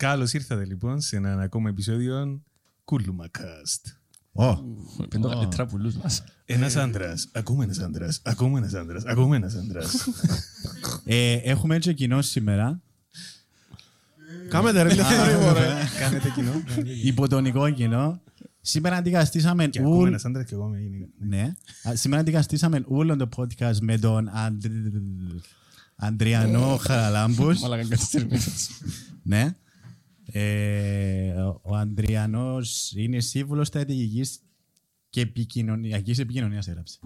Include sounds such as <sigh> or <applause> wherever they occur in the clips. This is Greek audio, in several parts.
Καλώς ήρθατε λοιπόν σε έναν ακόμα επεισόδιο Κούλουμακάστ. Ω, Πέντο καλύτερα πουλούς μας. Ένας άντρας, ακόμα ένας άντρας, ακόμα ένας άντρας, ακόμα ένας άντρας. ε, έχουμε έτσι κοινό σήμερα. Κάμετε ρε, λίγο ρε. Κάνετε κοινό. Υποτονικό κοινό. Σήμερα αντικαστήσαμε Και ακόμα ούλ... ένας άντρας και εγώ με γυναίκα. Ναι. Α, Σήμερα αντικαστήσαμε όλο το podcast με τον Αντ- Ανδριανό Χαραλάμπους. Μαλάκα καθυστερημένος. Ναι. Ε, ο- ο Ανδριανός είναι σύμβουλος στρατηγικής και επικοινωνιακής επικοινωνίας έγραψε.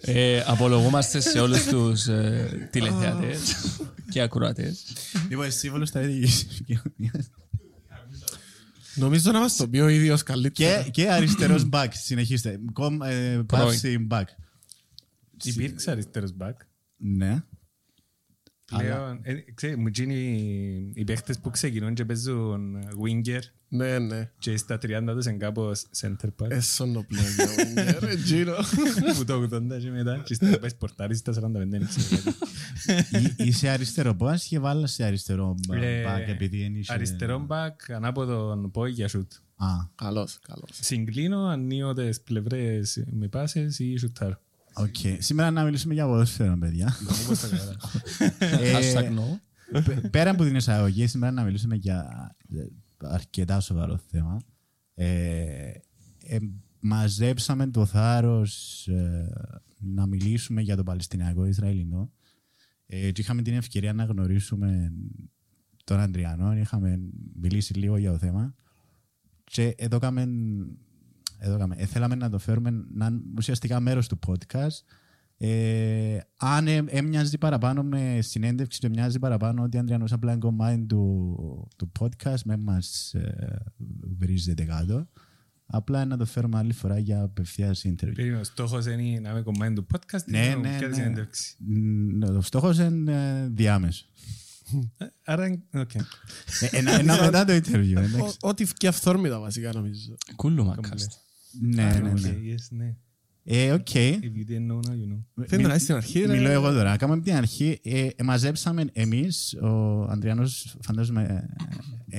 Ε, Απολογούμαστε σε όλους τους ε, τηλεθεατές και ακροατές. Λοιπόν, σύμβουλος στρατηγικής επικοινωνίας. Νομίζω να μας το πει ο ίδιος καλύτερα. Και, και αριστερός <clears throat> back, συνεχίστε. Κομ, ε, παύση back. Υπήρξε αριστερός back; Ναι. Λέω, ε, ξέρει, μου γίνει οι παίχτες που ξεκινούν και παίζουν winger Ναι, ναι. και στα 30 τους είναι κάπως center back. Έσον το πλέον. Ρε, <laughs> Τζίνο. Που το 80 και μετά και στα πάει σπορτάρεις στα 45 δεν ξέρω γιατί. Εί- Είσαι αριστερό πώς και βάλα σε αριστερό Ε, back επειδή είναι είσαι- Αριστερό back, ανάποδον πόη για shoot. Α, Καλώς, καλώς. Συγκλίνω, ανοίγω τις πλευρές με πάσες ή σουτάρω. οκ. Σήμερα να μιλήσουμε για ποδόσφαιρο, παιδιά. Όπως τα καλά. Ε, Hashtag no. π- Πέρα από την εισαγωγή, σήμερα να μιλήσουμε για ε, αρκετά σοβαρό θέμα. Ε, ε, μαζέψαμε το θάρρος ε, να μιλήσουμε για το Παλαιστινιακό Ισραηλινό. Ε, και είχαμε την ευκαιρία να γνωρίσουμε τον Αντριανό, είχαμε μιλήσει λίγο για το θέμα. Και εδώ κάμε, εδώ κάμε, ε, θέλαμε να το φέρουμε να είναι ουσιαστικά μέρος του podcast ε, αν ε, έμοιαζε παραπάνω με συνέντευξη και μοιάζει παραπάνω ότι ο Ανδριανός απλά είναι κομμάτι του, του podcast με μας ε, βρίζεται κάτω απλά να το φέρουμε άλλη φορά για απευθείας interview Περίμενε, ο στόχος είναι να είμαι κομμάτι του podcast ή Ναι, να μου ναι, πιάσει ναι. συνέντευξη. Μ, Ο στόχος είναι ε, διάμεσο. Άρα, οκ. Ε, Ένα ένα μετά το interview. εντάξει. Ο- Ό,τι βγει αυθόρμητα βασικά νομίζω. Κουλουμακάστ. Ναι, ναι, Οκ, ναι. yes, ναι. Ε, OK. If you didn't know, now you know. Θέλει να είσαι στην αρχή, ρε. Μιλώ εγώ τώρα. Κάμε από την αρχή. Ε, ε, μαζέψαμε εμείς, ο Ανδριανός, φαντάζομαι,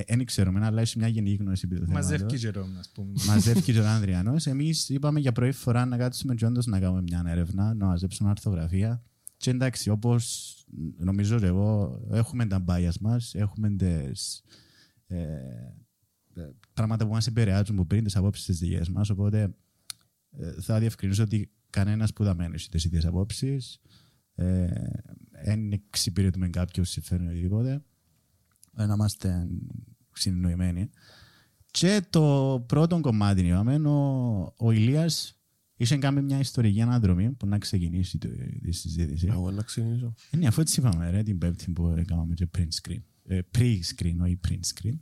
δεν ξέρουμε, αλλά έχει μια γενική γνώση επί του θέματος. Μαζεύει Τζερόμ, ας πούμε. Μαζεύει και <laughs> ο Ανδριανός. Εμείς είπαμε για πρώτη φορά να κάτσουμε και όντως να κάνουμε μια έρευνα, να μαζέψουμε αρθογραφία. Και εντάξει, όπως νομίζω και εγώ, έχουμε τα bias μας, έχουμε τις, ε, ε, πράγματα που μας επηρεάζουν που πριν, τις απόψεις της δικέ μας. Οπότε ε, θα διευκρινίσω ότι κανένας που δεν μένει τι ίδιες απόψεις. Δεν εξυπηρετούμε κάποιο συμφέρον ή οτιδήποτε. Ε, να είμαστε συνεννοημένοι. Και το πρώτο κομμάτι είπαμε, ο, ο Ηλίας είχε κάνει μια ιστορική αναδρομή που να ξεκινήσει το, τη συζήτηση. Εγώ να ξεκινήσω. Ε, Ναι, αφού έτσι είπαμε, ρε, την πέμπτη που έκαναμε και print screen. Ε, pre-screen, όχι print screen.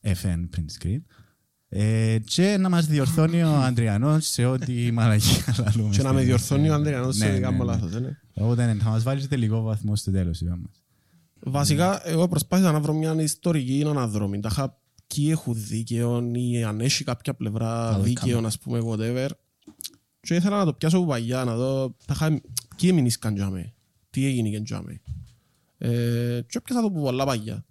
FN print screen. Ε, και να μας διορθώνει ο Ανδριανός σε ό,τι μαλακία λαλούμε. Και να με στην- διορθώνει ο Ανδριανός σε Ναι, δικά ναι, μου ναι. λάθος, ναι. Οπότε ναι, θα μας βάλεις τελικό βαθμό στο τέλος, είπαμε. Βασικά, εγώ προσπάθησα να βρω μια ιστορική αναδρομή. Τα είχα ποιοι έχουν δίκαιο ή αν έχει κάποια πλευρά Καλό δίκαιο, ας πούμε, whatever. Και ήθελα να το πιάσω από παλιά, να δω τα είχα- ποιοι έμειναν τζάμε, τι έγινε και τζάμε. Ε, και πιάσα το από πολλά παλιά.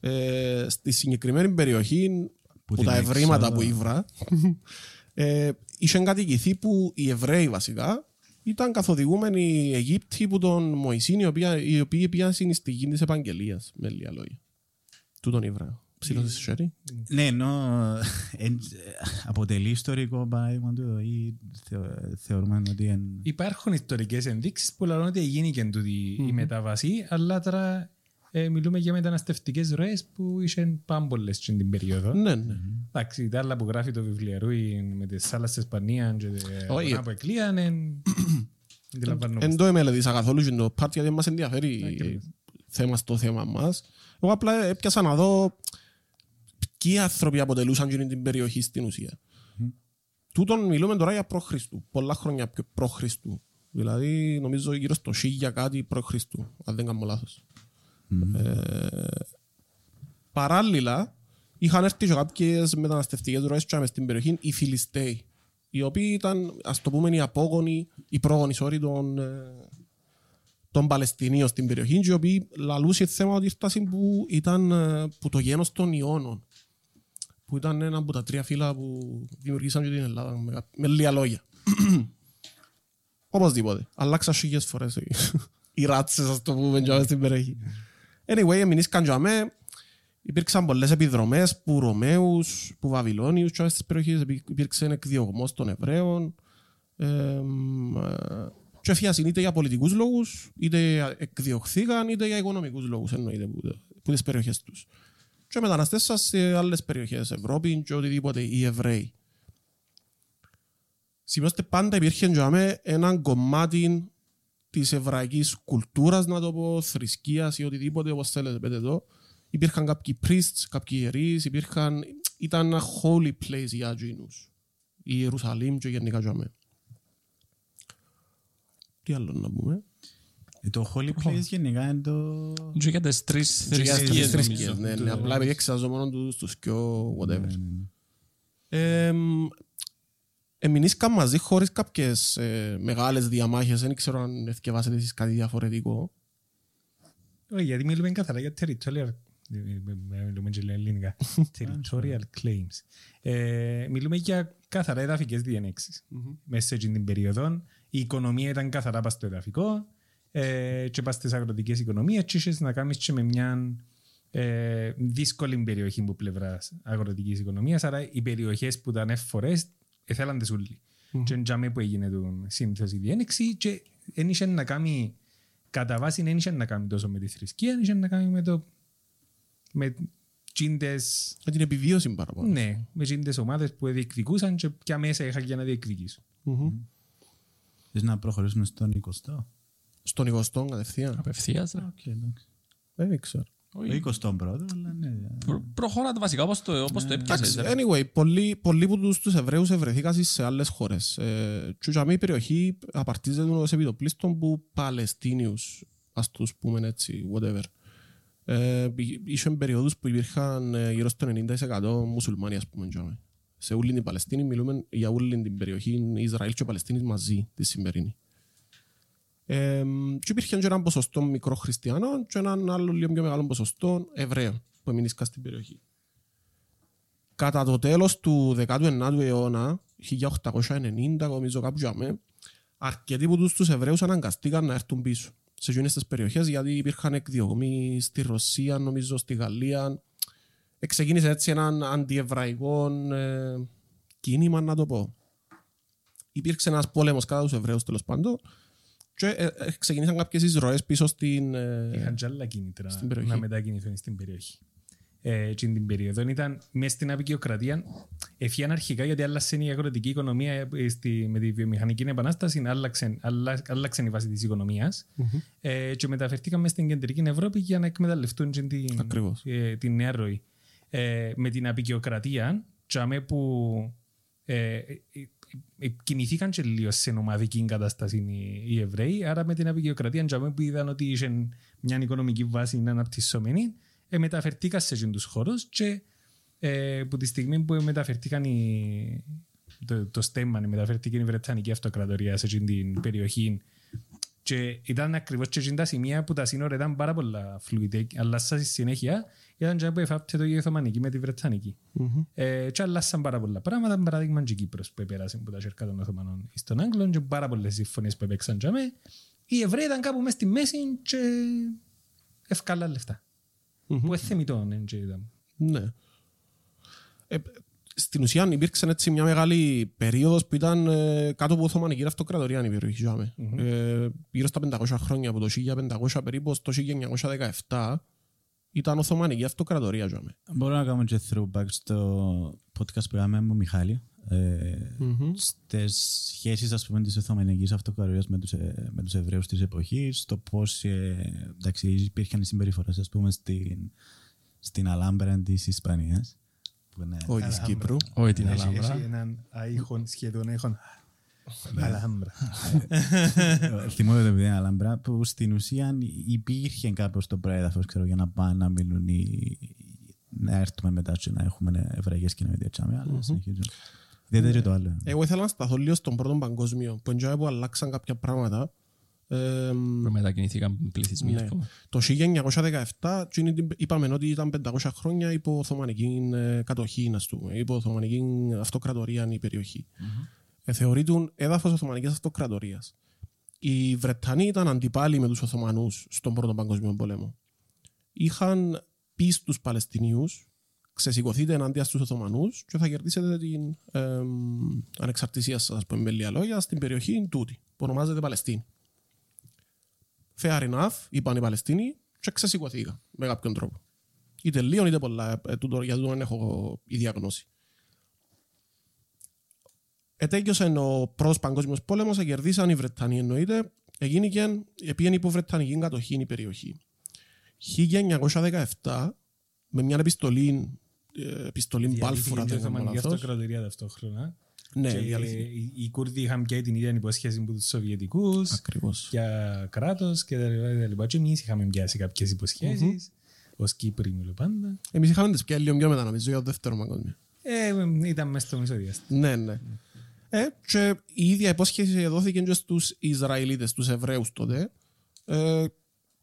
Ε, στη συγκεκριμένη περιοχή, που, την τα ευρήματα έξοδο. που ήβρα, <laughs> ε, είχαν κατοικηθεί που οι Εβραίοι βασικά ήταν καθοδηγούμενοι Αιγύπτιοι που τον Μωυσήν, οι οποίοι, οι οποίοι πιάσουν στη γη της επαγγελίας, με λίγα λόγια. Τούτον ήβρα. Ψήλωσες σε χέρι; Ναι, ενώ εν- αποτελεί ιστορικό παράδειγμα του ή θεω- θεωρούμε ότι είναι... Υπάρχουν ιστορικές ενδείξεις που λένε ότι έγινε και τούτη η μεταβασή, αλλά τώρα ε, μιλούμε για μεταναστευτικές ροές που είχαν πάμπολες στην περίοδο. Ναι, ναι. Εντάξει, τα άλλα που γράφει το βιβλιαρούι με τις σάλας της Ισπανίας και Όχι. τα που εκλείαν, εν- <coughs> αντιλαμβανόμαστε. Εν το εμελετήσα καθόλου και το πάρτι γιατί μας ενδιαφέρει θέμα στο θέμα μας. Εγώ απλά έπιασα να δω ποιοι άνθρωποι αποτελούσαν και την περιοχή στην ουσία. Τούτον μιλούμε τώρα για προ-Χριστού. Πολλά χρόνια πιο προ-Χριστού. Δηλαδή νομίζω γύρω στο 1000 κάτι προ-Χριστού, αν δεν κάνω λάθος. Ε, παράλληλα, είχαν έρθει και κάποιες μεταναστευτικές ροές και μες στην περιοχή οι Φιλιστέοι, οι οι οποίοι ήταν, ας το πούμε, οι απόγονοι, οι πρόγονοι, sorry, των, ε, των Παλαιστινίων στην περιοχή και οι οποίοι λαλούσε θέμα ότι ήρθασαν που ήταν ε, που το γένος των Ιώνων που ήταν ένα από τα τρία φύλλα που δημιουργήσαν και την Ελλάδα με, κα- με λίγα λόγια. Οπωσδήποτε. Αλλάξα χίλιες φορές οι- <laughs> οι ράτσες, ας το πούμε, και στην περιοχή. Anyway, εμεινήσκαν και αμέ. Υπήρξαν πολλές επιδρομές που Ρωμαίους, που Βαβυλώνιους και στις περιοχές. Υπή- Υπήρξε εκδιωγμός των Εβραίων. Εμ, ε, και έφυγαν είτε για πολιτικούς λόγους, είτε εκδιωχθήκαν, είτε για οικονομικούς λόγους εννοείται που, που τις περιοχές τους. Και μεταναστεύσαν σε άλλες περιοχές, Ευρώπη και οτιδήποτε, οι Εβραίοι. Σημειώστε πάντα υπήρχε για μέ έναν κομμάτι της εβραϊκής κουλτούρας, να το πω, θρησκείας ή οτιδήποτε, όπως θέλετε πείτε εδώ. Υπήρχαν κάποιοι priests, κάποιοι ιερείς, υπήρχαν... ήταν ένα holy place για εκείνους. Η Ιερουσαλήμ και γενικά για μέ. Τι άλλο να πούμε; Ε, Το Holy Place γενικά είναι το... Και για τις τρεις Και για τις θρησκείες θρησκείες, νομίζω. ναι, ναι, απλά επειδή εξαζώ μόνο τους, τους πιο whatever. Εμ, Εμεινήσκαν μαζί χωρίς κάποιες ε, μεγάλες διαμάχες, δεν ξέρω αν εθιεβάσετε εσείς κάτι διαφορετικό. Όχι, γιατί μιλούμε καθαρά για territorial ε, ε, μιλούμε και ελληνικά. <laughs> Territorial claims. Ε, μιλούμε για καθαρά εδαφικές διενέξεις. Μέσα σε εκείνη την περίοδο η οικονομία ήταν καθαρά πας στο εδαφικό ε, και πας στις αγροτικές οικονομίες και είχες να κάνεις και με μια ε, δύσκολη περιοχή που πλευράς αγροτικής οικονομίας άρα οι περιοχές που ήταν εφορές ήθελαν τις ούλοι. Και εντιαμε που έγινε το σύνθεση η διένεξη και δεν είχε να κάνει κατά βάση δεν είχε να κάνει τόσο με τη θρησκεία, είχε να κάνει με το με τζείντες Με την επιβίωση παραπάνω. ναι, με τζείντες ομάδες που διεκδικούσαν και ποια μέσα είχαν για να διεκδικήσουν. Μμμ. Θες να προχωρήσουμε στον 20ο. Στον 20ο κατευθείαν. Απευθείας, ρε. Οκ, εντάξει. Δεν ξέρω. Το 21ο, αλλά ναι. Προ- Προχώρα τα βασικά όπως το, όπως το έπιασες. Εντάξει, ρε. anyway, πολλοί, πολλοί από τους, τους Εβραίους ευρεθήκαν σε άλλες χώρες. Ε, και για η περιοχή απαρτίζεται ως επί το πλείστον που Παλαιστίνιους, ας τους πούμε έτσι, whatever. Ε, είχαν περιόδους που υπήρχαν ε, γύρω στο 90% μουσουλμάνοι, ας πούμε. για Σε όλη την Παλαιστίνη μιλούμε για όλη την περιοχή Ισραήλ και Παλαιστίνης μαζί τη σημερινή. Ε, και υπήρχε και ένα ποσοστό μικρό χριστιανών και έναν άλλο λίγο πιο μεγάλο ποσοστό Εβραίων που έμειναν στην περιοχή. Κατά το τέλος του 19ου αιώνα, 1890, νομίζω κάπου για με, αρκετοί από τους, τους Εβραίους αναγκαστήκαν να έρθουν πίσω σε εκείνες τις περιοχές γιατί υπήρχαν εκδιωγμοί στη Ρωσία, νομίζω στη Γαλλία. Εξεκίνησε έτσι έναν αντιεβραϊκό ε, κίνημα, να το πω. Υπήρξε ένας πόλεμος κατά τους Εβραίους τέλος πάντων και ε, ε, ξεκινήσαν κάποιες εισρωές πίσω στην... ε, Είχαν και άλλα κίνητρα στην περιοχή. να μετακινηθούν στην περιοχή. Ε, και την περίοδο ήταν μέσα στην απεικιοκρατία εφιάν αρχικά γιατί άλλαξε η αγροτική οικονομία ε, στη, με τη βιομηχανική επανάσταση άλλαξε, άλλα- άλλαξε η βάση της οικονομίας ε, και μεταφερθήκαν μέσα στην κεντρική Ευρώπη για να εκμεταλλευτούν και την, Ακριβώς. ε, την νέα ροή. Ε, με την απεικιοκρατία τσάμε που ε, ε, ε, κινηθήκαν και λίγο σε νομαδική κατάσταση οι, οι Εβραίοι, άρα με την απεικιοκρατία τσάμε που είδαν ότι είχε μια οικονομική βάση να αναπτυσσόμενη, ε, μεταφερθήκαν σε εκείνους τους χώρους και ε, που τη στιγμή που μεταφερθήκαν οι, το, το στέμμα, μεταφερθήκε η Βρετανική Αυτοκρατορία σε εκείνη την περιοχή και ήταν ακριβώς και εκείνα τα σημεία που τα σύνορα ήταν πάρα πολλά φλουίδια, αλλά στη συνέχεια ήταν και που εφάπτει το η Οθωμανική με τη Βρετανική. Ε, και αλλάσαν πάρα πολλά πράγματα, παράδειγμα και η Κύπρος που επέρασε που τα σέρκα των Οθωμανών στον Άγγλων και πάρα πολλές συμφωνίες που έπαιξαν και με. Οι Εβραίοι ήταν κάπου μέσα στη μέση και ευκάλαν λεφτά. Που εθεμητών εν και ήταν. Ναι. Ε, στην ουσία υπήρξε έτσι μια μεγάλη περίοδος που ήταν ε, κάτω από Οθωμανική Αυτοκρατορία η περιοχή. Mm ε, γύρω στα 500 χρόνια, από το 1500 περίπου στο 1917 ήταν Οθωμανική Αυτοκρατορία. τζάμε. Μπορώ να κάνω και throwback στο podcast που είχαμε με τον Μιχάλη. Ε, Στις σχέσεις ας πούμε της Οθωμανικής Αυτοκρατορίας με τους, ε, με τους Εβραίους της εποχής, το πώς ε, εντάξει, υπήρχαν οι συμπεριφορές ας πούμε στην, στην Αλάμπρα της Ισπανίας. Που είναι, Όχι της Κύπρου. Όχι την Έχει- Αλάμπρα. Έχει έναν αήχον σχεδόν έχον. Αλάμπρα. Θυμόμαι το επειδή είναι Αλάμπρα που στην ουσία υπήρχε κάπως το προέδαφος ξέρω, για να πάνε να μιλούν οι, να έρθουμε μετά και να έχουμε εβραϊκές κοινότητες τσάμε, αλλά συνεχίζουν. Δείτε και το άλλο. Εγώ ήθελα να σταθώ λίγο στον πρώτο παγκόσμιο, που εντιαμε που αλλάξαν κάποια πράγματα. Ε, Που μετακινηθήκαν πληθυσμοί, Ναι. ας πούμε. το 1917 εκείνη την- είπαμε ότι ήταν 500 χρόνια υπό Οθωμανική ε, κατοχή, ας πούμε, υπό Οθωμανική αυτοκρατορία η περιοχή. Ε, θεωρείται έδαφος Οθωμανικής αυτοκρατορίας. Οι Βρετανοί ήταν αντιπάλοι με τους Οθωμανούς στον Πρώτο Παγκοσμίο Πόλεμο. Είχαν πει στους Παλαιστινίους ξεσηκωθείτε ενάντια στους Οθωμανούς και θα κερδίσετε την ε, ανεξαρτησία σας, ας πούμε, με λίγα λόγια, στην περιοχή τούτη, που ονομάζεται Παλαιστίνη. Fair enough, είπαν οι Παλαιστίνοι και ξεσηκωθήκα με κάποιον τρόπο. Είτε λίγο είτε πολλά, ε, τούτο, για τούτο δεν έχω η διαγνώση. Ετέγιωσε ο πρώτος παγκόσμιος πόλεμος, κερδίσαν οι Βρετανοί εννοείται, έγινε και πήγαινε υπό Βρετανική κατοχή η περιοχή. 1917, με μια επιστολή, ε, επιστολή Μπάλφουρα, Διαλύθηκε η δεν κάνω Οθωμανική λάθος. Αυτοκρατορία ταυτόχρονα. Ναι, Και διαλύθηκε. οι- οι Κούρδοι είχαν πια την ίδια υπόσχεση με τους Σοβιετικούς Ακριβώς. για κράτος και τα λοιπά, τα λοιπά. Και εμείς είχαμε πιάσει κάποιες υποσχέσεις. Ως Κύπροι μιλώ πάντα. Εμείς είχαμε τις πια λίγο πιο μετά, νομίζω, για το δεύτερο παγκόσμιο. Ε, ήταν μέσα στο μισοδιάστημα. Ναι, ναι. Ε, και η ίδια υπόσχεση δόθηκε και στους Ισραηλίτες, τους Εβραίους τότε, ε,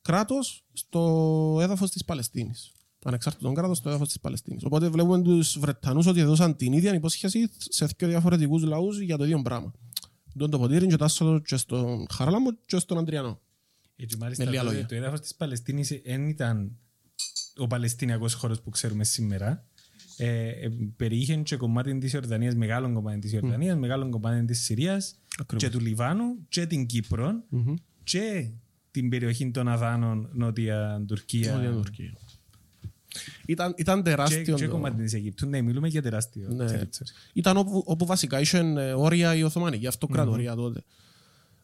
κράτος στο έδαφος της Παλαιστίνης. Ανεξάρτητο κράτος στο έδαφος της Παλαιστίνης. Οπότε βλέπουμε τους Βρετανούς ότι έδωσαν την ίδια υπόσχεση σε δύο διαφορετικούς λαούς για το ίδιο πράγμα. Τον το ποτήρι και τάσσο και στον Χαράλαμο και στον Αντριανό. Έτσι, μάλιστα, Με λίγα το, λόγια. το έδαφος της Παλαιστίνης δεν ήταν ο Παλαιστινιακός χώρος που ξέρουμε σήμερα. Ε, ε, περιείχε και κομμάτι της Ιορδανίας, μεγάλο κομμάτι της Ιορδανίας, μεγάλο κομμάτι της Συρίας Ακριβώς. και του Λιβάνου και την κυπρο Μμμ. και την περιοχή των Αδάνων, Νότια Τουρκία Νότια Τουρκία. Ήταν, ήταν και, τεράστιο. και το- κομμάτι της Αιγύπτου. Ναι, μιλούμε για τεράστιο Ναι. territory. ήταν όπου, όπου βασικά είχε ε, όρια η Οθωμανική αυτοκρατορία τότε.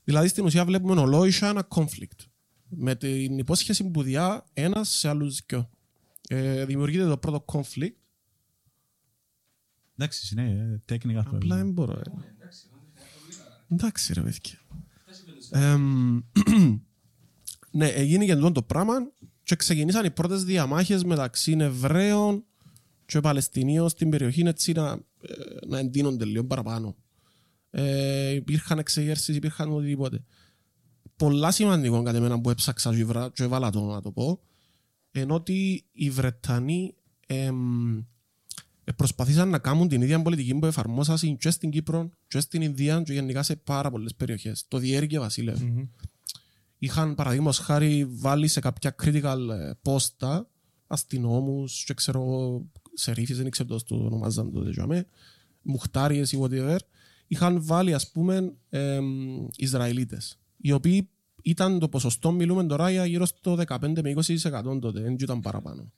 Δηλαδή στην ουσία βλέπουμε ολό είχε ένα conflict. Με την υπόσχεση που διά ένας σε άλλους δυο. Ε, δημιουργείται το πρώτο conflict. Εντάξει, είναι technical Απλά problem. δεν μπορώ. ε. Εντάξει ρε παιδιά. Εμ, <clears throat> ναι, έγινε και αυτό το πράγμα και ξεκινήσαν οι πρώτες διαμάχες μεταξύ Εβραίων και Παλαιστινίων στην περιοχή έτσι να, ε, να εντείνονται λίγο παραπάνω. Ε, υπήρχαν εξεγέρσεις, υπήρχαν οτιδήποτε. Πολλά σημαντικό κατά εμένα που έψαξα και βρά- και έβαλα το να το πω ενώ ότι οι Βρετανοί εμ, ε, προσπαθήσαν να κάνουν την ίδια πολιτική που εφαρμόσαν και στην Κύπρο και στην Ινδία και γενικά σε πάρα πολλές περιοχές. Το Διέρη και Βασίλευ. Μμμ. Είχαν παραδείγματος χάρη βάλει σε κάποια critical ε, πόστα αστυνόμους και ξέρω εγώ, σερίφες, δεν ξέρω πώς το ονομάζαν τότε για μέ, μουχτάριες ή whatever. Είχαν βάλει ας πούμε εμ, Ισραηλίτες, οι οποίοι ήταν το ποσοστό, μιλούμε τώρα για γύρω στο 15 με 20% τότε, δεν ήταν παραπάνω.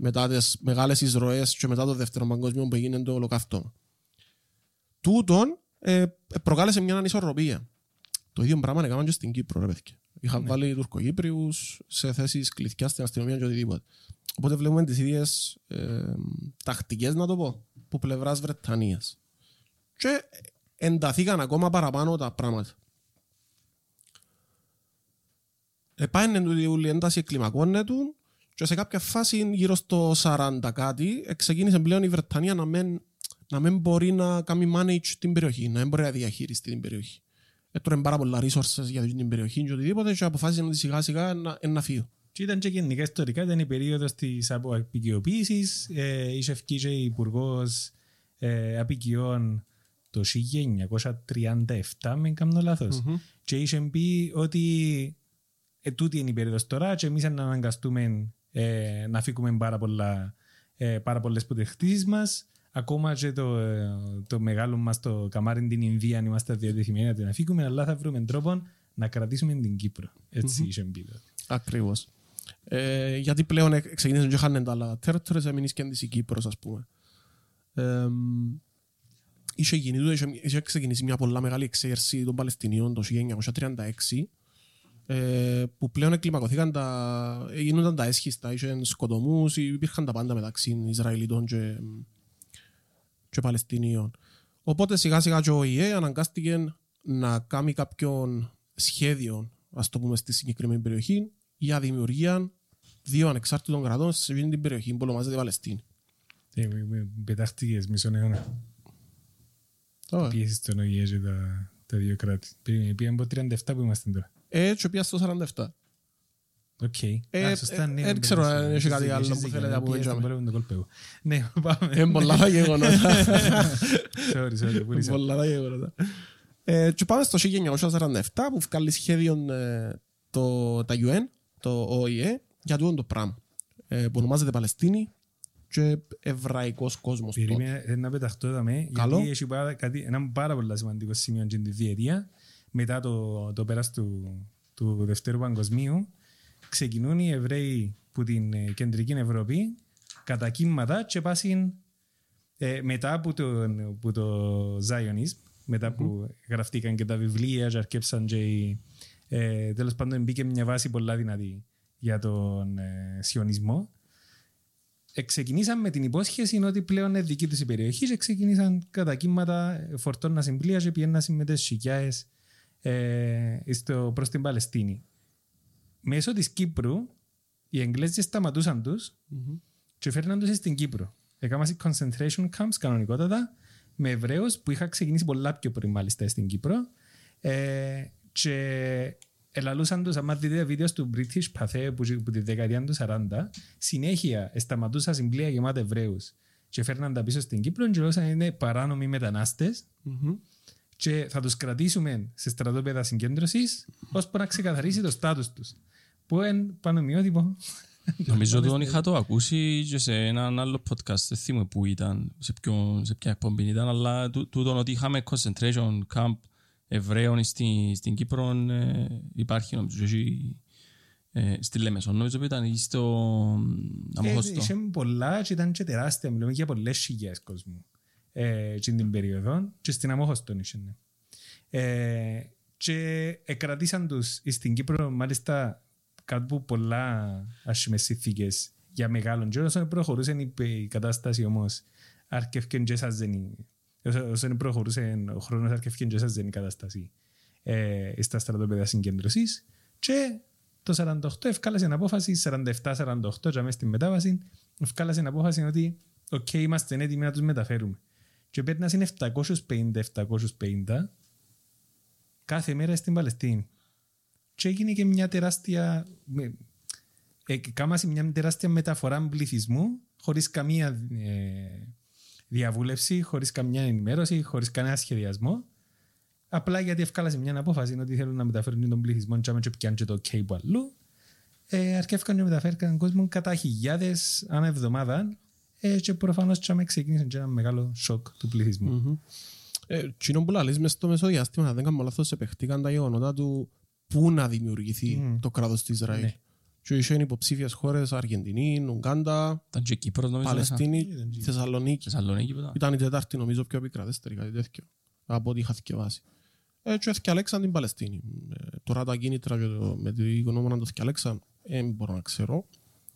Μετά τις μεγάλες εισρωές και μετά το δεύτερο παγκόσμιο που έγινε το ολοκαύτωμα. Τούτον ε, προκάλεσε μια ανισορροπία. Το ίδιο πράγμα έκαναν και στην Κύπρο, ρε παιδιά. Είχαν βάλει Τουρκοκύπριους σε θέσεις κλειδιά στην αστυνομία και οτιδήποτε. Οπότε βλέπουμε τις ίδιες ε, τακτικές, να το πω, που πλευράς Βρετανίας. Και ενταθήκαν ακόμα παραπάνω τα πράγματα. Επάνε του η ένταση εκκλιμακώνεται και σε κάποια φάση γύρω στο 40 κάτι ε, ξεκίνησε πλέον η Βρετανία να μην, να μην μπορεί να κάνει manage την περιοχή, να μην μπορεί να διαχειριστεί την περιοχή. Έτρωνε πάρα πολλά resources για την περιοχή και οτιδήποτε και αποφάσισε ότι σιγά σιγά να, να φύγει. Και ήταν και γενικά ιστορικά, ήταν η περίοδος της αποαπικιοποίησης. Ε, είχε ευκεί και υπουργός ε, απικιών το 1937, με κάνω λάθος. Και είχε πει ότι ε, τούτη είναι η περίοδος τώρα και εμείς να αναγκαστούμε ε, να φύγουμε πάρα, πολλά, ε, πάρα πολλές ποτεχτήσεις μας. Ακόμα και το, ε, το μεγάλο μας το καμάρι την Ινδία αν είμαστε διατεθειμένοι να την αφήκουμε, αλλά θα βρούμε τρόπο να κρατήσουμε την Κύπρο. Έτσι είχε πει τότε. Ακριβώς. Ε, γιατί πλέον ε, ξεκίνησαν και είχαν τα άλλα territories, έμεινε και η Κύπρος, ας πούμε. Ε, είχε, γίνει, τούτο, είχε, είχε ξεκινήσει μια πολλά μεγάλη εξέγερση των Παλαιστινίων το 1936 ε, που πλέον εκκλιμακωθήκαν τα, ε, γίνονταν τα έσχιστα, είχε σκοτωμούς, υπήρχαν τα πάντα μεταξύ Ισραηλιτών και, και Παλαιστινίων. Οπότε σιγά σιγά και ο ΙΕ αναγκάστηκε να κάνει κάποιον σχέδιο, ας το πούμε, στη συγκεκριμένη περιοχή για δημιουργία δύο ανεξάρτητων κρατών σε αυτήν την περιοχή που ονομάζεται Παλαιστίνη. Ε, με- με- Πετάχτηκες μισό αιώνα. Ωραία. Πίεση στον ΟΗΕ και τα, τα δύο κράτη. Πήγαμε πήγαμε από 37 που είμαστε τώρα. Ε, και πια στο 47. Οκ. Ε, Α, σωστά, ε, ναι, δεν ναι, ξέρω ναι, αν ναι, έχει έχεις κάτι δίκιο, άλλο έχεις που δίκιο, θέλετε να ναι, πούμε, πιέζει τον Τζάμε. πόλεμο, τον κολπεύω. Ναι, πάμε. Είναι πολλά τα γεγονότα. <laughs> Sorry, sorry, πούλησα. Πολλά τα γεγονότα. Ε, Και πάμε στο 1947 που βγάλει σχέδιο ε, το, τα UN, το ΟΗΕ, για τούτο το πράγμα. Ε, που ονομάζεται Παλαιστίνη και Εβραϊκός κόσμος. τότε. Περίμενε ε, να πεταχτώ δαμέ, Καλό. γιατί έχει πάρα, κάτι, ένα πάρα πολύ σημαντικό σημείο στην τη διετία, μετά το, το πέρας του, του Δευτέρου Παγκοσμίου, ξεκινούν οι Εβραίοι που την ε, κεντρική Ευρώπη κατά κύματα και πάσουν ε, μετά από το, που το Zionism, μετά που γραφτήκαν και τα βιβλία και αρκέψαν και οι, ε, τέλος πάντων μπήκε μια βάση πολλά δυνατή για τον ε, σιωνισμό. Ξεκινήσαν με την υπόσχεση ότι πλέον είναι δική τους η περιοχή και ξεκινήσαν κατά κύματα φορτώνα συμπλία και πιέναν με τις σικιάες ε, στο, προς την Παλαιστίνη. Μέσω της Κύπρου οι Εγγλέζοι σταματούσαν τους και φέρναν τους στην Κύπρο. Έκαναν concentration camps κανονικότατα με Εβραίους που είχαν ξεκινήσει πολλά πιο πριν μάλιστα στην Κύπρο ε, και ελαλούσαν τους, άμα δείτε βίντεος του British Pathé που, που τη δεκαετία του 40 συνέχεια σταματούσαν συμπλία γεμάτα Εβραίους και φέρναν τα πίσω στην Κύπρο και λέγονταν είναι παράνομοι μετανάστες Μμμ. Και θα τους κρατήσουμε σε στρατόπεδα συγκέντρωσης ώσπου να ξεκαθαρίσει το στάτους τους. Που είναι πανομοιότυπο. Νομίζω ότι <laughs> είχα το ακούσει και σε έναν άλλο podcast, δεν θυμούμαι που ήταν, σε, ποιο, σε ποια εκπομπή ήταν, αλλά τού- τούτον ότι είχαμε concentration camp Εβραίων στην, στην Κύπρο ε, υπάρχει νομίζω έχει, ε, στη Λέμεσον, νομίζω που ήταν ή στο Αμοχωστό. Είχε πολλά και ήταν και τεράστια. Μιλούμε για πολλές χιλιάδες κόσμου. Ε, και την περίοδο και στην Αμόχωστον είχε. ναι. Ε, και εκρατήσαν τους στην Κύπρο μάλιστα κάτω από πολλά άσχημες συνθήκες για μεγάλον και όσο προχωρούσε η, η κατάσταση όμως αρκευκέν και έσαζεν η- όσο- όσο προχωρούσε ο χρόνος αρκευκέν και έσαζεν η κατάσταση ε, στα στρατόπεδα συγκέντρωσης και το 48 εβκάλασιν την απόφαση 47-48 και μέσα στην μετάβαση εβκάλασιν την απόφαση ότι οκ, είμαστε έτοιμοι να τους μεταφέρουμε και πέρνας είναι 750-750 κάθε μέρα στην Παλαιστίνη. Και έγινε και μια τεράστια με- ε, κάμασε μια τεράστια μεταφορά πληθυσμού χωρίς καμία ε, διαβούλευση, χωρίς καμιά ενημέρωση, χωρίς κανένα σχεδιασμό. Απλά γιατί ευκάλασε μια απόφαση ότι θέλουν να μεταφέρουν τον πληθυσμό και άμα και πιάνουν και το OK που αλλού. Ε, αρκεύκαν και μεταφέρκαν κόσμο κατά χιλιάδες ανά εβδομάδα ε, και προφανώς και άμα ξεκίνησαν και ένα μεγάλο σοκ του πληθυσμού. Μμμ. Ε, Κοινό που λαλείς μες στο μεσοδιάστημα, αν δεν κάνω λάθος, επεχτήκαν τα γεγονότα του πού να δημιουργηθεί Μμ. το κράτος του Ισραήλ. Ναι. Και είχαν υποψήφιες χώρες Αργεντινή, Ουγκάντα, Ήταν και Κύπρος νομίζω. μέσα. Παλαιστίνη, Ήταν και- Θεσσαλονίκη. Θεσσαλονίκη που ήταν. Ήταν η τετάρτη νομίζω πιο επικρατέστερη, κάτι τέτοιο. Από ό,τι είχα θυκευάσει. Ε, και θυκιαλέξαν την Παλαιστίνη. Ε, τώρα τα κίνητρα και το, με την γνώμη να το θυκιαλέξαν, δεν μπορώ να ξέρω.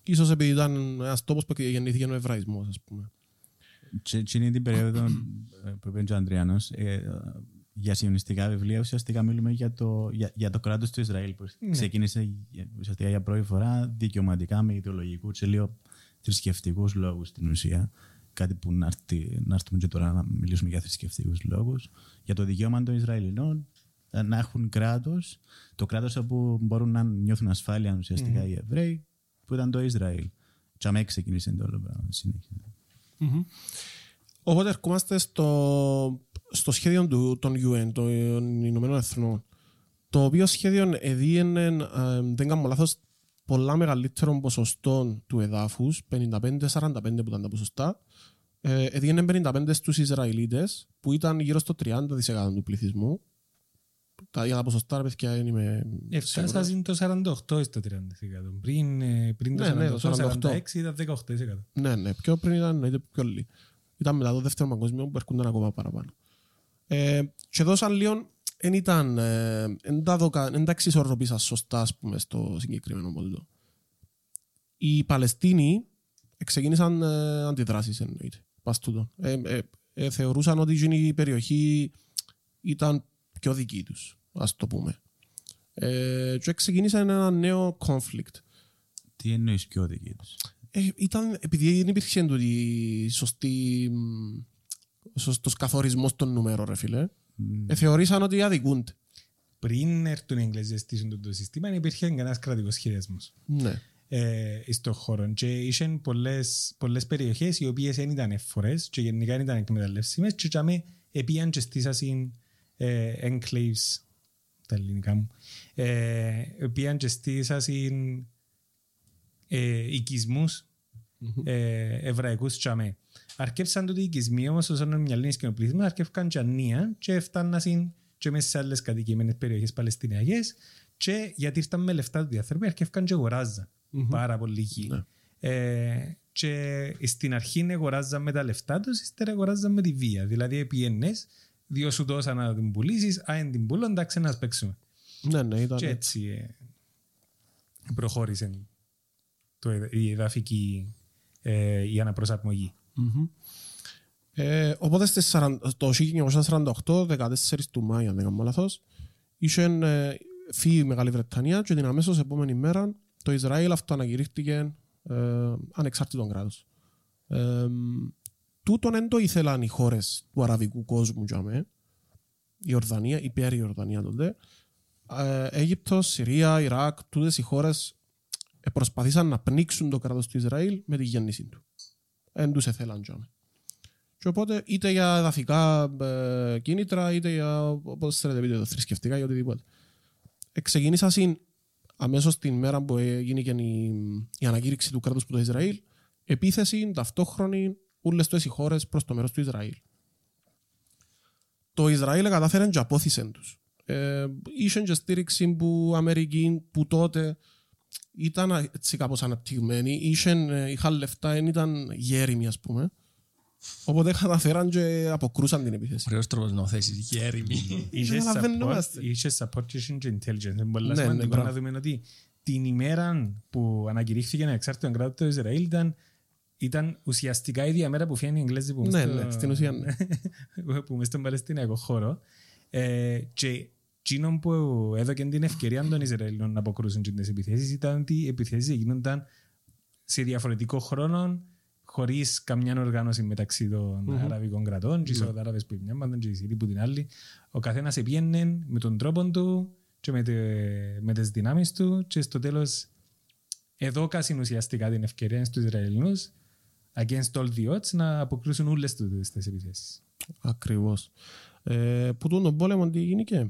Ίσως επειδή ήταν ένας τόπος που γεννήθηκε ο Εβραϊσμός, ας πούμε. Και εκείνη την περίοδο ε, <clears throat> που είπε και ο Αντριάνος, ε, για σιωνιστικά βιβλία ουσιαστικά μιλούμε για το, για, για το κράτος του Ισραήλ που Ναι. ξεκίνησε ε, ουσιαστικά για πρώτη φορά δικαιωματικά με ιδεολογικούς και λίγο θρησκευτικούς λόγους στην ουσία. Κάτι που να, έρθει, να έρθουμε και τώρα να μιλήσουμε για θρησκευτικούς λόγους. Για το δικαίωμα των Ισραηλινών ε, να έχουν κράτος, το κράτος όπου μπορούν να νιώθουν ασφάλεια ουσιαστικά οι Εβραίοι, που ήταν το Ισραήλ. Και αμέ ξεκίνησε το όλο πράγμα. συνέχεια. Μμμ. Οπότε ερχόμαστε στο, στο σχέδιο του, των UN, των Ηνωμένων Εθνών, το οποίο σχέδιο εδίαινε, ε, δεν κάνω λάθος, πολλά μεγαλύτερων ποσοστών του εδάφους, 55-45 που ήταν τα ποσοστά, ε, έδινε 55 στους Ισραηλίτες, που ήταν γύρω στο 30% του πληθυσμού. Τα, για τα ποσοστά, ρε παιδιά, δεν είμαι σίγουρος. Έφτασαν το 48% στο 30%. Πριν, ε, πριν το Ναι, ναι, το 48, 48. 46 ήταν 18%. Ναι, ναι, πιο πριν ήταν εννοείται πιο λίγο. Ήταν μετά το δεύτερο παγκόσμιο που έρχονταν ακόμα παραπάνω. Ε, και εδώ σαν λίγο δεν ήταν, ε, εν τα, δοκα, εν τα εξισορροπήσα σωστά ας πούμε, στο συγκεκριμένο πόντο. Οι Παλαιστίνοι ξεκίνησαν ε, αντιδράσεις εννοείται. Πας τούτο. Ε, ε, ε, θεωρούσαν ότι εκείνη η περιοχή ήταν πιο δική τους, ας το πούμε. Ε, και ξεκίνησαν ένα νέο conflict. Τι εννοείς πιο δική τους; Ε, ήταν επειδή δεν υπήρχε τούτη η σωστή μ, σωστός καθορισμός των νούμερων, ρε φίλε. Ε, θεωρήσαν ότι αδικούνται. Πριν έρθουν οι Εγγλέζοι να στήσουν το, το σύστημα, δεν υπήρχε κανένας κρατικός σχεδιασμός Ναι. ε, στον χώρο. Και είχαν πολλές, πολλές περιοχές οι οποίες δεν ήταν εφορές και γενικά δεν ήταν εκμεταλλεύσιμες και τσάμε επίαν και στήσασαν ε, enclaves, τα ελληνικά μου, ε, επίαν και στήσασαν ε, οικισμούς ε, εβραϊκούς τσάμε. Αρκεύσαν τούτοι οι οικισμοί όμως όσον είναι μια ελληνική κοινοπλήθημα, αρκεύκαν και ανία και φτάνασαν και μέσα σε άλλες κατοικημένες περιοχές παλαιστινιακές και γιατί ήρθαν με λεφτά του διαθέρμου αρκεύκαν και αγοράζαν πάρα πολύ γη. Ναι. Ε, και στην αρχή αγοράζαν με τα λεφτά τους, ύστερα αγοράζαν με τη βία. Δηλαδή πιένες, δύο σου δώσαν να την πουλήσεις, αν δεν την πουλώ, εντάξει να παίξουμε. Ναι, ναι, ήταν. Και έτσι ε, προχώρησε το, εδ- η εδαφική ε, η αναπροσαρμογή. Μμμ. Ε, οπότε στις 40 το 1948, 14 του Μάη, αν δεν κάνω λάθος, είχε ε, φύγει η Μεγάλη Βρετανία και την αμέσως επόμενη μέρα το Ισραήλ αυτοανακηρύχθηκε ε, ανεξάρτητο κράτος. Ε, τούτον δεν το ήθελαν οι χώρες του αραβικού κόσμου για μέ. Η Ορδανία, η πέρι Ορδανία τότε. Ε, Αίγυπτος, Συρία, Ιράκ, τούτες οι χώρες ε, προσπαθήσαν να πνίξουν το κράτος του Ισραήλ με τη γέννηση του. Δεν τους ήθελαν για μέ. Και οπότε είτε για εδαφικά ε, κίνητρα, είτε για όπως θέλετε πείτε το θρησκευτικά ή οτιδήποτε. Ε, ξεκίνησα συν αμέσως την μέρα που έγινε και η, η ανακήρυξη του κράτους που το Ισραήλ, επίθεση ταυτόχρονη όλες τις χώρες προς το μέρος του Ισραήλ. Το Ισραήλ κατάφερε και απόθυσε τους. Ε, είχε και στήριξη που Αμερική που τότε ήταν έτσι κάπως αναπτυγμένη, είχαν, ε, είχαν λεφτά, δεν ήταν γέριμοι ας πούμε. Οπότε καταφέραν και αποκρούσαν την επίθεση. Ωραίος τρόπος να θέσεις γέριμη. Είχε support, καταλαβαίνομαστε. είχε support και είχε και intelligence. Είναι πολύ Ναι, σημαντικό ναι, μπράβο. να δούμε ότι την ημέρα που ανακηρύχθηκε ένα εξάρτητο κράτο του Ισραήλ ήταν, ήταν ουσιαστικά η ίδια μέρα που φύγανε οι Εγγλέζοι που Ναι, μες στο- ναι, στην ουσία, ναι. <laughs> που μες στον Παλαιστινιακό χώρο. Ε, και εκείνο που έδωκε την ευκαιρία των Ισραηλινών να αποκρούσουν τις επιθέσεις ήταν ότι οι επιθέσεις γίνονταν σε διαφορετικό χρόνο χωρίς καμιά οργάνωση μεταξύ των αραβικών κρατών και οι Σαουδάραβες που μια μάταν και οι Σύριοι που την άλλη. Ο καθένας επίενε με τον τρόπο του και με, τε, με τις δυνάμεις του και στο τέλος εδώκασαν ουσιαστικά την ευκαιρία στους Ισραηλινούς against all the odds να αποκρούσουν όλες τους τις επιθέσεις. Ακριβώς. Ε, που τον πόλεμο τι γίνηκε;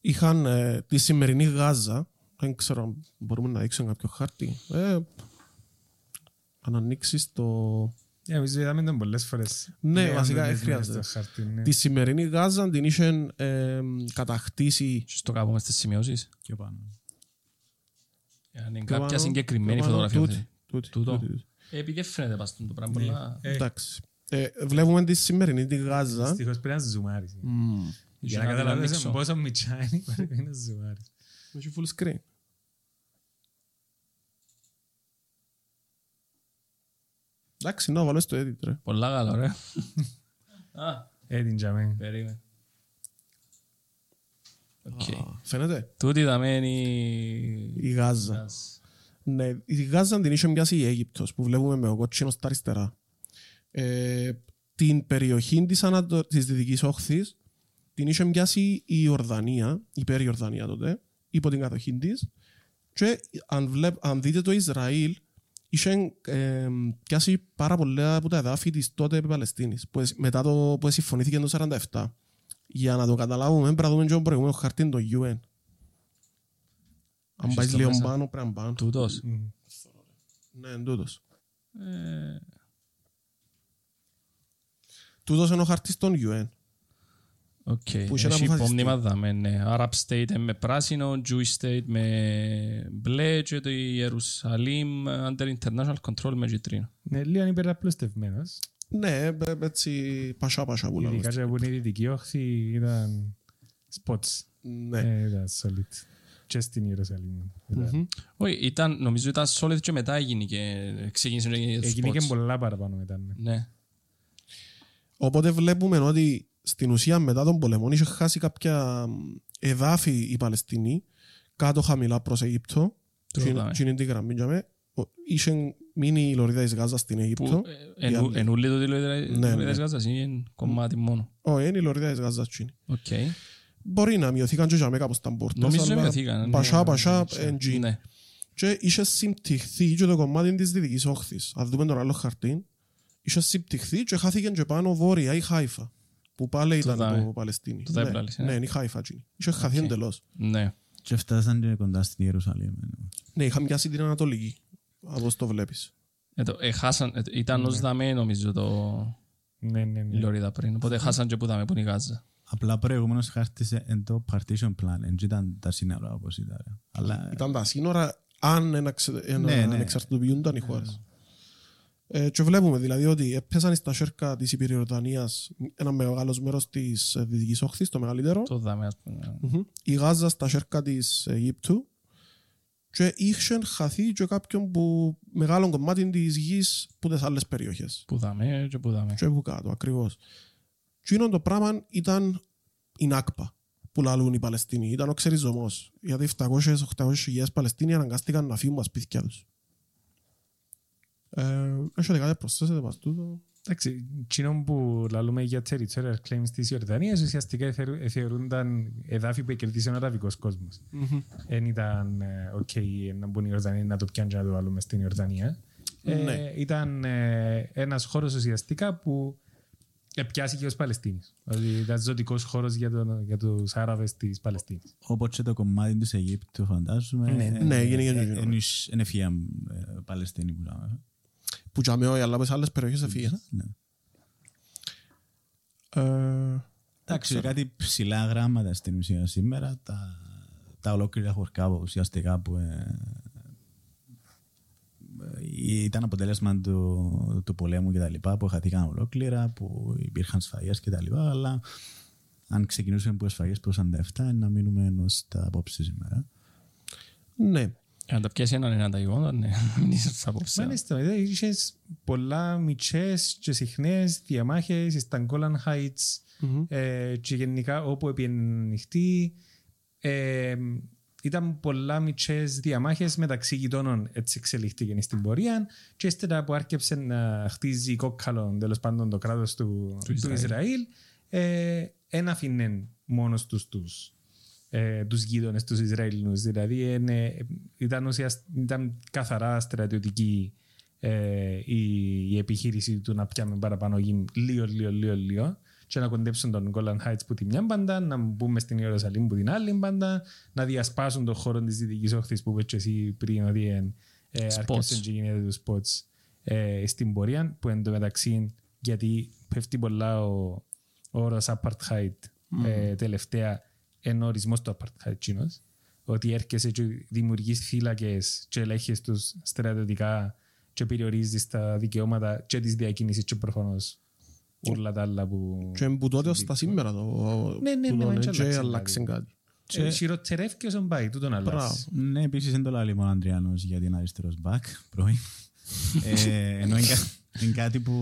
Είχαν ε, τη σημερινή Γάζα, δεν ξέρω αν μπορούμε να δείξουμε κάποιο χάρτη; Ε, αν ανοίξεις το... Yeah, εμείς είδαμε τον πολλές φορές. Ναι, Λέμε βασικά, τις δεν μέρες χρειάζεται. στο χάρτη, ναι. Τη σημερινή Γάζα την είχαν ε, κατακτήσει Και στο κάπου στις σημειώσεις. Πιο πάνω. Για να είναι πιο κάποια πάνω, συγκεκριμένη πιο πάνω, φωτογραφία. τούτη, θέλει. τούτη, Τούτο. τούτη, τούτη. Ε, Επειδή δεν φαίνεται πας το πράγμα πολλά. Ε, Εντάξει. Ε, βλέπουμε τη σημερινή τη Γάζα. Δυστυχώς πρέπει να ζουμάρεις. Μμμ. Για να να την καταλάβεις ανοίξω. πόσο μιτσιά είναι <laughs> πρέπει να ζουμάρεις. Έχει full screen. Εντάξει, να βάλω στο edit, ρε. Πολλά καλά, ωραία. Α, Ε, την τζιαμέ. περίμενε. Οκ. Α, Φαίνεται. Τούτη θα μένει... Η Γάζα. Ναι, η Γάζα την είχε πιάσει η Αίγυπτος που βλέπουμε με ο κότσινος στα αριστερά. Ε, την περιοχή της, Ανατο... της Δυτικής Όχθης την είχε πιάσει η Ορδανία, η Πέρι Ορδανία τότε, υπό την κατοχή της και αν, βλέπ... αν δείτε το Ισραήλ είχε ε, πιάσει πάρα πολλά από τα εδάφη της τότε Παλαιστίνης που, εσ- μετά το που συμφωνήθηκε το 1947. Για να το καταλάβουμε πρέπει να δούμε και το προηγούμενο χαρτί το UN. Αν Έχεις πάει το λίγο μέσα. πάνω πρέπει να πάνω. Τούτος. Ναι, εν τούτος. Ε, Τούτος είναι ο χαρτής των UN. Ok. Που είχε να Έχει αποφασιστεί. υπόμνημα δάμε, ναι. Arab State είναι με πράσινο, Jewish State με μπλε και το Ιερουσαλήμ under international control με κίτρινο. Ναι, λίγο υπεραπλουστευμένος. Ναι, ε, έτσι πασά πασά που λέμε. Ειδικά και από την δυτική όχθη ήταν spots. Ναι. Ε, Ήταν solid. Και στην Ιερουσαλήμ. Ήταν- Μμμ. Όχι, ήταν, νομίζω ήταν solid και μετά έγινε και ξεκίνησε να γίνει Έγινε και spots. πολλά παραπάνω μετά. ναι. Ναι. Οπότε βλέπουμε ότι στην ουσία μετά τον πολεμό είχε χάσει κάποια εδάφη η Παλαιστίνη κάτω χαμηλά προς Αίγυπτο. Το Τι είναι- είδαμε. τι είναι την γραμμή τζιαμέ. Ο- Είχε μείνει η Λωρίδα της Γάζας στην Αίγυπτο. Που ε, εν- άλλη. εν ούλη το τη Λωρίδα Ναι, ναι. της Γάζας ή εν κομμάτι μόνο. Όχι, είναι η Λωρίδα της Γάζας. τσίνη. Οκ. Μπορεί να μειωθήκαν και για μένα κάπως τα πόρτες, Νομίζω αλλά μειωθήκαν, ναι. Πασά, πασά, εν τζιν. Ναι. Και είχε συμπτυχθεί και το κομμάτι της Δυτικής Όχθης. Αν δούμε τον άλλο χαρτί, είχε συμπτυχθεί και χάθηκε και πάνω βόρεια η Χάιφα. Που πάλι ήταν δάμε. το Παλαιστίνη. Το δάμε Ναι, λάλης, ε. Ναι, είναι η Χάιφα. τζιν. Είχε χαθεί Οκ. εντελώς. Ναι. Και φτάσαν και κοντά στην Ιερουσαλήμ. Ναι, είχα μοιάσει την Ανατολική. Όπως το βλέπεις. Ε, το- ε, χάσαν- ε, Ήταν ως δαμέ νομίζω το Ναι, ναι, η ναι. Λωρίδα πριν. Οπότε χάσαν και που δαμέ που είναι η Γάζα. Απλά προηγούμενος χάρτης εν το partition plan, εν ήταν τα σύνορα όπως ήταν. Αλλά Ήταν τα σύνορα αν εναξε- ενα- Ναι, ναι. ανεξαρτητοποιούνταν οι χώρες. Ε, και βλέπουμε δηλαδή ότι έπεσαν στα σέρκα της Υπηριορδανίας ένα μεγάλος μέρος της ε, Δυτικής Όχθης, το μεγαλύτερο. Το δαμέ ας πούμε. Μμμ. Η Γάζα στα σέρκα της Αιγύπτου και είχε χαθεί και κάποιον που μεγάλο κομμάτι της γης που τις άλλες περιοχές. Που δαμέ και που δαμέ. Και που κάτω, ακριβώς. Και είναι το πράγμα ήταν η Νάκπα που λαλούν οι Παλαιστίνοι. Ήταν ο ξεριζωμός. Γιατί 700-800 χιλιάδες Παλαιστίνοι αναγκάστηκαν να φύγουν από τα σπίτια τους. Ε, έχετε κάτι να προσθέσετε πας τούτο. Εντάξει, εκείνο που λαλούμε για territorial claims της Ιορδανίας ουσιαστικά θεωρου- θεωρούνταν εδάφη που κερδίσει ο αραβικός κόσμος. Δεν ήταν ε, οκ να μπουν οι Ιορδανοί να το πιάνουν και να το βάλουμε στην Ιορδανία. Ε, Ναι. Ήταν ε, ένας χώρος ουσιαστικά που επιάσει ως Παλαιστίνης. Δηλαδή ήταν ζωτικός χώρος για, τον, για τους Άραβες της Παλαιστίνης. όπως και το κομμάτι της Αιγύπτου φαντάζομαι. Ναι, ε, ναι, γίνει και ε, εκείνο. εν εις- εν ευφυά, ε, Παλαιστίνη που λέμε. Που τζάμε όχι, αλλά σε άλλες περιοχές έφυγε. Ναι. Ε, Εντάξει, κάτι ψηλά γράμματα στην ουσία σήμερα, τα, τα ολόκληρα χωρικά ουσιαστικά που ε, ε, ήταν αποτέλεσμα του, του πολέμου και τα λοιπά, που χαθήκαν ολόκληρα, που υπήρχαν σφαγές και τα λοιπά, αλλά αν ξεκινούσαμε από σφαγές προς 47, να μείνουμε ενός τα απόψε σήμερα. ναι. Για να τα πιάσει έναν έναν τα γεγονότα, ναι. Μην είσαι στα απόψε. Μάλιστα, ε, είχες πολλά μητσές και συχνές διαμάχες στα Golan Heights Μμμ. ε, και γενικά όπου επιενυχτεί ε, ήταν πολλά μητσές διαμάχες μεταξύ γειτόνων έτσι εξελιχθήκαν στην πορεία και ύστερα που άρχισε να χτίζει κόκκαλο τέλος πάντων το κράτος του, του, Ισραήλ. Ισραήλ ε, ένα αφήνε μόνος τους τους ε, τους γείτονες τους Ισραηλινούς δηλαδή είναι, ήταν, ουσιασ- ήταν καθαρά στρατιωτική ε, η, η επιχείρηση του να πιάμε παραπάνω γη λίγο λίγο λίγο λίγο και να κοντέψουν τον Golan Heights που τη μια μπάντα, να μπούμε στην Ιερουσαλήμ που την άλλη μπάντα, να διασπάσουν τον χώρο της Δυτικής Όχθης που είπες και εσύ πριν ότι ε, ε, Spots. άρχισαν και γίνεται τους spots ε, στην πορεία που εν τω μεταξύ γιατί πέφτει πολλά ο, ο όρος apartheid ε, τελευταία εν ορισμός του apartheid τσίνος ότι έρχεσαι και δημιουργείς φύλακες και ελέγχεις τους στρατιωτικά και περιορίζεις τα δικαιώματα και της διακίνησης και προφανώς όλα τα άλλα που... Και που τότε ως τα σήμερα το Ναι, ναι, ναι, τούτο, μα έτσι και αλλάξε αλλάξε κάτι. κάτι. Και χειροτερεύει όσον πάει, τούτον Μπράβο. αλλάζει. Ναι, επίσης δεν το λέει μόνο ο Αντριάνος γιατί είναι αριστερός μπακ, πρώην. ε, ενώ είναι, κα- είναι κάτι που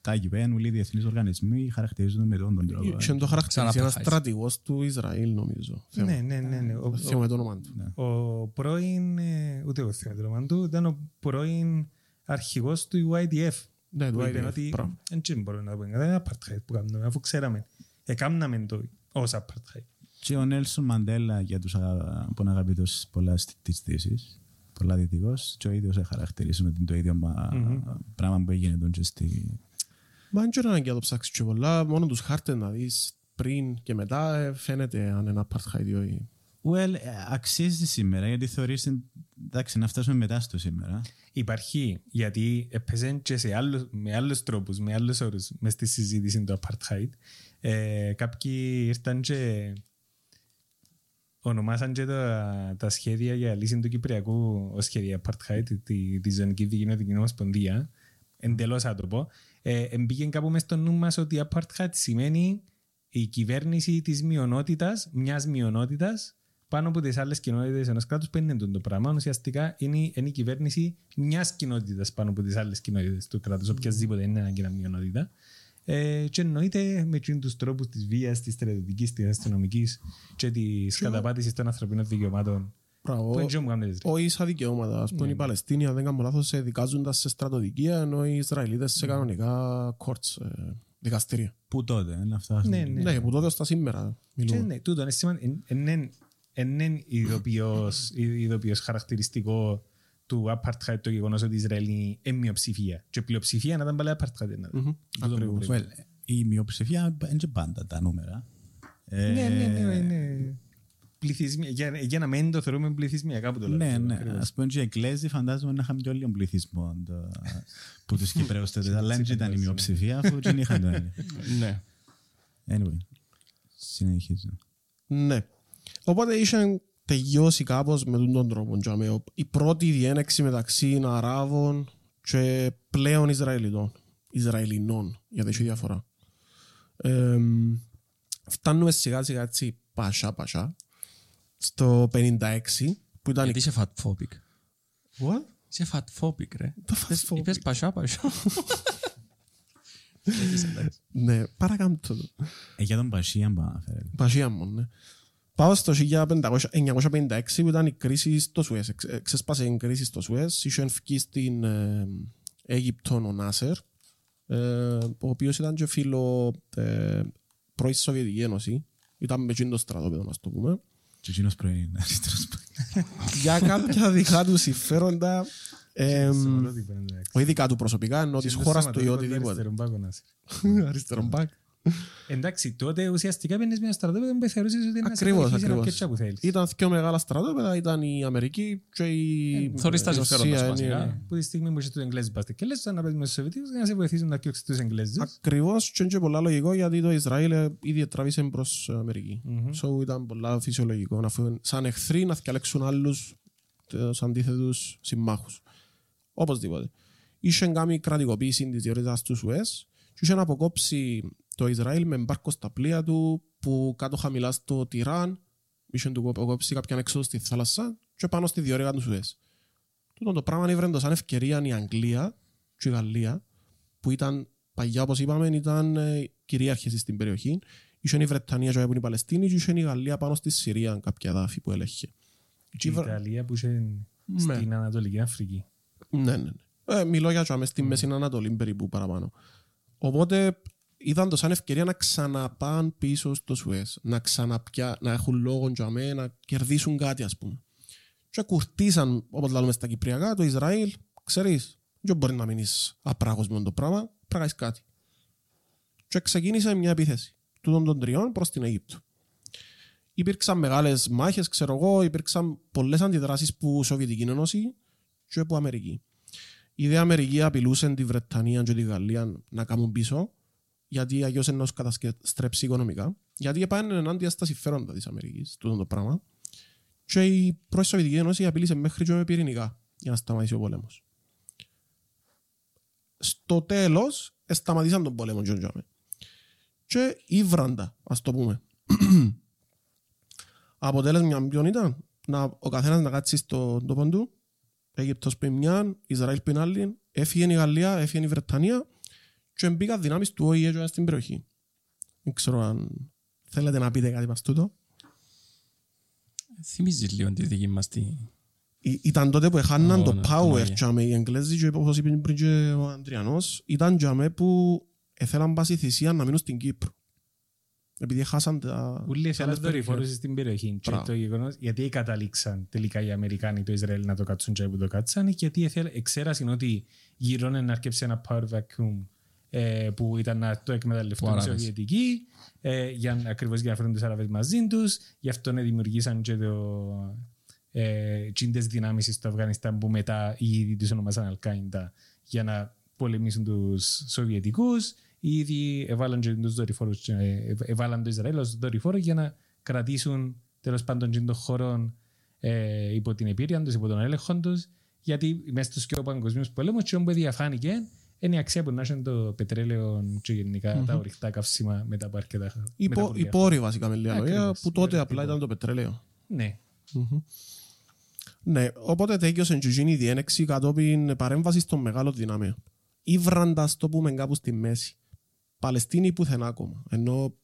τα UPN, όλοι οι διεθνείς οργανισμοί χαρακτηρίζουν με τον τον τρόπο. Και το χαρακτηρίζει Ξανά ένας Apartheid. στρατηγός του Ισραήλ νομίζω. Ναι, ναι, ναι. ναι. Ο, Θυμάμαι το όνομα του. ο, ο πρώην, ε, ούτε εγώ θυμάμαι το όνομα του, ήταν ο πρώην αρχηγός του UIDF. Ναι, του που είπε IDF, ότι μπράβο. δεν μπορούμε να το πούμε, δεν είναι apartheid που κάνουμε, αφού ξέραμε. Εκάμναμε το ως apartheid. Και ο Νέλσον Μαντέλα για τους αγα... που είναι αγαπητός πολλά στη- της Δύσης, πολλά δυτικός, και ο ίδιος χαρακτηρίζει ότι είναι το ίδιο μα- πράγμα που έγινε τον και στη... Μα δεν ξέρω ανάγκη να το ψάξεις και πολλά, μόνο τους χάρτες να δεις πριν και μετά ε, φαίνεται αν είναι apartheid ή όχι. Well, ε, αξίζει σήμερα γιατί θεωρείς εντάξει να φτάσουμε μετά στο σήμερα. Υπάρχει, γιατί έπαιζε και σε άλλους, με άλλους τρόπους, με άλλους όρους μες στη συζήτηση του apartheid. Ε, κάποιοι ήρθαν και ονομάσαν και τα, τα σχέδια για λύση του Κυπριακού ως σχέδια apartheid, τη, τη Ζωνική Δικοινωτική Ομοσπονδία, εντελώς άτομο. Ε, εμπήκε κάπου μες στο νου μας ότι apartheid σημαίνει η κυβέρνηση της μειονότητας, μιας μειονότητας, πάνω από τις άλλες κοινότητες ενός κράτους που είναι το πράγμα. Ουσιαστικά είναι, είναι η κυβέρνηση μιας κοινότητας πάνω από τις άλλες κοινότητες του κράτους, οποιασδήποτε είναι ένα κοινά μειονότητα. Ε, και εννοείται με εκείνους τους τρόπους της βίας, της στρατιωτικής, της αστυνομικής και της καταπάτησης των ανθρωπίνων δικαιωμάτων Μπράβο. Που έτσι μου κάνετε τις Ο ίσα δικαιώματα. Ας πούμε, οι Παλαιστίνοι, αν δεν κάνω λάθος, σε δικάζοντας σε στρατοδικεία, ενώ οι Ισραηλίτες σε κανονικά courts, ε, δικαστήρια. Πού τότε, είναι αυτά. Ναι, ναι. Ναι, που τότε στα σήμερα Και μιλούμε. ναι, τούτο είναι σημαντικό. Είναι ειδοποιώς ειδοποιώς χαρακτηριστικό του apartheid το γεγονός ότι η Ισραήλ είναι μειοψηφία. Και πλειοψηφία να ήταν πάλι apartheid. να ήταν. Μμμ, Τούτο που ακριβώς. πρέπει. Well, η μειοψηφία είναι και πάντα τα νούμερα. Ε, Ναι, ναι, ναι, ναι. Πληθυσμία. Για, για να μην το θεωρούμε πληθυσμιακά που το λέω. Ναι, ναι. Ακριβώς. Ας πούμε και οι Εκκλέζοι φαντάζομαι να είχαν πιο λίγο πληθυσμό το- που τους Κυπρέους τότε. <laughs> Αλλά δεν ήταν η μειοψηφία αφού δεν είχαν το <laughs> έννοια. Ναι. Anyway, συνεχίζω. Ναι. Οπότε είχε τελειώσει κάπως με τον τον τρόπο. τζάμε. Ο- Η πρώτη διένεξη μεταξύ Αράβων και πλέον Ισραηλιτών. Ισραηλινών, γιατί έχει διαφορά. Εμ, φτάνουμε σιγά σιγά έτσι πασά πασά στο 56 που ήταν... Γιατί είσαι fatphobic; What? Είσαι fatphobic, ρε. Το Είπες- fatphobic. Είπες πασά πασά. Έχεις εντάξει. Ναι, παρακάμπτω το. Ε, για τον Πασίαν πάμε να φέρει. Πασία μου, ναι. Πάω στο 1956 που ήταν η κρίση στο Σουέζ. Εξ- ε, Ξέσπασε η κρίση στο Σουέζ. Είχε ευκεί στην ε, Αίγυπτο ο Νάσερ, ε, ο οποίος ήταν και φίλος ε, πρώην Σοβιετικής Ένωσης. Ήταν με εκείνο το στρατόπεδο, να το πούμε. Και εκείνος πρωί είναι αριστερός πρωί. Για κάποια δικά του συμφέροντα, ε, Σοβαρότυπο, εντάξει. όχι δικά του προσωπικά, ενώ της Και το χώρας του ή σωματότυπο του οτιδήποτε. αριστερού μπάκου, να είσαι. Αριστερό μπακ. Εντάξει, τότε ουσιαστικά μπαίνεις με ένα στρατόπεδο που θεωρούσες ότι είναι να σε Ακριβώς, βοηθήσει να ακριβώς. πιέτσια που θέλεις. Ήταν δύο μεγάλα στρατόπεδα, ήταν η Αμερική και η θωρείς τα η συμφέροντα Ρωσία, σου, είναι- βασικά. Που τη στιγμή που είσαι τους Εγγλέζους μπάσκετ και λες να παίζεις με τους Σοβιετικούς για να σε βοηθήσουν να πιέξεις τους Εγγλέζους. Ακριβώς και είναι και πολλά λογικό γιατί το Ισραήλ ε, ήδη τραβήσε προς Αμερική. So ήταν πολλά φυσιολογικό αφού είναι σαν εχθροί να διαλέξουν άλλους τους αντίθετους συμμάχους. Οπωσδήποτε. Είχε κάνει κρατικοποίηση της διορίτας τους Σουέζ και είχε να αποκόψει το Ισραήλ με μπάρκο στα πλοία του που κάτω χαμηλά στο Τιράν είχε του αποκόψει κάποιαν έξοδο στη θάλασσα και πάνω στη διόρυγα τους Σουέζ. Τούτο το πράγμα ήβρε το σαν ευκαιρία η Αγγλία και η Γαλλία που ήταν παγιά όπως είπαμε ήταν ε, κυρίαρχες στην περιοχή. Είχε η Βρετανία και η Παλαιστίνη και είχε η Γαλλία πάνω στη Συρία κάποια δάφη που έλεγχε. Και η Ιταλία που είχε Ναι. στην Ανατολική Αφρική. Ναι, ναι, ναι. Ε, μιλώ για τσάμε στη Μέση Ανατολή περίπου παραπάνω. Οπότε είδαν το σαν ευκαιρία να ξαναπάνε πίσω στο Σουέζ, να ξαναπιά, να έχουν λόγο τσάμε, να κερδίσουν κάτι ας πούμε. Και κουρτίσαν, όπως λέμε στα Κυπριακά, το Ισραήλ, ξέρεις, δεν μπορεί να μείνεις απράγος με το πράγμα, πρέπει να κάνεις κάτι. Και ξεκίνησε μια επίθεση τούτων των τριών προς την Αίγυπτο. Υπήρξαν μεγάλες μάχες, ξέρω εγώ, υπήρξαν πολλές αντιδράσεις που Σοβιετική Ένωση και από Αμερική. Η δε Αμερική απειλούσε τη Βρετανία και τη Γαλλία να κάνουν πίσω, γιατί αγιώς να τους καταστρέψει οικονομικά, γιατί πάνε ενάντια στα συμφέροντα της Αμερικής, τούτο το πράγμα. Και η πρώην Σοβιετική Ένωση απειλήσε μέχρι και με πυρηνικά για να σταματήσει ο πόλεμος. Στο τέλος, σταματήσαν τον πόλεμο και τζάμε. Και ήβραντα, ας το πούμε. <clears throat> Αποτέλεσμα ποιον ήταν, να, ο καθένας να κάτσει στον τόπο του, Αίγυπτος πριν μια, Ισραήλ πριν άλλη, έφυγε η Γαλλία, έφυγε η Βρετανία και μπήκαν δυνάμεις του ΟΗΕ και στην περιοχή. Δεν ξέρω αν θέλετε να πείτε κάτι μας τούτο. Θυμίζεις λίγο τη δική μας τη... Ή- Ήταν τότε που έχαναν Ω, το ναι, τον power ΟΗΕ. τζάμε, οι Εγγλέζοι και όπως είπε πριν και ο Αντριανός ήταν τζάμε που ήθελαν πάση θυσία να μείνουν στην Κύπρο. Επειδή χάσαν τα... Ούλοι τις θέλαν άλλες περιοχές. δορυφόρους στην περιοχή. Και Μπράβο. το γεγονός, γιατί καταλήξαν τελικά οι Αμερικάνοι το Ισραήλ να το κάτσουν και που το κάτσαν, γιατί ήθελ- εξέρασαν ότι γύρω να αρκέψει ένα power vacuum ε, που ήταν να το Που εκμεταλλευτούν οι Άραβες. Σοβιετικοί, ε, για, να- ακριβώς για να φέρουν τους Άραβες μαζί τους. Γι' αυτό να δημιουργήσαν και το, ε, τσίντες δυνάμεις στο Αφγανιστάν που μετά ήδη τους ονομάσαν Αλκάιντα για να πολεμήσουν τους Σοβιετικούς. Ήδη έβαλαν και τους δορυφόρους, και, ε, έβαλαν το Ισραήλ ως δορυφόρο για να κρατήσουν τέλος πάντων και των χωρών ε, υπό την επίρρεια τους, υπό τον έλεγχο τους, γιατί μέσα στους και ο παγκοσμίος πολέμος και όπου διαφάνηκε είναι η αξία που να έχουν το πετρέλαιο και γενικά τα ορυκτά καύσιμα μετά από αρκετά Οι, μετά πο- από οι διάφορα. πόροι βασικά με λίγα λόγια, Ακριβώς. που τότε Ε, απλά λοιπόν. ήταν το πετρέλαιο. Ναι. Ναι, οπότε τέλειωσε και γίνει η διένεξη κατόπιν παρέμβασης των μεγάλων δυνάμεων. Ήβραντα το πούμε κάπου στη μέση. Παλαιστίνη πουθενά ακόμα. Ενώ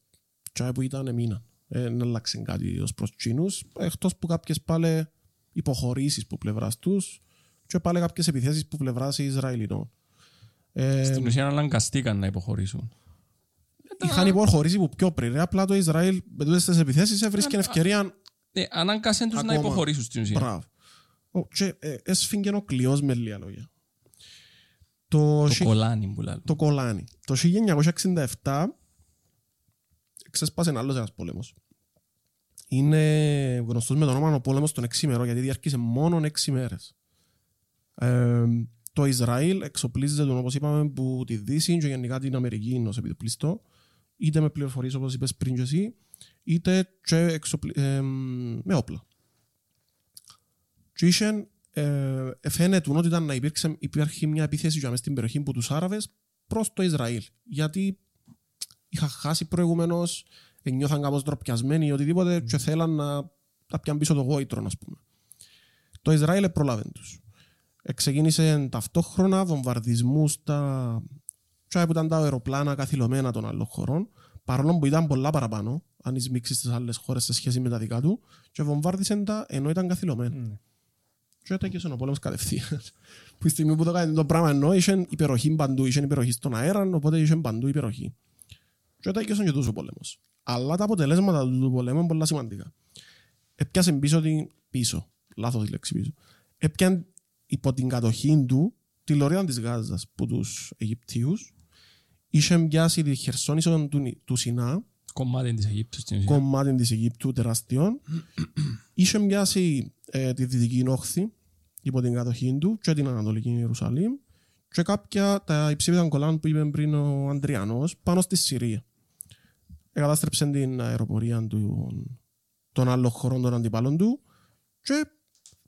τσάι που ήταν μήνα. Ε, δεν άλλαξε κάτι ως προς Τσίνους, εκτός που κάποιες πάλι υποχωρήσεις που πλευράς τους και πάλι κάποιες επιθέσεις που πλευράς Ισραηλινών. Ε, Στην ουσία αναγκαστήκαν να υποχωρήσουν. είχαν υποχωρήσει που πιο πριν. ρε. Απλά το Ισραήλ με τούτες τις επιθέσεις έβρισκε Αν- ευκαιρία Ναι, ανάγκασαν τους να Ακόμα. υποχωρήσουν στην ουσία. Μπράβο. Ω, Και ε, έσφυγγε ο κλειός με λίγα λόγια. Το, Το χι- κολάνι που λέμε. το κολάνι. Το 1967 ξέσπασε άλλος ένας πόλεμος. Είναι γνωστός με το όνομα ο πόλεμος των 6 ημερών γιατί διαρκήσε μόνο 6 μέρες. Ε, το Ισραήλ εξοπλίζεται όπως είπαμε που τη Δύση και γενικά την Αμερική ως επιτοπλιστό είτε με πληροφορίες όπως είπες πριν και εσύ είτε και εξοπλι... ε, με όπλα. Και είχε, ε, φαίνεται ότι ήταν να υπήρξε, υπάρχει μια επίθεση για μέσα στην περιοχή που τους Άραβες προς το Ισραήλ. Γιατί είχα χάσει προηγουμένως, νιώθαν κάπως ντροπιασμένοι ή οτιδήποτε και θέλαν να τα πιάνουν πίσω το γόητρο, ας πούμε. Το Ισραήλ προλάβαινε τους. Ξεκίνησε ταυτόχρονα βομβαρδισμούς στα και που ήταν τα αεροπλάνα καθυλωμένα των άλλων χωρών, παρόλο που ήταν πολλά παραπάνω, αν εισμίξεις στις άλλες χώρες σε σχέση με τα δικά του, και βομβάρδισε τα ενώ ήταν καθυλωμένα. Ναι. Και έταγε ο πόλεμος κατευθείαν. <laughs> Που η στιγμή που το κάνει το πράγμα ενώ είχε υπεροχή παντού, είχε υπεροχή στον αέρα, οπότε είχε παντού υπεροχή. Και έταγε και τόσο ο πόλεμος. Αλλά τα αποτελέσματα του, του πολέμου είναι πολλά σημαντικά. Έπιασε πίσω την... πίσω, λάθος η λέξη πίσω. Έπιαν υπό την κατοχή του τη λωρίδα της Γάζας που τους Αιγυπτίους είχε πιάσει τη χερσόνησο του, του Σινά Κομμάτι της Αιγύπτου στην ουσία. κομμάτι της Αιγύπτου τεράστιον. Είχε μοιάσει ε, τη Δυτική Όχθη υπό την κατοχή του και την Ανατολική Ιερουσαλήμ και κάποια τα υψίπεδα κολάν που είπε πριν ο Αντριανός πάνω στη Συρία. Εγκατάστρεψε την αεροπορία του, των άλλων χωρών των αντιπάλων του και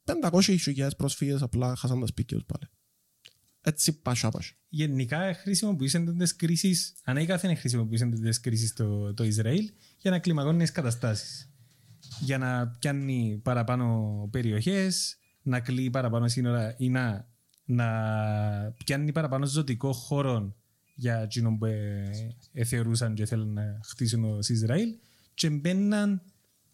500.000 πρόσφυγες απλά χάσαν τα σπίτια τους πάλι. Έτσι πάσα πάσα. Γενικά χρησιμοποιήσαν τις κρίσεις, ανέκαθεν χρησιμοποιήσαν τις κρίσεις το, το Ισραήλ για να κλιμακώνει τις καταστάσεις. Για να πιάνει παραπάνω περιοχές, να κλείει παραπάνω σύνορα ή να, να πιάνει παραπάνω ζωτικό χώρο για εκείνον που ε, ε, θεωρούσαν και θέλουν να χτίσουν ως Ισραήλ και μπαίναν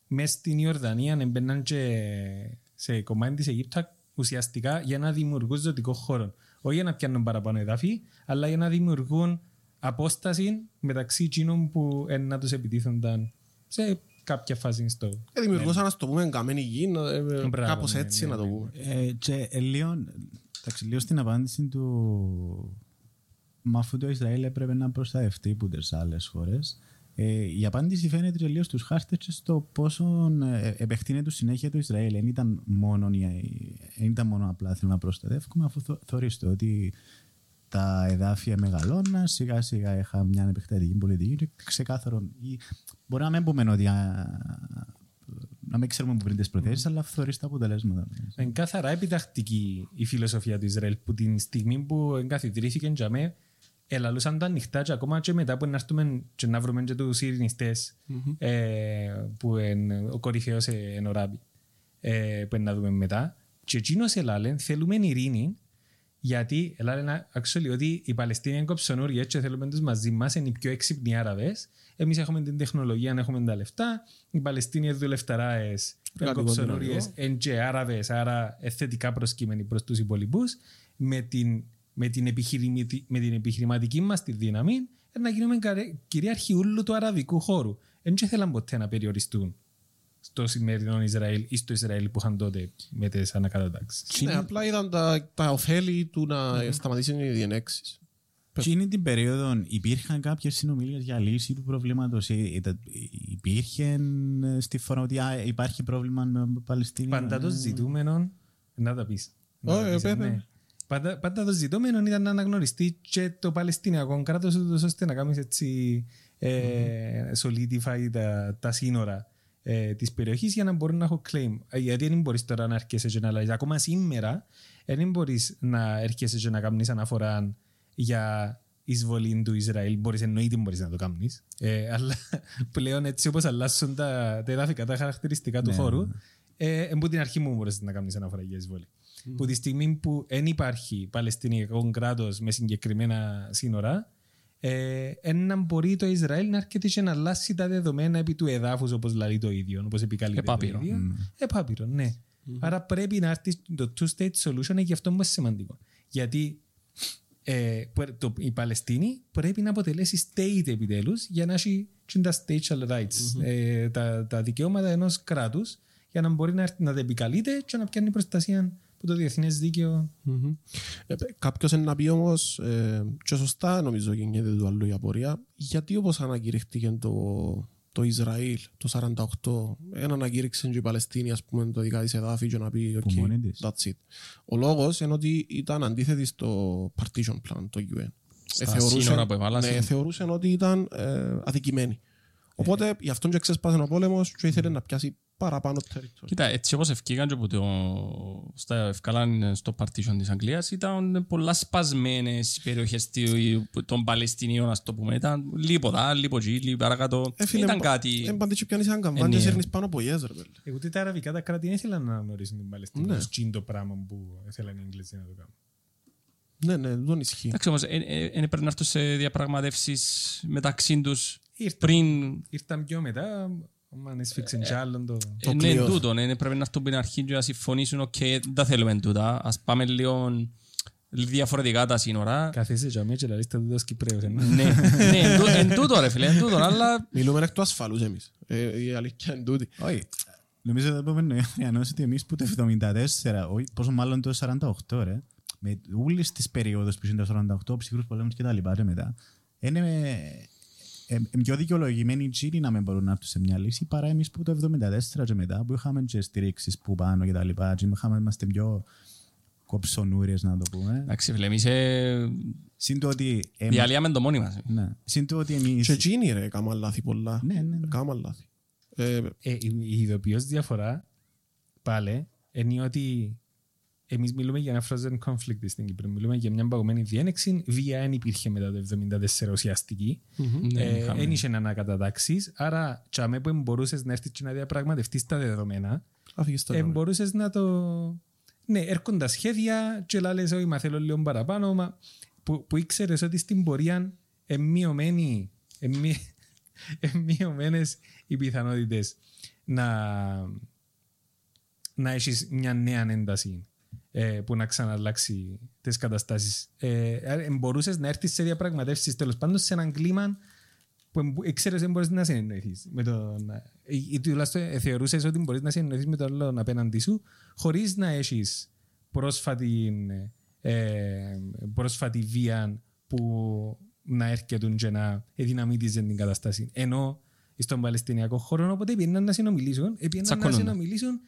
μέσα στην Ιορδανία, μπαίναν και σε κομμάτι της Αιγύπτου ουσιαστικά για να δημιουργούν ζωτικό χώρο. Όχι για να πιάνουν παραπάνω εδάφη, αλλά για να δημιουργούν απόσταση μεταξύ εκείνων που ε, να τους επιτίθενταν σε κάποια φάση στο... Και δημιουργούσαν, να το πούμε, καμένη γη, να- ε, Μπράβο, κάπως ναι, έτσι ναι, να το ναι, πούμε. Ε, και ε, λίγο, εντάξει, λίγο στην απάντηση του μα αφού το Ισραήλ έπρεπε να προστατευτεί από τις άλλες χώρες ε, η απάντηση φαίνεται λίγο στους χάρτες και στο πόσο ε, επεκτείνεται συνέχεια το Ισραήλ. Δεν ήταν μόνο, η- δεν ήταν μόνο απλά θέλω να προστατεύουμε αφού θω- θεωρείς το ότι τα εδάφια μεγαλώναν, σιγά σιγά είχα μια επεκτατική πολιτική και ξεκάθαρο. ή- Μπορεί να μην πούμε ότι α, να μην ξέρουμε που πριν τις προθέσεις, αλλά θεωρείς τα αποτελέσματα. Είναι καθαρά επιτακτική η φιλοσοφία του Ισραήλ που την στιγμή που εγκαθιδρύθηκε για με ελαλούσαν τα ανοιχτά και ακόμα και μετά που να έρθουμε και να βρούμε και τους ειρηνιστές ε, που είναι ο κορυφαίος εν ο Ράμπη ε, που είναι να δούμε μετά. Και εκείνος ελάλε θέλουμε ειρήνη γιατί ελάλε actually ότι οι Παλαιστίνοι είναι κοψονούρια και θέλουμε τους μαζί μας είναι οι πιο έξυπνοι Άραβες. Εμείς έχουμε την τεχνολογία, έχουμε τα λεφτά οι Παλαιστίνοι είναι δουλευταράες είναι Κάτι κοψονούριες κοντινό. είναι και Άραβες άρα ε, θετικά προσκύμενοι προς τους υπολοιπούς με την, με την, επιχειρηματι- με την επιχειρηματική μας τη δύναμη ε, να γίνουμε καρε- κυρίαρχοι όλου του αραβικού χώρου. Δεν ήθελαν ποτέ να περιοριστούν στο σημερινό Ισραήλ ή στο Ισραήλ που είχαν τότε με τις ανακατατάξεις. Ναι, απλά είδαν τα, τα ωφέλη του να σταματήσουν οι διενέξεις. Εκείνη την περίοδο υπήρχαν κάποιες συνομιλίες για λύση του προβλήματος. Ε, ε, τα- Υπήρχε ε, στη φορά ότι α, υπάρχει πρόβλημα με Παλαιστίνη. Πάντα το ζητούμενο, να τα πεις. Να Ω, τα ε, πεις, πέμε. ναι. Πάντα, πάντα το ζητούμενο ήταν να αναγνωριστεί και το Παλαιστινιακό κράτος ούτως ώστε να κάνεις έτσι ε, solidify τα, τα σύνορα ε, της περιοχής για να μπορεί να έχω claim. Ε, γιατί δεν μπορείς τώρα να έρχεσαι και να αλλάζεις. Ακόμα σήμερα δεν μπορείς να έρχεσαι και να κάνεις αναφορά για εισβολή του Ισραήλ. Μπορείς εννοείται μπορείς να το κάνεις. Ε, αλλά <laughs> πλέον έτσι όπως αλλάσσουν τα, τα εδάφικα, τα χαρακτηριστικά του Ναι, χώρου, ναι. ε, από την αρχή μου μπορείς να κάνεις αναφορά για εισβολή. Που τη στιγμή που δεν υπάρχει Παλαιστινιακό κράτος με συγκεκριμένα σύνορα, ε, ένα μπορεί το Ισραήλ να έρχεται και να αλλάσει τα δεδομένα επί του εδάφους, όπως λέει το ίδιο, όπως επικαλείται Επάπειρο. το ίδιο. Επάπειρο, ναι. Άρα πρέπει να έρθει το two-state solution και αυτό είναι σημαντικό. Γιατί ε, που- το, η Παλαιστίνη πρέπει να αποτελέσει state επιτέλους για να έχει και τα stateal rights, ε, τα, τα δικαιώματα ενός κράτους για να μπορεί να, έρθει- να τα επικαλείται και να πιάνει προστασία από το διεθνές δίκαιο. Μμμ. Ε, Κάποιος να πει όμως, ε, και σωστά νομίζω γίνεται του άλλου η απορία, γιατί όπως ανακηρύχθηκε το, το Ισραήλ το 48, ένα ανακήρυξε και η Παλαιστίνη ας πούμε το δικά της εδάφη και να πει Που ok, μόνη της. that's it. Ο λόγος είναι ότι ήταν αντίθετη στο partition plan, το UN. Στα σύνορα που έβαλαν. ναι, θεωρούσαν ότι ήταν ε, αδικημένοι. Οπότε γι' αυτόν και ξέσπασε ο πόλεμος και ήθελε να πιάσει παραπάνω territory. Κοίτα, έτσι όπως ευκήκαν και που το, στα ευκάλαν στο partition της Αγγλίας ήταν πολλά σπασμένες οι περιοχές του- των Παλαιστινίων, ας το πούμε. Ήταν λίγο δά, λίγο εκεί, λίγο παρακάτω. Ε, φίλε, ήταν μπα- κάτι... Ε, πάντως και πιάνεις έναν καμβάν Ε, και ναι. σέρνεις πάνω μπογιές, ρε πελλέ. Ε, Ούτε τα αραβικά τα κράτη δεν ήθελαν να γνωρίσουν την Παλαιστίνη Ναι. ως τζείν' το πράγμα που ήθελαν οι Εγγλέζοι να το κάνουν. Ναι, ναι, δεν ισχύει. Εντάξει όμως, δεν έπρεπε να έρθουν σε διαπραγματεύσεις μεταξύ τους Ήρθαν, πριν... ήρθαν πιο μετά, αν έσφιξαν κι άλλον το... Ε, ναι, κλειό. τούτο, ναι, πρέπει να έρθουν πριν αρχήν και να συμφωνήσουν, οκ, δεν τα θέλουμε τούτα, ας πάμε λίγο διαφορετικά τα σύνορα. Καθίσαι και αμέσως και λαλείς τα τούτος Κυπρέους. ε, ναι. ναι, ναι, εν τού- εν τούτο ρε φίλε, εν τούτο, αλλά Μιλούμε εκ του ασφαλούς εμείς. Ε, η αλήθεια είναι τούτη. Όχι. Νομίζω ότι είπαμε νοιανός ότι εμείς που το 74, όχι, πόσο μάλλον το 48, ρε, με όλες τις περιόδους που είναι το 48, ψυχρούς πολέμους και τα λοιπά, ρε, μετά, είναι ε, ε, πιο δικαιολογημένοι οι Τσίνοι να μην μπορούν να έρθουν σε μια λύση παρά εμείς που το 74 και μετά, που είχαμε και στηρίξεις που πάνω και τα λοιπά, και είχαμε, είμαστε πιο κοψονούρες, να το πούμε. εντάξει φίλε, εμείς ε, Συν το ότι... εμ- διαλύαμε το μόνοι μας. ναι. Συν το ότι εμείς... Και εκείνοι ρε, κάμαν λάθη πολλά. Ναι, ναι, ναι. Κάμαν λάθη. Ε, Ε, η η ειδοποιώς διαφορά πάλι είναι ότι εμείς μιλούμε για ένα frozen conflict στην Κύπρο. Μιλούμε για μια παγωμένη διένεξη. Βία δεν υπήρχε μετά το 1974 ουσιαστική. Ναι, Ε, είχαμε. Δεν είχε να ανακατατάξεις. Άρα, τσάμε που μπορούσες να έρθεις και να διαπραγματευτείς τα δεδομένα, Αφήγεις το ε, νόημα. μπορούσες να το... Ναι, έρχονται τα σχέδια και λες όχι, μα θέλω λίγο παραπάνω, μα που, που ήξερες ότι στην πορεία εμμειωμένοι, εμμει, <laughs> εμμειωμένες οι πιθανότητες να, να έχεις μια νέα ένταση ε, που να ξαναλλάξει τις καταστάσεις. Ε, ε, μπορούσες να έρθεις σε διαπραγματεύσεις τέλος πάντων σε έναν κλίμα που εμπο- ξέρεις δεν μπορείς να συνεννοηθείς με τον... ή- ή τουλάχιστον ε, θεωρούσες ότι μπορείς να συνεννοηθείς με τον άλλον απέναντι σου χωρίς να έχεις πρόσφατη, ε, πρόσφατη βία που να έρχεται και να δυναμίτιζε την κατάσταση. Ενώ στον Παλαιστινιακό χώρο οπότε πήγαιναν να συνομιλήσουν, πήγαιναν να Τσακώνονταν. συνομιλήσουν,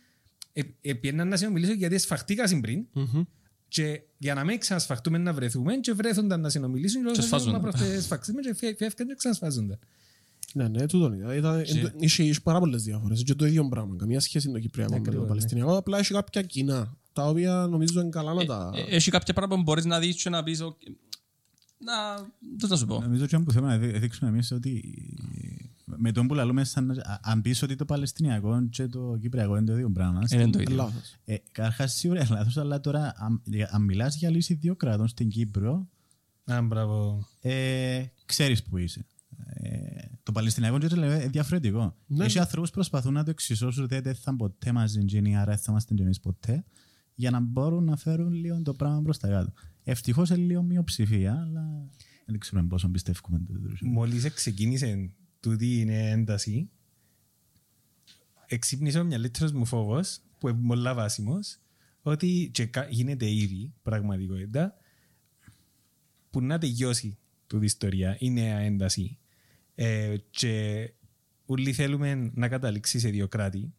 ε, ε, πήγαιναν να συνομιλήσουν γιατί σφαχτήκαν πριν Μμμ. και για να μην ξανασφαχτούμε να βρεθούμε και βρέθονταν να συνομιλήσουν και σφάζονταν. να σφαχτούμε και φε- φεύγαν και ξανασφάζονταν. Ναι, ναι, τούτον ήταν. Ήταν- Και- εν- Είχε είχε πάρα πολλές διαφορές. Και το ίδιο πράγμα. Καμία σχέση με το Κυπριακό με το Ακριβώς, ναι. Παλαιστινιακό. Απλά έχει κάποια κοινά. Τα οποία νομίζω είναι καλά να τα... Ε, Έχει κάποια πράγματα που μπορείς να δεις και να πεις, «Ok, να, τι να σου πω. Νομίζω ότι που θέλουμε να δει- δείξουμε εμείς ότι με τον που λαλούμε σαν, α- αν πεις ότι το Παλαιστινιακό και το Κυπριακό είναι το ίδιο πράγμα. Είναι το ίδιο. Λάθος. Ε, Καταρχάς σίγουρα είναι λάθος, αλλά τώρα αν, αν μιλάς για λύση δύο κρατών στην Κύπρο, Α, μπράβο. ε, ξέρεις που είσαι. Ε, το Παλαιστινιακό και το λέω, είναι διαφορετικό. Ναι. Έχει ανθρώπους που προσπαθούν να το εξισώσουν ότι δεν θα ποτέ μαζί γίνει, άρα δεν θα είμαστε και εμείς ποτέ, για να μπορούν να φέρουν λίγο το πράγμα προς τα κάτω. Ευτυχώς είναι λίγο μειοψηφία, αλλά δεν ξέρουμε πόσο πιστεύουμε το τέτοιο. Μόλις ξεκίνησε τούτη είναι ένταση, εξύπνησε ο μυαλύτερος μου φόβος, που είναι πολλά βάσιμος, ότι και κα- γίνεται ήδη πραγματικότητα, που να τελειώσει τούτη η ιστορία, η νέα ένταση. Ε, και όλοι θέλουμε να καταλήξει σε δύο κράτη,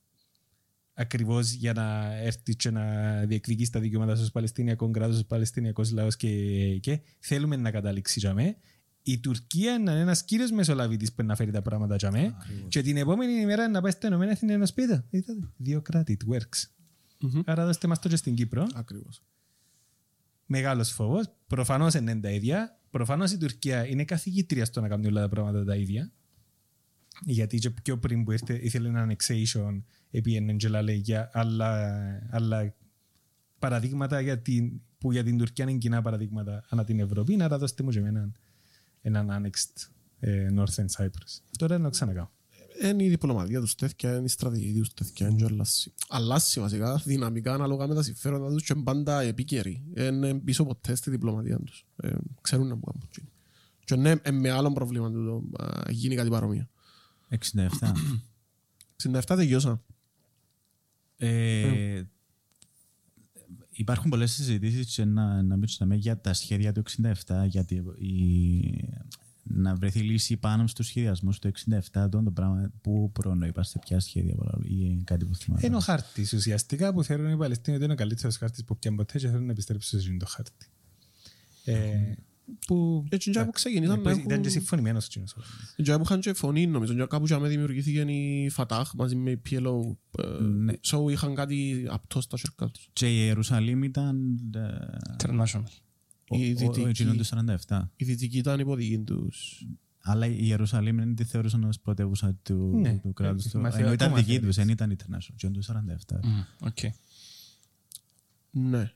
ακριβώς για να έρθει και να διεκδικήσει τα δικαιώματα στους Παλαιστινιακών κράτος, στους Παλαιστινιακός λαός και, και θέλουμε να καταλήξει για με. Η Τουρκία είναι ένας κύριος μεσολαβητής που να φέρει τα πράγματα για με και την επόμενη ημέρα να πάει στα Ηνωμένα Έθνη να σπίτι. Είδατε, δύο κράτη, it works. Μμμ. Άρα δώστε μας το και στην Κύπρο. Ακριβώς. Μεγάλος φόβος. Προφανώς είναι τα ίδια. Προφανώς η Τουρκία είναι καθηγήτρια στο να κάνει όλα τα πράγματα τα ίδια. Γιατί και πιο πριν που ήρθε, ήθελε ένα annexation επί και λέει για άλλα, άλλα παραδείγματα για την, που για την Τουρκία είναι κοινά παραδείγματα ανά την Ευρώπη. Άρα δώστε μου και εμένα έναν annexed ε, Northern Cyprus. Τώρα να το ξανακάω. είναι η διπλωματία τους τέτοια, είναι η στρατηγική τους τέτοια, είναι και αλλάσει. Αλλάσει βασικά, δυναμικά ανάλογα με τα συμφέροντα τους και είναι πάντα επίκαιροι. Είναι πίσω ποτέ στη διπλωματία τους. Ε, ξέρουν να μπουν. Και ναι, ε, με άλλο πρόβλημα του γίνει κάτι παρόμοιο. 67. 67 τελειώσα. Ε, υπάρχουν πολλές συζητήσεις να, να μην για τα σχέδια του 67, γιατί η, να βρεθεί λύση πάνω στους σχεδιασμούς του 67, το πράγμα που προνοήπα σε ποια σχέδια ή κάτι που θυμάμαι. Είναι ο χάρτης ουσιαστικά που θέλουν οι Παλαιστίνοι ότι είναι ο καλύτερος χάρτης που πιάνουν ποτέ και θέλουν να επιστρέψουν σε το χάρτη. Ε, που Έτσι και που ξεκινήσαν να ήταν και συμφωνημένος εκείνος. Και που είχαν και φωνή νομίζω και κάπου και δημιουργήθηκε η Φατάχ μαζί με η PLO Ναι. so είχαν κάτι απτό στα σέρκα τους. Και η Ιερουσαλήμ ήταν. ε, International. ο- Η ο- δυτική- ο εκείνο του 47. Η δυτική ήταν που δική τους. Αλλά η Ιερουσαλήμ δεν τη θεωρούσαν ως πρωτεύουσα του, Ναι. του κράτους του. Μαθηματικό Ενώ ήταν δική μαθαίνεις. τους, δεν ήταν international. Και του 47. Μμ, οκ. Ναι.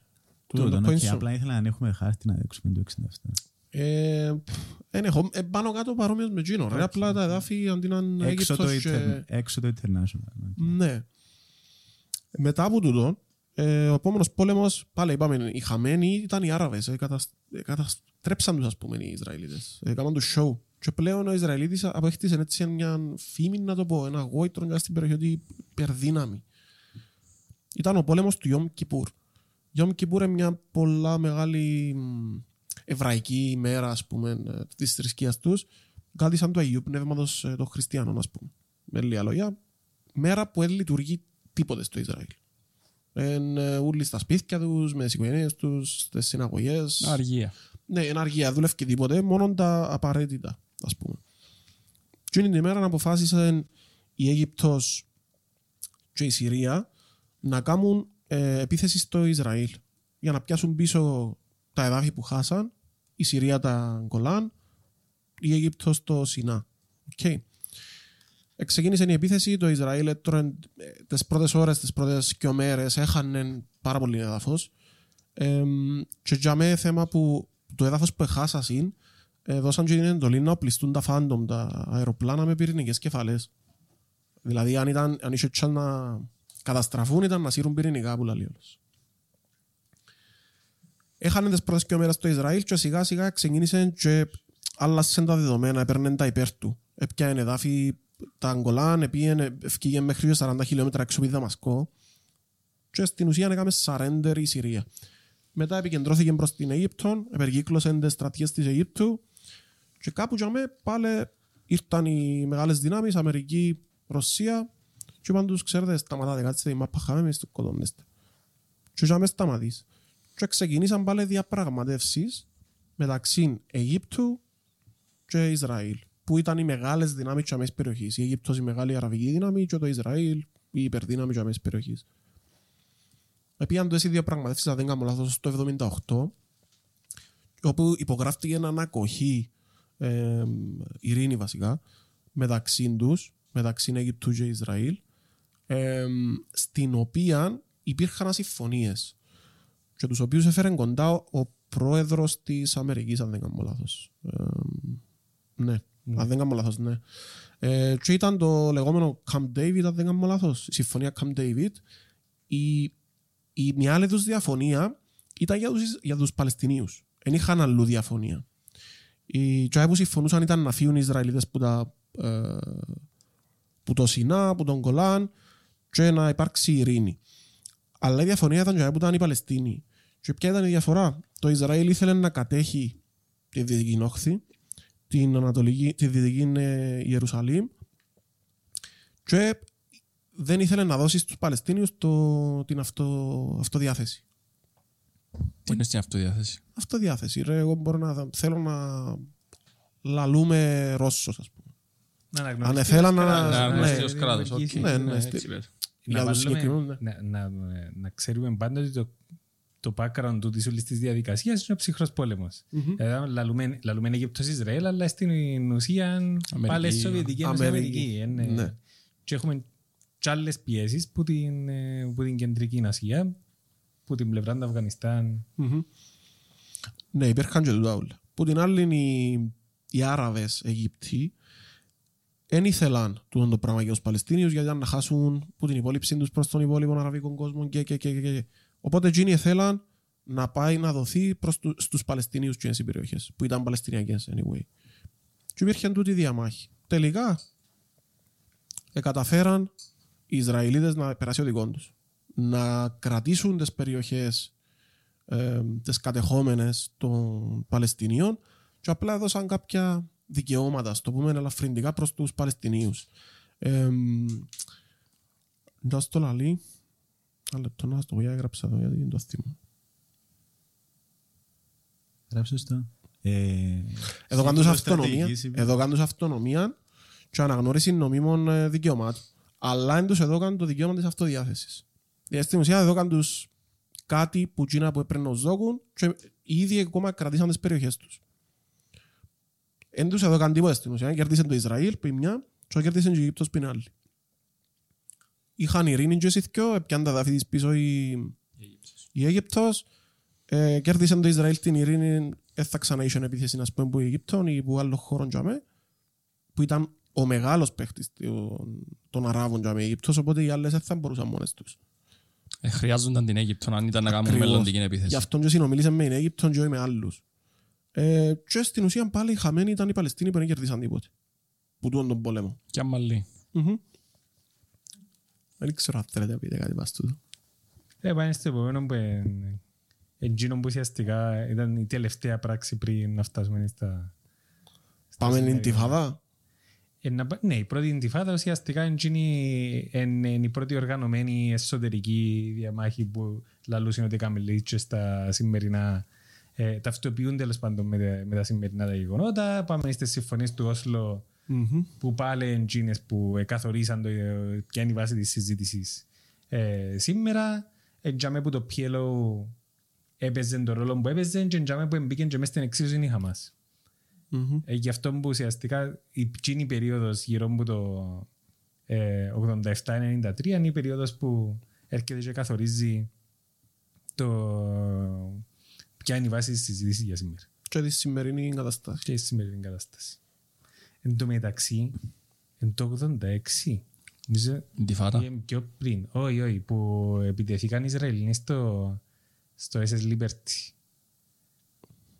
Τούτο, το ok, point σου. απλά ήθελα να έχουμε χάρτη να δείξουμε το 67. Ε, πφ, εν έχω, ε, πάνω κάτω παρόμοιος με εκείνο. Ρε, απλά τα εδάφη αντί να είναι Έξω το, Αίγυπτος και... inter- έξω το international. Ναι. Μετά από τούτο, ε, ο επόμενος πόλεμος, πάλι είπαμε, οι χαμένοι ήταν οι Άραβες. Ε, κατασ... ε, καταστρέψαν τους, ας πούμε, οι Ισραηλίτες. Ε, έκαναν τους show. Και πλέον ο Ισραηλίτης αποκτήσε έτσι μια φήμη, να το πω, ένα γόητρο για στην περιοχή ότι υπερδύναμη. Ήταν ο πόλεμος του Ιόμ Κιπούρ. Ιόμ Κιπούρ είναι μια πολλά μεγάλη μ, εβραϊκή ημέρα, ας πούμε, ε, της θρησκείας τους. Κάτι σαν το Αγίου Πνεύματος ε, των Χριστιανών, ας πούμε. Με λίγα λόγια, μέρα που δεν λειτουργεί τίποτε στο Ισραήλ. Είναι όλοι στα σπίτια τους, με τις οικογένειες τους, στις συναγωγές. Αργία. Ναι, είναι αργία, δουλεύει και τίποτε, μόνο τα απαραίτητα, ας πούμε. Και είναι την ημέρα να αποφάσισαν η Αίγυπτος και η Συρία να κάνουν ε, επίθεση στο Ισραήλ για να πιάσουν πίσω τα εδάφη που χάσαν, η Συρία τα Γκολάν, η Αίγυπτος το Σινά. Okay. Ξεκίνησε η επίθεση, το Ισραήλ έτρωε ε, τις πρώτες ώρες, τις πρώτες και μέρες έχανε πάρα πολύ έδαφος. Ε, και τζιαμέ θέμα που το έδαφος που έχασαν ε, δώσαν και την εντολή να οπλιστούν τα φάντομ, τα αεροπλάνα με πυρηνικές κεφαλές. Δηλαδή αν, ήταν, αν είχε τσάν να καταστραφούν ήταν να σύρουν πυρηνικά που λέει ο λόγος. Έχανε τις πρώτες και μέρες το Ισραήλ και σιγά σιγά ξεκίνησε και άλλασε τα δεδομένα, έπαιρνε τα υπέρ του. Έπιανε εδάφη τα Αγκολάν, επήγαινε, ευκήγε μέχρι 40 χιλιόμετρα έξω από τη Δαμασκό και στην ουσία έκαμε surrender η Συρία. Μετά επικεντρώθηκε προς την Αίγυπτο, επερκύκλωσε τις στρατιές της Αιγύπτου και κάπου για με πάλι ήρθαν οι μεγάλες δυνάμεις, Αμερική, Ρωσία και είπαν τους, ξέρετε, σταματάτε, κάτσε η μάπα χάμε, εμείς το κοδόμνεστε. Και για μες σταματείς. Και ξεκινήσαν πάλι διαπραγματεύσεις μεταξύ Αιγύπτου και Ισραήλ, που ήταν οι μεγάλες δυνάμεις της αμέσης περιοχής. Η Αίγυπτος η μεγάλη αραβική δύναμη και το Ισραήλ η υπερδύναμη της αμέσης περιοχής. Επίαν το οι διαπραγματεύσεις, αν δεν κάνω λάθος, το 1978, όπου υπογράφτηκε ένα ανακοχή ε, ειρήνη βασικά μεταξύ τους, μεταξύ Αιγυπτού και Ισραήλ, ε, στην οποία υπήρχαν ασυμφωνίες και τους οποίους έφερε κοντά ο, ο πρόεδρος της Αμερικής, αν δεν κάνω λάθος. Ε, ναι, αν δεν κάνω λάθος, ναι. Ε, και ήταν το λεγόμενο Camp David, αν δεν κάνω λάθος, η συμφωνία Camp David. Η, η μια άλλη τους διαφωνία ήταν για τους, για τους Παλαιστινίους. Δεν είχαν αλλού διαφωνία. Οι τσάι που συμφωνούσαν ήταν να φύγουν οι Ισραηλίτες που, τα, ε, που το Σινά, που τον Κολάν και να υπάρξει ειρήνη. Αλλά η διαφωνία ήταν τσάι που ήταν οι Παλαιστίνοι. Και ποια ήταν η διαφορά; Το Ισραήλ ήθελε να κατέχει τη Δυτική Όχθη, την, Ανατολική, τη Δυτική ε, Ιερουσαλήμ και δεν ήθελε να δώσει στους Παλαιστίνιους το, την αυτό, αυτοδιάθεση. Τι είναι στην αυτοδιάθεση; Αυτοδιάθεση. Ρε, εγώ μπορώ να, θέλω να λαλούμε Ρώσος, ας πούμε. Να αναγνωριστεί Αν ήθελα ως να- κράτος, ναι, να αναγνωστεί ως κράτος. δημιουργήσει. οκ. Ναι, ναι, έτσι στη- λέει. Για να, τους βάλουμε- συγκεκριμένους, ναι. να, να, να ξέρουμε πάντα ότι το, το background του της όλης της διαδικασίας είναι ο ψυχρός πόλεμος. Μμμ. Δηλαδή, λαλούμε, λαλούμε Αίγυπτος Ισραήλ, αλλά στην ουσία πάλι Σοβιετική Ένωση Αμερική. Αμερική. Είναι- Ναι. Και έχουμε και άλλες πιέσεις που την, ε, που την κεντρική Ασία, που την πλευρά του Αφγανιστάν. Μμμ. Ναι, υπήρχαν και τούτα όλα. Που την άλλη οι, οι Άραβες Αιγύπτιοι δεν ήθελαν τούτο το πράγμα για τους Παλαιστίνιους γιατί ήταν να χάσουν που την υπόλοιψή τους προς τον υπόλοιπο αραβικό κόσμο και, και, και, και, και. Οπότε εκείνοι ήθελαν να πάει να δοθεί προς του, στους Παλαιστίνιους και στις περιοχές που ήταν Παλαιστινιακές anyway. Και υπήρχε τούτη διαμάχη. Τελικά ε, καταφέραν οι Ισραηλίτες να περάσει ο δικός τους. Να κρατήσουν τις περιοχές ε, τις κατεχόμενες των Παλαιστινίων και απλά έδωσαν κάποια δικαιώματα, στο πούμε ελαφρυντικά προς τους Παλαιστινίους. Ε, να στο λαλεί, ένα λεπτό να στο πω, έγραψα εδώ γιατί είναι το θύμα. Γράψες το. Ε, Εδώ κάνουν τους στρατηγικής αυτονομία, σημαίνει- εδώ κάνουν τους αυτονομία και αναγνώρισης νομίμων ε, δικαιωμάτων. Αλλά είναι τους εδώ κάνουν το δικαίωμα της αυτοδιάθεσης. Δηλαδή στην ουσία εδώ κάνουν τους κάτι που εκείνα που έπρεπε να τους δώκουν και οι ίδιοι ακόμα κρατήσαν τις περιοχές τους. Εν τους εδώ κάνουν τίποτα στην ουσία. Κέρδισαν το Ισραήλ που είναι μια και κέρδισαν και η Αιγύπτος που είναι άλλη. Είχαν ειρήνη και εσείς δυο, έπιαν τα δάφη της πίσω η, η Αίγυπτος, ε, κέρδισαν το Ισραήλ την ειρήνη, δεν θα ξανά είχε επίθεση να πούμε που η Αιγύπτον ή που άλλος χώρο τζαμέ, που ήταν ο μεγάλος παίχτης των, των Αράβων τζαμέ η Αίγυπτος, οπότε οι άλλες δεν θα μπορούσαν μόνες τους. Ε, χρειάζονταν την Αίγυπτο αν ήταν να κάνουν Ακριβώς. μελλοντική Γι' επίθεση. αυτόν και συνομίλησαν με την Αίγυπτον και όχι με άλλους. Ε, και στην ουσία πάλι οι χαμένοι ήταν οι Παλαιστίνοι που δεν κερδίσαν τίποτε. Που τούτον τον πόλεμο. Και αμαλή. Μμμ. Δεν ξέρω αν θέλετε να πείτε κάτι πας τούτο. Ε, πάμε στο επόμενο που είναι εκείνο που ουσιαστικά ήταν η τελευταία πράξη πριν να φτάσουμε στα... στα Πάμε στην σημερινά. Τιφάδα. Ε, να πά- Ναι, η πρώτη εντυφάδα ουσιαστικά είναι εκείνη- είναι είναι η πρώτη οργανωμένη εσωτερική διαμάχη που λαλούσαν ότι έκαμε λέει και στα σημερινά ε, ταυτοποιούν τέλος πάντων με, τα- με τα σημερινά τα γεγονότα. Πάμε στις συμφωνίες του Όσλο Μμμ. που πάλι είναι εκείνες που ε, καθορίσαν το, ε, ποια είναι η βάση της συζήτησης ε, σήμερα. Εντιαμε που το PLO έπαιζε τον ρόλο που έπαιζε και εντιαμε που μπήκε και μέσα στην εξίσωση είναι η Χαμάς. Μμμ. Ε, γι' αυτό που ουσιαστικά η εκείνη περίοδος γύρω από το ε, 87-93 είναι η περίοδος που έρχεται και καθορίζει το ποια είναι η βάση της συζήτησης για σήμερα; Και τη σημερινή καταστάση. και η σημερινή κατάσταση; Εν τω μεταξύ, εν το 86, νομίζω Ντιφάτα. ή πιο πριν, όχι, όχι, που επιτεθήκαν οι Ισραηλινοί στο, στο SS Liberty.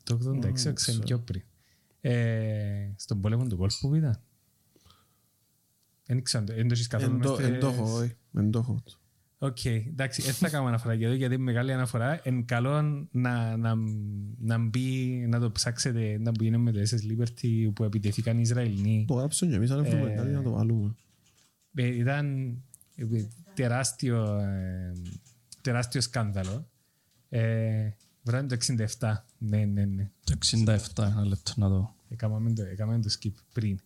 Το 86, ξέρω πιο πριν. Ε, στον πόλεμο του Κόλπου που ήταν. Δεν ξέρω, δεν το έχεις καθόλου Εν μες το- εν το έχω, στις- όχι. Εν το έχω. Οκ, εντάξει, δεν θα κάνω αναφορά για το γιατί είναι μεγάλη αναφορά. Εν καλό να, να, να μπει, να το ψάξετε, να μπει με το SS Liberty που επιτεθήκαν οι Ισραηλινοί. Το γράψαμε και εμείς, αν βρούμε Ε, κάτι να το βάλουμε. Ε, ήταν ε, τεράστιο, ε, τεράστιο σκάνδαλο. Ε, βράδυ το 67. Ναι, ναι, ναι. Το 67, ένα λεπτό να δω. Έκαναμε το, έκαναμε το skip πριν.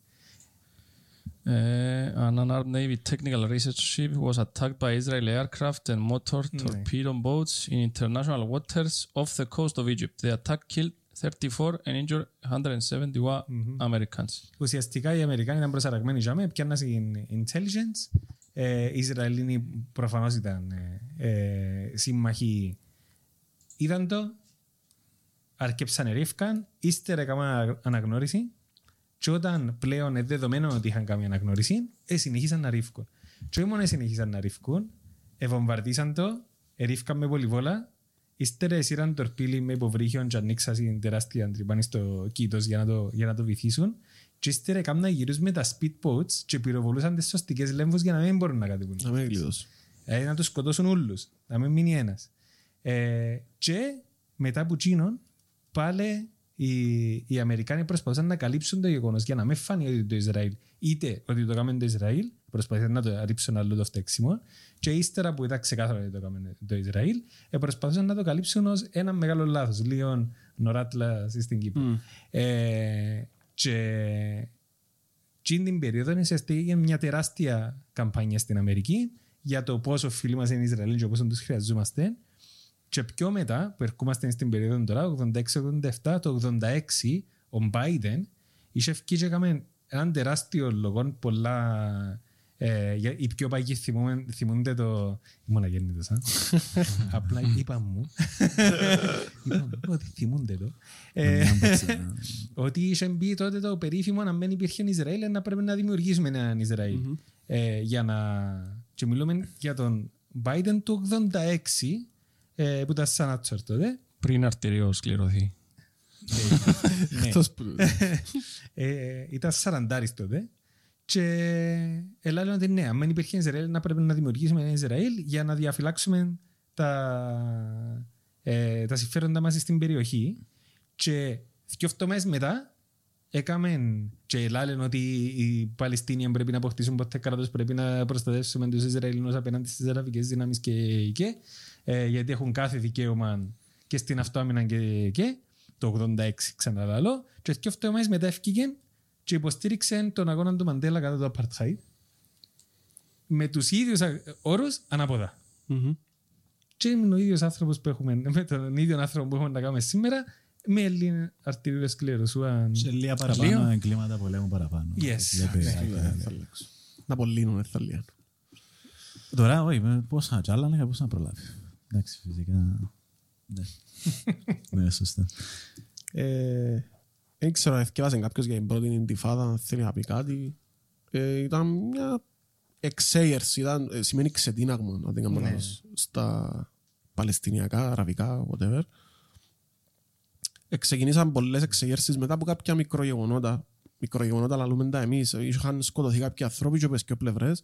Uh, an unarmed Navy technical research ship was attacked by Israeli aircraft and motor torpedo boats in international waters off the coast of Egypt. The attack killed 34 and injured 171 Americans. Ουσιαστικά οι Αμερικάνοι ήταν προσαραγμένοι για μένα, πιάνναν στην intelligence. Ε, οι Ισραηλίνοι προφανώς ήταν ε, ε, σύμμαχοι. Είδαν το, αρκέψαν ρίφκαν, ύστερα έκαναν αναγνώριση και όταν πλέον είναι δεδομένο ότι είχαν κάνει αναγνώριση, ε, συνεχίσαν να ρίφκουν. Και όχι μόνο συνεχίσαν να ρίφκουν, ευομβαρδίσαν το, ερίφκαν με πολυβόλα, ύστερα εσύραν το ρπίλι με υποβρύχιον και ανοίξαν την τεράστια τρυπάνη στο κήτος για να το, για να το βυθίσουν και ύστερα έκαναν γύρους με τα speedboats και πυροβολούσαν τις σωστικές λέμβους για να μην μπορούν να κατεβούν. Να μην κλειδώσει. Δηλαδή να τους σκοτώσουν όλους, να μην μείνει ένας. Ε, και μετά από εκείνον, πάλι οι, οι Αμερικάνοι προσπαθούσαν να καλύψουν το γεγονός για να μην φάνει ότι το Ισραήλ, είτε ότι το έκαμε το Ισραήλ, προσπαθούσαν να το ρίψουν αλλού το φταίξιμο, και ύστερα που ήταν ξεκάθαρο ότι το έκαμε το Ισραήλ, ε, προσπαθούσαν να το καλύψουν ως ένα μεγάλο λάθος, λίγο νοράτλα στην Κύπρο. Ε, και και την περίοδο ουσιαστικά έγινε μια τεράστια καμπάνια στην Αμερική για το πόσο φίλοι μας είναι οι Ισραηλοί και πόσο τους χρειαζόμαστε. Και πιο μετά, που ερχόμαστε στην περίοδο τώρα, 86-87, το 86, ο Biden είχε ευκεί και έκαμε έναν τεράστιο λόγο πολλά Ε, για- οι πιο παγιοί θυμούμε- θυμούνται το... Ήμουν αγέννητος, α. <laughs> Απλά είπα μου. <laughs> Είπα μου ότι θυμούνται το. Ε, <laughs> ότι είχε μπει τότε το περίφημο να μην υπήρχε Ισραήλ να πρέπει να δημιουργήσουμε έναν Ισραήλ. Ε, για να... Και μιλούμε για τον Biden του 86 ε, που ήταν σαν ατσόρ τότε. Πριν αρτηριό σκληρωθεί. Ναι. Αυτός που- ε, ήταν σαραντάρις τότε και έλεγαν ότι ναι, αν δεν υπήρχε Ισραήλ να πρέπει να δημιουργήσουμε ένα Ισραήλ για να διαφυλάξουμε τα, ε, τα συμφέροντα μας στην περιοχή και δύο εβδομάδες μετά έκαμε και λένε ότι οι Παλαιστίνοι πρέπει να αποκτήσουν ποτέ κράτος πρέπει να προστατεύσουμε τους Ισραηλινούς απέναντι στις αραβικές δυνάμεις και, και ε, γιατί έχουν κάθε δικαίωμα και στην αυτοάμυνα και, και το 86 ξαναλάλω και δύο εβδομάδες μετά έφυγε και υποστήριξε τον αγώνα του Μαντέλα κατά το Apartheid με τους ίδιους α- όρους ανάποδα. Μμμ. Και είναι ο ίδιος άνθρωπος που έχουμε, με τον ίδιο άνθρωπο που έχουμε να κάνουμε σήμερα με Έλλην αρτηρίου σκληροσούαν. Σε λίγα Λίγο. παραπάνω εγκλήματα πολέμου παραπάνω. Yes. Βλέπει, Ναι. άκου, Ε, θα αλλάξω. Να απολύνουν, θα λύνουν. Τώρα, όχι, με πόσα τζάλα, πώς να προλάβει. Εντάξει, φυσικά. Ναι. <laughs> Ναι, σωστά. Ε, Δεν ξέρω, εθιέβασε κάποιος για την πρώτη Ιντιφάδα, αν θέλει να πει κάτι. Ε, Ήταν μια εξέγερση, ήταν, ε, σημαίνει ξετίναγμα, αν δεν κάνω Ναι. λάθος, στα παλαιστινιακά, αραβικά, whatever. Ξεκινήσαν πολλές εξεγέρσεις μετά από κάποια μικρογεγονότα. Μικρογεγονότα λαλούμε τα εμείς. Είχαν σκοτωθεί κάποιοι άνθρωποι και από τις δύο πλευρές.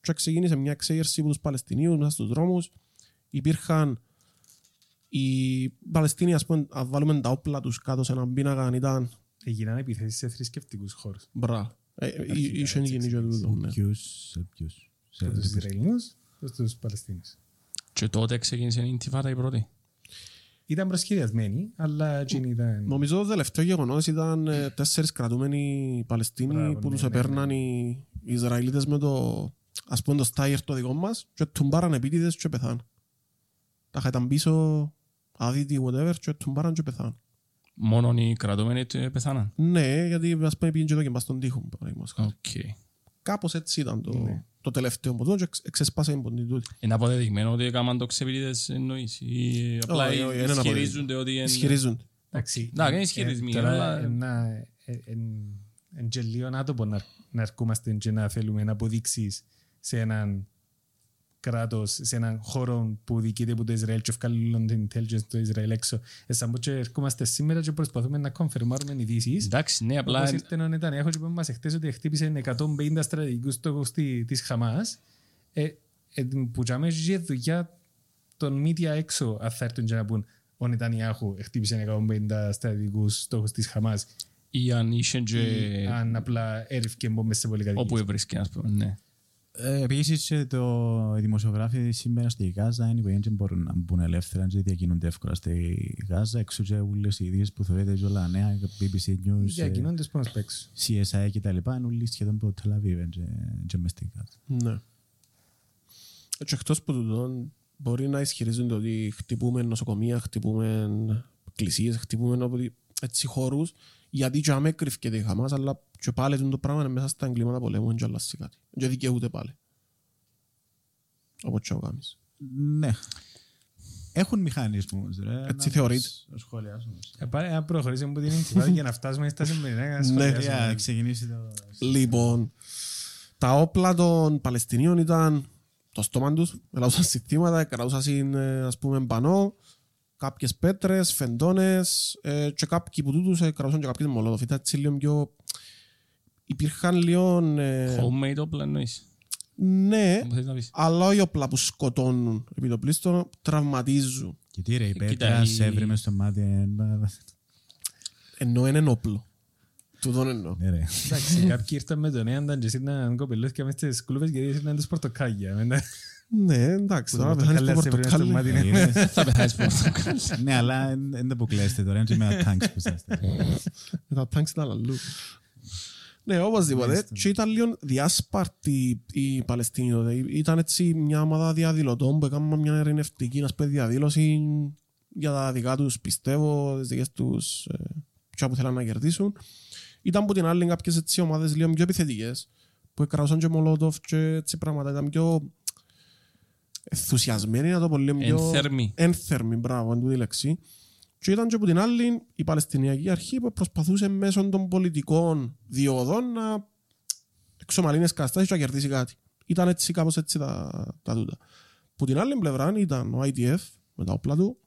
Και ξεκίνησε μια εξέγερση από τους Παλαιστινίους μέσα στους δρόμους. Υπήρχαν οι Παλαιστίνοι, ας πούμε, αν βάλουμε τα όπλα τους κάτω σε έναν πίνακα, αν ήταν Έγιναν επιθέσεις σε θρησκευτικούς χώρους. μπρά. Ε, ε, Αρχικά, Είχε έτσι γίνει και τούτο, ναι. Ποιους, σε ποιους. Σε- Από τους Ισραηλινούς προς τους Παλαιστίνους. Και τότε ξεκίνησε η Ιντιφάδα η πρώτη. Ήταν προσχεδιασμένοι, αλλά εκείνοι ήταν... Νομίζω το τελευταίο γεγονός ήταν ε, τέσσερις κρατούμενοι Παλαιστίνοι Μπράβο, που ναι, τους ναι, επέρναν οι Ισραηλίτες με το ας πούμε το στάιερ το δικό μας και τουμπάραν επίτηδες και πεθάν. Τα είχαν πίσω άδειτοι whatever και τουμπάραν και πεθάν. Μόνον οι κρατούμενοι τε- πεθάναν. Ναι, γιατί ας πούμε πήγαινε και εδώ και μπας στον τοίχο. παραδείγματος χάρη. Οκ. Κάπως έτσι ήταν το, Ναι. το τελευταίο ποτό και εξ- εξεσπάσε η ποντή τούτη. Είναι αποδεδειγμένο ότι έκαναν το ξεπιτητές εννοείς ή απλά Όχι, όχι, είναι ισχυρίζονται ότι είναι... Ισχυρίζονται. Εντάξει, Να, είναι ε, ισχυρισμοί, τώρα, αλλά- ε, να- ε, εν- εν και λίγο άτομο να, να ερχόμαστε και να θέλουμε να αποδείξεις σε έναν κράτος, σε έναν χώρο που διοικείται από το Ισραήλ και βγάλουν την intelligence του Ισραήλ έξω. Ε, σαν πω και ερχόμαστε σήμερα και προσπαθούμε να κονφερμάρουμε ειδήσεις. Εντάξει, ναι, Απλά... απλά Όπως ήρθε ο Νετανιάχου και είπε μας εχθές ότι χτύπησε 150 στρατηγικούς στόχους τη- της Χαμάς ε, ε, που τζάμε είχε δουλειά των media έξω αν θα έρθουν και να πούν ο Νετανιάχου χτύπησε 150 στρατηγικούς στόχους της Χαμάς ή αν είσαι και ή αν απλά έριφκε μπόμπες σε πολυκατοικίες. όπου έβρισκε, ας πούμε, ναι. Ε, Επίσης, ε, το, οι δημοσιογράφοι σήμερα στη Γάζα είναι που δεν μπορούν να μπουν ελεύθερα και διακινούνται εύκολα στη Γάζα. Έξω και όλες οι ειδήσεις που θεωρείτε και όλα νέα, BBC News, ε, Διακινώντες πάνω απ' έξω. CSI και τα λοιπά, είναι όλοι σχεδόν από το Τελαβίβ και, και μες στη Γάζα. Ναι. Και εκτός που τούτο, μπορεί να ισχυρίζονται ότι χτυπούμε νοσοκομεία, χτυπούμε εκκλησίες, χτυπούμε όποτε- έτσι χώρους, γιατί και αμέ κρυφκέται η Χαμάς, αλλά και πάλι τούτο το πράγμα είναι μέσα στα εγκλήματα πολέμου, δεν και αλλάζει κάτι. Και δικαιούται πάλι. Όπως και ο Γάμις. Ναι. Έχουν μηχανισμούς, ρε. Έτσι να θεωρείται. τους- να σχολιάσουμε. Ε, Πάρε να προχωρήσουμε από την Ιντιφάδα για να φτάσουμε στα σημερινά να σχολιάσουμε. Για να ξεκινήσει το... Λοιπόν, τα όπλα των Παλαιστινίων ήταν το στόμα τους, ελάουσαν συστήματα, κρατούσαν ε, ας πούμε πανό, κάποιες πέτρες, φεντόνες ε, και κάποιοι που τούτους ε, κρατούσαν και κάποιες μολότοφ. Ήταν έτσι λίγο πιο... Υπήρχαν λίγο... ε, Homemade όπλα εννοείς; ναι, Μου θέλεις να πεις. αλλά όχι όπλα που σκοτώνουν επί το πλήστο, τραυματίζουν. Και τι ρε, η Κοίτα, πέτρα η- σε έβρι μες στο μάτι. ε, μα- Ενώ είναι όπλο. Τούτον εννοώ. Ναι, ρε. Εντάξει, κάποιοι ήρθαν με τον έναν και ήρθαν κοπελούθηκια μες στις κλούβες γιατί ήρθαν τους πορτοκάλια. Μετά- Ναι, εντάξει, Που τώρα το πεθάνεις το πορτοκάλι σε βρει στο πορτοκάλι. μάτι. Ε, <laughs> Θα πεθάνεις πορτοκάλι. Ναι, αλλά δεν το αποκλείεστε τώρα, είναι και με τα tanks που σας Με τα τάγκς ήταν αλλού. Ναι, οπωσδήποτε. Και ήταν λίγο διάσπαρτη η Παλαιστίνη τότε. Ήταν έτσι μια ομάδα διαδηλωτών που έκαναν μια ειρηνευτική να πούμε, διαδήλωση για τα δικά τους πιστεύω, τις δικές τους ε, ποια που θέλαν να κερδίσουν. Ήταν από την άλλη κάποιες έτσι ομάδες λίγο πιο επιθετικές που κραούσαν και Μολότοφ και έτσι πράγματα. Ήταν πιο ενθουσιασμένοι, να το πω λίγο πιο... Ενθέρμοι. Ένθερμοι, μπράβο, είναι τούτη η λέξη. Και ήταν και από την άλλη η Παλαιστινιακή Αρχή που προσπαθούσε μέσω των πολιτικών διόδων να εξομαλύνει καταστάσεις και να κερδίσει κάτι. Ήταν έτσι κάπως έτσι τα, τα τούτα. Που την άλλη πλευρά ήταν ο IDF με τα όπλα του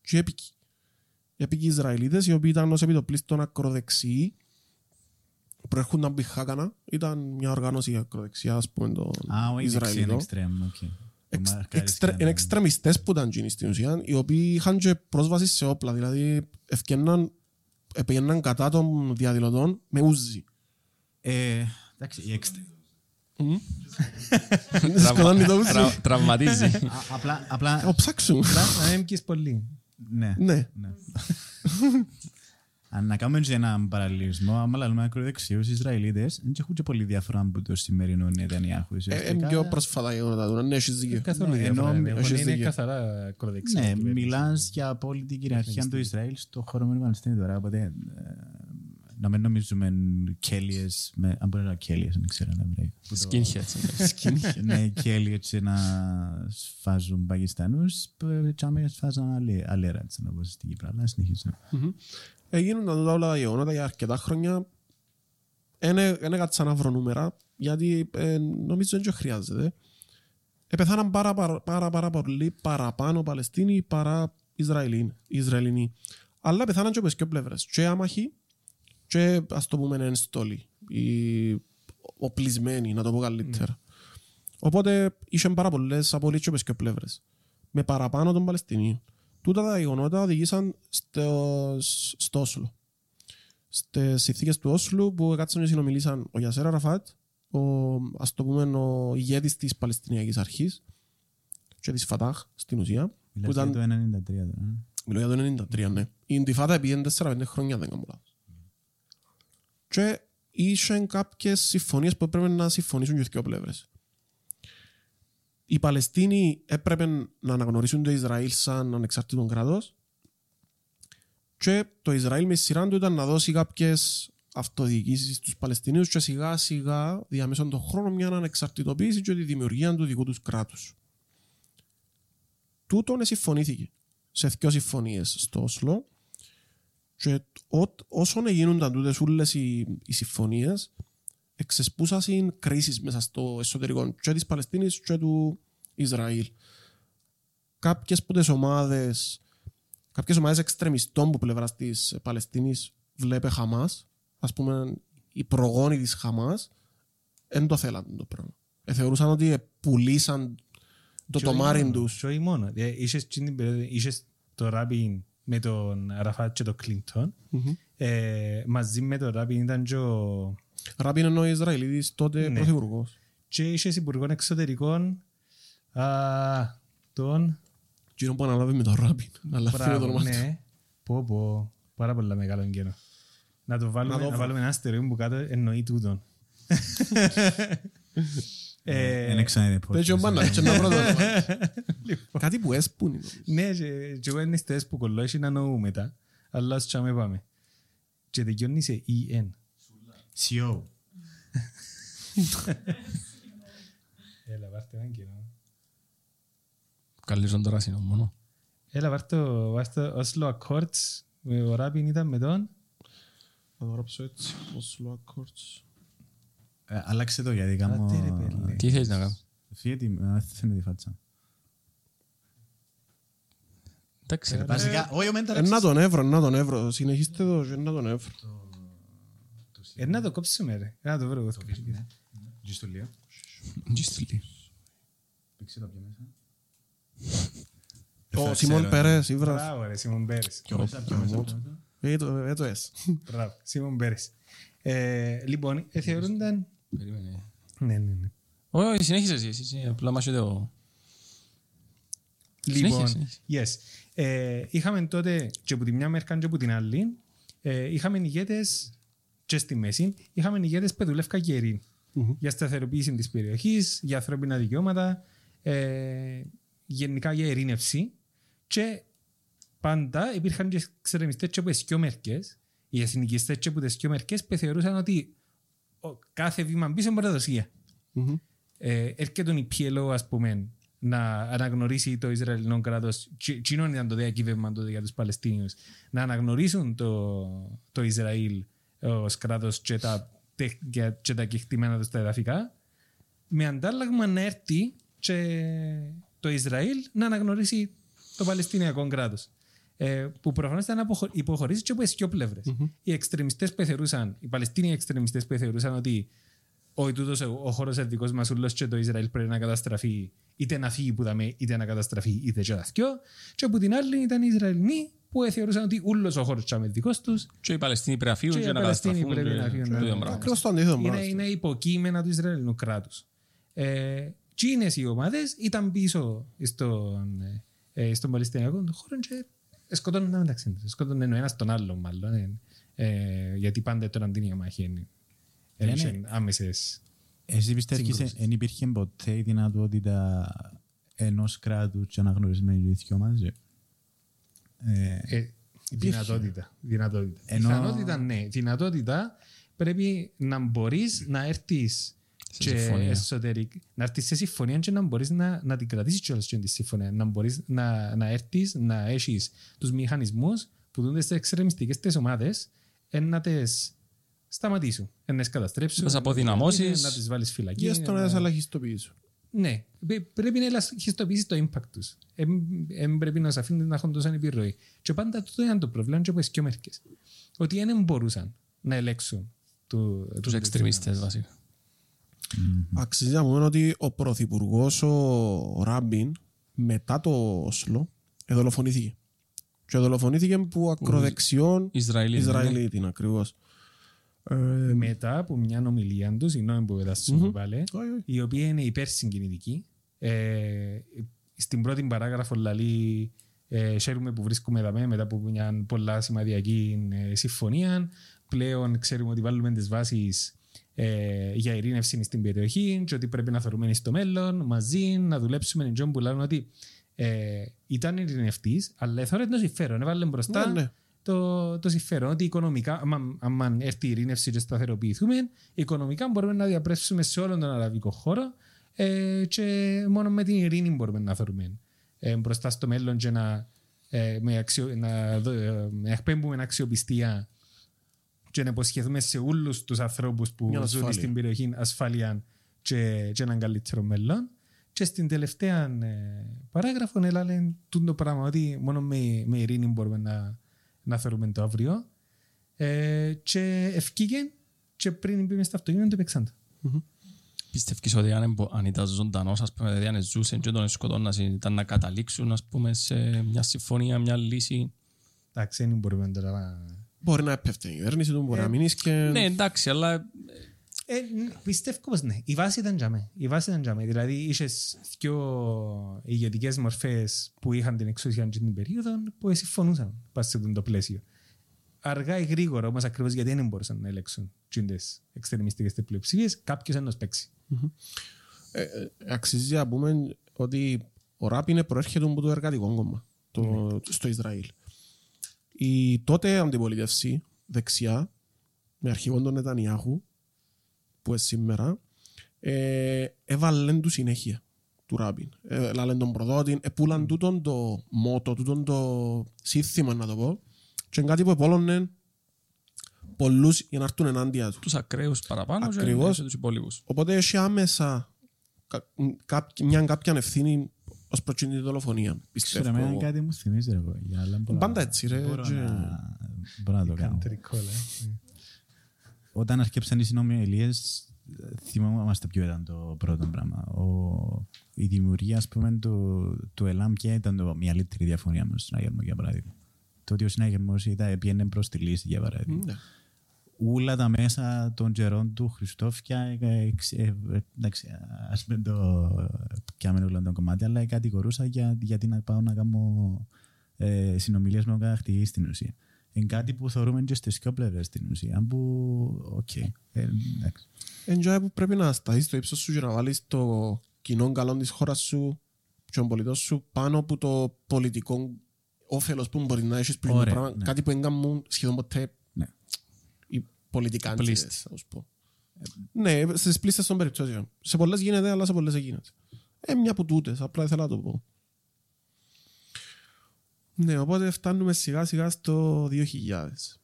και οι έπικοι. Οι έπικοι Ισραηλίτες οι οποίοι ήταν ως επιτοπλίστων ακροδεξιοί προέρχονταν από τη Χάκανα. Ήταν μια οργάνωση ακροδεξιάς, ας πούμε, των Α, όχι δεξί, είναι Ισραηλιτών. εξτρέμ, οκ. Εξ- Το μαρκάρεις εξτρε- και Είναι να- εξτρεμιστές που ήταν εκείνοι στην ουσία, οι οποίοι είχαν και πρόσβαση σε όπλα. Δηλαδή, ευκαιναν, επήγαιναν κατά των διαδηλωτών με ούζι. Ε, Εντάξει, η εξτρέμ. <laughs> Σκοτώνει το ούζι. Τρα- Τραυματίζει. Α, Απλά, απλά, Θα ψάξουν. Να έμπιες πολύ. ναι. Ναι. <laughs> Ναι. Αν να κάνουμε και έναν παραλληλισμό, άμα λέμε ακροδεξιούς Ισραηλίτες, δεν έχουν και πολύ διαφορά από το σημερινό Νετανιάχου. Ε, ουσιαστικά. Είναι πιο πρόσφατα γεγονότα του. Ναι, έχεις δίκιο. Καθόλου Ναι, διαφορά. ενώ- είναι. έχεις Είναι δίκιο. καθαρά ακροδεξιά. Ναι, κυβέρνηση. μιλάς για απόλυτη κυριαρχία του Ισραήλ στο χώρο με την Παλαιστίνη τώρα, οπότε ε, να μην νομίζουμε κέλιες, με- αν μπορεί να είναι κέλιες, δεν ξέρω αν είναι Skinheads. ναι, κέλιοι έτσι να σφάζουν Πακιστανούς, ε, και άμα σφάζαν άλλη- άλλη ράτσα, όπως στην Κύπρο, αλλά συνεχίζουμε. Έγιναν τα όλα τα γεγονότα για αρκετά χρόνια. Δεν έκατσα να βρω νούμερα, γιατί ε, νομίζω δεν χρειάζεται. Επεθάναν πάρα, πάρα, πάρα, πάρα πολύ παραπάνω Παλαιστίνοι παρά Ισραηλοί, Ισραηλινοί. Αλλά πεθάναν και από τις δύο πλευρές. Και άμαχοι και ας το πούμε ενστόλοι. Οι οπλισμένοι, να το πω καλύτερα. Οπότε είχαν πάρα πολλές απολύτες και από τις δύο πλευρές. Με παραπάνω των Παλαιστινίων. Τούτα τα γεγονότα οδηγήσαν στο, στο Όσλο. Στις συνθήκες του Όσλου που κάτσαν και συνομιλήσαν ο Γιασέρα Ραφάτ, ο, ας το πούμε, ο ηγέτης της Παλαιστινιακής Αρχής και της Φατάχ στην ουσία. Που Μιλάς για ήταν, το 93 τώρα. ε. μιλώ για το 93, ναι. Η Ιντιφάτα πήγαινε 4-5 χρόνια, δεν κάνω λάθος. Και είχαν κάποιες συμφωνίες που έπρεπε να συμφωνήσουν και οι δύο πλευρές. Οι Παλαιστίνοι έπρεπε να αναγνωρίσουν το Ισραήλ σαν ανεξάρτητο κράτος και το Ισραήλ με τη σειρά του ήταν να δώσει κάποιες αυτοδιοικήσεις στους Παλαιστινίους και σιγά σιγά διαμέσων των χρόνων μια ανεξαρτητοποίηση και τη δημιουργία του δικού τους κράτους. Τούτον συμφωνήθηκε σε δύο συμφωνίες στο Όσλο και ό, όσον γίνονταν τούτες όλες οι, οι συμφωνίες εξεσπούσαν κρίσεις μέσα στο εσωτερικό και της Παλαιστίνης και του Ισραήλ. Κάποιες από τις ομάδες κάποιες ομάδες εξτρεμιστών που πλευράς της Παλαιστίνης βλέπε Χαμάς ας πούμε οι προγόνοι της Χαμάς δεν το θέλαν το πράγμα. Ε, θεωρούσαν ότι πουλήσαν το Και όχι τομάρι μόνο, τους. και όχι μόνο. Ε, Είχες εκείνη την περίοδο, είχες το Ράπιν με τον Αραφάτ και τον Κλίντον. Μμμ. Ε, μαζί με τον Ράπιν ήταν και ο... Ράπιν εννοώ Ισραηλίδης τότε Ναι. πρωθυπουργός. Και είχες υπουργών εξωτερικών α, τον... Εκείνο που αναλάβει με τον Ράπιν. Αλλά αυτό είναι το Μπράβο, όνομα του. ναι. Πω πω. Πάρα πολλά μεγάλο εγκαίνο. Να το βάλουμε, Να το να βρω. βάλουμε ένα αστερίο που κάτω εννοεί τούτον. Ε, Δεν ξαναείδε Πες και ο Μπάνα, και να βρω το όνομα. Κάτι που έσπουνε. Ναι, και και εγώ είναι στές που κολλώ, έχει να νοού μετά. Αλλά ας τσάμε πάμε. Και τελειώνει σε EN. Σιώ. <laughs> Έλα, βάρτε έναν καιρό. Καλύτερον τώρα είναι μόνο. Έλα, βάρτε το βάρτε Oslo Accords. Με Ο Ράπιν ήταν με τον. Θα το γράψω έτσι. Oslo Accords. Ε, Άλλαξε το γιατί κάνω... Άντε ρε, πέλε. Τι θέλεις να κάνω; Φύγε τη... α, Θέλω τη φάτσα. Εντάξει ρε. Βασικά, όχι ο Ε, Μένταραξ. να τον εύρω, να τον εύρω. Συνεχίστε το και να τον εύρω. Ε, να το κόψουμε ρε. Ε, Να το βρω εγώ. Γη στο λίγο. Τζιστλί. Πήξε το πιο μέσα. Ο Σιμών Περές, ήβρας. Μπράβο ρε, Σίμον Πέρες. Πιο μέσα, πιο μέσα. πιο μέσα. Ε, το- ε, το ες. Μπράβο, Σίμον Πέρες. Ε, Λοιπόν, ε, θεωρούνταν... Περίμενε. Ναι, ναι, ναι. Όχι, όχι, συνέχισες εσύ, εσύ, εσύ. Απλά μας το... Λοιπόν, Συνέχισε, yes. Ε, είχαμε τότε και από τη μια μερικά και από την άλλη, ε, είχαμε ηγέτες και στη μέση, είχαμε ηγέτες που δουλεύκαν γεροί για σταθεροποίηση της περιοχής, για ανθρώπινα δικαιώματα, ε, γενικά για ειρήνευση και πάντα υπήρχαν και εξερεμιστές και από τις δυο μερικές, οι εθνικιστές και από τις δυο μερικές που θεωρούσαν ότι ο- κάθε βήμα πίσω είναι προδοσία. Μμμ. Ε, έρχεται η PLO, ας πούμε, να αναγνωρίσει το Ισραηλινό κράτος. Τσινόν ήταν το διακύβευμα τότε για τους Παλαιστίνιους. Να αναγνωρίσουν το, το Ισραήλ ως κράτος και τα, τε- και- και τα κεκτημένα τους τα εδαφικά. Με αντάλλαγμα να έρθει και το Ισραήλ να αναγνωρίσει το Παλαιστινιακό κράτος. Ε, που προφανώς ήταν αποχω- υποχωρήσει και από τις δύο πλευρες. Οι εξτρεμιστές που εθερούσαν, οι Παλαιστίνοι εξτρεμιστές που εθερούσαν ότι όχι τούτος ο, ο χώρος είναι δικός μας ούλος και το Ισραήλ πρέπει να καταστραφεί είτε να φύγει που δαμε είτε να καταστραφεί είτε και τα δυο. Και από την άλλη ήταν οι Ισραηλοί που θεωρούσαν ότι ούλος ο χώρος είναι δικός τους Και οι Παλαιστίνοι πρέπει να φύγουν Και και οι να Παλαιστίνοι καταστραφούν. πρέπει να και- φύγουν, και ναι. το ίδιο πράγμα. Ακριβώς το αντίθετο είναι, πράγμα. είναι υποκείμενα του Ισραηλινού κράτους. Ε, και είναι οι ομάδες ήταν πίσω στον, ε, στον Παλαιστινιακό χώρο και σκοτώνουν μεταξύ τους. Σκοτώνουν ο ένας τον άλλον μάλλον. ε, ε, γιατί πάντα τώρα την διαμάχη είναι Ναι, ε, ναι. Άμεσες. Εσύ πιστεύεις Συγκρούσεις. δεν υπήρχε ποτέ η δυνατότητα ενός κράτους και αναγνωρισμένοι οι δυο μαζί. Ε, Ε, δυνατότητα. δυνατότητα. Ενώ- Πιθανότητα, ναι. Δυνατότητα πρέπει να μπορείς να έρθεις Σε και συμφωνία. εσωτερικ... να έρθεις σε συμφωνία και να μπορείς να, να την κρατήσεις κιόλας και τη συμφωνία. Να μπορείς να, να έρθεις, να έχεις τους μηχανισμούς που δούνται στις εξτρεμιστικές τις ομάδες ε, να τις σταματήσουν, ε, να τις καταστρέψουν, Να τις αποδυναμώσεις. να τις βάλεις φυλακή. Και στο να να- τις ελαχιστοποιήσω. ναι, Πε- πρέπει να ελαχιστοποιήσεις το impact τους. Δεν πρέπει να σε αφήνουν να έχουν τόσο επιρροή. Και πάντα τούτο ήταν το πρόβλημα και από τις πιο μερικές. Ότι δεν μπορούσαν να ελέξουν του, Τους εξτρεμιστές βασικά. Αξίζει να πούμε ότι ο πρωθυπουργός ο Ράμπιν μετά το Όσλο εδολοφονήθηκε. Και δολοφονήθηκε που ακροδεξιών Ισραηλοί. Ισραηλίτη ακριβώς. Ε, Μετά από μια ομιλία τους, συγγνώμη που πετάσουμε πάλι, όχι, όχι. η οποία είναι υπερσυγκινητική. Ε, στην πρώτη παράγραφο λέει ε, χαίρομαι που βρίσκουμε εδώ μετά από μια πολλά σημαδιακή ε, συμφωνία. Πλέον ξέρουμε ότι βάλουμε τις βάσεις ε, για ειρήνευση στην περιοχή και ότι πρέπει να θεωρούμε στο μέλλον μαζί, να δουλέψουμε εν τζον που λένε ότι ε, ήταν ειρηνευτής, αλλά εθώρε το συμφέρον. Έβαλε μπροστά Ναι, ναι. Το, το συμφέρον ότι οικονομικά, άμα, άμα έρθει η ειρήνευση και σταθεροποιηθούμε, οικονομικά μπορούμε να διαπρέψουμε σε όλον τον αραβικό χώρο ε, και μόνο με την ειρήνη μπορούμε να θεωρούμε ε, μπροστά στο μέλλον και να, ε, με αξιο, να, δω- ε, να εκπέμπουμε αξιοπιστία και να υποσχεθούμε σε όλους τους ανθρώπους που Μια ζουν ασφάλεια. στην περιοχή ασφάλεια και, και έναν καλύτερο μέλλον. Και στην τελευταία ε, παράγραφο έλαβε το πράγμα ότι μόνο με, με ειρήνη μπορούμε να, να θεωρούμε το αύριο. Ε, και ευκήγε και πριν πήγαμε στο αυτοκίνητο το παίξαν το. Πιστεύεις ότι αν, εμπο- αν ήταν ζωντανός, ας πούμε, δηλαδή αν ζούσε και τον σκοτώναν, ήταν να καταλήξουν ας πούμε, σε μια συμφωνία, μια λύση; Εντάξει, δεν μπορούμε τώρα να... Μπορεί να έπεφτε η κυβέρνηση του, μπορεί να μείνεις και... Ναι, εντάξει, αλλά Ε, ν- πιστεύω πως ναι. Η βάση ήταν για μέ. Η βάση ήταν για μέ. Δηλαδή είχες δυο ηγετικές μορφές που είχαν την εξουσία και την περίοδο που συμφωνούσαν πάνω σε αυτό το πλαίσιο. Αργά ή γρήγορα όμως ακριβώς γιατί δεν μπορούσαν να ελέγξουν τις εξτρεμιστικές τις πλειοψηφίες, κάποιος να παίξει. Ε, ε, αξίζει να πούμε ότι ο Ράπινε προέρχεται από το εργατικό κόμμα το, στο Ισραήλ. Η τότε αντιπολίτευση δεξιά, με αρχηγόν τον Νετανιάχου, που είναι σήμερα, ε, έβαλε του συνέχεια του Ράπιν. Ε, Λάλε τον προδότη, επούλαν τούτον το μότο, τούτον το σύνθημα να το πω, και είναι κάτι που επόλωνε πολλούς για να έρθουν ενάντια του. τους ακραίους παραπάνω και Ακριβώς. και τους υπόλοιπους. Οπότε έχει άμεσα κα- κά- μια κάποια ευθύνη ως προς την δολοφονία. Ξέρω, Πιστεύω. εμένα εγώ. κάτι μου θυμίζει ρε εγώ, για άλλα πολλά- Πάντα έτσι, ρε, Μπορώ και- να, μπορώ να το κάνω. Καντερικό, ε. Όταν αρκέψαν οι συνομιλίες, θυμόμαστε ποιο ήταν το πρώτο πράγμα. Ο, η δημιουργία, ας πούμε, του, του ΕΛΑΜ ποια ήταν το, μια λίτρη διαφωνία με τον συναγερμό, για παράδειγμα. Το ότι ο συναγερμός ήταν, πήγαινε προς τη λύση, για παράδειγμα. Ναι. Ούλα τα μέσα των τζερών του Χριστόφια, ε, ε, εξ- ε, ε, εντάξει, ας μην το πιάμε όλο το κομμάτι, αλλά κατηγορούσα για, γιατί να πάω να κάνω ε, συνομιλίες με τον κατακτητή στην ουσία. Είναι κάτι που θεωρούμε και στις δύο πλευρές στην ουσία, που, οκ, ε, εντάξει. Εν τζιαι που πρέπει να σταθείς στο ύψος σου και να βάλεις το κοινό καλό της χώρας σου και των πολιτών σου πάνω από το πολιτικό όφελος που μπορεί να έχεις πριν το Ωραία, πράγμα. ναι. Κάτι που δεν κάνουν σχεδόν ποτέ Ναι. οι πολιτικάντες, Πλείστοι. θα σου πω. Ναι, στις πλείστες των περιπτώσεων. Σε πολλές γίνεται, αλλά σε πολλές δεν γίνεται. Ε, μια από τούτες, απλά ήθελα να το πω. Ναι, οπότε φτάνουμε σιγά σιγά στο 2000.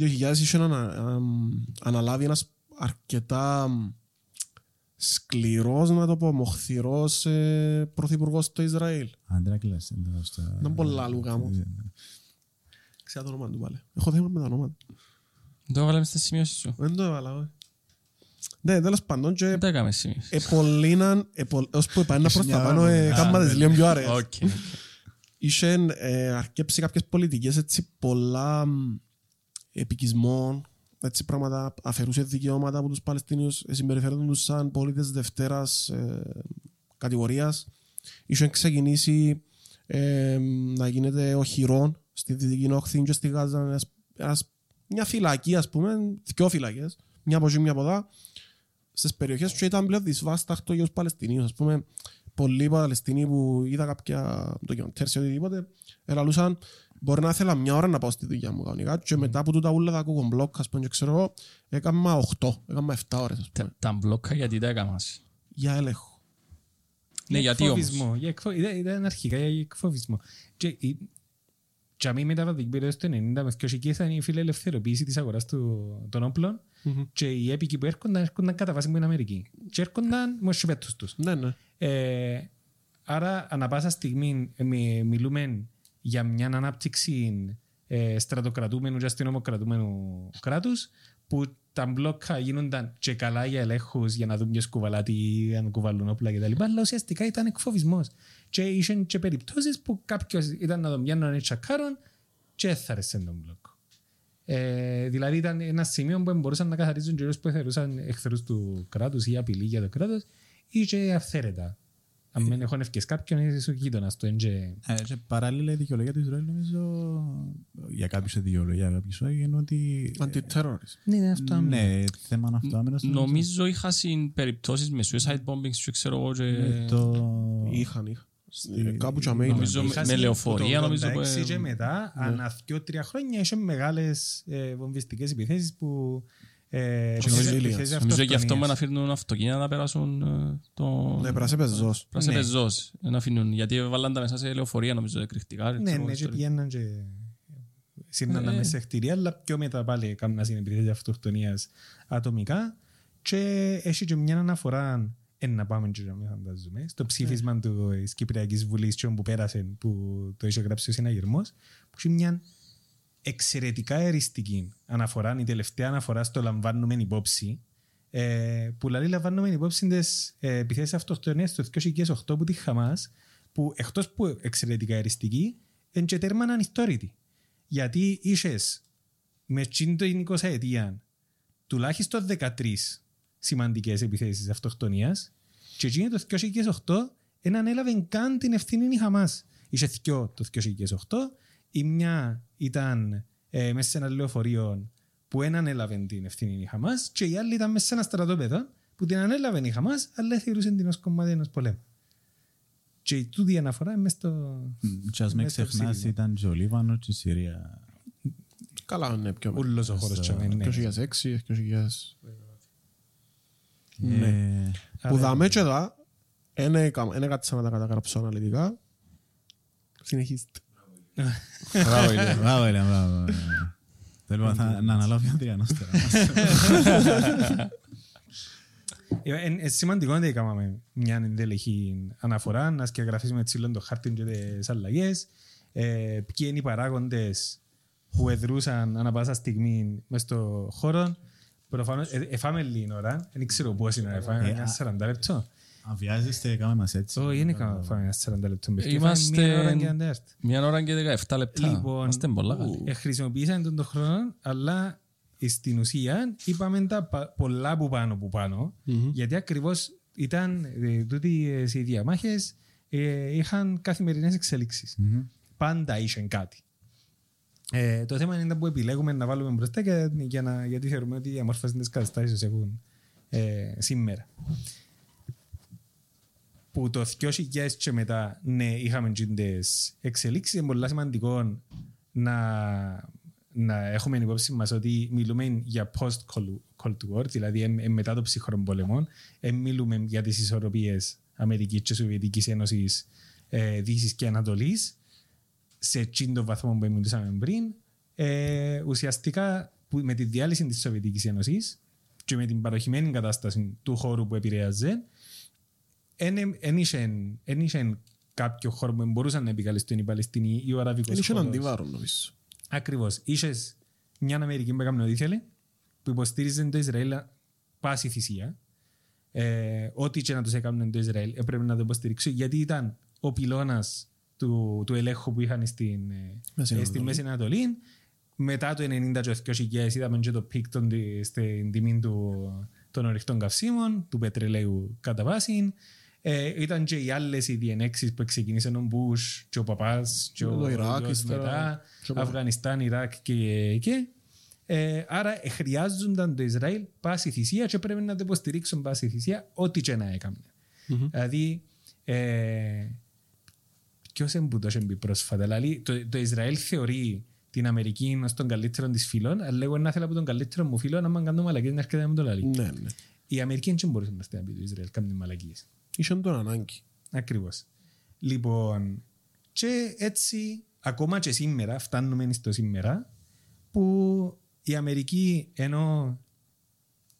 2000 είχε να αμ, αναλάβει ένας αρκετά αμ, σκληρός, να το πω, μοχθηρός ε, πρωθυπουργός στο Ισραήλ. Αντράκλας. εντός στα- Δεν πολλά άλλου γάμο. Ξέρω το όνομα του πάλι. Έχω θέμα με το όνομα του. Το έβαλαμε στις σημειώσεις σου. Δεν το έβαλα, όχι. Ναι, τέλος πάντων και Δεν τα έκαμε σημειώσεις. επολύναν, επολ- ως που πάει να προς τα μια πάνω, ώρα, ε, ναι. κάμμα τις λίγο πιο αρές. Οκ. Είχε ε, αρκέψει κάποιες πολιτικές έτσι πολλά μ, εποικισμών, έτσι πράγματα, αφαιρούσες δικαιώματα από τους Παλαιστίνιους, ε, συμπεριφέρονταν τους σαν πολίτες δευτέρας ε, κατηγορίας. Είχε ξεκινήσει ε, να γίνεται οχυρών στη Δυτική Όχθη και στη Γάζα, ένας, ένας, μια φυλακή ας πούμε, δυο φυλακές, μια από εκεί, μια από εδώ, στις περιοχές και ήταν πλέον δυσβάσταχτο για τους Παλαιστινίους. Ας πούμε, πολλοί Παλαιστινοί που είδα κάποια ντοκιμαντέρ σε οτιδήποτε, ελαλούσαν μπορεί να ήθελα μια ώρα να πάω στη δουλειά μου κανονικά και μετά από τούτα ούλα τα κουκομπλοκ, ας πούμε, και ξέρω εγώ, έκανα 8, έκανα 7 ώρες, ας πούμε, Τα- Τα μπλόκα γιατί τα έκαμε. για έλεγχο. Ναι, Για γιατί όμως. εκφοβισμό, για εκφο- Ήταν ήταν αρχικά για εκφοβισμό. Και η- και αμή μεταβατική περίοδος του 90 με 2000 ήταν η φιλελευθεροποίηση της αγοράς του- των όπλων και οι έπικοι που έρχονταν, έρχονταν κατά βάση από την Αμερική. Και έρχονταν με σιπέτους τους. Ναι, ναι. Ε, άρα, ανα πάσα στιγμή ε, μι- μιλούμε για μια ανάπτυξη ε, στρατοκρατούμενου και αστυνομοκρατούμενου κράτους που τα μπλόκα γίνονταν και καλά για ελέγχους για να δουν ποιος κουβαλά τι, αν κουβαλούν όπλα κτλ. Αλλά ουσιαστικά ήταν εκφοβισμός. Και είχαν και περιπτώσεις που κάποιος ήταν να τον πιάνουν ένα τσακάρον και έθαρεσε τον μπλόκο. Ε, δηλαδή ήταν ένα σημείο που μπορούσαν να καθαρίζουν και που θεωρούσαν εχθρούς του κράτους ή απειλή για το κράτος ή και αυθαίρετα. Αν δεν έχουν ευκαιρίες κάποιον είσαι ο γείτονας του. εντζε- Ε, και παράλληλα η δικαιολογία του Ισραήλ νομίζω για κάποιους η δικαιολογία, για κάποιους όχι, είναι ότι Anti-terrorist. Ναι, είναι αυτό. ναι, θέμα αυτοάμυνας Νομίζω είχα συν περιπτώσεις με suicide bombings και ξέρω εγώ και... Ε, το... Είχαν, είχαν. Ε, Κάπου και αμέ Νομίζω ήταν. με- Είχα λεωφορεία, το νομίζω, 86 που, και ε, μετά, ανά δύο-τρία χρόνια, είχε μεγάλες ε, βομβιστικές επιθέσεις που ε, Και Βραζίλια. επιθέσεις Νομίζω γι' αυτό με να αυτοκτονίας. αφήνουν αυτοκίνητα να περάσουν ε, το... Ναι, πράσε πεζός. Πράσε Ναι. πεζός. Να αφήνουν, γιατί βάλαν τα μέσα σε λεωφορεία νομίζω εκρηκτικά. Ναι, ξέρω, ναι, και ιστορίες. πηγαίναν και σύρναν Ε. μέσα σε κτίρια, αλλά πιο μετά πάλι έκαναν επιθέσεις αυτοκτονίας ατομικά και έχει και μια αναφορά Εν να πάμε και να μην φαντάζομαι. Στο ψήφισμα του της Κυπριακής Βουλής και που πέρασε, που το είχε γράψει ο συναγερμός, που έχει μια εξαιρετικά εριστική αναφορά, η τελευταία αναφορά στο λαμβάνουμε υπόψη, ε, που δηλαδή λαμβάνουμε υπόψη τις ε, επιθέσεις αυτοκτονίας του 2008 που τη Χαμάς, που εκτός που εξαιρετικά εριστική, είναι και τέρμα ανιστόρητη. Γιατί είχες μες εκείνη την 20 ετία τουλάχιστον 13 σημαντικές επιθέσεις αυτοκτονίας και εκείνη το 2008 δεν ανέλαβε καν την ευθύνη η Χαμάς. Είχε δυο το 2008, η μια ήταν ε, μέσα σε ένα λεωφορείο που δεν ανέλαβε την ευθύνη η Χαμάς και η άλλη ήταν μέσα σε ένα στρατόπεδο που την ανέλαβε η Χαμάς αλλά θεωρούσε την ως κομμάτι ενός πολέμου. Και η τούτη αναφορά είναι μέσα στο... Και ας μην Μέσα στο ξεχνάς ψήφισμα. ήταν και ο Λίβανος και η Συρία. Καλά, ναι, πιο μετά. Ούλος ο χώρος τσάμε, ναι. 2006, 2000. Ε, Που δάμε και εδώ, δεν έκατσα να τα καταγράψω αναλυτικά. Συνεχίστε. <laughs> Μπράβο, Ηλία. Μπράβο, Ελέα, μπράβο. Θέλουμε να να αναλάβει ο Αντριανός τώρα. Είναι σημαντικό ότι έκαναμε μια εντελεχή αναφορά, να σκεγγραφίσουμε έτσι λίγο το χάρτη και τις αλλαγές, ε, ποιοι είναι οι παράγοντες που εδρούσαν ανά πάσα στιγμή μες στο χώρο. Προφανώς, ε, εφάμε λίγη ώρα, δεν ξέρω πώς είναι, εφάμε Ε, μια α- 40 λεπτό. Αν βιάζεστε, κάμε μας έτσι. Όχι, δεν έκαμε φάμε μια 40 λεπτό. Εφάμε Είμαστε- μια ώρα και ένα τέρτ. Μια ώρα και 17 λεπτά. Λοιπόν, Είμαστε πολλά καλοί. ε, χρησιμοποίησαν τον, τον χρόνο, αλλά στην ουσία είπαμε τα πα- πολλά που πάνω που πάνω, γιατί ακριβώς ήταν ε, τούτοι οι διαμάχες ε, είχαν καθημερινές εξελίξεις. Μμμ. Πάντα είχαν κάτι. Ε, το θέμα είναι που επιλέγουμε να βάλουμε μπροστά και, για να, γιατί θεωρούμε ότι διαμόρφωσαν τις καταστάσεις όσο έχουν ε, σήμερα. Που το 2000 και μετά ναι, είχαμε τις εξελίξεις. Είναι πολύ σημαντικό να, να έχουμε υπόψη μας ότι μιλούμε για post-Cold War, δηλαδή ε, ε, μετά το ψυχρό πόλεμο, ε, μιλούμε για τις ισορροπίες Αμερικής και Σοβιετικής Ένωσης, ε, Δύσης και Ανατολής, σε εκείνο βαθμό που μιλούσαμε πριν, ε, ουσιαστικά που, με τη διάλυση της Σοβιετικής Ένωσης και με την παροχημένη κατάσταση του χώρου που επηρέαζε, δεν είχε κάποιο χώρο που μπορούσαν να επικαλεστούν οι Παλαιστινοί ή ο Αραβικός Είναι χώρος. ένα αντίβαρο νομίζω. Ακριβώς. Είχες μια Αμερική που έκανε ό,τι ήθελε, που υποστήριζε το Ισραήλ πάση θυσία. Ε, ό,τι και να τους έκανε το Ισραήλ, έπρεπε να το υποστηρίξει, γιατί ήταν ο πυλώνας του, του ελέγχου που είχαν στην, ε, Μέση ε, στη Ανατολή. Μέση Ανατολή. Μετά το 90 και το 2000 είδαμε και το peak των, στην τιμή του, των ορυκτών καυσίμων, του πετρελαίου κατά βάση. Ε, ήταν και οι άλλες οι διενέξεις που ξεκίνησαν ο Μπους και ο παπάς και ο Το Ιράκ, γιος ύστερα, μετά, και ο μετά. Αφγανιστάν, Ιράκ και, και. Ε, άρα ε, χρειάζονταν το Ισραήλ πάση θυσία και πρέπει να το υποστηρίξουν πάση θυσία ό,τι και να έκανε. Δηλαδή, ε, ποιος είναι που το είχε πει πρόσφατα, δηλαδή το, το Ισραήλ θεωρεί την Αμερική ως τον καλύτερο της φίλων, αλλά εγώ να θέλω από τον καλύτερο μου φίλο, να κάνω μαλακίες να έρχεται να μου το λέει. Ναι, ναι. Η Αμερική δεν μπορούσε να στείλει το Ισραήλ, κάνει μαλακίες. Είχε τον ανάγκη. Ακριβώς. Λοιπόν, και έτσι, ακόμα και σήμερα, φτάνουμε στο σήμερα, που η Αμερική ενώ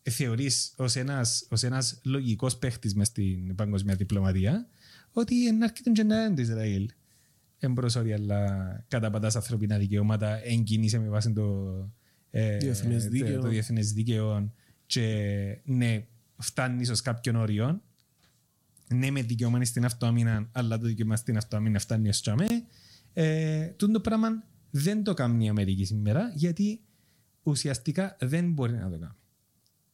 θεωρείς ως ένας, ως ένας λογικός παίχτης μες στην παγκοσμία διπλωματία ότι εν έρχεται και να είναι το Ισραήλ εμπρός όρια αλλά καταπατάς ανθρωπινά δικαιώματα εγκινείσαι με βάση το, ε, Διεθνές το- δίκαιο. το διεθνές δίκαιο και ναι, φτάνεις ίσως κάποιον όριον ναι με δικαιωμένη στην αυτοάμυνα αλλά το δικαιωμά στην αυτοάμυνα φτάνει ως τσάμε ε, τούτο το πράγμα δεν το κάνει η Αμερική σήμερα γιατί ουσιαστικά δεν μπορεί να το κάνει.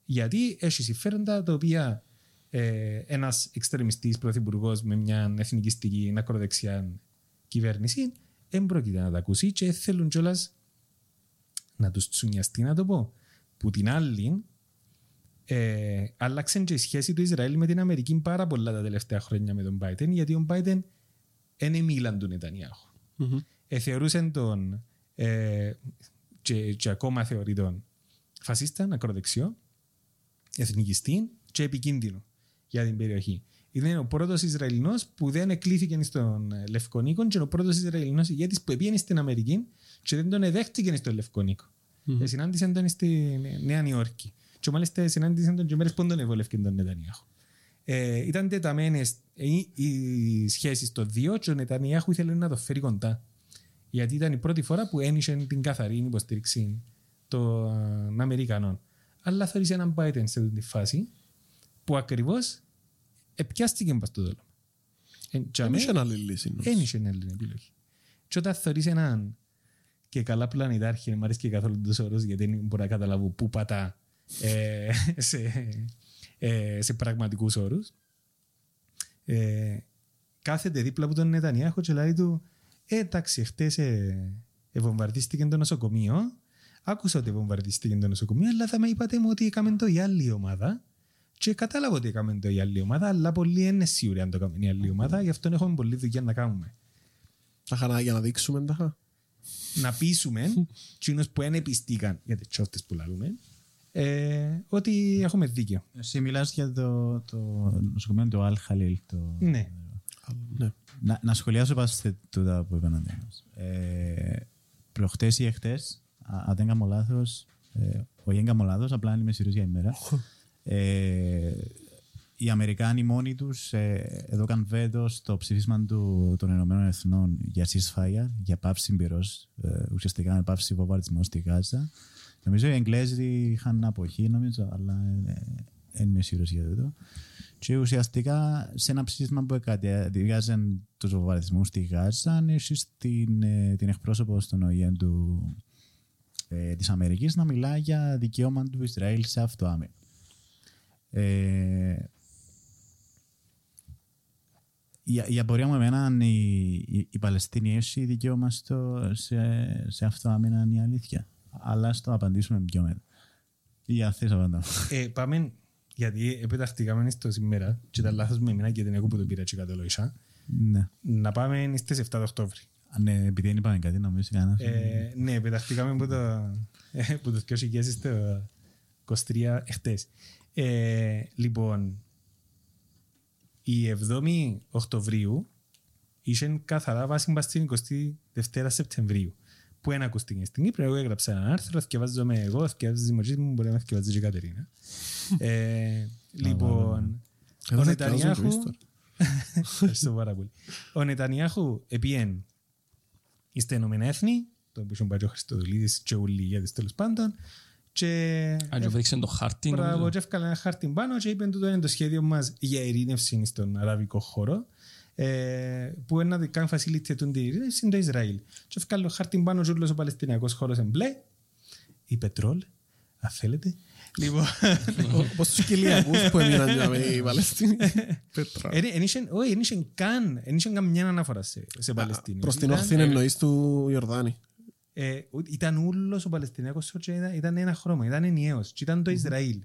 Γιατί έχει συμφέροντα τα οποία ε, ένας εξτρεμιστής πρωθυπουργός με μια εθνικιστική ακροδεξιά κυβέρνηση δεν πρόκειται να τα ακούσει και θέλουν κιόλας να τους τσουνιαστεί, να το πω. Που την άλλη, ε, άλλαξε και η σχέση του Ισραήλ με την Αμερική πάρα πολλά τα τελευταία χρόνια με τον Biden, γιατί ο Biden δεν μίλαν του Νετανιάχου. Ε, θεωρούσαν τον ε, και, και ακόμα θεωρεί τον φασίστα, ακροδεξιό, εθνικιστή και επικίνδυνο για την περιοχή. Είναι ο πρώτος Ισραηλινός που δεν εκλήθηκε στον ε, Λευκονίκο και ο πρώτος Ισραηλινός ηγέτης που πήγαινε στην Αμερική και δεν τον εδέχτηκε στον Λευκονίκο. Mm-hmm. συνάντησαν τον στη Νέα Νιόρκη. Και μάλιστα συνάντησαν τον και μέρες που τον εβολεύκε τον Νετανιάχου. Ε, ήταν τεταμένες οι, οι σχέσεις των δύο και ο Νετανιάχου ήθελε να το φέρει κοντά. Γιατί ήταν η πρώτη φορά που ένιξε την καθαρή υποστήριξη των Αμερικανών. Αλλά θεωρήσε έναν Biden σε αυτή τη φάση που ακριβώς επιάστηκε μπας το δόλο. Ε, και Δεν αμέ- είχε άλλη λύση. νομίζω. δεν είχε άλλη επιλογή. Και όταν θεωρείς έναν και καλά πλανητάρχη, μου αρέσει και καθόλου τους όρους γιατί δεν μπορώ να καταλάβω πού πατά ε, <laughs> σε, ε, σε πραγματικούς όρους. Ε, κάθεται δίπλα από τον Νετανιάχο και λέει του «Ε, εντάξει, χτες ε, ε, βομβαρδίστηκε το νοσοκομείο, άκουσα ότι βομβαρδίστηκε το νοσοκομείο, αλλά θα με είπατε μου ότι έκαμε το η άλλη ομάδα και κατάλαβα ότι έκαμε το η άλλη ομάδα, αλλά πολλοί είναι σίγουροι αν το έκαμε η άλλη ομάδα, γι' αυτό έχουμε πολλή δουλειά να κάνουμε. Τα χανά για να δείξουμε τα. να πείσουμε <laughs> εκείνους που δεν πιστήκαν για τις τσόφτες που λαλούμε ε, ότι έχουμε δίκιο. Εσύ μιλάς για το, το νοσοκομείο του Αλ Χαλίλ. Το... Ναι. Ναι. Να, να σχολιάσω πάνω σε τούτα που είπαν ο Ντένος. Ε, προχτές ή εχθές, α- αν δεν κάνω λάθος, ε, όχι δεν κάνω λάθος, απλά είμαι σειρούς για ημέρα, ε, οι Αμερικάνοι μόνοι τους ε, έδωκαν βέτο στο ψήφισμα του, των Ηνωμένων Εθνών για ceasefire, για πάυση πυρός, ε, ουσιαστικά με πάυση βομβαρδισμού στη Γάζα. Νομίζω οι Εγγλέζοι είχαν αποχή, νομίζω, αλλά δεν είμαι σίγουρος για αυτό. Και ουσιαστικά σε ένα ψήφισμα που καταδικάζε τους βομβαρδισμούς στη Γάζα, έχει την, ε, την εκπρόσωπο στον ΟΗΕ του, ε, της Αμερικής να μιλά για δικαίωμα του Ισραήλ σε αυτοάμυνα. Ε, η, η απορία μου εμένα είναι η, η, η Παλαιστίνη έχεις δικαίωμα στο, σε, σε αυτοάμυνα είναι η αλήθεια. Αλλά στο απαντήσουμε πιο μετά. Ή αν θες απαντάω. Ε, πάμε, γιατί επιταχτήκαμε στο σήμερα και ήταν λάθος με εμένα και δεν έχω που το πήρα και κατολόγησα. ναι. Να πάμε στις 7 Οκτώβρη. Ναι, επειδή δεν είπαμε κάτι, νομίζω κανένας. Ε, ναι, πεταχτήκαμε από το, ε, από το 2000 στο 23 εχθές. Ε, λοιπόν, η 7η Οκτωβρίου είχε καθαρά βάση πας στην 22 Σεπτεμβρίου που δεν ακούστηκε στην Κύπρο. Εγώ έγραψα ένα άρθρο, θυκευάζομαι εγώ, θυκευάζει δημοτζής μου, μπορεί να θυκευάζει και η Κατερίνα. <laughs> ε, λοιπόν, Εγώ ο θα διαβάζω Νετανιάχου... το <laughs> Ευχαριστώ πάρα πολύ. Ο Νετανιάχου επίεν στα Ηνωμένα Έθνη, το οποίο είχε πάει ο Χριστοδουλίδης και όλοι οι ηγέτες τέλος πάντων, και Αν και βρήξε το χάρτη, Μπράβο, νομίζω. και έφκαλε ένα χάρτη πάνω και είπε τούτο είναι το σχέδιο μας για ειρήνευση στον αραβικό χώρο ε, που είναι να κάνει facilitate την ειρήνευση είναι το Ισραήλ. Και έφκαλε το χάρτη πάνω και όλος ο Παλαιστινιακός χώρος είναι μπλε ή πετρόλ, αν θέλετε. Λοιπόν, Όπως τους Κιλιακούς που έμειναν για με οι Παλαιστίνοι. Πέτρα. εν- εν είχεν- όχι, εν είχεν καν, εν είχεν καμιά αναφορά σε, σε Παλαιστίνη. Προς την Ήταν- όχθη εννοείς του Ιορδάνη. Ε, ου- ήταν ούλος ο Παλαιστινιακός και ήταν, ήταν ένα χρώμα, ήταν ενιαίος. Και ήταν το Ισραήλ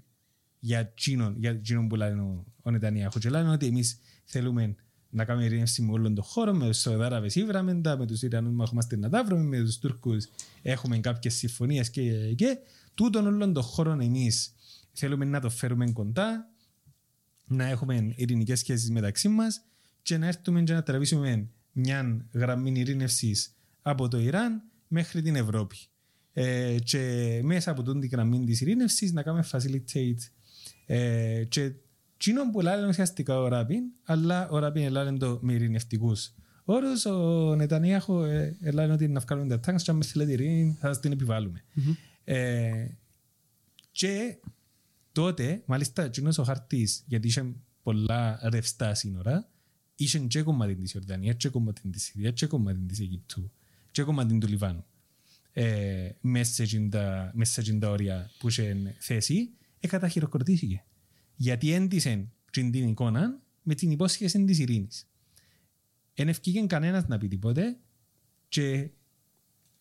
για τσίνον, για τσίνον που λένε ο, ο Νετανιάχου και λένε ότι εμείς θέλουμε να κάνουμε ειρήνευση με όλον τον χώρο, με τους Σαουδάραβες ήβραμε τα, με τους Ιρανούς μαχόμαστε να τα βρούμε, με τους Τούρκους έχουμε κάποιες συμφωνίες και, και. Τούτον όλον τον χώρο εμείς θέλουμε να το φέρουμε κοντά, να έχουμε ειρηνικές σχέσεις μεταξύ μας και να έρθουμε και να τραβήσουμε μια γραμμή ειρήνευσης από το Ιράν μέχρι την Ευρώπη. Ε, και μέσα από την γραμμή της ειρήνευσης να κάνουμε facilitate ε, και τσίνον που λένε ουσιαστικά ο Ράπιν, αλλά ο Ράπιν λένε το με ειρηνευτικούς όρους, ο Νετανιάχο ε, λένε ότι να βγάλουμε τα τάγκς και αν με θέλετε ειρήνη θα σας την επιβάλλουμε. Ε, και τότε, μάλιστα, εκείνος ο χαρτής, γιατί είχε πολλά ρευστά σύνορα, είχε και κομμάτι της Ιορδανίας, και κομμάτι της Συρίας, και κομμάτι της Αιγύπτου, και κομμάτι του Λιβάνου. Ε, μέσα σε εκείνα τα- μέσα σε εκείνα τα όρια που είχε θέση, ε, καταχειροκροτήθηκε. Γιατί έντυσε την εικόνα με την υπόσχεση της ειρήνης. Εν ευκήγεν κανένας να πει τίποτε και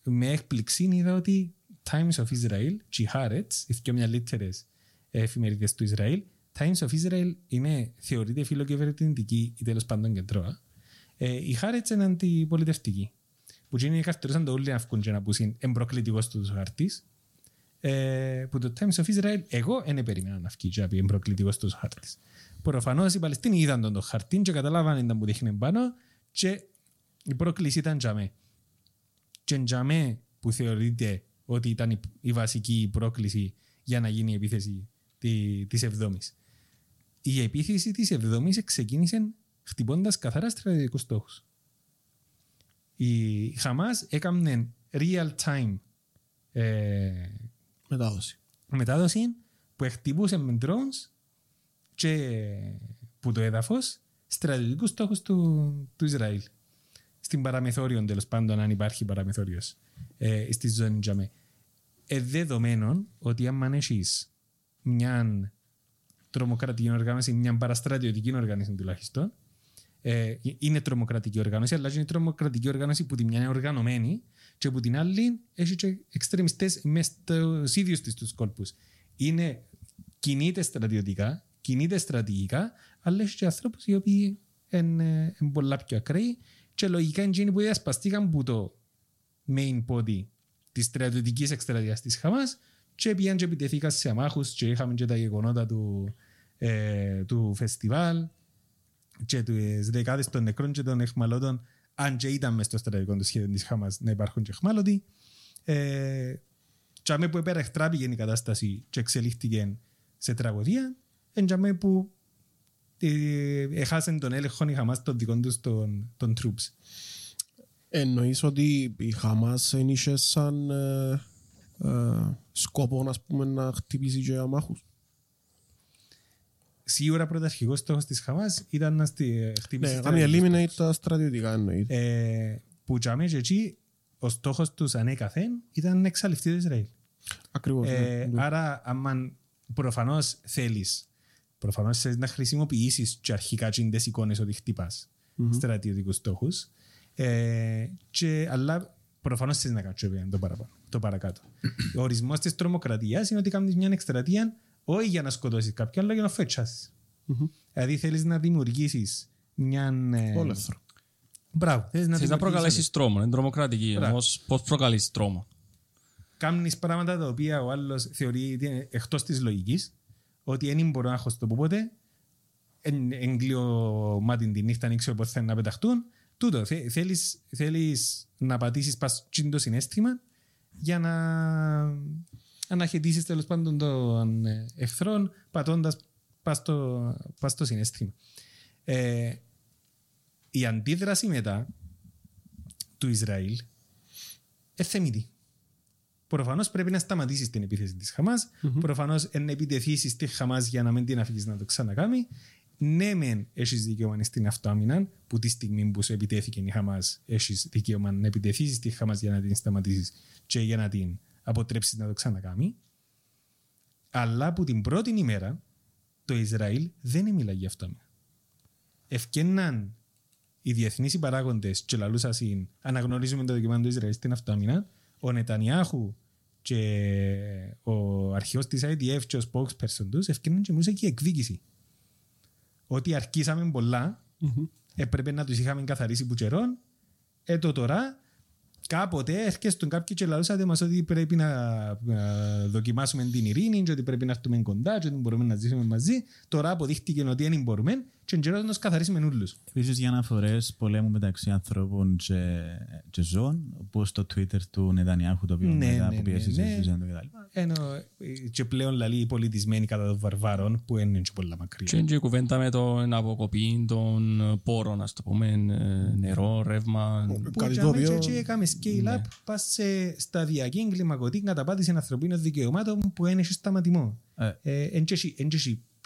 με έκπληξη είδα ότι Times of Israel και η Haaretz, οι δύο μεγαλύτερες εφημερίδες του Ισραήλ, Times of Israel είναι, θεωρείται φιλοκυβερνητική ή τέλος πάντων κεντρώα. Ε, η Haaretz είναι αντιπολιτευτική. Που και είναι καρτερούσαν το όλοι να βγουν και να πούσουν εμπροκλητικός τους χαρτής. Ε, που το Times of Israel εγώ δεν περίμενα να βγει και να πει εμπροκλητικός τους χαρτής. Προφανώς οι Παλαιστίνοι είδαν τον το χαρτί και καταλάβαν ήταν που δείχνει πάνω και η πρόκληση ήταν για μέ. Και για μέ που θεωρείται ότι ήταν η, η βασική πρόκληση για να γίνει η επίθεση τη, της 7ης. Η επίθεση της 7ης ξεκίνησε χτυπώντας καθαρά στρατιωτικούς στόχους. Η Χαμάς έκανε real time ε, Μετάδοση. μετάδοση που χτυπούσε με drones και που το έδαφος στρατιωτικούς στόχους του, του Ισραήλ. Στην παραμεθόριο τέλος πάντων, αν υπάρχει παραμεθόριος ε, στη ζώνη Τζαμέ. Ε, δεδομένων ότι αν έχεις μια τρομοκρατική οργάνωση, μια παραστρατιωτική οργάνωση τουλάχιστον, ε, είναι τρομοκρατική οργάνωση, αλλά είναι τρομοκρατική οργάνωση που τη μια είναι οργανωμένη και που την άλλη έχει και εξτρεμιστές μες στους ίδιους της τους κόλπους. Είναι, κινείται στρατιωτικά, κινείται στρατηγικά, αλλά έχει και ανθρώπους οι οποίοι είναι, είναι πολλά πιο ακραίοι και λογικά είναι εκείνοι που διασπαστήκαν που το main body της στρατιωτικής εκστρατείας της Χαμάς και πήγαν και επιτεθήκαν σε αμάχους και είχαμε και τα γεγονότα του, ε, του φεστιβάλ και τις δεκάδες των νεκρών και των εχμαλώτων αν και ήταν μες στο στρατηγικό του σχέδιο της Χαμάς να υπάρχουν και εχμάλωτοι ε, και αμέ που επέρα εκτράπηκε η κατάσταση και εξελίχθηκε σε τραγωδία εν και αμέ που ε, έχασαν τον έλεγχο η Χαμάς των δικών τους των, των troops. Εννοείς ότι η Χαμάς δεν είχε σαν ε, ε, σκοπό ας πούμε, να χτυπήσει και αμάχους; Σίγουρα πρωταρχικός στόχος της Χαμάς ήταν να στη, Ναι, χτυπήσει κάνει στρατιωτικούς eliminate τα στρατιωτικά εννοείται. ε, που για μένα και εκεί ο στόχος τους ανέκαθεν ήταν να εξαλειφθεί το Ισραήλ. Ακριβώς. ναι. Ε, άρα, άμα προφανώς θέλεις, προφανώς θέλεις να χρησιμοποιήσεις και αρχικά τις εικόνες ότι χτυπάς στρατιωτικούς στόχους, ε, και, αλλά προφανώς θέλεις να κάνεις και το, παραπάνω, το παρακάτω. <clears throat> Ο ορισμός της τρομοκρατίας είναι ότι κάνεις μια εκστρατεία όχι για να σκοτώσεις κάποιον, αλλά για να φέτσασεις. Δηλαδή θέλεις να δημιουργήσεις μια... ε, Όλεθρο. Μπράβο. Θες να Θες να δημιουργήσεις προκαλέσεις τρόμο, είναι τρομοκρατική. Μπράβο. Όμως πώς προκαλείς τρόμο; κάνεις πράγματα τα οποία ο άλλος θεωρεί ότι είναι εκτός της λογικής, ότι δεν μπορώ να έχω στο ποτέ, εγκλείω μάτι τη νύχτα, δεν ξέρω πώς θέλουν να πεταχτούν. Τούτο, θε- θέλεις, θέλεις να πατήσεις πας τσιν το συνέστημα για να αναχαιτήσεις τέλος πάντων των ε, εχθρών πατώντας πας στο, πας στο συνέστημα. Ε, η αντίδραση μετά του Ισραήλ εθεμητή. Προφανώς πρέπει να σταματήσεις την επίθεση της Χαμάς. Προφανώς να επιτεθεί στη Χαμάς για να μην την αφήσεις να το ξανακάνει. Ναι, μεν έχεις δικαίωμα στην αυτοάμυνα, που τη στιγμή που σου επιτέθηκε η Χαμάς, έχεις δικαίωμα να επιτεθεί στη Χαμάς για να την σταματήσεις και για να την αποτρέψει να το ξανακάνει. Αλλά από την πρώτη ημέρα το Ισραήλ δεν μιλάει για αυτοάμυνα. Ευκαιναν οι διεθνείς παράγοντε και λαλούσα συν αναγνωρίζουμε το δικαίωμα του Ισραήλ στην αυτοάμυνα, ο Νετανιάχου και ο αρχηγός της IDF και ο spokesperson τους ευκαιρνούν και μιλούσαν και η εκδίκηση. Ότι αρκίσαμε πολλά, έπρεπε να τους είχαμε καθαρίσει που καιρόν, ε το τώρα κάποτε έρχεστον κάποιοι και λαλούσατε μας ότι πρέπει να, να δοκιμάσουμε την ειρήνη και ότι πρέπει να έρθουμε κοντά και ότι μπορούμε να ζήσουμε μαζί. Τώρα αποδείχτηκε ότι δεν μπορούμε και εν να τους καθαρίσουμε όλους. Επίσης για αναφορές πολέμου μεταξύ ανθρώπων και, και ζώων, όπως το Twitter του Νετανιάχου, το οποίο Ναι, μετά ναι, από πιέσεις ναι, ναι. ναι, ναι. κτλ. Ενώ ε, και πλέον λαλεί οι πολιτισμένοι κατά των βαρβάρων που είναι και πολλά μακριά. Και είναι και η κουβέντα με την αποκοπή των πόρων, ας το πούμε, ε, νερό, ρεύμα. Που Κάτι το έκαμε οποίο- και- και έκαμε scale up πας σε σταδιακή εγκληματική καταπάτηση ανθρωπίνων δικαιωμάτων που είναι και σταματημό. Ε. Ε, Εν και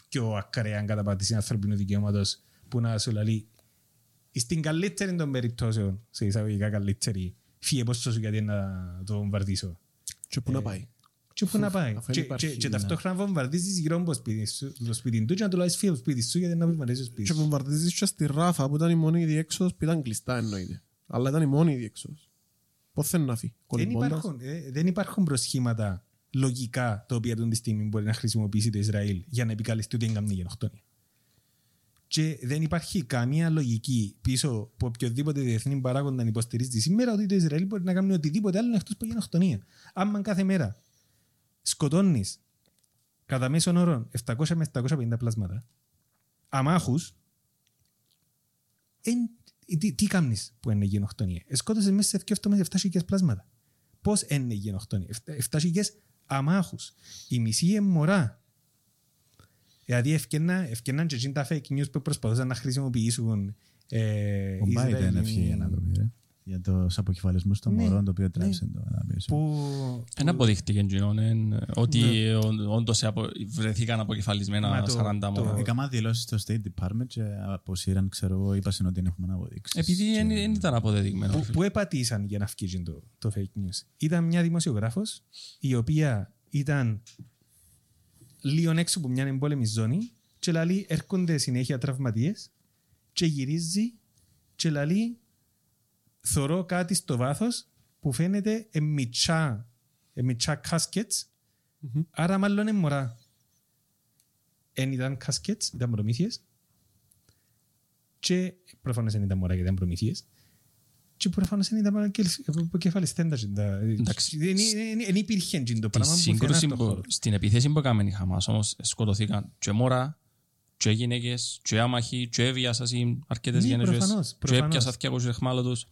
έχει- εν και έχει πιο ακραία καταπάτηση ανθρωπίνων δικαιωμάτων που να σου λέει στην καλύτερη των περιπτώσεων, σε εισαγωγικά καλύτερη, φύγε πόσο σου γιατί να το βομβαρδίσω. Και πού να πάει. Και πού να πάει. Αφού Και, υπάρχει, και, και ναι. ταυτόχρονα βομβαρδίζεις γύρω από το σπίτι σου, το σπίτι του και να του λάβεις φύγε από το σπίτι σου γιατί να βομβαρδίζεις το σπίτι Και σου. βομβαρδίζεις και στη Ράφα που ήταν η μόνη διέξοδος που ήταν κλειστά εννοείται. Αλλά ήταν η μόνη διέξοδος. Πώς θέλει να φύγει. Δεν κολυμπώντας; υπάρχουν, ε, δεν υπάρχουν προσχήματα λογικά τα οποία αυτή τη στιγμή μπορεί να χρησιμοποιήσει το Ισραήλ για να επικαλεστεί ότι είναι γενοκτονία. Και δεν υπάρχει καμία λογική πίσω από οποιοδήποτε διεθνή παράγοντα να υποστηρίζει σήμερα ότι το Ισραήλ μπορεί να κάνει οτιδήποτε άλλο εκτός από γενοκτονία. Άμα κάθε μέρα σκοτώνεις κατά μέσον όρο 700 με 750 πλάσματα αμάχου, τι, τι κάνεις που είναι γενοκτονία; Σκότωσες μέσα σε 2 εβδομάδες 7.000 πλάσματα. Πώς είναι η γενοκτονία. 7.000 αμάχους. Η μισή είναι μωρά. Δηλαδή ευκαινάν και εκείνα τα fake news που προσπαθούσαν να χρησιμοποιήσουν ε, Ο Biden Ισραηλινοί- έφυγε να το πει, ρε. Για του αποκεφαλισμού των Ναι, μωρών, το οποίο ναι. τράβησε το να πίσω. που, Δεν αποδείχτηκε εκείνον, ε, ότι ω- όντως απο- βρεθήκαν αποκεφαλισμένα Μα το- 40 το- μόνο. Έκανα δηλώσεις στο State Department και αποσύραν, ξέρω εγώ, είπαν ότι δεν έχουμε αποδείξεις. Επειδή δεν δεν ήταν αποδεδειγμένο. που, που επατήσαν για να βγει το, το fake news. Ήταν μια δημοσιογράφος η οποία ήταν λίγο έξω από μια εμπόλεμη ζώνη και λαλεί έρχονται συνέχεια τραυματίες και γυρίζει και λαλεί θωρώ κάτι στο βάθος που φαίνεται εμιτσά, εμιτσά caskets άρα μάλλον είναι μωρά. Εν ήταν caskets, ήταν προμήθειες και προφανώς δεν ήταν μωρά γιατί ήταν προμήθειες και προφανώς δεν ήταν κεφαλιστέντα. Εντάξει. Δεν υπήρχε εκείνο το Τη πράγμα που σύγκρουση φαίνεται στον που, χώρο. στην επιθέση που έκαμε η Χαμάς όμως σκοτωθήκαν και μόρα, και γυναίκες, και άμαχοι, και έβιασαν αρκετές Ναι, γενέσεις, προφανώς, και προφανώς. έπιασαν 200 εχμάλωτους. Ε,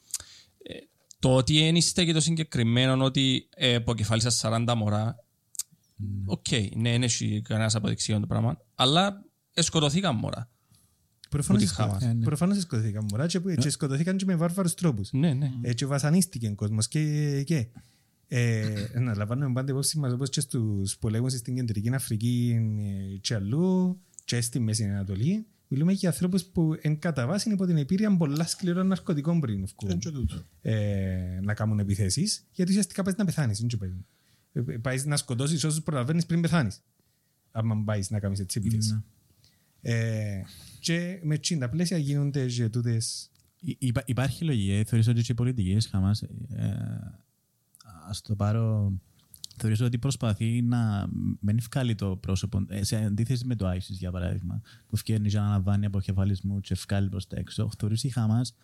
Το ότι δεν είστε και το συγκεκριμένο ότι ε, αποκεφάλισαν 40 μωρά, οκ, ναι, δεν έχει κανένας αποδειξίων το πράγμα, αλλά ε, σκοτωθήκαν μωρά. Προφανώς που τη Χαμάς. σκοτώθηκαν. Προφανώς σκοτώθηκαν μωρά και, και σκοτώθηκαν και με βάρβαρους τρόπους. Ναι, ναι. Ε, και βασανίστηκε ο κόσμος και, και ε, να λαμβάνουμε πάντα υπόψη μας όπως και στους πολέμους στην Κεντρική Αφρική ε, και αλλού και στη Μέση Ανατολή μιλούμε για ανθρώπους που εν κατά βάση υπό την επίρρεια πολλά σκληρών ναρκωτικών πριν Είναι βγουν και τούτο. ε, να κάνουν επιθέσεις γιατί ουσιαστικά πάει να πεθάνεις δεν πάει. Ε, πάεις να σκοτώσεις όσους προλαβαίνεις πριν πεθάνεις άμα πάει να κάνεις έτσι επιθέσεις ε, και με τσιν τα πλαίσια γίνονται και τούτες Υ- υπά- Υπάρχει λογική. Θεωρήσω ότι και οι πολιτικέ Χαμάς ε, ας το πάρω θεωρήσω ότι προσπαθεί να μην βγάλει το πρόσωπο ε, σε αντίθεση με το ISIS για παράδειγμα που φτιάχνει για να αναβάνει αποκεφαλισμού και βγάλει προς τα έξω θεωρήσω η Χαμάς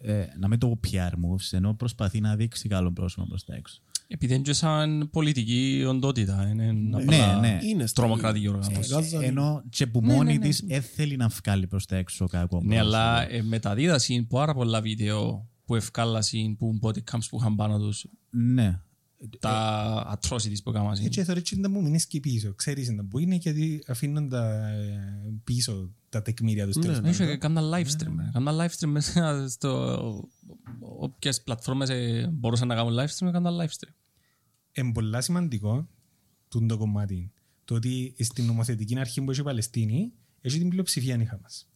ε, να μην το PR moves, ενώ προσπαθεί να δείξει καλό πρόσωπο προς τα έξω. Επειδή είναι και σαν πολιτική οντότητα. Είναι Ναι, απλά ναι. Είναι στα- τρομοκρατική οργάνωση. Γάζα- Ενώ και που Ναι, μόνη ναι, ναι. της δεν θέλει να βγάλει προς τα έξω κακός Ναι, πρόσωπος. αλλά ε, μεταδίδαση πάρα πολλά βίντεο που ευκάλασαν που body cams που είχαν πάνω τους Ναι. Τα atrocities που έκαναν. Έτσι θεωρώ ότι να μου μείνεις και πίσω. Ξέρεις να που είναι γιατί αφήνουν τα ε, πίσω τα τεκμήρια τους. Ναι, τέλος ναι. πάντων. Είχε κάνα live stream. ε. Κάνα live stream μέσα στο... Όποιες πλατφόρμες ε, μπορούσαν να κάνουν live stream, έκαναν live stream. Είναι πολλά σημαντικό τούτο το κομμάτι. Το ότι στην νομοθετική αρχή που έχει η Παλαιστίνη έχει την πλειοψηφία η Χαμάς.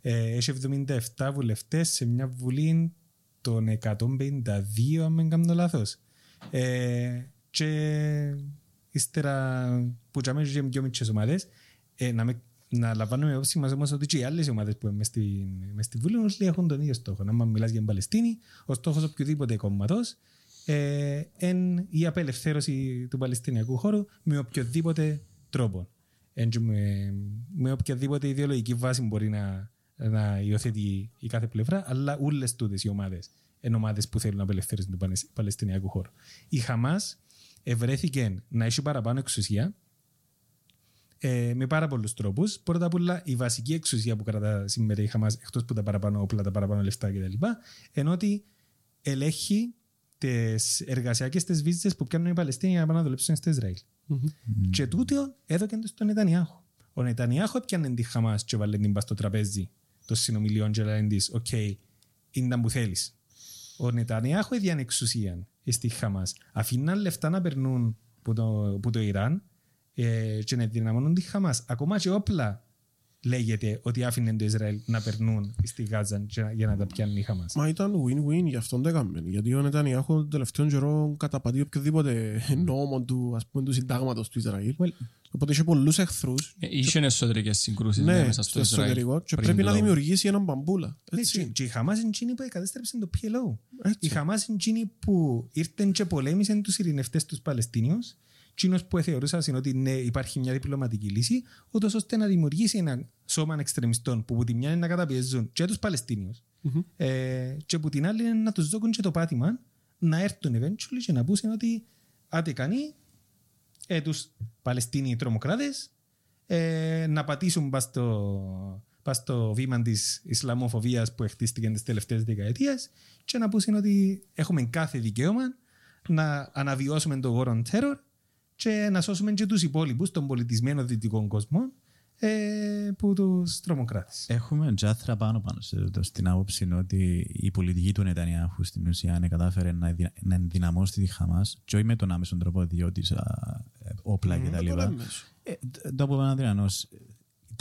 Ε, έχει 77 βουλευτές σε μια βουλή των 152 αν δεν κάνω λάθος. Ε, και ύστερα που τσάμε και πιο μικρές ομάδες ε, να, με, να λαμβάνουμε υπόψη μας όμως ότι και οι άλλες ομάδες που είναι μες στην, μες στη Βουλή όλοι έχουν τον ίδιο στόχο. Να μιλάς για την Παλαιστίνη, ο στόχος οποιοδήποτε κόμματος ε, εν η απελευθέρωση του Παλαιστινιακού χώρου με οποιοδήποτε τρόπο. Εν και με, με οποιαδήποτε ιδεολογική βάση μπορεί να, να υιοθετεί η κάθε πλευρά, αλλά όλε τούτες οι ομάδες είναι ομάδες που θέλουν να απελευθερώσουν τον Παλαισ- Παλαιστινιακό χώρο. Η Χαμάς ευρέθηκε να έχει παραπάνω εξουσία ε, με πάρα πολλούς τρόπους. Πρώτα απ' όλα, η βασική εξουσία που κρατά σήμερα η Χαμάς, εκτός που τα παραπάνω όπλα, τα παραπάνω λεφτά κτλ., ενώ ότι ελέγχει τις εργασιακές τις βίζες που πιάνουν οι Παλαιστίνοι για να πάνε να δουλέψουν στο Ισραήλ. Και τούτο έδωκε το στον Νετανιάχου. Ο Νετανιάχου έπιανε τη Χαμάς και βάλε την πας στο τραπέζι των συνομιλιών και λέει της «OK, είναι τα που θέλεις». Ο Νετανιάχου έδιαν εξουσία στη Χαμά. Αφήναν λεφτά να περνούν που το, που το Ιράν ε, και να δυναμώνουν τη Χαμά. Ακόμα και όπλα λέγεται ότι άφηνε το Ισραήλ να περνούν στη Γάζα και να- για να τα πιάνει η Χαμά. Μα ήταν win-win, γι' αυτόν το έκαμε. Γιατί ο Νετανιάχου τον τελευταίο καιρό καταπατεί οποιοδήποτε νόμο του, ας πούμε, του συντάγματος του Ισραήλ. Well, Οπότε είχε πολλούς εχθρούς. Ε, Είχε εσωτερικές συγκρούσεις ναι, Ναι, μέσα στο στο Ισραήλ. εσωτερικό και πριν πρέπει να το- δημιουργήσει έναν μπαμπούλα. Ναι, Έτσι. και- Και η Χαμάς είναι εκείνη που κατέστρεψε το PLO. Έτσι. Η Χαμάς είναι εκείνη που ήρθε και πολέμησε τους ειρηνευτές τους Παλαιστίνιους εκείνος που θεωρούσαν ότι ναι, υπάρχει μια διπλωματική λύση, ούτως ώστε να δημιουργήσει ένα σώμα εξτρεμιστών που από τη μια είναι να καταπιέζουν και τους Παλαιστίνιους ε, και από την άλλη είναι να τους δώκουν και το πάτημα να έρθουν eventually και να πούν ότι άτε κανεί ε, τους Παλαιστίνοι τρομοκράτες ε, να πατήσουν πας στο, πας στο βήμα της Ισλαμοφοβίας που χτίστηκε τις τελευταίες δεκαετίες και να πούν ότι έχουμε κάθε δικαίωμα να αναβιώσουμε τον γόρο terror και να σώσουμε και τους υπόλοιπους των πολιτισμένων δυτικών κόσμων ε, που τους τρομοκράτες. Έχουμε τζάθρα πάνω πάνω σε το, στην άποψη ότι η πολιτική του Νετανιάχου στην ουσία ναι, κατάφερε να, ενδυ- να ενδυναμώσει τη Χαμάς και όχι με τον άμεσον τρόπο διότι όπλα Με κτλ. τον έμμεσο. Ε, τ- το που Ανδριανός,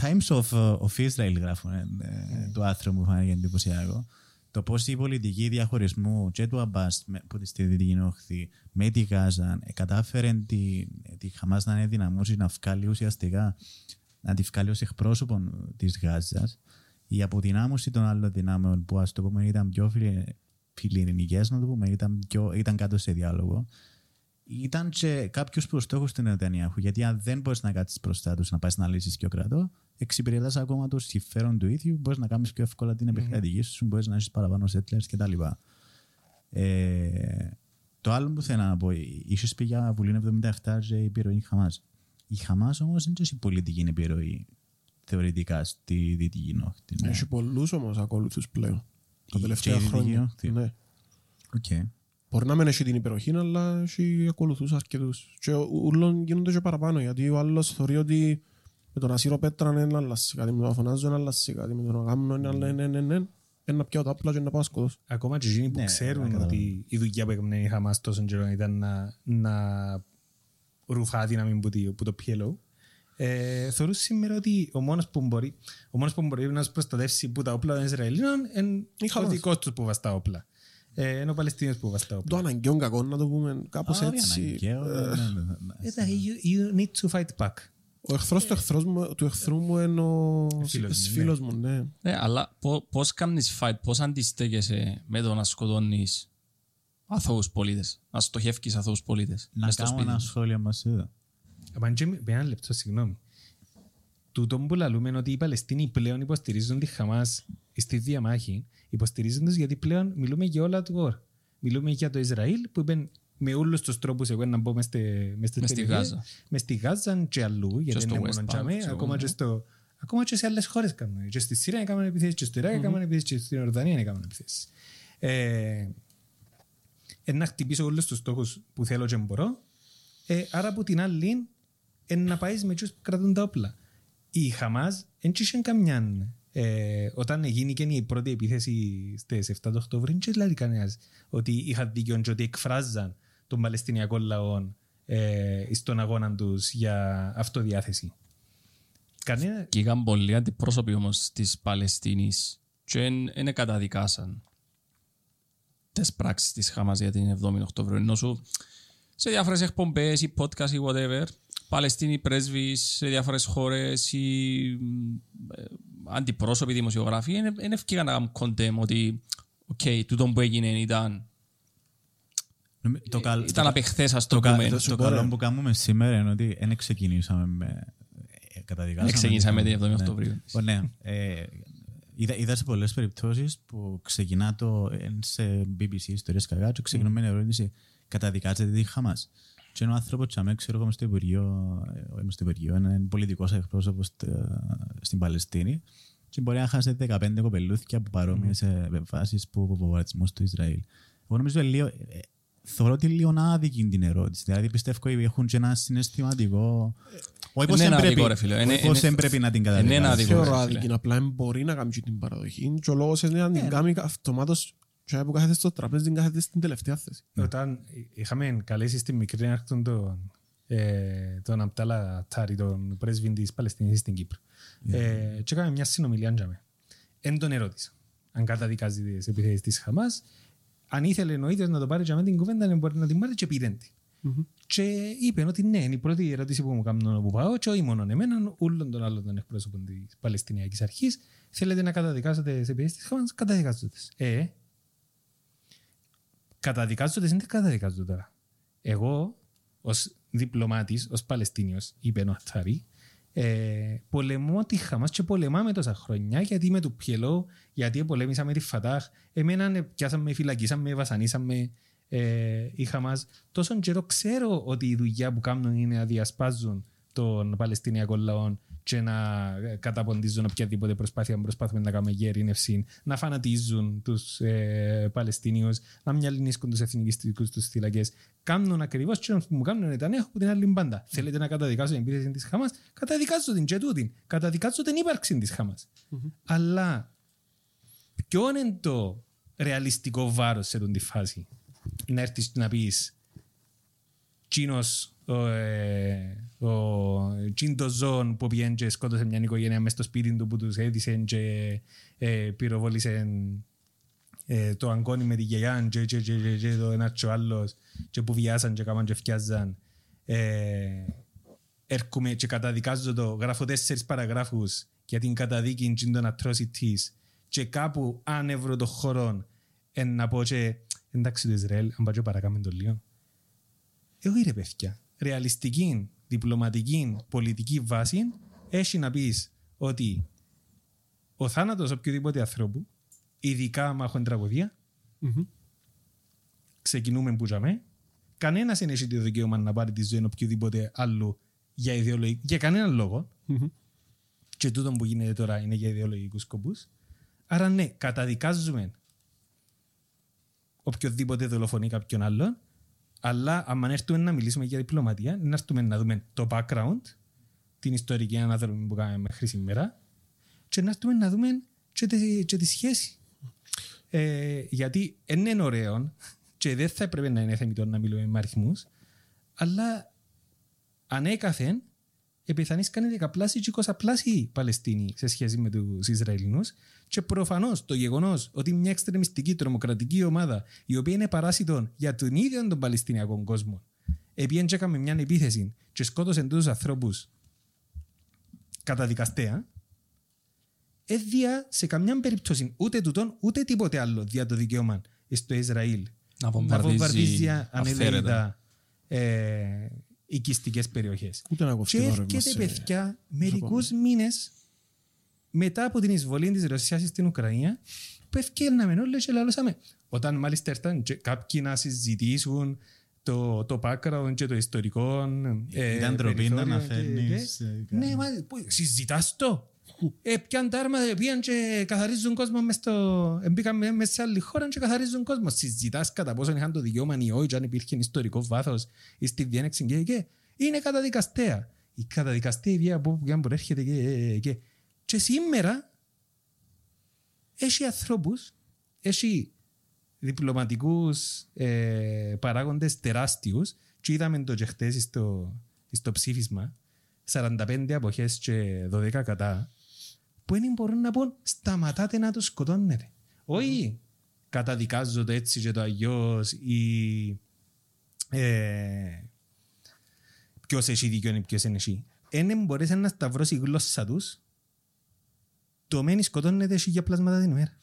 Times of, uh, of Israel γράφουν ε, ε, το άρθρο μου φάνηκε εντυπωσιακό. Το πώς η πολιτική διαχωρισμού και του Αμπάς με- που στη Δυτική Όχθη με τη Γάζα ε, κατάφερε τη, τη Χαμάς να ενδυναμώσει να βγάλει ουσιαστικά να τη βγάλει ως εκπρόσωπο της Γάζας η αποδυνάμωση των άλλων δυνάμεων που ας το πούμε ήταν πιο φιλε- φιλιρινικές να το πούμε ήταν, πιο, ήταν κάτω σε διάλογο ήταν και κάποιος προ στόχος του Νετανιάχου. Γιατί αν δεν μπορείς να κάτσεις μπροστά τους να πάει να λύσεις και ο κρατό, εξυπηρετάς ακόμα το συμφέρον του ίδιου, μπορείς να κάνεις πιο εύκολα την επικρατική σου, μπορείς να έχεις παραπάνω settlers κτλ. Ε, το άλλο που θέλω να πω, ίσως πει για Βουλή 77 και η επιρροή Χαμάς. Η Χαμάς όμως δεν έχει πολιτική επιρροή θεωρητικά στη Δυτική Νόχτη. Ναι. Έχει πολλούς όμως ακόλουθους πλέον. Τα Η- και τελευταία η Δυτική χρόνια. Όχθη. Ναι. Okay. Μπορεί να μην έχει την υπεροχή, αλλά έχει ακολουθούς αρκετούς. Και ούλων γίνονται και παραπάνω, γιατί ο άλλος θεωρεί ότι με τον ασύρο πέτρα είναι να αλλάσει κάτι, με τον φωνάζω να αλλάσει κάτι, με τον αγάμνο είναι να ναι, ναι, ναι, είναι να πιάω τα απλά και να πάω να σκοτώσω. Ακόμα και εκείνοι που Ναι, ξέρουν καταλαβαίνω. ότι η δουλειά που έκανε η Χαμάς τόσο καιρό ήταν να, να ρουφά δύναμη που, τη- που το PLO. Ε, θεωρούν σήμερα ότι ο μόνος που μπορεί, ο μόνος που μπορεί να τους προστατεύσει που τα όπλα των Ισραηλίνων είναι Η ο Χαμάς. δικός τους που βαστά όπλα. Ε, είναι ο Παλαιστίνιος που βαστά όπλα. Το αναγκαίο κακό, να το πούμε κάπως Α, έτσι. αναγκαίο, ναι, ναι, ναι, ναι. Ε, τα- you, you need to fight back. Ο εχθρός του, εχθρός μου, του εχθρού μου είναι ο φίλος μου, φίλος μου, ναι. Ναι, αλλά πώ- πώς κάνεις fight, πώς αντιστέκεσαι με το να σκοτώνεις αθώους πολίτες, να στοχεύεις αθώους πολίτες Να μες στο κάνω σπίτι ένα τους. σχόλιο μας εδώ. Aber και με ένα λεπτό, συγγνώμη. Τούτο που λαλούμε είναι ότι οι Παλαιστίνοι πλέον υποστηρίζουν τη Χαμάς στη διαμάχη υποστηρίζοντας γιατί πλέον μιλούμε για όλα του γόρ. Μιλούμε για το Ισραήλ που είπε με όλους τους τρόπους εγώ να μπω μες στε- μες στις Μες στη περιοχές, Γάζα. μες στη Γάζα και αλλού, γιατί στο είναι West μόνο Bank, τζαμέ, ξέρω ακόμα εγώ, και, ναι. στο, ακόμα και σε άλλες χώρες κάνουν. Και στη Συρία έκαναν επιθέσεις, και στο Ιράκ έκαναν επιθέσεις, και στην Ορδανία έκαναν επιθέσεις. Ε, ε, να χτυπήσω όλους τους στόχους που θέλω και μπορώ, ε, άρα από την άλλη ε, να πάεις με τους που κρατούν τα όπλα. Η Χαμάς δεν είχε καμιά ε, όταν έγινε και η πρώτη επίθεση στις 7 του Οκτώβρη, δεν δηλαδή κανένας ότι είχαν δίκιο και ότι εκφράζαν τον Παλαιστινιακό λαό ε, στον αγώνα τους για αυτοδιάθεση. Κανένα, Και είχαν πολλοί αντιπρόσωποι όμως της Παλαιστίνης και δεν καταδικάσαν τις πράξεις της Χαμάς για την 7η Οκτωβρίου. Ενώ σου σε διάφορες εκπομπές ή podcast ή whatever, Παλαιστίνοι πρέσβεις σε διάφορες χώρες ή ε, αντιπρόσωποι δημοσιογράφοι δεν ευκήγαν να κάνουν κοντέμ ότι οκ, τούτο που έγινε ήταν, Νομι- Το, καλ- ήταν απεχθές ας το, το κα- πούμε. το, σου το πω, καλό ρε. που κάνουμε σήμερα είναι ότι δεν ξεκινήσαμε με. ε, Καταδικάσαμε. Δεν ξεκινήσαμε την 7η Ναι. Οκτωβρίου. Λοιπόν, Ναι. Ε, είδα, είδα σε πολλές περιπτώσεις που ξεκινά το εν σε BBC ιστορίες καγά, και ξεκινούμε με ερώτηση καταδικάζετε τη Χαμάς. Και είναι ο άνθρωπο που αμέσω ξέρω εγώ στο Υπουργείο, ε, όχι στο Υπουργείο, είναι πολιτικός εκπρόσωπος στην Παλαιστίνη. Και μπορεί να χάσει 15 κοπελούθια από παρόμοιες επεμβάσει που από βομβαρδισμός του Ισραήλ. Εγώ νομίζω λίγο. Ε, Θεωρώ ότι λίγο άδικη την ερώτηση. Δηλαδή πιστεύω ότι έχουν και ένα συναισθηματικό. Όχι πως Είναι δεν άδικο, πρέπει- ρε φίλε. όχι Είναι- πως είναι- δεν πρέπει να την είναι καταδικάσει. άδικο. Θεωρώ ρε, άδικη, φίλε. απλά δεν μπορεί να κάνει την παραδοχή και ο λόγος είναι να την κάνει αυτομάτως και που κάθεται στο τραπέζι την κάθεται στην τελευταία θέση. Όταν είχαμε καλέσει στη μικρή άρχον τον, ε, τον Αμπτάλα Τάρι, τον πρέσβη της Παλαιστινής στην Κύπρο. Ε, και έκαμε μια συνομιλία για Εν τον ερώτησα. Αν καταδικάζει τις επιθέσεις της Χαμάς, αν ήθελε ο ίδιος να το πάρει για μένα την κουβέντα, δεν μπορεί να την πάρει και πήρε τη. Και είπε ότι ναι, είναι η πρώτη ερώτηση που μου κάνουν όπου πάω, και όχι μόνο εμένα, όλων των άλλων των εκπρόσωπων της Παλαιστινιακής Αρχής. Θέλετε να καταδικάσετε τι επιθέσει της Χαμάς, καταδικάζετε τις. Ε, καταδικάζονται, δεν καταδικάζονται τώρα. Εγώ, ως διπλωμάτης, ως Παλαιστίνιος, είπε ο Ατάρι, ε, πολεμώ τη Χαμάς και πολεμάμε τόσα χρόνια γιατί με του Πιελό, γιατί πολέμησαμε τη Φατάχ. Εμένα ε, πιάσαμε, φυλακίσαμε, βασανίσαμε ε, η Χαμάς. Τόσο καιρό ξέρω ότι η δουλειά που κάνουν είναι να διασπάζουν τον Παλαιστινιακό λαό και να καταποντίζουν οποιαδήποτε προσπάθεια που προσπάθουμε να κάνουμε για ειρήνευση, να φανατίζουν τους ε, Παλαιστίνιους, να μυαλινίσκουν τους εθνικιστικούς τους θύλακες. Κάνουν ακριβώς και που μου κάνουν ήταν έχω από την άλλη μπάντα. Θέλετε να καταδικάσω την επίθεση της Χαμάς, καταδικάζω την και τούτην. Καταδικάζω την ύπαρξη της χαμας Αλλά ποιο είναι το ρεαλιστικό βάρος σε αυτή τη φάση; Να έρθεις να πεις Τσίνος, ο, ε, ο τσίντο ζώων που πήγαινε και σκότωσε μια οικογένεια μες στο σπίτι του που τους έδισε και ε, πυροβόλησε ε, το αγκόνι με τη γιαγιά και, και, και, και, και το ένας και ο άλλος και που βιάσαν και κάμαν και φτιάζαν. Ε, έρχομαι και καταδικάζω το γράφω τέσσερις παραγράφους για την καταδίκη των atrocities. Και κάπου αν έβρω το χώρο εν να πω και εντάξει το Ισραήλ αν πάω και παρακάμε το λίγο εγώ ρε παιδιά, ρεαλιστική, διπλωματική, πολιτική βάση έχει να πεις ότι ο θάνατος οποιοδήποτε ανθρώπου, ειδικά άμα έχουν τραγωδία, ξεκινούμε που τζαμέ, κανένας δεν έχει το δικαίωμα να πάρει τη ζωή οποιοδήποτε άλλου για, ιδεολογικό, για κανέναν λόγο. Και τούτο που γίνεται τώρα είναι για ιδεολογικούς σκοπούς. Άρα ναι, καταδικάζουμε οποιοδήποτε δολοφονεί κάποιον άλλον, αλλά αν έρθουμε να μιλήσουμε για διπλωματία, να έρθουμε να δούμε το background, την ιστορική αναδρομή που κάνουμε μέχρι σήμερα, και να έρθουμε να δούμε και τη, και τη σχέση. Ε, γιατί δεν είναι ωραίο και δεν θα έπρεπε να είναι θεμητό να μιλούμε με αριθμούς, αλλά ανέκαθεν επιθανείς κάνει δεκαπλάσιοι και εικοσαπλάσιοι Παλαιστίνοι σε σχέση με τους Ισραηλινούς. Και προφανώς το γεγονός ότι μια εξτρεμιστική τρομοκρατική ομάδα η οποία είναι παράσιτον για τον ίδιο τον Παλαιστινιακό κόσμο επειδή και έκαμε μια επίθεση και σκότωσε τους ανθρώπους καταδικαστέα έδια σε καμιά περίπτωση ούτε τούτον ούτε τίποτε άλλο δια το δικαίωμα στο Ισραήλ. Να βομβαρδίζει ανελέητα ε, οικιστικές περιοχές. Ούτε να κοφτεί Και το ρεύμα έρχεται σε- παιδιά μερικούς μήνες μετά από την εισβολή της Ρωσίας στην Ουκρανία, πέφτει όλες και λαλούσαμε. Όταν μάλιστα έρθαν και κάποιοι να συζητήσουν το, το background και το ιστορικό. ε, Ήταν ντροπή να περιθώριο και- αναφέρνεις, και- ε, Ναι, μα πού- συζητάς το. Ε, πιαν τα άρματα, πήγαν και καθαρίζουν κόσμο μες στο... ε, Μπήκαν με- μέσα σε άλλη χώρα και καθαρίζουν κόσμο. Συζητάς κατά πόσο είχαν το δικαίωμα ή όχι, και αν υπήρχε ιστορικό βάθος ή στη διένεξη και, και. Είναι καταδικαστέα. Η καταδικαστέα βία από όπου και αν προέρχεται και, και. Και σήμερα έχει ανθρώπους, έχει διπλωματικούς ε, παράγοντες τεράστιους και είδαμε το και χτες στο, στο ψήφισμα 45 αποχές και 12 κατά που δεν μπορούν να πούν σταματάτε να τους σκοτώνετε. Όχι καταδικάζω το έτσι και το αλλιώς ή ε, ποιος έχει δίκιο ή ποιος είναι εσύ. Έναν μπορείς να σταυρώσει η γλώσσα τους το μένει σκοτώνεται χίλια πλάσματα την ημέρα.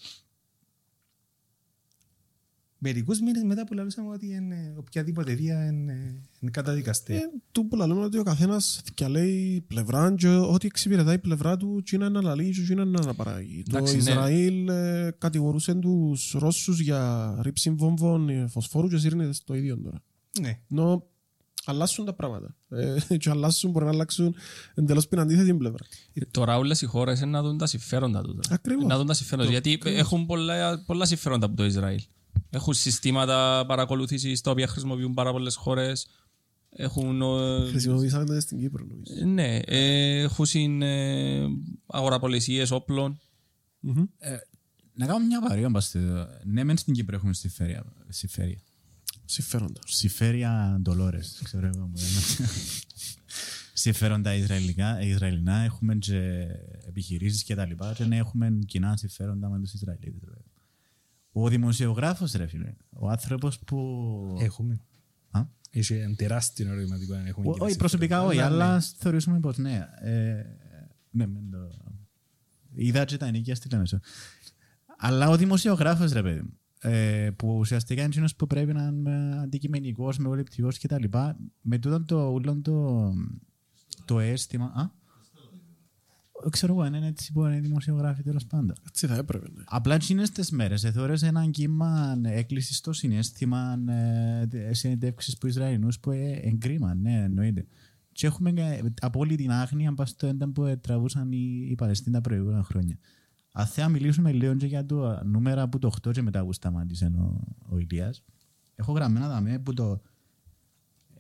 Μερικούς μήνες μετά που λαλούσαμε ότι είναι οποιαδήποτε βία είναι, είναι καταδικαστέα. Ε, του που λέμε ότι ο καθένας λέει πλευρά και ό,τι εξυπηρετάει η πλευρά του και είναι να λαλεί και είναι να αναπαράγει. Το Εντάξει, ναι. Ισραήλ ε, κατηγορούσε τους Ρώσους για ρήψη βόμβων ε, φωσφόρου και σύρνεται στο ίδιο τώρα. Ναι. Ενώ αλλάσουν τα πράγματα. Ε, <laughs> και αλλάσουν μπορεί να αλλάξουν εντελώς την αντίθετη πλευρά. Ε, Τώρα όλες οι χώρες είναι να δουν τα συμφέροντα τους. τώρα. Ακριβώς. Να δουν τα συμφέροντα. Γιατί έχουν πολλά, πολλά συμφέροντα από το Ισραήλ. Έχουν συστήματα παρακολούθησης τα οποία χρησιμοποιούν πάρα πολλές χώρες. Έχουν, ε, Χρησιμοποιήσαμε τα στην Κύπρο νομίζω. ε, ναι, ε, έχουν συν, ε, αγοραπολισίες όπλων. Να κάνω μια παρέα. μπαστε. Ναι, μεν στην Κύπρο έχουμε συμφέρεια. συμφέρεια. Συμφέροντα. Συμφέρεια Ντολόρες, ξέρω εγώ. μου λένε. Συμφέροντα Ισραηλικά, Ισραηλινά, έχουμε και επιχειρήσεις και τα λοιπά και ναι, έχουμε κοινά συμφέροντα με τους Ισραηλίτες. Ρε. Ο δημοσιογράφος, ρε φίλε, ο άνθρωπος που... Έχουμε. Α; Έχει ένα τεράστιο ερωτηματικό αν έχουμε Ο- κοινά Όχι, προσωπικά συμφέροντα. όχι, Αλλά αλλά ναι. θεωρήσουμε πως ναι. Ε, ναι, μεν το... Είδα και τα ενίκια στη Λέμεσο. Αλλά ο δημοσιογράφος, ρε παιδί μου, ε, που ουσιαστικά είναι εκείνος που πρέπει να είναι αντικειμενικός, μεμοληπτικός κτλ. Με τούτο το ούλον το, το αίσθημα... Α; Ξέρω εγώ, αν είναι έτσι που είναι δημοσιογράφοι τέλος πάντων. Έτσι θα έπρεπε. Ναι. Απλά εκείνες τις μέρες εθώρες έναν κύμα έκκληση στο συνέστημα ε, συνεντεύξεις που Ισραηλινούς που ε, εγκρίμα, ναι, εννοείται. Και έχουμε ε, απόλυτη την άγνοια πας στο ένταμ που ε, τραβούσαν οι, οι Παλαιστίνοι τα προηγούμενα χρόνια. Αν θα μιλήσουμε λίγο και για το νούμερα που το 8 και μετά που σταμάτησε ο, ο Ηλίας. Έχω γραμμένα τα με που το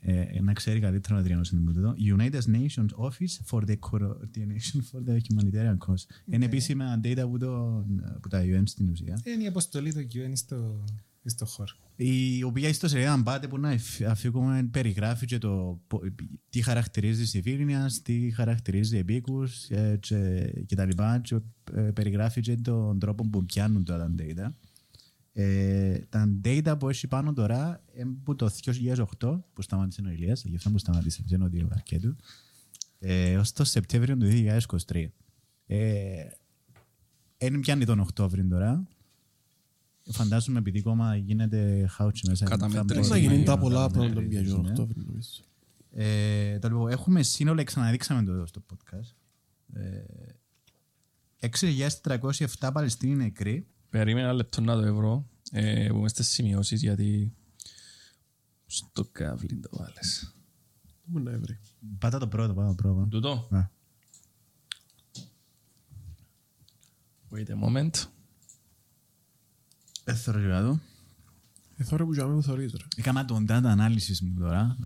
ε, να ξέρει καλύτερα να τριανώσει την εδώ. United Nations Office for the Coordination for the Humanitarian Cause. Είναι επίσημα data που, το, που τα UN στην ουσία. Είναι η αποστολή του UN στο, στο χώρο. Η οποία ιστοσελίδα αν πάτε που να εφ- αφήγουμε περιγράφει και το πο- τι χαρακτηρίζει civilians, τι χαρακτηρίζει επίκους ε, και, και τα λοιπά και ε, περιγράφει και τον τρόπο που πιάνουν τα data. Ε, τα data που έχει πάνω τώρα είναι που το 2008 που σταμάτησε ο Ηλίας, γι' αυτό που σταμάτησε δεν είναι ότι είναι αρκετού, ε, ως το Σεπτέμβριο του 2023. Ε, Εν πιάνει τον Οκτώβριο τώρα. Φαντάζομαι επειδή ακόμα γίνεται χάουτσι μέσα. Καταμέτρηση. θα Να μπορεί γίνει τα να πολλά καταμετρήσει, πράγματα για τον ναι. Οκτώβριο νομίζω. Ε, το λοιπόν, έχουμε σύνολο, ξαναδείξαμε το εδώ στο podcast. Ε, 6.307 Παλαιστίνοι νεκροί. Περίμενα ένα λεπτό να το ευρώ. Ε, που είμαι στις σημειώσεις γιατί στο κάβλι το βάλες. Πού να έβρει. Πάτα το πρώτο, πάτα το πρώτο. Τούτο. Ναι. Wait a moment. Δεν θέλω να δω. Ε, τώρα που γιάμε που θωρείς ρε. Έκανα τον data analysis μου τώρα.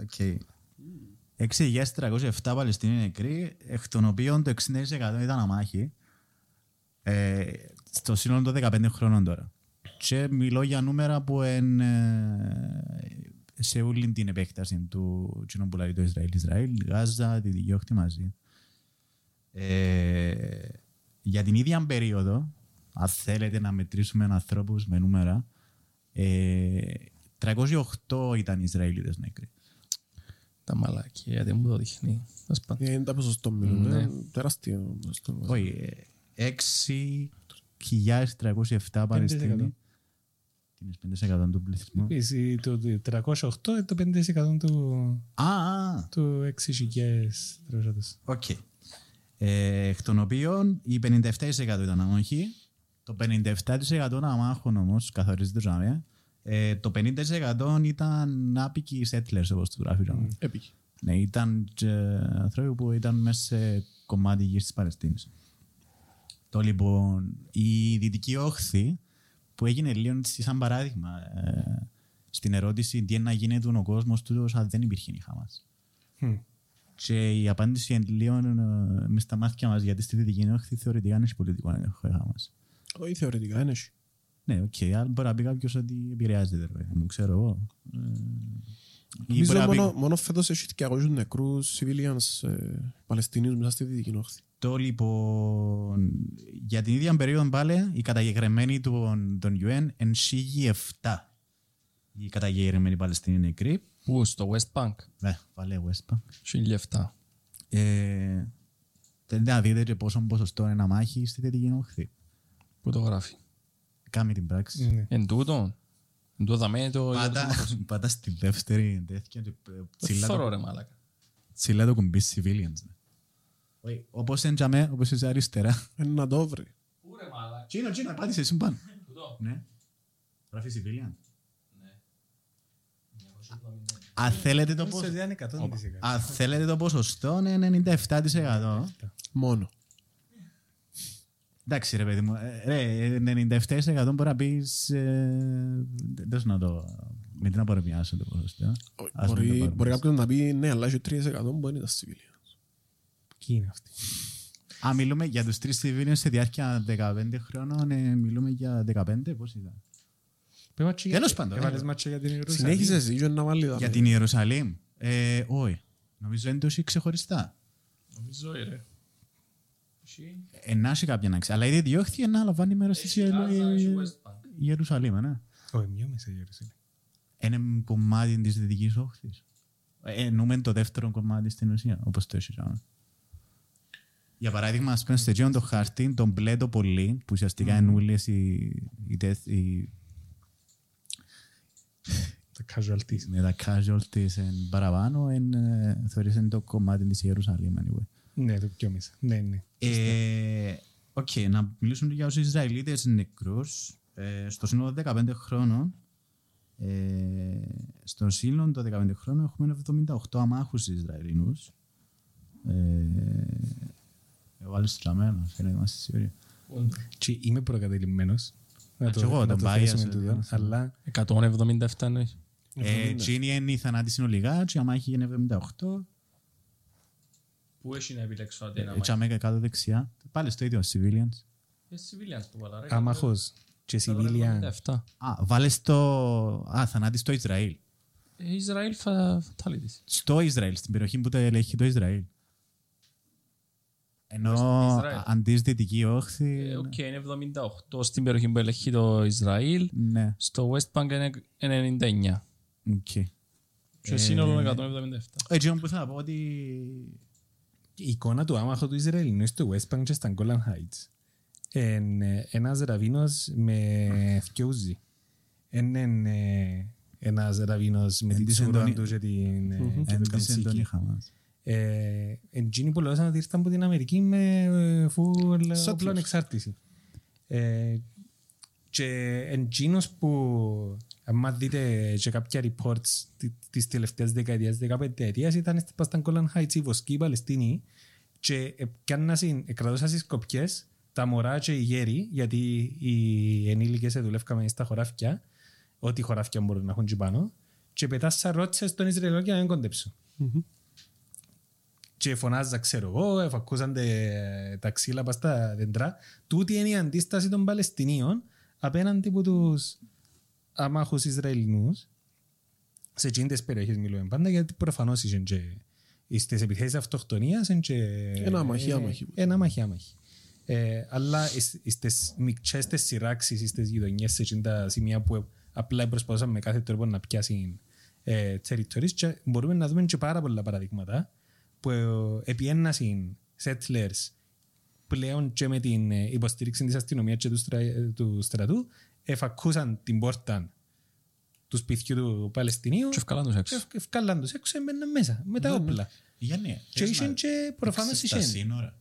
Οκ. 6.307 Παλαιστίνοι νεκροί, εκ των οποίων το 60% ήταν αμάχοι. Ε, στο σύνολο των 15 χρόνων τώρα. Και μιλώ για νούμερα που εν, ε, σε όλη την επέκταση του κοινού που λέει το Ισραήλ. Ισραήλ, Γάζα, Δυτική Όχθη μαζί. Ε, για την ίδια περίοδο, αν θέλετε να μετρήσουμε ανθρώπους με νούμερα, ε, 308 ήταν οι Ισραηλίτες νεκροί. Τα μαλακία, δεν μου το δείχνει. Τέλος πάντων. Ε, Είναι τα ποσοστό μιλούν. Ναι. ε, Τεράστιο ποσοστό. Όχι, ε, 6.307 Παλαιστίνοι. Τι είναι 5% του πληθυσμού. Εσύ, Το 308 είναι το 5% του, Α, α, του 6.000 τρόζατος. οκ. Ε, εκ των οποίων οι 57% ήταν αμάχοι. Το 57% αμάχων όμως, καθορίζεται το ζάμε. Ε, το 50% ήταν άπικοι settlers, όπως το γράφει. Mm. Έπικη. Ναι, ήταν και άνθρωποι που ήταν μέσα σε κομμάτι γης της Παλαιστίνης. Το λοιπόν, η Δυτική Όχθη, που έγινε λίγο σαν παράδειγμα ε, στην ερώτηση τι είναι να γίνεται ο κόσμος του αν δεν υπήρχε η Χαμάς. Hm. Και η απάντηση είναι λίγο ε, μες στα μάτια μας, γιατί στη Δυτική Όχθη θεωρητικά είναι πολιτικό έλεγχο η Χαμάς. Όχι θεωρητικά, είναι. έχει. Ναι, οκ, αλλά μπορεί να πει κάποιος ότι επηρεάζεται, ρε, μου ξέρω εγώ. Ε, ή Νομίζω μπορεί να πει- μόνο, μόνο φέτος έχει 200 νεκρούς civilians ε, Παλαιστινίους μέσα στη Δυτική Όχθη. Το λοιπόν, για την ίδια περίοδο πάλι, οι καταγεγραμμένοι των, των UN εν σίγει 7. Οι καταγεγραμμένοι Παλαιστίνοι νεκροί. Πού, στο West Bank; Ναι, πάλι West Bank. 1007. Ε, θέλετε να δείτε και πόσο ποσοστό είναι ένα μάχη στη Δυτική Όχθη. Πού το γράφει; Κάμε την πράξη. Ναι. Εν τούτο. Εν τούτο δαμέ το... Πάτα, πάτα στη δεύτερη τέτοια και τσιλά Θωρώ το, ρε μάλακα. τσιλά το κουμπί civilians. ναι. Όχι, Όπως είναι τζαμέ, όπως είσαι αριστερά. Είναι να το βρει. Πού ρε μάλακα. Τσίνο, τσίνο, πάτησε, ήσουν πάνω. Τούτο. Ναι. Γράφει civilian. Ναι. Αν θέλετε το Νομίζω ποσοστό. ότι είναι 100%. Αν θέλετε το ποσοστό είναι 97%. Μόνο. Εντάξει ρε παιδί μου, ε, ρε, 97% μπορεί να πεις, ε, δεν να το, μην την απορριμιάσω το ποσοστό. Ας μην το Μπορεί, πάρουμε μπορεί έτσι. κάποιος να πει ναι, αλλά έχει 3% μπορεί να ήταν civilians. Ποιοι είναι αυτοί. Αν μιλούμε για τους τρεις civilians σε διάρκεια 15 χρόνων, ε, μιλούμε για 15, πώς ήταν; Πες μάτσο για- Τέλος πάντων, Έβαλες ε. μάτσο για την Ιερουσαλήμ. Συνέχισες εσύ και να βάλει τα Για την Ιερουσαλήμ, ε, όχι. Νομίζω είναι τόσο ξεχωριστά. Νομίζω ρε. Έχει- Ενάσει κάποια να ξέρεις. Αλλά η διώχθη να λαμβάνει μέρος της Έχει Ιερου- Γάζα, έχει West Bank. Ιερουσαλήμ, ναι. Όχι, μειώ μέσα η Ιερουσαλήμ. είναι κομμάτι της Δυτικής Όχθης. Ε, εννοούμε το δεύτερο κομμάτι στην ουσία, όπως το έχεις κάνει. Για παράδειγμα, ας πούμε, στο εκείνο το χάρτη, τον μπλε το πολύ, που ουσιαστικά είναι όλες οι, οι, τεθ- οι, Τα casualties. με τα casualties εν παραπάνω, εν, ε, θεωρείς είναι το κομμάτι της Ιερουσαλήμ. Anyway. Ναι, το πιο μέσα. Ναι, ναι. Ε, Οκ, να μιλήσουμε για τους Ισραηλίτες νεκρούς. Ε, στο σύνολο 15 χρόνων, ε, στο σύνολο των 15 χρόνων έχουμε 78 αμάχους Ισραηλινούς. Ε, εγώ άλλος τραμμένο, φαίνεται είμαστε σίγουροι. Και είμαι προκατελημένος. Να και εγώ, να τον το bias, θέσουμε ε, τούτο, ναι. Αλλά 177 εννοείς. Ε, εκείνη είναι η θανάτη συνολικά και η αμάχη είναι 78. Πού έχει να επιλέξω αντί ένα Έτσι αμέκα κάτω δεξιά. Πάλι στο ίδιο, civilians. Έχει civilians που βάλα ρε. άμαχος και civilian. 177. Α, βάλες στο... Α, θανάτης στο Ισραήλ. Ε, Ισραήλ fa- fatalities. Στο Ισραήλ, στην περιοχή που το ελέγχει το Ισραήλ. Ενώ Στο Ισραήλ. αντί δυτική όχθη. Ε, Οκ, είναι 78 στην περιοχή που ελέγχει το Ισραήλ. Ναι, Στο West Bank είναι 99. οκ. Ε, Και σύνολο 177. Έτσι όμως που θα πω ότι. Η εικόνα του άμαχου του Ισραηλινού στο West Bank και στα Golan Heights. Είναι ένας ραβίνος με θκιο Uzi. Είναι ε, ένας ραβίνος με Εν την της τσούρα εντονι- του και την ε, και Εν το της εντονή καμτσίκι. χαμάς. Ε, Εκείνοι που λένε ότι ήρθαν από την Αμερική με ε, full ε, Settlers. όπλων εξάρτηση. Ε, και εκείνος που άμα δείτε και κάποια reports τη- της τελευταίας δεκαετίας, δεκαπενταετίας ήταν στα στα Golan Heights οι βοσκοί οι Παλαιστίνοι και πιάννασαν, κρατούσαν στις κοπιές τα μωρά και οι γέροι γιατί οι ενήλικες δουλεύκαμε στα χωράφια ό,τι χωράφια μπορούν να έχουν και πάνω και πετάσαν ρότσες στον Ισραηλό για να μην κοντέψουν και φωνάζα, ξέρω εγώ, εφακούσαν τε- τα ξύλα πας στα δέντρα. Τούτη είναι η αντίσταση των Παλαιστινίων απέναντι από τους αμάχους Ισραηλινούς σε εκείνες τις περιοχές μιλούμε πάντα γιατί προφανώς είσαι και στις επιθέσεις αυτοκτονίας είναι και... Ένα άμαχοι, άμαχοι. Ένα άμαχοι, άμαχοι. Ε, αλλά εις- στις μικρές τις σειράξεις, στις γειτονιές, σε εκείνα τα σημεία που απλά προσπαθούσαν με κάθε τρόπο να πιάσουν ε, territories και μπορούμε να δούμε και πάρα πολλά παραδείγματα που ε, επιένασαν settlers πλέον και με την ε, υποστήριξη της αστυνομίας και του, στρα, ε, του στρατού εφακούσαν την πόρτα του σπιτιού του Παλαιστινίου Και ευκαλάν τους και έξω. ευ- ευκάλαν τους έξω έμπαιναν μέσα με τα όπλα. Γιάννη, Και θες είχε να και προφανώς δείξεις τα είχε. σύνορα.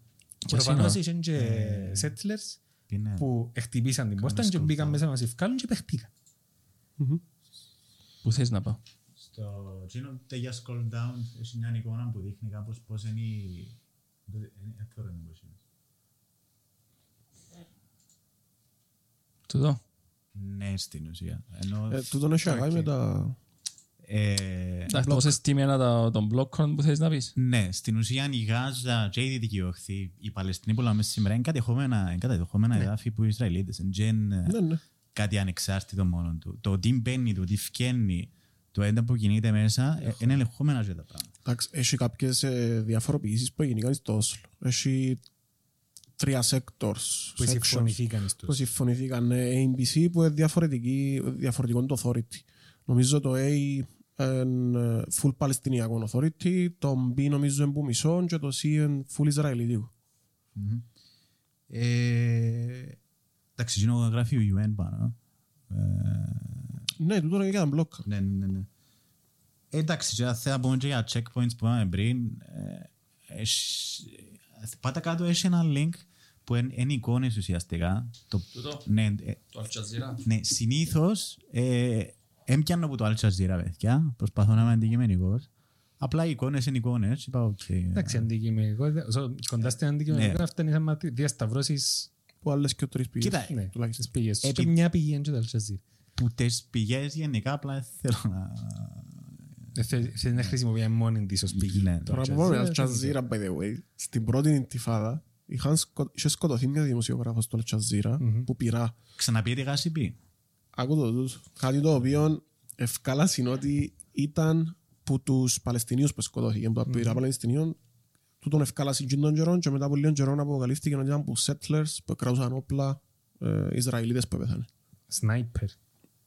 Προφανώς σύνορα. είχαν και settlers Είναι- που χτυπήσαν την πόρτα και skull μπήκαν down. μέσα να μας ευκάλουν και παιχτήκαν. Πού θες να πάω; Στο Gino για scroll down έχει μια εικόνα που δείχνει κάπως πώς είναι η... δεν- δεν θέλω να πω σήμερα. Τούτο. Ναι, στην ουσία. Ενώ, Ε, Τούτον έχει αγάει με τα... ε, Εντάξει, πόσες τιμένα τα- των μπλόκων που θες να πεις. ναι, στην ουσία η Γάζα και η Δυτική Οχθή, οι Παλαιστινοί που λέμε σήμερα είναι κατεχόμενα, είναι κατεχόμενα εδάφη που οι Ισραηλίτες. Δεν είναι Ναι, ναι. κάτι ανεξάρτητο μόνο του. Το τι μπαίνει, το τι φκένει, το έντυπο που κινείται μέσα, ε, είναι ελεγχόμενα και τα πράγματα. Εντάξει, έχει κάποιες ε, διαφοροποιήσεις που έγιναν στο Όσλο. Έχει τρία sectors. Που sections συμφωνηθήκαν που στους. συμφωνηθήκαν. Ε, ABC που είναι διαφορετική, διαφορετικό το authority. Νομίζω το A είναι full Παλαιστινιακό authority, το B νομίζω είναι που μισό και το C είναι full Ισραηλιτικό. Ε, εντάξει, γίνω γράφει ο UN πάνω. Ε, Ναι, τούτο είναι και ένα μπλοκ. Ναι, ναι, ναι. Ε, Εντάξει, και θέλω να πούμε και για checkpoints που είπαμε πριν. ε, έχει- Πάτα κάτω έχει ένα link που είναι, είναι εικόνες ουσιαστικά. Το, Τούτο; ναι, ε, Το Al Jazeera. ναι, συνήθως ε, έμπιανα από το Al Jazeera, παιδιά. Προσπαθώ να είμαι αντικειμενικός. Απλά οι εικόνες είναι εικόνες. Είπα, οκ. Εντάξει, αντικειμενικός. όσο Κοντά στην αντικειμενικό Ναι. αυτά είναι σαν ματι- διασταυρώσεις Που άλλες και τρεις πηγές. Κοίτα, ναι, τουλάχιστον. στις πηγές. Επί- Και μια πηγή είναι και το Al Jazeera. Που τις πηγές γενικά απλά θέλω να... Ε, θε- Θέλεις να χρησιμοποιεί μόνη της ως πηγή. Ναι, το Τώρα Al που πάμε Jazeera, Al Jazeera, by the way, στην πρώτη Ιντιφάδα είχαν σκο- είχε σκοτωθεί μια δημοσιογράφος στο Al Jazeera που πειρά. Ξαναπείτε γάσιπη. Άκου το τούτο. Κάτι το οποίο ευκάλασαν ότι ήταν που τους Παλαιστινίους που σκοτώθηκαν, που τα πειρά Παλαιστινίων, τούτον ευκάλασαν και τον καιρό και μετά από λίγο καιρό αποκαλύφθηκε ότι ήταν που settlers που κράουσαν όπλα ε, Ισραηλίτες που έπεθανε. Σνάιπερ.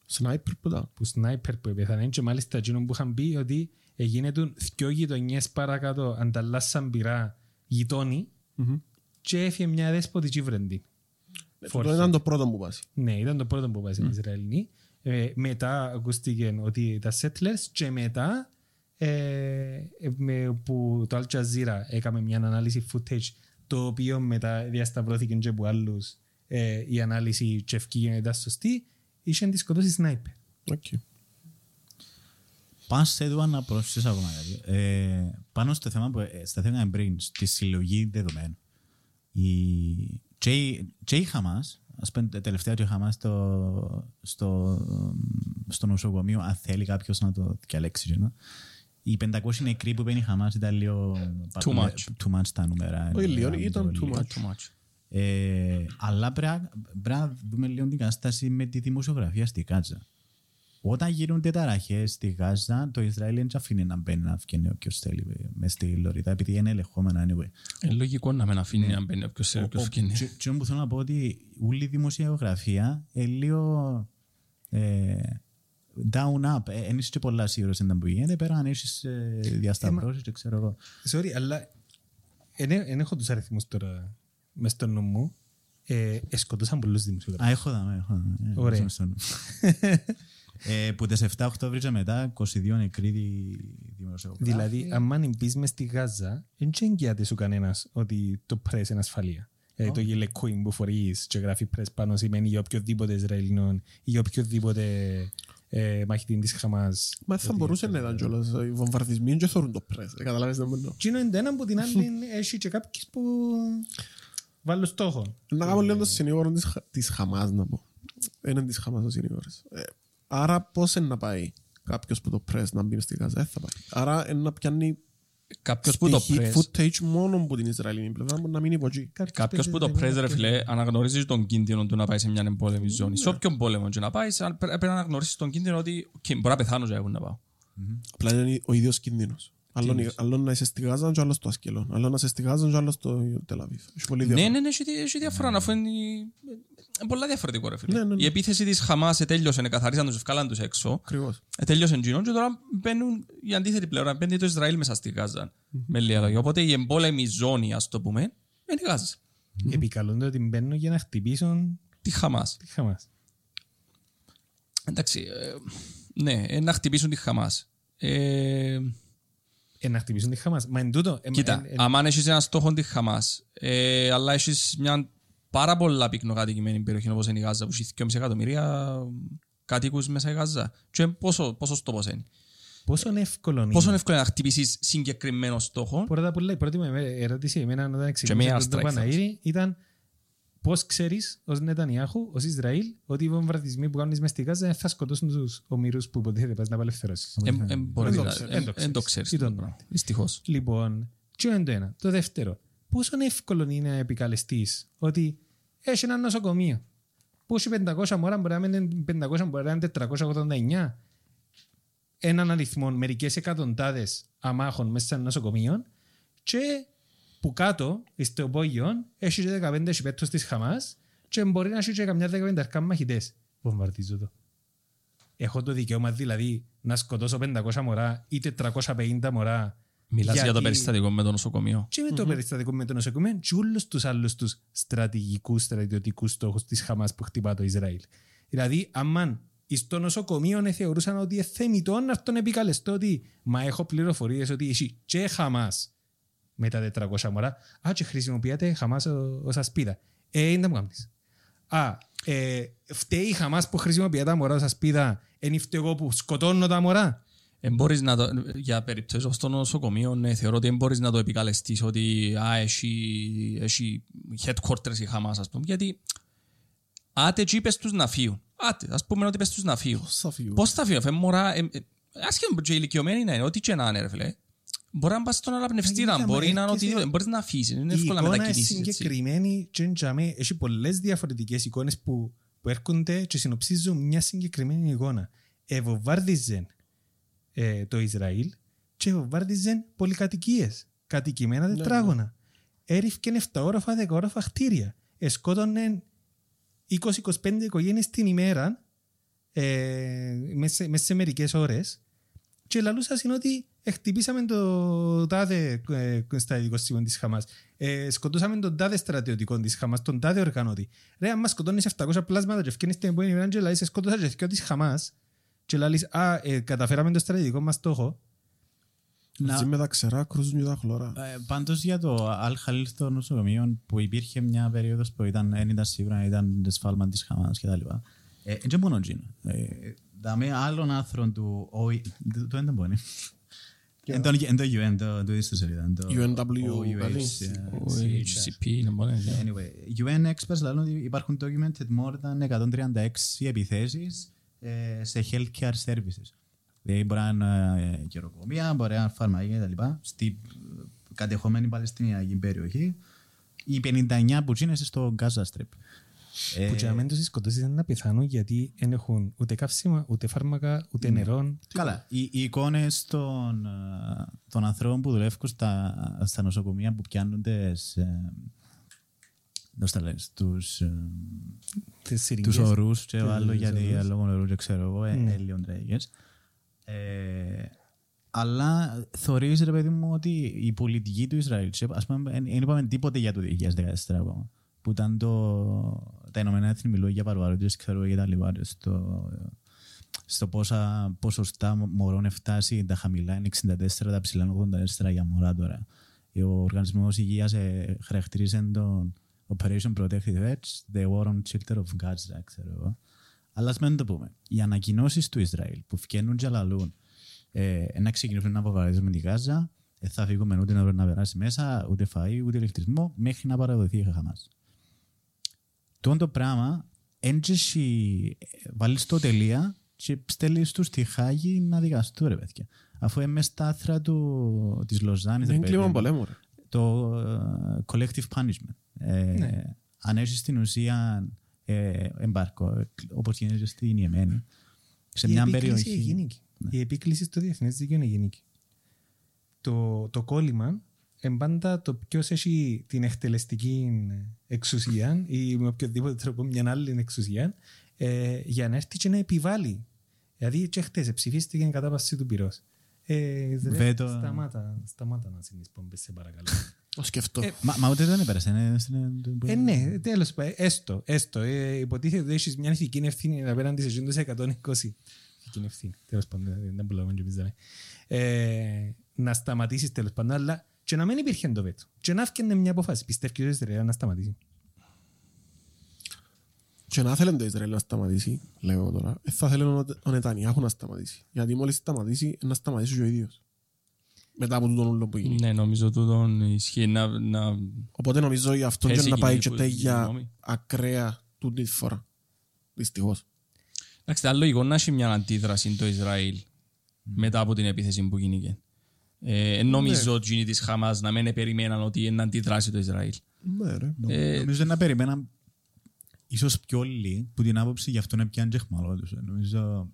Σνάιπερ που ήταν. που σνάιπερ που πέθανε και μάλιστα εκείνο που είχαν πει ότι έγινε του δυο γειτονιές παρακάτω ανταλλάσσαν πυρά γειτόνι και έφυγε μια δέσποτη βρεντή. Αυτό ήταν το πρώτο που πάσει. Ναι, ήταν το πρώτο που πάει στην Ισραηλινή. Ε, μετά ακούστηκε ότι τα settlers και μετά ε, ε, με, που το Al Jazeera έκαμε μια ανάλυση footage το οποίο μετά διασταυρώθηκε και από άλλους ε, η ανάλυση και εφκήκε ήταν σωστή είχε τη σκοτώσει sniper. OK. Πάνω σε εδώ να προσθέσω ακόμα κάτι. Ε, πάνω στο θέμα που ε, στα θέματα πριν, στη συλλογή δεδομένων. Η, και, η- και η Χαμάς, ας πούμε τελευταία και η Χαμάς στο, στο, στο νοσοκομείο, αν θέλει κάποιος να το διαλέξει. you know. Οι 500 νεκροί που παίρνει η Χαμάς ήταν λίγο... Too much. Too much τα νούμερα. Όχι λίγο, Ήταν ήταν πολύ. too much. Too much. Ε, αλλά πρέπει πρέπει να δούμε λίγο την κατάσταση με τη δημοσιογραφία στη Γάζα. Όταν γίνονται ταραχέ στη Γάζα, το Ισραήλ δεν αφήνει να μπαίνει να βγαίνει όποιος θέλει μες στη Λωρίδα, επειδή είναι ελεγχόμενα anyway. Είναι λογικό να μην αφήνει να μπαίνει όποιος θέλει, όποιος Ο- βγαίνει. και- και όμως που θέλω να πω ότι όλη η δημοσιογραφία είναι λίγο ε, down up. Δεν είσαι και πολλά σίγουρος εν που γίνεται, πέρα αν έχεις ε, διασταυρώσεις και ξέρω εγώ. Sorry, αλλά δεν έχω τους αριθμούς τώρα μες στο νου μου. Ε, σκοτώσαν πολλούς δημοσιογράφους. Α, έχω δάμε, έχω δάμε. Ε, Ωραία. μέσα στο νου. <laughs> ε, που τις 7 Οκτώβρη και μετά 22 νεκροί δι- δημοσιογράφοι. Δηλαδή, αν μπεις μες στη Γάζα, δεν εγγυάται σου κανένας ότι το πρέσ είναι ασφαλεία. Ε, το γελεκούιν που φορείς και γράφει πρέσ πάνω σημαίνει για οποιοδήποτε Ισραηλινόν ή για οποιοδήποτε ε, μαχητή της Χαμάς. Μα θα μπορούσε να ήταν κιόλας. Οι βομβαρδισμοί δεν θεωρούν το πρέσ. Ε, Καταλάβεις να μπορώ. Τι είναι ένα από την άλλη <laughs> έχει και κάποιες που βάλουν στόχο. Να κάνω λίγο το συνήγορο της, Χα- της Χαμάς να πω. Είναι της Χαμάς ο συνήγορος. Ε, άρα πώς είναι να πάει κάποιος που το press να μπει στη Γάζα. Δεν θα πάει. Άρα είναι να πιάνει Κάποιος που το στοιχεία- press, footage μόνο από την Ισραηλινή πλευρά μπορεί να μείνει από εκεί. κάποιος που το press ρε φίλε αναγνωρίζει τον κίνδυνο του να πάει σε μια εμπόλεμη ζώνη. Σε όποιον πόλεμο και να πάει σαν- πρέ- πρέπει να αναγνωρίσεις τον κίνδυνο ότι «OK, μπορεί να πεθάνω και εγώ να πάω. Απλά είναι ο ίδιος κίνδυνος. Άλλο, άλλο να είσαι στη Γάζα και άλλο στο Ασκελόν. Άλλο να είσαι στη Γάζα και άλλο στο Τελαβίβ. Έχει πολύ Ναι, διαφορά. ναι, ναι, έχει, έχει διαφορά. Αφού είναι, είναι πολλά διαφορετικό ρε φίλε. Ναι, ναι, ναι. Η επίθεση της Χαμάς ετέλειωσε, καθαρίσαν τους, ευκάλαν τους έξω. Ακριβώς. Ετέλειωσε εκείνο και τώρα μπαίνουν η αντίθετη πλευρά. Μπαίνει το Ισραήλ μέσα στη Γάζα. Με λίγα λόγια. Οπότε η εμπόλεμη ζώνη, ας το πούμε, είναι η Γάζα. Επικαλούνται ότι μπαίνουν για να χτυπήσουν Τη Χαμάς. τη Χαμάς. Εντάξει, ε, ναι, ε, να χτυπήσουν τη Χαμάς. Ε, Ε, να χτυπήσουν τη Χαμάς. Μα εν τούτο... ε, Κοίτα, ε, ε, άμα έχεις έναν στόχο τη Χαμάς, ε, αλλά έχεις μια πάρα πολλά πυκνοκατοικημένη περιοχή όπως είναι η Γάζα, που έχει 2,5 εκατομμύρια κατοίκους μέσα η Γάζα. Και πόσο, πόσο στόχος είναι; Πόσο εύκολο είναι; Πόσο εύκολο είναι να χτυπήσεις συγκεκριμένο στόχο; Πρώτα απ' όλα, η πρώτη μου ερώτηση εμένα όταν μία ξεκίνησα τον strike Παναήρη ήταν πώς ξέρεις ως Νετανιάχου, ως Ισραήλ, ότι οι βομβαρδισμοί που κάνεις μες στη Γάζα θα σκοτώσουν τους ομήρους που υποτίθεται πας να απελευθερώσεις. Ε, ε, μπορεί Δεν το να- ξέρεις. ε, Δεν το Δεν το ξέρεις. ξέρεις. Ήταν. το πράγμα. Δυστυχώς. Λοιπόν, τι είναι το ένα. Το δεύτερο, πόσο εύκολο είναι να επικαλεστείς ότι έχεις ένα νοσοκομείο που έχει 500 μωρά, μπορεί να είναι 500, μπορεί να είναι 489. Έναν αριθμό, μερικές εκατοντάδες αμάχων μέσα σε ένα νοσοκομείο και που κάτω, στο υπόγειο, έχει και 15 υπέτους της Χαμάς και μπορεί να έχει και καμιά 15 μαχητές. Βομβαρδίζω το. Έχω το δικαίωμα δηλαδή να σκοτώσω 500 μωρά ή 450 μωρά Μιλάς για το γιατί- περιστατικό με το νοσοκομείο. και με το περιστατικό με το νοσοκομείο και όλους τους άλλους τους στρατηγικούς στρατιωτικούς στόχους της Χαμάς που χτυπά το Ισραήλ. Δηλαδή, αμάν στο νοσοκομείο θεωρούσαν ότι είναι θεμητό να τον επικαλεστώ ότι μα έχω πληροφορίες ότι εσύ και Χαμάς με τα 400 μωρά α, και χρησιμοποιάτε Χαμάς ω- ως ασπίδα. Ε, είναι τα μου κάνεις. Α, ε, φταίει η Χαμάς που χρησιμοποιεί τα μωρά ως ασπίδα, εν φταίω εγώ που σκοτώνω τα μωρά; Ε, μπορείς να το, για περιπτώσεις όπως το νοσοκομείο, ναι, θεωρώ ότι δεν μπορείς να το επικαλεστείς ότι α, έχει, έχει headquarters η Χαμάς, ας πούμε, γιατί άτε εκεί είπες τους να φύγουν. Άτε, ας πούμε ότι είπες τους να φύγουν. Πώς θα φύγω. Πώς θα φύγουν, φε μωρά, ε, ε, άσχετο και ηλικιωμένοι να είναι, ό,τι και να είναι, ρε φίλε. Μπορεί να πας στον αναπνευστήρα, Κοίτα, μπορεί μα να είναι έρχεσαι- οτιδήποτε, μπορείς να αφήσεις, είναι η εύκολο να εικόνα είναι μετακινήσεις. έτσι. συγκεκριμένη και εντιαμέ, έχει πολλές διαφορετικές εικόνες που, που έρχονται και συνοψίζουν μια συγκεκριμένη εικόνα. Εβοβάρδιζε ε, το Ισραήλ και εβοβάρδιζε πολυκατοικίες, κατοικημένα τετράγωνα. Έριφκεν 7 όροφα, 10 όροφα χτίρια. Εσκότωνε 20-25 οικογένειες την ημέρα ε, μέσα, σε- μέσα σε μερικές ώρες και λαλούσα είναι ότι χτυπήσαμε το τάδε ε, στρατιωτικό σημείο της Χαμάς. Ε, σκοτώσαμε τον τάδε στρατιωτικό της Χαμάς, τον τάδε οργανώτη. Ρε, άμα σκοτώνεις 700 πλάσματα και ευκαινείς την επόμενη μέρα και λαλείς, σκότωσας και δυο της Χαμάς και λαλείς, α, ε, καταφέραμε το στρατιωτικό μας στόχο. Να- Μαζί με τα ξερά κρούζουν και τα χλωρά. Ε, πάντως για το Αλ Χαλίλ στο νοσοκομείο που υπήρχε μια περίοδος που ήταν, δεν ήταν σίγουρα, ήταν σφάλμα της Χαμάς και τα λοιπά. Ε, και μόνο εκείνο. Ε, δαμε άλλων άνθρων του ΟΗ, το το δεν μπορεί. Εν το- εν το UN, το- το ίδιο σελίδα. εν το UNW, κάτι. Ο OHCHR. HCP είναι μόνο, ναι. Anyway, UN experts λένε ότι υπάρχουν documented more than 136 επιθέσεις ε, σε healthcare services. Δηλαδή μπορεί να είναι ε, καιροκομεία, μπορεί να είναι φαρμακεία κτλ. Στη ε, κατεχόμενη Παλαιστινιακή περιοχή. Οι 59 που είναι στο Gaza Strip. Ε, Που και να μην τους σκοτώσεις είναι να πεθάνουν γιατί δεν έχουν ούτε καύσιμα, ούτε φάρμακα, ούτε νερό. Καλά, οι, οι εικόνες των, ε, των ανθρώπων που δουλεύουν στα, στα νοσοκομεία που πιάνονται σε, πώς τα λες, τους, ε, Τις τους σιριγγές. ορούς και Τους άλλο γιατί ορούς. λόγω νερού και ξέρω εγώ, ε, Ναι. ε, λίγο τραγικές. Ε, αλλά θωρείς ρε παιδί μου ότι η πολιτική του Ισραήλ, και, ας πούμε, δεν είπαμε τίποτε για το 2014 ακόμα, που ήταν το, τα Ηνωμένα Έθνη μιλούν για παρβαρότητες, ξέρω εγώ, και τα λοιπά, στο, στο πόσα ποσοστά μωρών φτάσει τα χαμηλά είναι 64, τα ψηλά είναι 84 για μωρά τώρα. Ο Οργανισμός Υγείας ε, χαρακτηρίζει τον Operation Protective Edge, the war on children of Gaza, ξέρω εγώ. Αλλά ας μην το πούμε. Οι ανακοινώσεις του Ισραήλ που βγαίνουν και λαλούν ε, να ξεκινήσουν να αποβαρίζουν τη Γάζα, δεν θα φύγουμε ούτε να, να περάσει μέσα, ούτε φαΐ, ούτε ηλεκτρισμό, μέχρι να παραδοθεί η Χαμάς. Τόν το πράγμα, έντζεση, βάλεις το τελεία και στέλνεις τους στη Χάγη να δικαστούν, ρε παιδιά. Αφού είναι μέσα στα άθρα του, της Λοζάνης, ρε Είναι παιδί κλίμα μου, πολέμου, ρε. το ε, collective punishment. Ε, Ναι. Αν έχεις στην ουσία ε, εμπάρκο, όπως γίνεται στην Ιεμένη, σε Η μια επίκληση περιοχή... έγινε εκεί. Η επίκληση στο διεθνές δίκαιο έγινε εκεί. Το, το κόλλημα είναι πάντα το ποιος έχει την εκτελεστική εξουσία ή με οποιοδήποτε τρόπο μια άλλη εξουσία ε, για να έρθει και να επιβάλλει. Δηλαδή, και χτες ψηφίστηκε η κατάπαση του πυρός. Ε, ρε, Βέτο. Σταμάτα, σταμάτα να συνεισπομπές, σε παρακαλώ. Το σκεφτώ. Ε, Μα, μα ούτε δεν έπερασε. Ναι, στην- Ε, ναι, τέλος πάντων. Έστω, έστω. Ε, υποτίθεται ότι έχεις μια ηθική ευθύνη απέναντι σε 120. Ηθική ευθύνη. Τέλος πάντων, δεν μπορούμε να μιλήσουμε. Ε, να σταματήσεις τέλος πάντων, αλλά και να μην υπήρχε το βέτο. Και να έφτιανε μια αποφάση. Πιστεύει ότι το Ισραήλ να σταματήσει. Και να θέλει το Ισραήλ να σταματήσει, λέω τώρα, ε, θα θέλει ο- ο Νετανιάχου να σταματήσει. Γιατί μόλις σταματήσει, να σταματήσει και ο ίδιος. Μετά από τούτον όλο που γίνει. Ναι, νομίζω τούτον ισχύει να, να Οπότε νομίζω γι' αυτό και Πέσει να πάει εκείνη και που- τέγια γνώμη. ακραία τούτη τη φορά. Δυστυχώς. Εντάξει, ήταν λογικό να έχει μια αντίδραση το Ισραήλ μετά από την επίθεση που γίνηκε. Ε, εν νομίζω ότι γίνει της Χαμάς να μην περιμέναν ότι είναι να αντιδράσει το Ισραήλ. Ναι ρε. Ε, Νομίζω να περιμέναν ίσως πιο όλοι που την άποψη γι' αυτό είναι πιάνε και εχμαλό τους. Ε, Νομίζω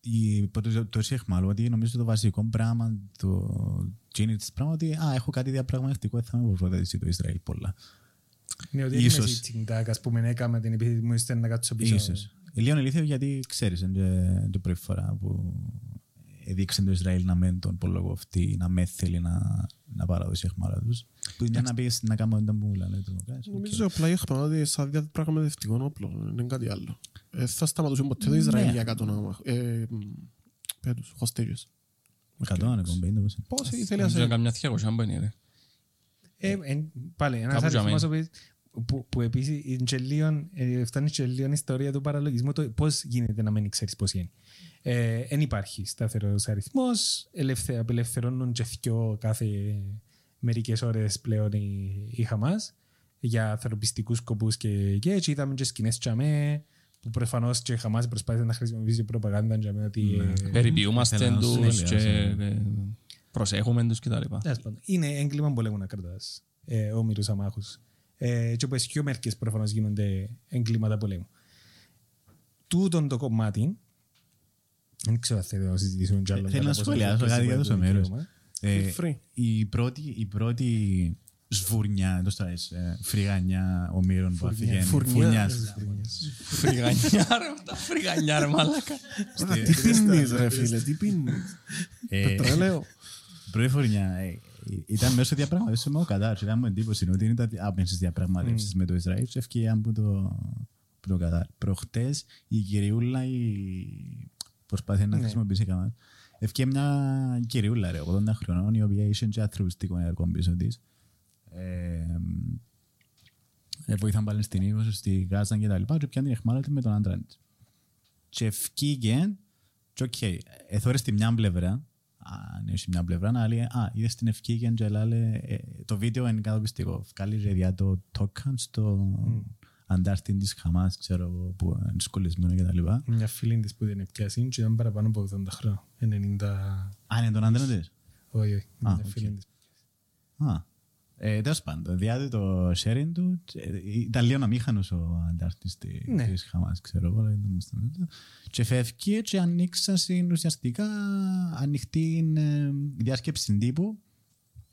η, το, το εσύ εχμαλό ότι νομίζω το βασικό πράγμα το γίνει της πράγμα ότι α, έχω κάτι διαπραγματευτικό θα με βοηθήσει το Ισραήλ πολλά. Ναι, ότι Ίσως. Ίσως. έτσι τσιντάκ, ας πούμε, έκαμε την επίθεση μου, είστε να κάτσω πίσω. Ίσως. Ε, Λίγο ηλίθιο γιατί ξέρεις είναι το πρώτη φορά που έδειξε το Ισραήλ να μην τον απολογοφτεί, να με θέλει να, να παραδώσει εχμαλά τους. Που είναι να πεις να κάνουμε τα μου λένε τρομοκράτες. Νομίζω απλά είχαμε ότι σαν διαπραγματευτικό όπλο, δεν είναι κάτι άλλο. Ε, θα σταματούσε ποτέ το Ναι. Ισραήλ για κάτω να μαχ- ε, μ, πέτους, hostages. Εκατόν, εκατόν πενήντα, πώς είναι. Πώς ήθελε να Νομίζω σε... καμιά θεία που είναι ρε. Ε, ε, πάλι, ένας Κάπου για αριθμός μένα. ο οποίος- που, που επίσης είναι και λίγο, ε, φτάνει και λίγο η ιστορία του παραλογισμού το πώς γίνεται να μην ξέρεις πώς είναι. Ε, εν υπάρχει σταθερός αριθμός, ελευθε, απελευθερώνουν και θκιο κάθε μερικές ώρες πλέον η, η Χαμάς για ανθρωπιστικούς σκοπούς και, και έτσι είδαμε και σκηνές τσαμέ που προφανώς και η Χαμάς προσπάθησε να χρησιμοποιήσει προπαγάνδα τσαμέ ότι ε, Περιποιούμαστε Ήθελα να τους σχολιάσω, και ναι. ε, προσέχουμε τους κτλ. Τέλος πάντων, Είναι έγκλημα πολέμου να κρατάς ε, όμοιρους αμάχους. Ε, και όπως πιο μερικές προφανώς γίνονται εγκλήματα πολέμου. Τούτον το κομμάτι, δεν ξέρω αν θέλετε να συζητήσουμε κι άλλο. Θέλω κατά να πόσο σχολιάσω έχει κάτι για το το μέρος. δικαίωμα. Ε, Free. η, πρώτη, η πρώτη σβουρνιά, εντός τώρα, ε, φρυγανιά ομήρων που αφηγαίνει. Φουρνιά. Φρυγανιά ρε, τα φρυγανιά ρε μαλάκα. Α, Τι πίνεις ρε φίλε, τι πίνεις. Ε, Πετρέλαιο. η πρώτη φορνιά ε, ήταν μέσω διαπραγματεύσεων με ο Κατάρ. Ήταν μου εντύπωση ότι ήταν άμεσες διαπραγματεύσεις με το Ισραήλ και ευκαιρία από το, από το Κατάρ. Προχτές η κυριούλα η προσπάθεια να χρησιμοποιήσει καμά. Ευκαιρία μια κυριούλα ρε, 80 χρονών η οποία είχε και ανθρωπιστικό έργο πίσω της. Ε, ε, βοηθάν Παλαιστινίους στη Γάζα και τα λοιπά και πιάνε την εχμάλα της με τον άντρα της. Και ευκήγε και οκ, εθώρες τη μια πλευρά, αν έχεις μια πλευρά, να λέει, α, είδες την ευκήγε και λέει, ε, το βίντεο είναι καταπιστικό. Βγάλει ρε διά το τόκαν στο αντάρτη της Χαμάς, ξέρω εγώ, που είναι σκολισμένο και τα λοιπά. Μια φίλη της που δεν πιάσει και ήταν παραπάνω από 80 χρόνια. 90... Α, είναι τον άντρα της; Όχι, όχι. Α, Μια οκ. φίλη της. Α, ε, τέλος πάντων, διάτε το sharing του, ε, ήταν λίγο αμήχανος ο αντάρτης τη- Ναι. της Χαμάς, ξέρω εγώ, αλλά ήταν στο μέτρο. και φεύγει και ανοίξα στην ουσιαστικά ανοιχτή ε, διάσκεψη τύπου.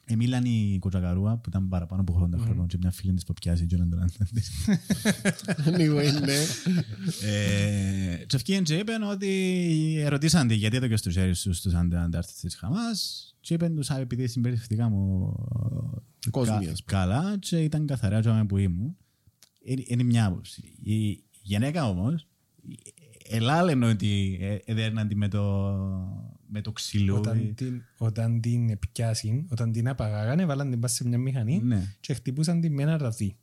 Εμίλαν η Κοτσακαρούα που ήταν παραπάνω από 80 χρονών και μια φίλη της που πιάσει και έναν τον άντρα της. Anyway, ναι. Ε, Και ευκήγεν και είπαν ότι ερωτήσαν τη γιατί έδωκες το χέρι σου στους αντάρτες της Χαμάς και είπαν τους «Α, επειδή συμπεριφερθήκα μου Κόσμοι, κα- ας καλά και ήταν καθαρά και που ήμουν. Είναι- Είναι μια άποψη. Η γυναίκα όμως ελάλεν ότι ε, έδερναν τη με το, με το ξυλό. Όταν την, όταν την πιάσει, όταν την απαγάγανε, βάλαν την πάση σε μια μηχανή Ναι. και χτυπούσαν την με ένα ραβδί.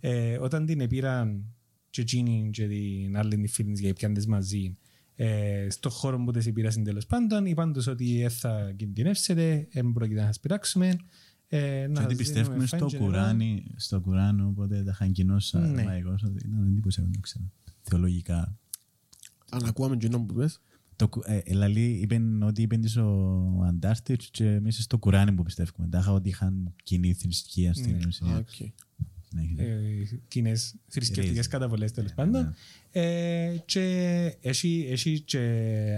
Ε, όταν την επήραν και εκείνη και την άλλη τη φίλη της για πιάνε τις μαζί ε, στο χώρο που τις επήρασαν τέλος πάντων είπαν τους ότι ε, θα κινδυνεύσετε, δεν πρόκειται να σας πειράξουμε ε, Και να ότι σας πιστεύουμε δίνουμε στο fine και νερό. Κουράνι, στο Κουράνο, οπότε τα είχαν κοινώσει Ναι. αραμαϊκός, ότι ήταν εντύπωση, δεν ξέρω, θεολογικά. Αν ακούαμε και που πες. Το, κου- ε, ελαλή είπεν ότι είπεν της ο Αντάρτιτς και μέσα στο Κουράνι που πιστεύουμε. Τάχα ότι είχαν κοινή θρησκεία στην Ναι. Α, ουσία. οκ. Συνέχιζε. ε, κοινές θρησκευτικές Ρίζες. καταβολές τέλος Ναι, πάντων. Ε, και έχει, έχει και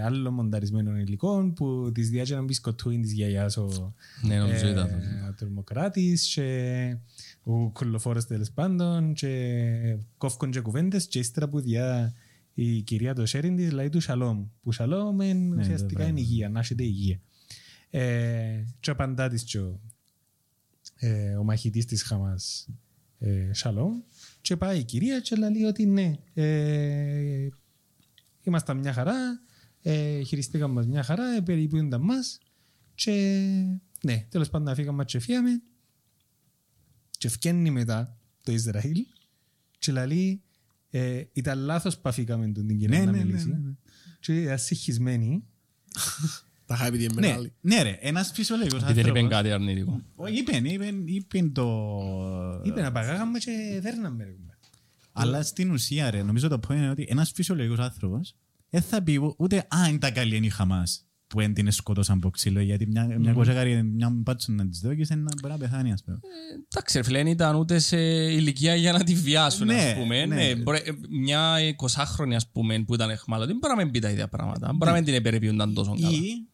άλλο μονταρισμένο υλικό που της διάγει έναν μπισκοτούιν της γιαγιάς ο, Ναι, νομίζω ε, ήταν. ο τρομοκράτης και ο κολοφόρος τέλος πάντων και κόφκον και κουβέντες και ύστερα που διά η κυρία το sharing της λέει του σαλόμ που σαλόμ είναι Ναι, ουσιαστικά βέβαια. είναι υγεία, να έχετε υγεία. Ε, και απαντά της και ο, ε, ο μαχητής της Χαμάς ε, Σαλόμ και πάει η κυρία και λέει ότι ναι ε, ήμασταν μια χαρά ε, χειριστήκαμε μας μια χαρά, ε, περιποιούνταν μας Και ναι, τέλος πάντων φύγαμε και φύγαμε και φκένει μετά το Ισραήλ και λέει ε, ήταν λάθος που αφήκαμε τον την κυρία Ναι, να ναι, ναι, μιλήσει. ναι, ναι. Και ήταν συγχυσμένη. Τα είχα επειδή είναι Ναι, μεγάλη. ναι ρε, ένας φυσιολογικός Επειδή δεν είπε άνθρωπος. κάτι αρνητικό. Όχι, είπεν, είπεν, είπεν το... Είπε να παγάγαμε και δέρναμε. ρε κουμπάρε. Αλλά στην ουσία, ρε, νομίζω το point είναι ότι ένας φυσιολογικός άνθρωπος δεν θα πει ου- ούτε «Α, είναι τα καλή είναι η Χαμάς» που δεν την σκότωσαν από ξύλο, γιατί μια, μια κοζέκαρη, μια μπάτσο να της δώκεις, είναι να μπορεί να πεθάνει, ας πούμε. Εντάξει, ρε φίλε, δεν ήταν ούτε σε ηλικία για να τη βιάσουν, Ναι, ας πούμε. ναι. Ναι, μπορεί- μια 20χρονη, ας πούμε, που ήταν αιχμάλωτη, μπορεί να μην πει τα ίδια πράγματα. Μπορεί να μην την επεριποιούνταν τόσο καλά. Ή,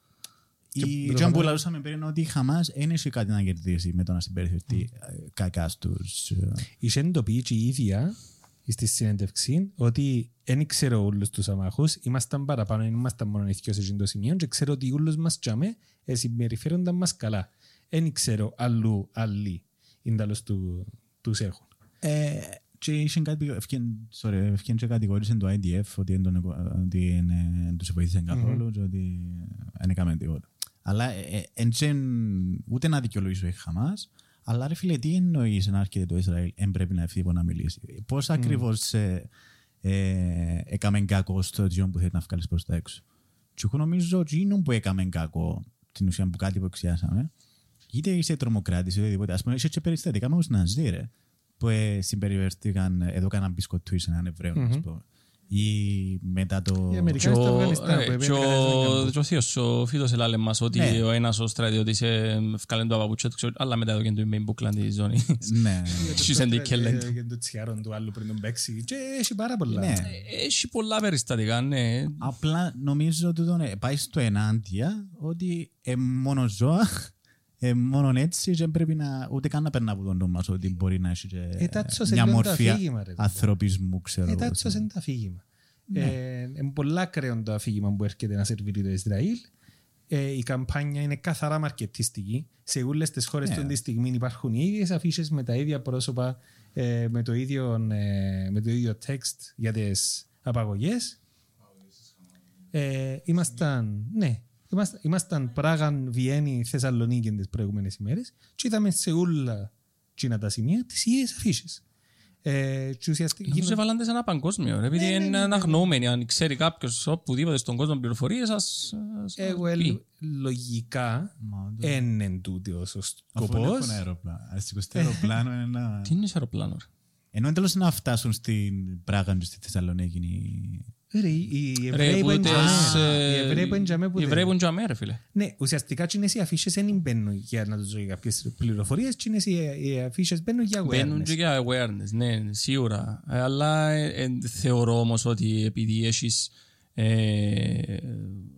η προφανώς- Τζείνον που λαλούσαμε πριν είναι ότι η Χαμάς δεν έχει κάτι να κερδίσει με το να συμπεριφερθεί ε, κακάς στους... ε, Είχε εντοπίσει και η ίδια στη συνέντευξη ότι δεν ξέρω όλους τους αμάχους, ήμασταν παραπάνω, δεν ήμασταν μόνο οι δυο σε εκείνο το σημείο και ξέρω ότι όλους μας τζάμε ε, συμπεριφέρονταν μας καλά. Δεν ξέρω αλλού άλλοι είναι τέλος του, τους έχουν. Ε, και είχε κάτι, ευκαιρ- sorry, ευκαιρία και κατηγορήσε το IDF ότι δεν τον εκο- ότι δεν, ε, δεν τους βοήθησε καθόλου και ότι δεν έκαμε τίποτα. Αλλά ε, ε, εν τζεν- ούτε να δικαιολογήσω η Χαμάς, αλλά ρε φίλε, τι εννοείς να έρχεται το Ισραήλ, εν πρέπει να φύγει να μιλήσει. Πώς ακριβώς ε, ε, έκαμε κακό στο τζιόν που θέλει να βγάλεις προς τα έξω. Και εγώ νομίζω ότι είναι που έκαμε κακό, την ουσία που κάτι που εξιάσαμε, είτε είσαι τρομοκράτης είτε οτιδήποτε. Ας πούμε, είσαι και περιστατικά με τους Ναζί, ρε, που ε, συμπεριφερθήκαν, εδώ κάναν μπισκοτούι σε έναν Εβραίο, ας πούμε. Ή μετά το... Οι Αμερικανοί Και στο ο- Αφγανιστάν ε, που και έπαιρνε ο- κανένας και ο θείος, ο Φίτος έλαλε μας ότι Ναι. ο ένας ο στρατιώτης ε, ευκάλεν το παπούτσια του, ξέρω, αλλά μετά έδωκε του με μπουκλάν τη ζώνη. ναι. <laughs> Στις εντικέλεν. Ε, Και το τσιάρον του άλλου πριν τον παίξει και έχει πάρα πολλά. ναι. Έχει πολλά περιστατικά, ναι. Απλά νομίζω ότι τον, ε, πάει στο ενάντια ότι ε, μόνο ζώα, ε, μόνο έτσι και δεν πρέπει να, ούτε καν να περνά από τον νου μας ότι μπορεί να έχει και, Ε, τάτσος μια είναι το μορφή αφήγημα, ρε. ανθρωπισμού, ξέρω. εγώ. Ετάτσος είναι το αφήγημα. Ε, Είναι πολλά ακραίο το αφήγημα που έρχεται να σερβίρει το Ισραήλ. Ε, η καμπάνια είναι καθαρά μαρκετιστική. Σε όλες τις χώρες Ναι. του τη στιγμή υπάρχουν οι ίδιες αφήσεις με τα ίδια πρόσωπα, ε, με, το ίδιο, ε, με το ίδιο text για τις απαγωγές. Ε, ήμασταν, ναι, ήμασταν, ήμασταν Πράγαν, Βιέννη, Θεσσαλονίκη τις προηγούμενες ημέρες και είδαμε σε όλα εκείνα τα σημεία τις ίδιες αφήσεις. Ε, και ουσιαστικά Νομίζω έβαλαν σε ένα παγκόσμιο, ρε, επειδή είναι αναγνώμενοι. Αν ξέρει κάποιος οπουδήποτε στον κόσμο πληροφορίες, ας ας Εγώ πει. ελ- λογικά Μα, το- δεν είναι τούτος ο Αφού δεν σκοπός. έχουν αεροπλάνο. Ας σηκωστεί αεροπλάνο είναι ένα... Τι είναι σε αεροπλάνο, ρε; Ενώ είναι τέλος να φτάσουν στην Πράγα και στη Θεσσαλονίκη. Οι- Ρε, οι Ρε, Εβραίοι που που είναι τες, τζαμέ. ε, Οι Εβραίοι που είναι τζαμέ που Οι Εβραίοι δεν- που είναι τζαμέ, ρε φίλε. Ναι, ουσιαστικά και οι αφήσεις δεν μπαίνουν για να τους δώσει κάποιες πληροφορίες και οι αφήσεις μπαίνουν για Μπαίνουν και awareness. για awareness, ναι, σίγουρα. Ε, Αλλά ε, ε, θεωρώ όμως ότι επειδή έχεις, ε,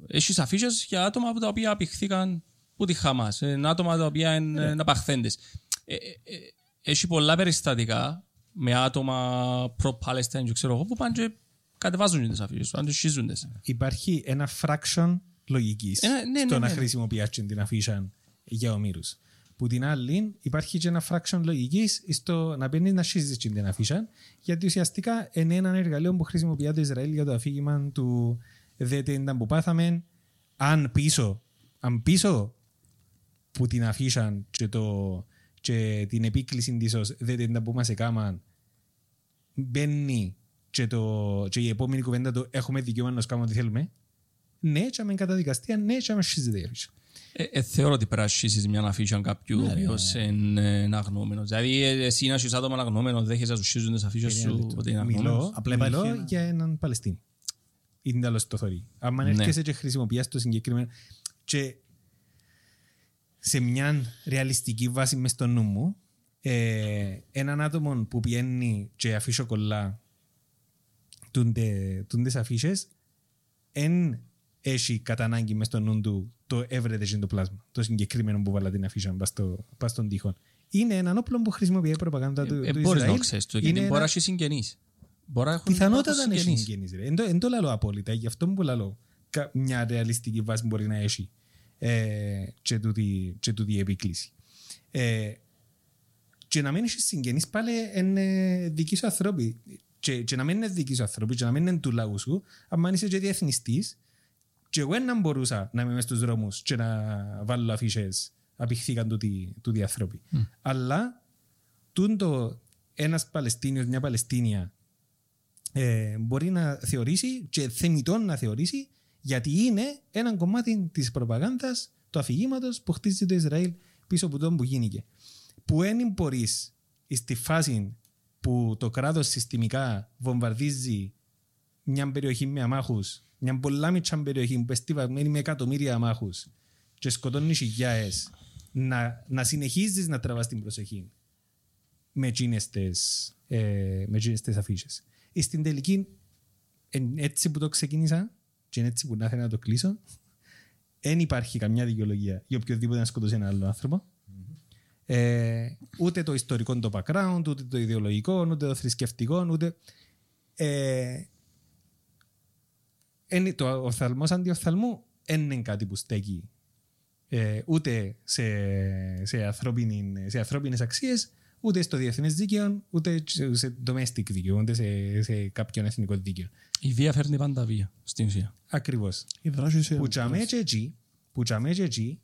έχεις αφήσεις για άτομα που τα οποία απηχθήκαν που τη Χαμάς, ε, άτομα τα οποία είναι ε, απαχθέντες. Ε, ε, ε, έχει πολλά περιστατικά με άτομα προ-Palestine και ξέρω εγώ που πάνε και κατεβάζουν τις αφήσεις, πάνε και σχίζουν τις. Υπάρχει ένα fraction λογικής Ε, ναι, ναι, στο να ναι. χρησιμοποιήσει την αφήσα για ομήρους. Που την άλλη υπάρχει και ένα fraction λογικής στο να παίρνει να σχίζεις την αφήσα γιατί ουσιαστικά είναι ένα εργαλείο που χρησιμοποιεί το Ισραήλ για το αφήγημα του δεν ήταν που πάθαμε αν πίσω, αν πίσω που την αφήσαν και, το, και την επίκληση της ως δεν ήταν που μας έκαναν μπαίνει και, το, και η επόμενη κουβέντα του έχουμε δικαίωμα να σκάμε ό,τι θέλουμε. Ναι, και με καταδικαστία, ναι, και με σχίζεται η αφήσα. Ε, ε, θεωρώ ότι πρέπει να σχίσεις μια αφήσα κάποιου ο οποίος είναι αγνώμενος. Δηλαδή ε, εσύ να έχεις άτομα αγνώμενο, δέχεσαι να σου σχίζουν τις αφήσεις σου ότι είναι αγνώμενος. Μιλώ, Απλά μιλώ υπάρχει ένα- για έναν Παλαιστίνη. Είναι τέλος το θωρεί. Αν Ναι. έρχεσαι και χρησιμοποιάς το συγκεκριμένο και σε μια ρεαλιστική βάση μες στο νου μου ε, έναν άτομο που πιένει και αφήσω κολλά τούντες αφήσεις εν έχει κατά ανάγκη μες στο νου του το έβρετε και το πλάσμα το συγκεκριμένο που βάλα την αφήσα πας στο- πας στον τοίχο. Είναι έναν όπλο που χρησιμοποιεί η προπαγάνδα του, Ε, του μπορείς να Ισραήλ. το ξέρεις το, γιατί Είναι μπορεί ένα- να έχει συγγενείς. Μπορεί να έχουν Πιθανότατα να έχει συγγενείς. συγγενείς. ρε. Εν το- Εν το λαλώ απόλυτα. Γι' αυτό που λαλώ κα- μια ρεαλιστική βάση μπορεί να έχει ε, και τούτη, και τούτη η επίκληση. Ε, και να μην έχει συγγενείς πάλι είναι δικοί σου ανθρώποι. Και, και να μην είναι δικοί σου ανθρώποι και να μην είναι του λαού σου, αν είσαι και διεθνιστής, Και εγώ δεν μπορούσα να είμαι μες στους δρόμους και να βάλω αφήσεις απηχθήκαν τούτοι, τούτοι άνθρωποι. Αλλά τούτο ένας Παλαιστίνιος, μια Παλαιστίνια ε, μπορεί να θεωρήσει και θεμητόν να θεωρήσει γιατί είναι ένα κομμάτι της προπαγάνδας του αφηγήματος που χτίζει το Ισραήλ πίσω από τον που γίνηκε. Που δεν μπορείς στη φάση που το κράτος συστημικά βομβαρδίζει μια περιοχή με αμάχους, μια πολλά μικρή περιοχή που εστίβαμένη με εκατομμύρια αμάχους και σκοτώνει χιλιάδες, να, να συνεχίζεις να τραβάς την προσοχή με εκείνες τις, ε, με εκείνες τις αφήσεις. Στην τελική, εν, έτσι που το ξεκίνησα και είναι έτσι που να ήθελα να το κλείσω, δεν υπάρχει καμιά δικαιολογία για οποιοδήποτε να σκοτώσει έναν άλλο άνθρωπο. Ε, ούτε το ιστορικό το background, ούτε το ιδεολογικό, ούτε το θρησκευτικό, ούτε. Ε, είναι το οφθαλμό αντιοφθαλμού δεν είναι κάτι που στέκει ε, ούτε σε, σε, ανθρώπινη, σε ανθρώπινες αξίες, ούτε στο διεθνές δίκαιο, ούτε σε domestic δίκαιο, ούτε σε, σε κάποιον εθνικό δίκαιο. Η βία φέρνει πάντα βία, στην ουσία. Ακριβώς. Η δράση σε... Που τσαμέ και εκεί, που τσαμέ και εκεί,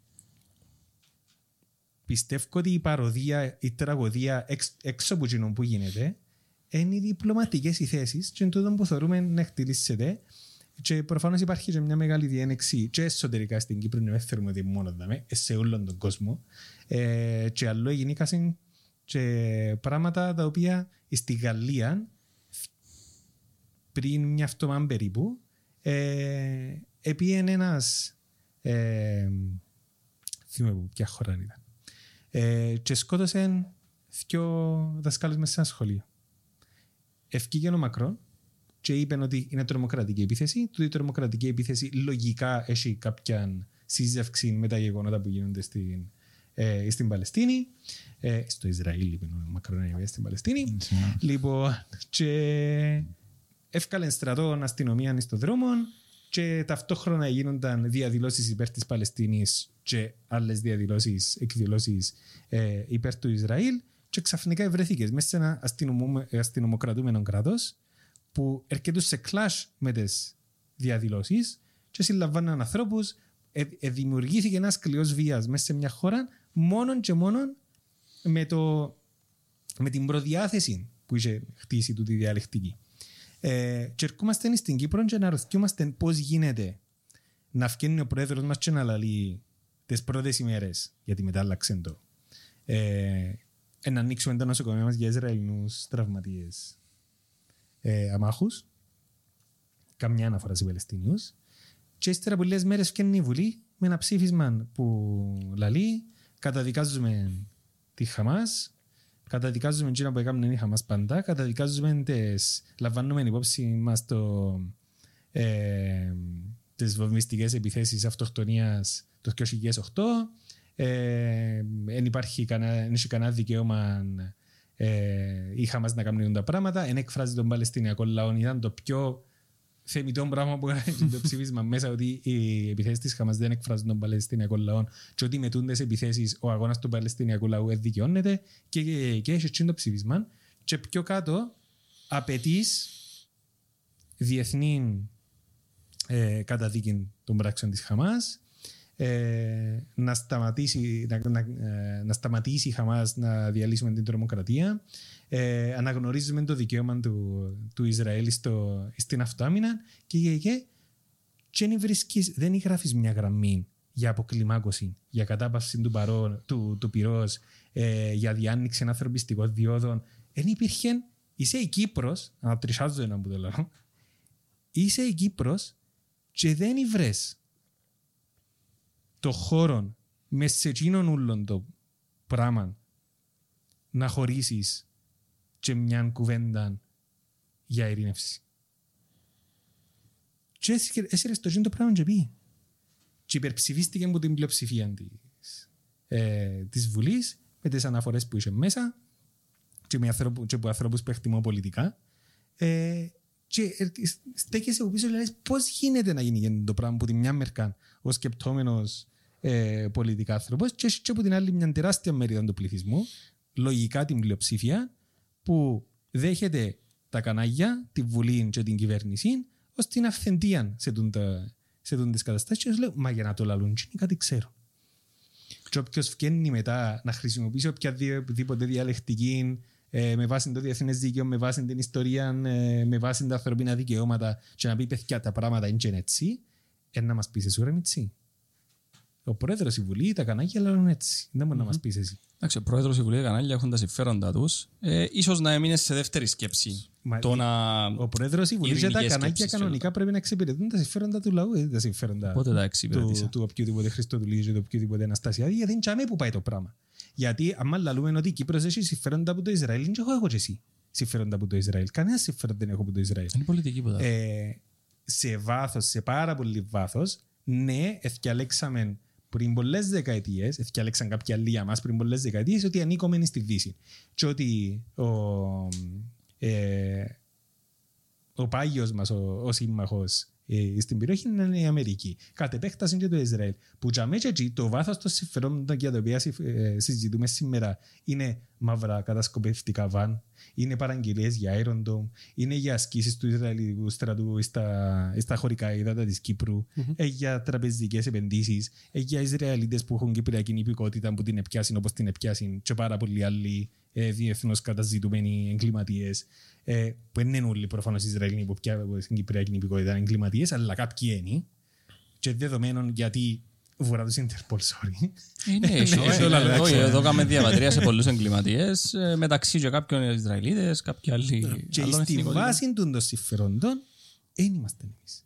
πιστεύω ότι η παροδία, η τραγωδία εξ, έξω από εκείνο που γίνεται, είναι οι διπλωματικές οι θέσεις και είναι τούτο που θεωρούμε να εκτελήσεται και προφανώς υπάρχει και μια μεγάλη διένεξη και εσωτερικά στην Κύπρο, δεν θεωρούμε ότι μόνος δάμε, σε όλον τον κόσμο. Ε, και άλλο γεννήκασαν και πράγματα τα οποία στη Γαλλία πριν μια φτωμά περίπου ε, επίεν ένας ε, θυμάμαι ποια χώρα ήταν ε, και σκότωσε δυο δασκάλους μέσα σε ένα σχολείο. Ευκήγε ο Μακρόν και είπε ότι είναι τρομοκρατική επίθεση. Τούτη η τρομοκρατική επίθεση λογικά έχει κάποια σύζευξη με τα γεγονότα που γίνονται στην, ε, στην Παλαιστίνη. Ε, στο Ισραήλ, είπε ο Μακρόν, στην Παλαιστίνη. λοιπόν, και έφκαλε στρατό αστυνομία στον δρόμο και ταυτόχρονα γίνονταν διαδηλώσεις υπέρ της Παλαιστίνης και άλλες διαδηλώσεις, εκδηλώσεις ε, υπέρ του Ισραήλ και ξαφνικά βρέθηκε μέσα σε ένα αστυνομοκρατούμενο κράτος που έρχεται σε κλάσ με τις διαδηλώσεις και συλλαμβάνουν ανθρώπους. Ε, ε, δημιουργήθηκε ένας σκληρός βίας μέσα σε μια χώρα μόνο και μόνο με, το, με την προδιάθεση που είχε χτίσει τούτη διαλεκτική. Ε, και ερχόμαστε στην Κύπρο και να ρωτιόμαστε πώς γίνεται να βγαίνει ο πρόεδρος μας και να λαλεί τις πρώτες ημέρες, γιατί μετά άλλαξε το. Ε, να ανοίξουμε τα νοσοκομεία μας για Ισραηλινούς τραυματίες ε, αμάχους. Καμιά αναφορά σε Παλαιστίνιου. Και ύστερα από λίγες μέρες φτιάχνει η Βουλή με ένα ψήφισμα που λαλεί καταδικάζουμε τη Χαμάς καταδικάζουμε εκείνα που έκαναν η Χαμάς πάντα, καταδικάζουμε τις, λαμβάνουμε υπόψη μας το, ε, τις βομβιστικές επιθέσεις αυτοκτονίας το 2008, ε, δεν υπάρχει κανένα, κανένα δικαίωμα ε, η Χαμάς να κάνουν τα πράγματα, δεν εκφράζει τον Παλαιστινιακό λαό, ήταν το πιο θεμητό πράγμα που έκανε το ψήφισμα μέσα ότι οι επιθέσεις της Χαμάς δεν εκφράζουν τον Παλαιστινιακό λαό και ότι με τούντε επιθέσεις ο αγώνας του Παλαιστινιακού λαού δικαιώνεται και, και, και έχει το ψήφισμα. Και πιο κάτω απαιτείς διεθνή ε, καταδίκη των πράξεων της Χαμάς ε, να, σταματήσει, να, να, ε, να σταματήσει η Χαμάς να διαλύσουμε την τρομοκρατία. Ε, αναγνωρίζουμε το δικαίωμα του, του Ισραήλ στο, στην αυτοάμυνα και, και, και, και βρίσκεις, δεν γράφεις μια γραμμή για αποκλιμάκωση, για κατάπαυση του, παρό, του, του πυρός, ε, για διάνοιξη ανθρωπιστικών διόδων. Δεν υπήρχε, είσαι η Κύπρος, ανατρισάζω ένα που το λέω, είσαι η Κύπρος και δεν βρες το χώρο με σε εκείνον ούλον το πράγμα να χωρίσεις και μια κουβέντα για ειρήνευση. Και έσυρε στο το πράγμα και πει. Και υπερψηφίστηκε από την πλειοψηφία της, ε, της Βουλής με τις αναφορές που είχε μέσα και, με ανθρώπου, και από ανθρώπους που εκτιμώ πολιτικά ε, και στέκεσαι από πίσω και λες πώς γίνεται να γίνει το πράγμα που τη μια μερικά ο σκεπτόμενος ε, πολιτικά άνθρωπος και έχει και από την άλλη μια τεράστια μερίδα του πληθυσμού, λογικά την πλειοψηφία, που δέχεται τα κανάλια, τη Βουλή και την κυβέρνηση ως την αυθεντία σε, τον, σε τούν τις καταστάσεις και τους λέω «Μα για να το λαλούν και κάτι ξέρω». Και όποιος βγαίνει μετά να χρησιμοποιήσει οποιαδήποτε διαλεκτική ε, με βάση το διεθνές δίκαιο, με βάση την ιστορία, ε, με βάση τα ανθρωπίνα δικαιώματα και να πει παιδιά τα πράγματα είναι έτσι, ε, να μας πεις εσύ ρε Μιτσί. Ο πρόεδρος, η Βουλή, τα κανάλια λένε έτσι. Δεν μπορεί να μας πεις εσύ. Εντάξει, ο πρόεδρος, η Βουλή, τα κανάλια έχουν τα συμφέροντα τους. Ε, ίσως να έμεινε σε δεύτερη σκέψη. Μα το να... Ο πρόεδρος, η Βουλή και τα ειρηνικές κανάλια σκέψεις, κανονικά πρέπει να εξυπηρετούν τα συμφέροντα του λαού, δεν τα συμφέροντα Πότε τα του, εξυπηρέτησα. του οποιοδήποτε Χριστοδουλίου ή του οποιοδήποτε Αναστασιάδη, γιατί είναι τσάμε που πάει το πράγμα. Γιατί άμα λαλούμε ότι η Κύπρος έχει συμφέροντα από το Ισραήλ, δεν έχω εγώ και εσύ συμφέροντα από το Ισραήλ. Κανένας συμφέρον δεν έχω από το Ισραήλ. Είναι πολιτική που τα... Ε, σε βάθος, σε πάρα πολύ βάθος, ναι, εθιαλέξαμε πριν πολλές δεκαετίες, εθιαλέξαν κάποια άλλοι για μας πριν πολλές δεκαετίες, ότι ανήκομεν στη Δύση. Και ότι ο, ε, ο πάγιος μας, ο, ο σύμμαχος ε, στην περιοχή είναι η Αμερική. Κατ' επέκταση και το Ισραήλ. Που για μέσα εκεί το βάθος των συμφερόντων για τα οποία ε, συζητούμε σήμερα είναι μαύρα κατασκοπευτικά βαν, είναι παραγγελίες για Iron Dome, είναι για ασκήσεις του Ισραηλικού στρατού στα, στα χωρικά ύδατα της Κύπρου, ε, για τραπεζικές επενδύσεις, ε, για Ισραηλίτες που έχουν κυπριακή υπηκότητα που την επιάσουν όπως την επιάσουν και πάρα πολλοί άλλοι ε, διεθνώς καταζητούμενοι εγκληματίες ε, που δεν είναι όλοι προφανώς Ισραηλοί που πια στην Κυπριακή υπηκότητα εγκληματίες αλλά κάποιοι είναι και δεδομένων γιατί βορρά τους Interpol, sorry. Ε, ναι, έχει- ναι, έχει- ναι, ναι, εδώ- ναι. Εδώ κάνουμε διαβατρία σε πολλούς εγκληματίες, ε, μεταξύ και κάποιων Ισραηλίδες, κάποιοι άλλοι Και άλλων στη εθνικότητων. βάση των των συμφερόντων δεν είμαστε εμείς.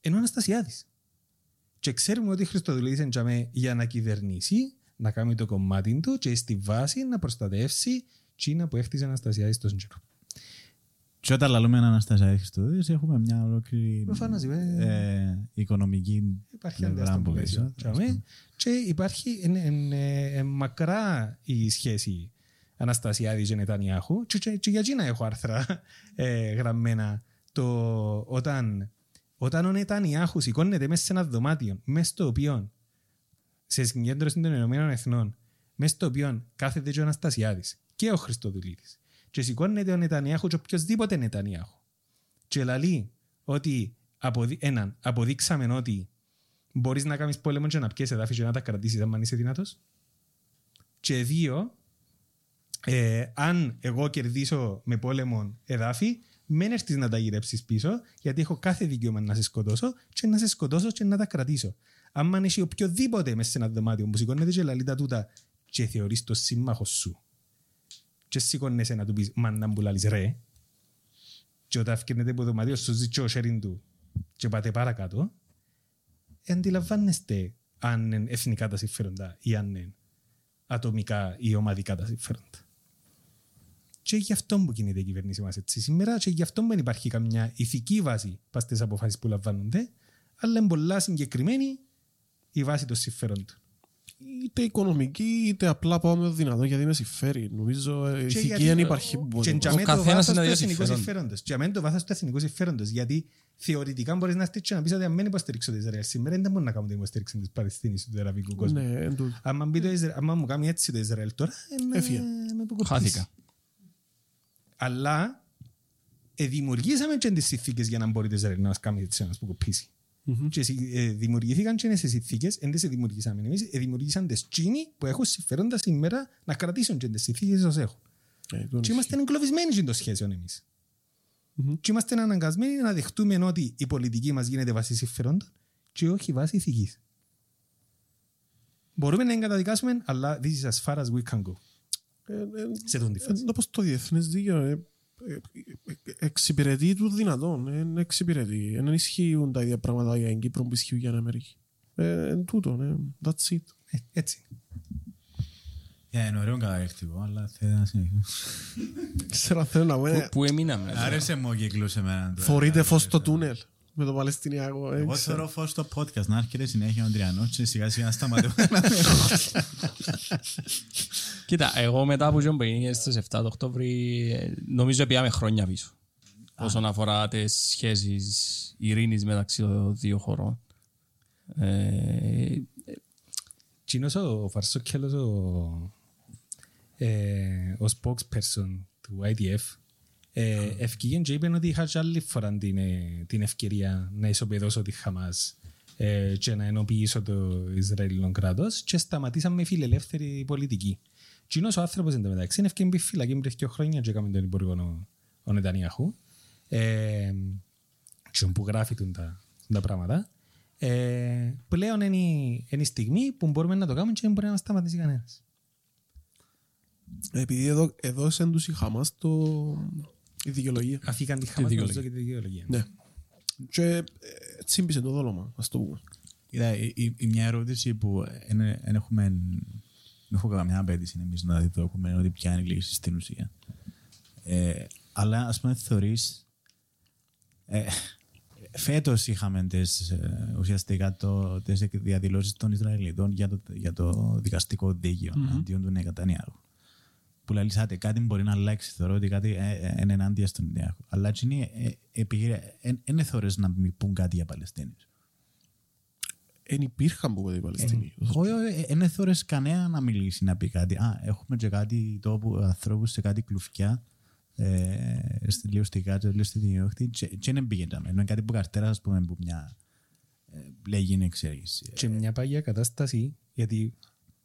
Ενώ ο Αναστασιάδης. Και ξέρουμε ότι Χριστοδουλίδης εντιαμέ για να κυβερνήσει, να κάνει το κομμάτι του και στη βάση να προστατεύσει Τσίνα που έχτιζε ο Αναστασιάδης τόσο καιρό. Και όταν λαλούμε Αναστασία Χριστοδούλης έχουμε μια ολόκληρη Προφανώς, ε, ε, οικονομική Υπάρχει πλευρά αντίστοιχο από πλαίσιο. πίσω. Τσάμε. Και υπάρχει εν- εν- ε, ε, μακρά η σχέση Αναστασιάδης και Νετανιάχου και, και, και για Κίνα έχω άρθρα ε, γραμμένα το, όταν, όταν ο Νετανιάχου σηκώνεται μέσα σε ένα δωμάτιο μέσα στο οποίο σε συγκέντρωση των Ηνωμένων Εθνών μέσα στο οποίο κάθεται και ο Αναστασιάδης και ο Χριστοδουλίδης και σηκώνεται ο Νετανιάχου και οποιοδήποτε Νετανιάχου και λαλεί ότι αποδει... έναν, αποδείξαμε ότι μπορείς να κάνεις πόλεμο και να πιέσεις εδάφη και να τα κρατήσεις αν είσαι δυνατός. Και δύο, ε, αν εγώ κερδίσω με πόλεμο εδάφη, μην έρθεις να τα γυρέψεις πίσω, γιατί έχω κάθε δικαίωμα να σε σκοτώσω και να σε σκοτώσω και να τα κρατήσω. Αν έχει οποιοδήποτε μέσα σε ένα δωμάτιο που σηκώνεται και λαλεί τα τούτα και θεωρείς το σύμμαχο σου και σηκώνεσαι να του πεις «Μα να μου λαλείς ρε» και όταν φτιάχνετε από το δωμάτιο σου ζητώ ο sharing του και πάτε παρακάτω, αντιλαμβάνεστε αν είναι εθνικά τα συμφέροντα ή αν είναι ατομικά ή ομαδικά τα συμφέροντα. Και γι' αυτό που κινείται η κυβέρνηση μας έτσι σήμερα και γι' αυτό δεν υπάρχει καμιά ηθική βάση πας στις αποφάσεις που λαμβάνονται, αλλά είναι πολλά συγκεκριμένη η βάση των συμφέροντων. Είτε οικονομική, είτε απλά πάμε δυνατό γιατί με συμφέρει. Νομίζω ε, Και ηθική γιατί- δεν υπάρχει. Και μπορεί. για μένα το καθένας βάθος είναι του δύο εθνικού συμφέροντα. συμφέροντος. Για μένα το βάθος του εθνικού συμφέροντος. Γιατί θεωρητικά μπορείς να στήσεις και να πεις ότι αν δεν υποστηρίξω το Ισραήλ σήμερα δεν μπορεί να κάνω την υποστήριξη της Παλαιστίνης ή του αραβικού κόσμου. Ναι, εν τούτο. Άμα, μπει το Ισραήλ, άμα μου κάνει έτσι το Ισραήλ τώρα, ε, με, Έφυγε. με αποκοπήσει. Χάθηκα. Αλλά ε, δημιουργήσαμε και τις συνθήκες για να μπορεί το Ισραήλ να μας κάνει έτσι να μας αποκοπήσει. Και συ- ε, δημιουργήθηκαν και τις συνθήκες, δεν τις δημιουργήσαμε εμείς, ε, δημιουργήσαν τις Τσίνοι που έχουν συμφέροντα σήμερα να κρατήσουν και τις συνθήκες ως έχουν. Ε, τούτο Και είμαστε εγκλωβισμένοι στην το σχέσεων εμείς. Και είμαστε αναγκασμένοι να δεχτούμε ότι η πολιτική μας γίνεται βάση συμφερόντων και όχι βάση ηθικής. Μπορούμε να εγκαταδικάσουμε, αλλά this is as far as we can go. Ε, ε, Σε αυτήν τη φάση. ε, Όπως το διεθνές δίκαιο ε, ε, ε, εξυπηρετεί του δυνατόν. Δεν εξυπηρετεί. Δεν ισχύουν τα ίδια πράγματα για την Κύπρο που ισχύουν για την Αμερική. Ε, Εν τούτο, ναι. That's it. Ε, Έτσι. Ε, Είναι ωραίο καταρρεκτικό, αλλά θέλω να συνεχίσω. Ξέρω αν θέλω να πω. ε, Πού έμειναμε; Άρεσε μου ο κύκλος εμένα. τώρα. Θωρείται φως στο τούνελ με το Παλαιστινιακό. ε, Εγώ ξέρω. θεωρώ φως στο podcast να έρχεται συνέχεια ο Τριανός και σιγά σιγά να σταματώ. Κοίτα, εγώ μετά που γίνω έγινε στις 7 το Οκτώβρη, ε, νομίζω πήγαμε χρόνια πίσω. Όσον αφορά τις σχέσεις ειρήνης μεταξύ των δύο χωρών. Ε, Τσίνος ο Φαρσόκελος, ο, ε, ο spokesperson του IDF, Ε, ευκήγεν και είπε ότι είχα και άλλη φορά την, ε, την ευκαιρία να ισοπεδώσω τη Χαμάς ε, και να ενοποιήσω το Ισραηλινό κράτος και σταματήσαμε με φιλελεύθερη πολιτική. Και είναι ο άνθρωπος εν τω μεταξύ είναι ευκαιρία φυλακή πριν δύο χρόνια και έκαμε τον υπουργό ο, ο Νετανιάχου ε, και που γράφει τον τα, τα πράγματα. Ε, πλέον είναι, η- είναι η στιγμή που μπορούμε να το κάνουμε και δεν μπορεί να μας σταματήσει κανένας. Επειδή εδώ, εδώ σε τους η Χαμάς το... η δικαιολογία. Αφήκαν τη Χαμάς δικαιολογία. νομίζω και τη δικαιολογία. Ναι. Και ε, έτσι μπήσε το δόλωμα, ας το πούμε. Κοίτα, η, η, η μια ερώτηση που δεν έχουμε. Δεν έχω καμιά απέτηση εμείς να διδόκουμε είναι ότι ποια είναι η λύση στην ουσία. Ε, αλλά ας πούμε, θεωρείς. Ε, Φέτος είχαμε τις, ε, ουσιαστικά το, τις διαδηλώσεις των Ισραηλιτών για το, για το δικαστικό δίκαιο mm-hmm. αντίον του Νεκατανιάρχου. Που λέει, «Άτε, κάτι μπορεί να αλλάξει. Θεωρώ ότι κάτι ε, ε, είναι ενάντια στον Νεκατανιάρχου. Αλλά έτσι είναι, δεν θεωρεί να μην πούν κάτι για Παλαιστίνους. Εν υπήρχαν που οι Παλαιστίνοι. Όχι, δεν θεωρείς κανένα να μιλήσει να πει κάτι. Α, έχουμε και κάτι τόπου ανθρώπους σε κάτι κλουφιά ε, στη λίγο στη Κάτω, λίγο στη Διόχτη και και δεν πήγαιναμε. Είναι κάτι που καρτέρα, ας πούμε, που μια ε, λέγει είναι εξέγηση. Και μια παγιά κατάσταση, γιατί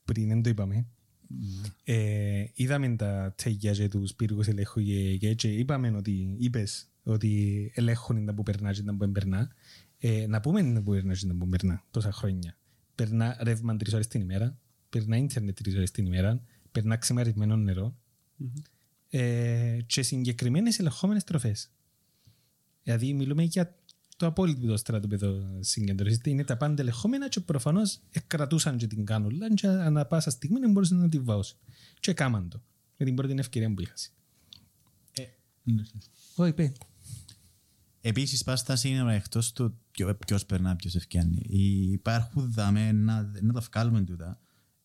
πριν δεν το είπαμε, ε, είδαμε τα τσέγια και τους πύργους ελέγχου και, και, και είπαμε ότι είπες ότι ελέγχουν τα που περνά και τα που δεν περνά. Ε, να πούμε τα που περνά και τα που περνά τόσα χρόνια. Περνά ρεύμα τρεις ώρες την ημέρα, περνά ίντερνετ τρεις ώρες την ημέρα, περνά ξεμαρισμένο νερό ε, και συγκεκριμένες ελεγχόμενες τροφές. Δηλαδή μιλούμε για το απόλυτο στρατόπεδο συγκέντρωση. Είναι τα πάντα ελεγχόμενα και προφανώς κρατούσαν και την κάνουλα και ανά πάσα στιγμή δεν μπορούσαν να τη βάωσουν. Και κάμαν το. Με την πρώτη ευκαιρία που είχα. Όχι, είπε. Επίσης, πας στα σύνορα εκτός του ποιο- ποιος περνά, ποιος ευκαιρνεί. Υπάρχουν δάμε να, να τα βγάλουμε τούτα.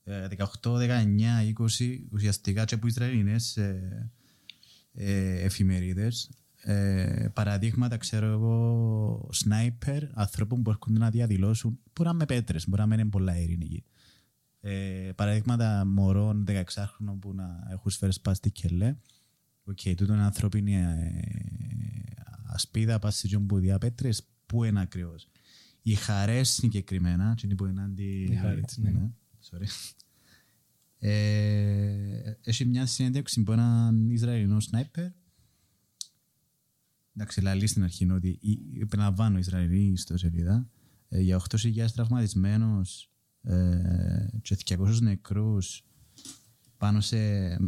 Ε, 18, 19, 20 ουσιαστικά και από Ισραηλινές ε, ε, εφημερίδες. Ε, παραδείγματα, ξέρω εγώ, σνάιπερ, ανθρώπων που έρχονται να διαδηλώσουν. Μπορεί να είναι με πέτρες, μπορεί να είναι πολλά ειρηνικοί. Ε, παραδείγματα μωρών 16χρονων που να έχουν σφαίρες πας στη κελέ. Οκ, τούτο είναι ανθρώπινη ε, ασπίδα, πας σε τζον που διαπέτρες, πού είναι ακριβώς. Οι χαρές συγκεκριμένα, και είναι που είναι αντι... Οι χαρές, ναι. Sorry. Ε, έχει μια συνέντευξη από έναν Ισραηλινό σνάιπερ. Εντάξει, λαλεί στην αρχή είναι ότι η- επαναλαμβάνω Ισραηλή στο σελίδα ε, για 8.000 τραυματισμένους ε, και 200 νεκρούς πάνω σε,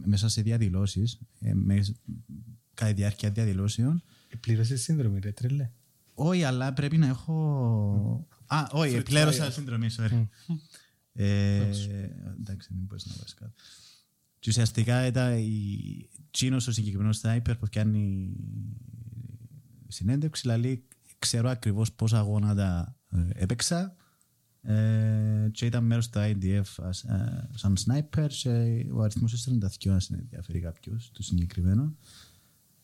μέσα σε διαδηλώσεις ε, με, κατά τη διάρκεια διαδηλώσεων Πλήρωσε σύνδρομη, ρε τρελέ. όχι, αλλά πρέπει να έχω. Α, όχι, πλέρωσα συνδρομή, sorry. Ε, εντάξει, δεν μπορείς να βάζεις κάτω. Και ουσιαστικά ήταν η Τσίνος ο συγκεκριμένος sniper που κάνει συνέντευξη, δηλαδή ξέρω ακριβώς πόσα αγώνατα ε, έπαιξα ε, και ήταν μέρος του IDF ας, ε, σαν sniper και ο αριθμός 42 αν σε ενδιαφέρει κάποιος του συγκεκριμένου.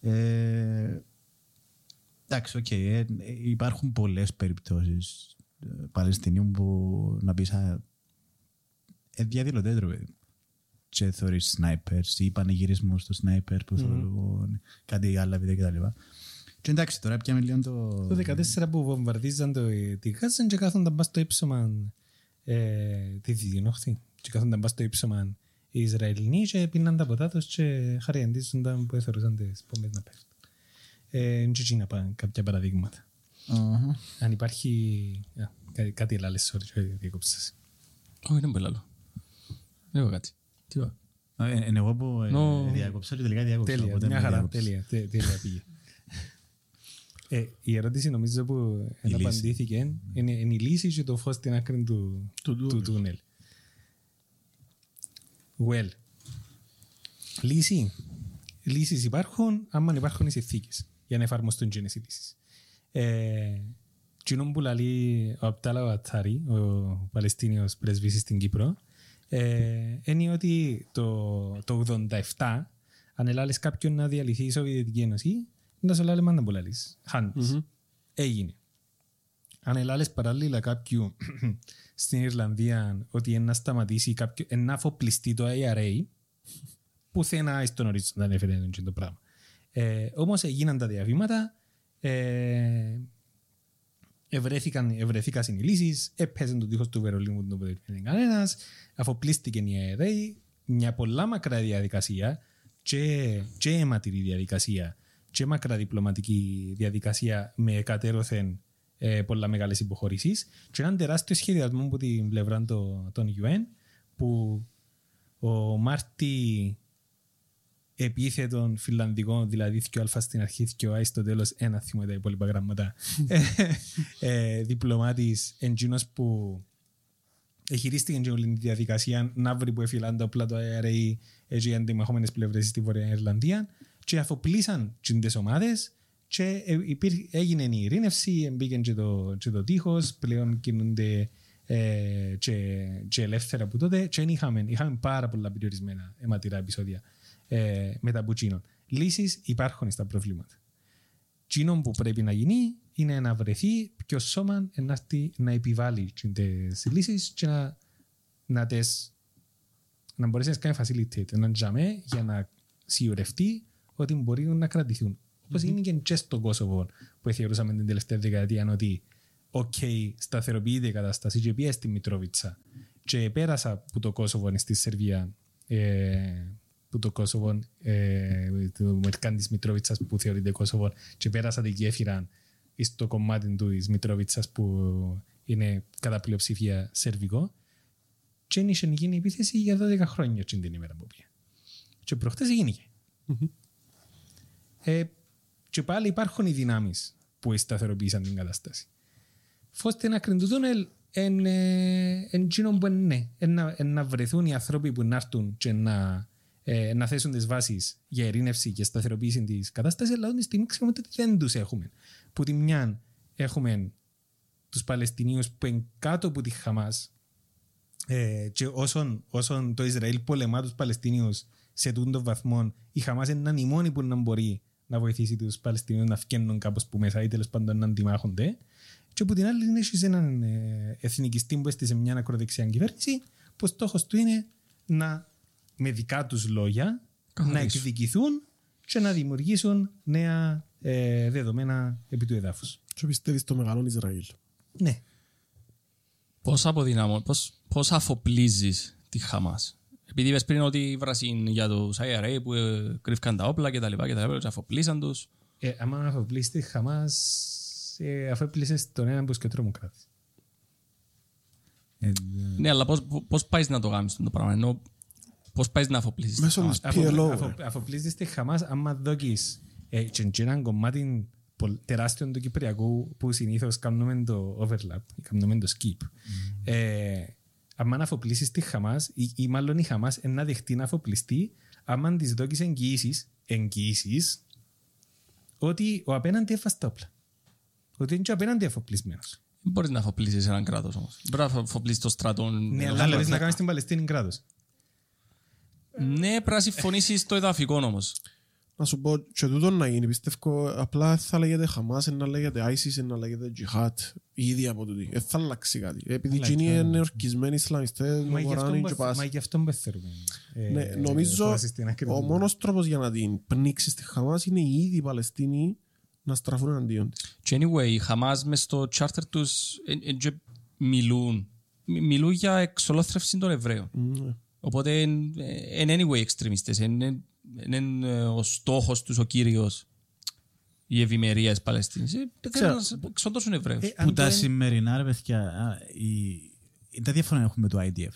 Ε, Εντάξει, οκ. ε, ε, υπάρχουν πολλές περιπτώσεις ε, Παλαιστινίων που να πεις «Α, ε, διαδηλωτές ρε παιδί. Και θεωρείς snipers ή πανηγυρισμό στο sniper που θεωρούν κάτι άλλα βίντεο κτλ. Και εντάξει, τώρα πιάμε λίγο το... Το 14 που βομβαρδίζαν το, ε, τη Γάζα και κάθονταν πας στο ύψωμα ε, τη Διδινόχθη και κάθονταν πας στο ύψωμα οι Ισραηλινοί και πίναν τα ποτά τους και χαριαντίζονταν που θεωρούσαν τις πόμπες να πέφτουν. Ε, και εκεί να πάνε κάποια παραδείγματα. Αχα. Αν υπάρχει... Α, κάτι, κάτι άλλο, sorry, sorry, διακόψα σας. Όχι, δεν πελάλο. Δεν έχω κάτι. Τι είπα; Ε, ε, εγώ που ε, Νο. διάκοψα και τελικά διάκοψα. Τέλεια, οπότε μια με χαρά, διάκοψες. τέλεια, τε- τέλεια πήγε. Ε, η ερώτηση νομίζω που Η λύση. απαντήθηκε είναι, είναι η λύση και το φως στην άκρη του, Του του, τούνελ. τούνελ. Well. Λύση. Λύσεις υπάρχουν άμα υπάρχουν οι συνθήκες για να εφαρμοστούν και οι λύσεις. Ε, Κοινό που λέει ο Απτάλα Βατσάρη, ο Παλαιστίνιος πρεσβύσης στην Κύπρο, ε, είναι ότι το, το 87, αν ελάλες κάποιον να διαλυθεί η Σοβιετική Ένωση, να σου λέει μάνα που λαλείς. Χάνεις. Έγινε. Αν ελάλες παράλληλα κάποιου <clears throat> στην Ιρλανδία ότι είναι να σταματήσει κάποιο, είναι να αφοπλιστεί το IRA, πουθενά στον ορίζοντα δεν έφερε το πράγμα. Ε, Όμως έγιναν τα διαβήματα, ε, ευρέθηκαν, ευρεθήκαν οι λύσει, έπαιζε το τείχος του Βερολίνου που δεν το περιμένει κανένας, αφοπλίστηκε η ΑΕΡΕΗ, μια πολλά μακρά διαδικασία και, και αιματηρή διαδικασία και μακρά διπλωματική διαδικασία με κατέρωθεν ε, πολλά μεγάλες υποχωρήσεις. Και έναν τεράστιο σχεδιασμό από την πλευρά των, των UN που ο Μάρτι επίθετων φιλανδικών, δηλαδή και αλφα στην αρχή και ο Άι στο τέλος, ένα θυμό τα υπόλοιπα γράμματα, <laughs> ε, ε, διπλωμάτης εντζήνος που χειρίστηκε και όλη τη διαδικασία να βρει που εφυλάν τα όπλα του IRA έτσι οι αντιμαχόμενες πλευρές στη Βορεια Ιρλανδία και αφοπλίσαν τις ομάδες και ε, υπήρ- έγινε η ειρήνευση, μπήκε και το, και το τείχος, πλέον κινούνται ε, και, και ελεύθερα από τότε και είχαμε, είχαμε πάρα πολλά περιορισμένα αιματηρά επεισόδια ε, με τα μπουτσίνων. Λύσεις υπάρχουν στα προβλήματα. Τζείνο που πρέπει να γίνει είναι να βρεθεί ποιο σώμα να, έρθει να επιβάλλει τις λύσεις και να, να, τις, να μπορέσει να κάνει facilitate, να τζαμέ για να σιουρευτεί ότι μπορεί να κρατηθούν. Όπως είναι και στο Κόσοβο που θεωρούσαμε την τελευταία δεκαετία ότι οκ, σταθεροποιείται η κατάσταση και πήγε στη Μητρόβιτσα και πέρασα από το Κόσοβο στη Σερβία ε, που το Κόσοβο, ε, το μερκάν της Μητρόβιτσας που θεωρείται Κόσοβο και πέρασα την γέφυρα στο κομμάτι του της Μητρόβιτσας που είναι κατά πλειοψηφία σερβικό και είχε γίνει επίθεση για 12 χρόνια την ημέρα που πήγε. Και προχτές γίνηκε. Ε, και πάλι υπάρχουν οι δυνάμεις που σταθεροποίησαν την κατάσταση. Φώστε να κρίνουν το τούνελ εν, ε, εν εκείνο που είναι ναι. Εν να, εν να βρεθούν οι άνθρωποι που να έρθουν και να, ε, να θέσουν τις βάσεις για ειρήνευση και σταθεροποίηση της κατάστασης, αλλά τη στιγμή ξέρουμε ότι δεν τους έχουμε. Που τη μια έχουμε τους Παλαιστινίους που είναι κάτω από τη Χαμάς ε, και όσον, όσον το Ισραήλ πολεμά τους Παλαιστινίους σε τούτο βαθμό, η Χαμάς είναι η μόνη που να μπορεί να βοηθήσει τους Παλαιστινίους να φκένουν κάπως που μέσα ή τέλος πάντων να αντιμάχονται. Και από την άλλη είναι έχεις έναν ε, εθνικιστή που έστησε μια ακροδεξιά κυβέρνηση που στόχος του είναι να με δικά τους λόγια να Καθαρίσουν. εκδικηθούν και να δημιουργήσουν νέα ε, δεδομένα επί του εδάφους. Και πιστεύεις στο μεγάλο Ισραήλ. Ναι. Πώς αποδυναμώ, πώς, πώς αφοπλίζεις τη Χαμάς; Επειδή είπες πριν ότι βρασίν για τους IRA που ε, κρύφκαν τα όπλα και τα λοιπά και τα λοιπά και αφοπλίσαν τους. Ε, άμα αφοπλίσει τη Χαμάς, ε, αφοπλίσει τον έναν που και ο τρομοκράτης. Ε, Ναι, αλλά πώς, πώς πάεις να το κάνεις το πράγμα. Ενώ πώς πάεις να αφοπλίσεις τη Μέσω Χαμάς; της PLO. Αφο- ρε. Αφοπλίζεις τη Χαμάς άμα δόκεις ε, και και έναν κομμάτι πολ- τεράστιο του Κυπριακού που συνήθως κάνουμε το overlap, ή κάνουμε το skip. Ε, άμα να αφοπλίσεις τη Χαμάς ή, ή μάλλον η Χαμάς ε, να δεχτεί να αφοπλιστεί άμα της δόκεις εγγυήσεις, εγγυήσεις ότι ο απέναντι έφασε τα όπλα. Ότι είναι και ο απέναντι αφοπλισμένος. Δεν μπορείς να αφοπλίσεις έναν κράτος όμως. Μπορεί να αφοπλίσεις το στρατό. Ναι, αλλά μπορείς να κάνεις την Παλαιστίνη κράτος. Ναι, πρέπει να συμφωνήσεις το εδαφικό όμως. Να σου πω και τούτο να γίνει. Πιστεύω απλά θα λέγεται Χαμάς, να λέγεται ISIS, να λέγεται Jihad. Ήδη από τούτη. Δεν θα αλλάξει κάτι. Επειδή Αλλάξει, εκείνοι ναι. είναι ορκισμένοι Ισλαμιστές, Μα γι' αυτό μογοράνοι και που- πας. Μα γι' αυτό που θέλουμε. ε, Ναι, νομίζω φάση στην άκρη ο του. μόνος τρόπος για να την πνίξεις στη Χαμάς είναι οι ίδιοι οι Παλαιστίνοι να στραφούν εναντίον της. Και anyway, οι Χαμάς μες στο charter τους εν- εν και μιλούν. Μι- Μιλούν για εξολόθρευση των Εβραίων. Ναι. Οπότε είναι anyway εξτρεμιστές. Είναι είναι, ε, ο στόχος τους ο κύριος η ευημερία της Παλαιστίνης. Ε, Δεν Ξέρω. θέλουν να εξοντώσουν Εβραίους. Ε, αν Που το τα εν- σημερινά, ρε παιδιά, α, η- τα διαφορά έχουμε με το IDF.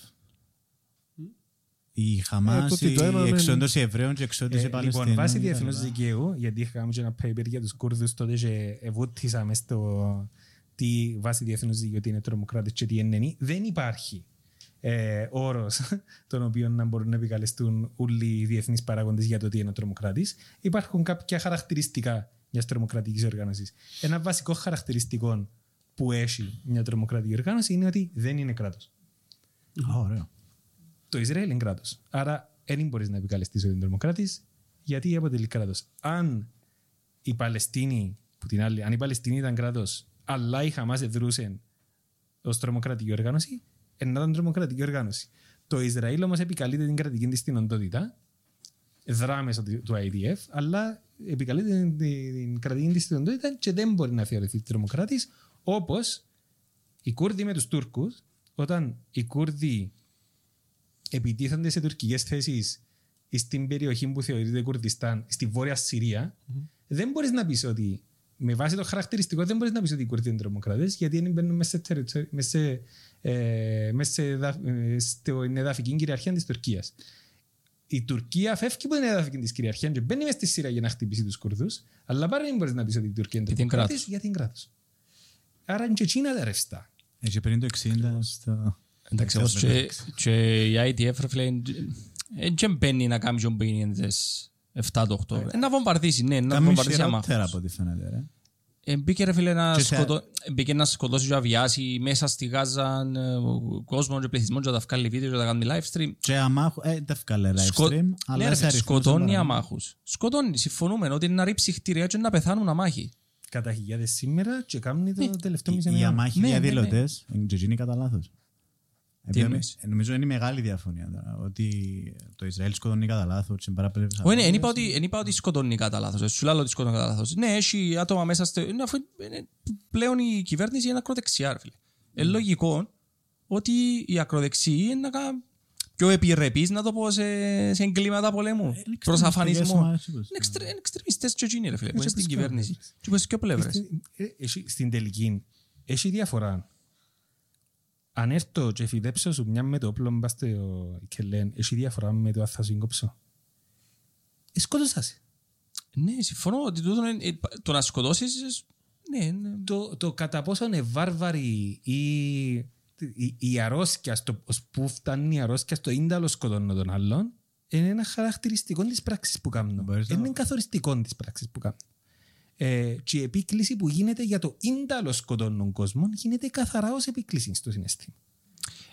Η Ε, Χαμάς, το ότι το ένα η είναι- εξόντωση Εβραίων και εξόντωση Ε, Παλαιστινίων. λοιπόν, βάσει κτλ. διεθνούς δικαίου, γιατί είχαμε και ένα paper για τους Κούρδους τότε και εβούτησα μες στο τι βάσει διεθνούς δικαίου τι είναι τρομοκράτες και τι είναι δεν υπάρχει ε, όρος <laughs> τον οποίο να μπορούν να επικαλεστούν όλοι οι διεθνείς παράγοντες για το τι είναι ο τρομοκράτης. Υπάρχουν κάποια χαρακτηριστικά μιας τρομοκρατικής οργάνωσης. Ένα βασικό χαρακτηριστικό που έχει μια τρομοκρατική οργάνωση είναι ότι δεν είναι κράτος. Α, ωραίο. Το Ισραήλ είναι κράτος. Άρα δεν μπορείς να επικαλεστείς ότι είναι τρομοκράτη, γιατί αποτελεί κράτος. Αν η Παλαιστίνη, που την άλλη, αν η Παλαιστίνη ήταν κράτος, αλλά η Χαμάς δρούσε ως τρομοκρατική οργάνωση, να ήταν τρομοκρατική οργάνωση. Το Ισραήλ όμως επικαλείται την κρατική της στην οντότητα, δρά μέσω του του IDF, αλλά επικαλεί την, την, την κρατική της ταυτότητα και δεν μπορεί να θεωρηθεί τρομοκράτης όπως οι Κούρδοι με τους Τούρκους όταν οι Κούρδοι επιτίθενται σε τουρκικές θέσεις στην περιοχή που θεωρείται Κουρδιστάν, στη βόρεια Συρία, δεν μπορείς να πεις ότι με βάση το χαρακτηριστικό δεν μπορείς να πεις ότι οι Κούρδοι είναι τρομοκράτες γιατί δεν μπαίνουν μέσα σε, τεριτο- μέσα σε, ε, μέσα σε εδα- ε, στην εδαφική κυριαρχία της Τουρκίας. Η Τουρκία φεύγει από την εδαφική της κυριαρχίας και μπαίνει μέσα στη Συρία για να χτυπήσει τους Κουρδούς, αλλά πάλι δεν μπορείς να πεις ότι η Τουρκία είναι Γιατί είναι τρομοκράτης κράτος. γιατί είναι κράτος. Άρα είναι και εκείνα τα ρευστά. Έτσι πριν το 60 στο... Εντάξει, όμως και, και η IDF ρε φίλε δεν μπαίνει να κάνει τον πίνι τις 7 το 8. Ε, Να βομβαρδίσει, ναι, να Κάμουν βομβαρδίσει χειρότερα αμάχους. από ό,τι φαίνεται, ρε. Ε, Μπήκε ρε φίλε να, Και σε- σκοτώ... μπήκε να σκοτώσει και να βιάσει μέσα στη Γάζα ε, ο κόσμος και πληθυσμός και να τα βγάλει βίντεο και να τα κάνει live stream. Και αμάχου, ε, τα βγάλε live Σκο- stream, Ναι, αλλά ρε σε φίλε, αριθμούς σκοτώνει δεν αμάχους. Σκοτώνει, συμφωνούμε ότι είναι να ρίψει χτίρια και να πεθάνουν αμάχοι. Κατά χιλιάδες σήμερα και κάνει το τελευταίο μισό Οι μήνα. αμάχοι Ναι, ναι, ναι. διαδηλωτές είναι και εκείνοι κατά λάθος. Επειδή εννοείς; Νομίζω είναι η μεγάλη διαφωνία τώρα. Ότι το Ισραήλ σκοτώνει κατά λάθος. και παραπλευρές Όχι, ναι, αμάχες. δεν είπα ότι, εν είπα ότι σκοτώνει κατά λάθος. Σου λέω ότι σκοτώνει κατά λάθος. Ναι, έχει άτομα μέσα στο... είναι αφού είναι- πλέον η κυβέρνηση είναι ακροδεξιά, ρε φίλε. Είναι λογικό ότι οι ακροδεξιοί είναι να κάνουν πιο επιρρεπείς, να το πω, σε, σε εγκλήματα πολέμου. Προς εξτρεμιστικές αφανισμό. ομάδες, είπες. Είναι εξτρε- είναι εξτρεμιστές και εκείνοι, ρε φίλε, που είναι Μέσα στην στις κυβέρνηση. πλευρές. Και που είναι στις δύο πλευρές. Στην- ε, έχει- Στην τελική έχει διαφορά. Αν έρθω και φυτέψω σου μια με το όπλο μπας στο κελέν, έχει διαφορά με το αν θα σου εγκόψω. Ε, σκότωσας σε. Ναι, συμφωνώ ότι τούτο είναι- ε, το να σκοτώσεις, ναι, ναι. Το, το κατά πόσο είναι βάρβαροι ή η, η αρρώσκια, στο, ως που φτάνει η αρρώσκια στο ίνταλο σκοτώνω τον άλλον, είναι ένα χαρακτηριστικό της πράξης που κάνω. Μπορείς να- Είναι καθοριστικό της πράξης που κάνω. Ε, και η επίκληση που γίνεται για το ίνταλο σκοτώνουν κόσμο γίνεται καθαρά ως επίκληση στο συναίσθημα.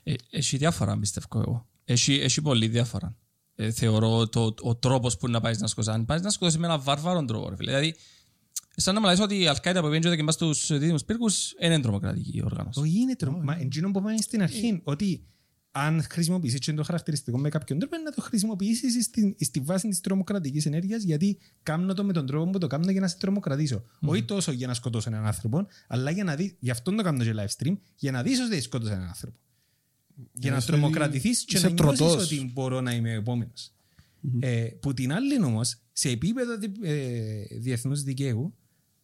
Ε, Έχει διάφορα, πιστεύω εγώ. Έχει, έχει πολύ διάφορα. Ε, θεωρώ το, ο τρόπος που να πάει να σκοτώσεις. Αν πάει να σκοτώσεις με έναν βάρβαρο τρόπο, ρε φίλε. Δηλαδή, σαν να μου λες ότι η Αλκάιδα που πήγαινε και μπας στους δίδυμους πύργους είναι τρομοκρατική οργάνωση. Όχι είναι τρο... Μα εντύνο που πάμε στην αρχή, ότι αν χρησιμοποιήσεις και το χαρακτηριστικό με κάποιον τρόπο, να το χρησιμοποιήσεις στη, στη βάση της τρομοκρατικής ενέργειας, γιατί κάνω το με τον τρόπο που το κάνω για να σε τρομοκρατήσω. Όχι τόσο για να σκοτώσω έναν άνθρωπο, αλλά για να δει, γι' αυτό το κάνω και live stream, για να δεις ότι δεν σκότωσα έναν άνθρωπο. Για να Είσαι- τρομοκρατηθείς και είσαι να νιώσεις τροτός. ότι μπορώ να είμαι ο επόμενος. Ε, που την άλλη όμως, σε επίπεδο δι- ε, διεθνούς δικαίου,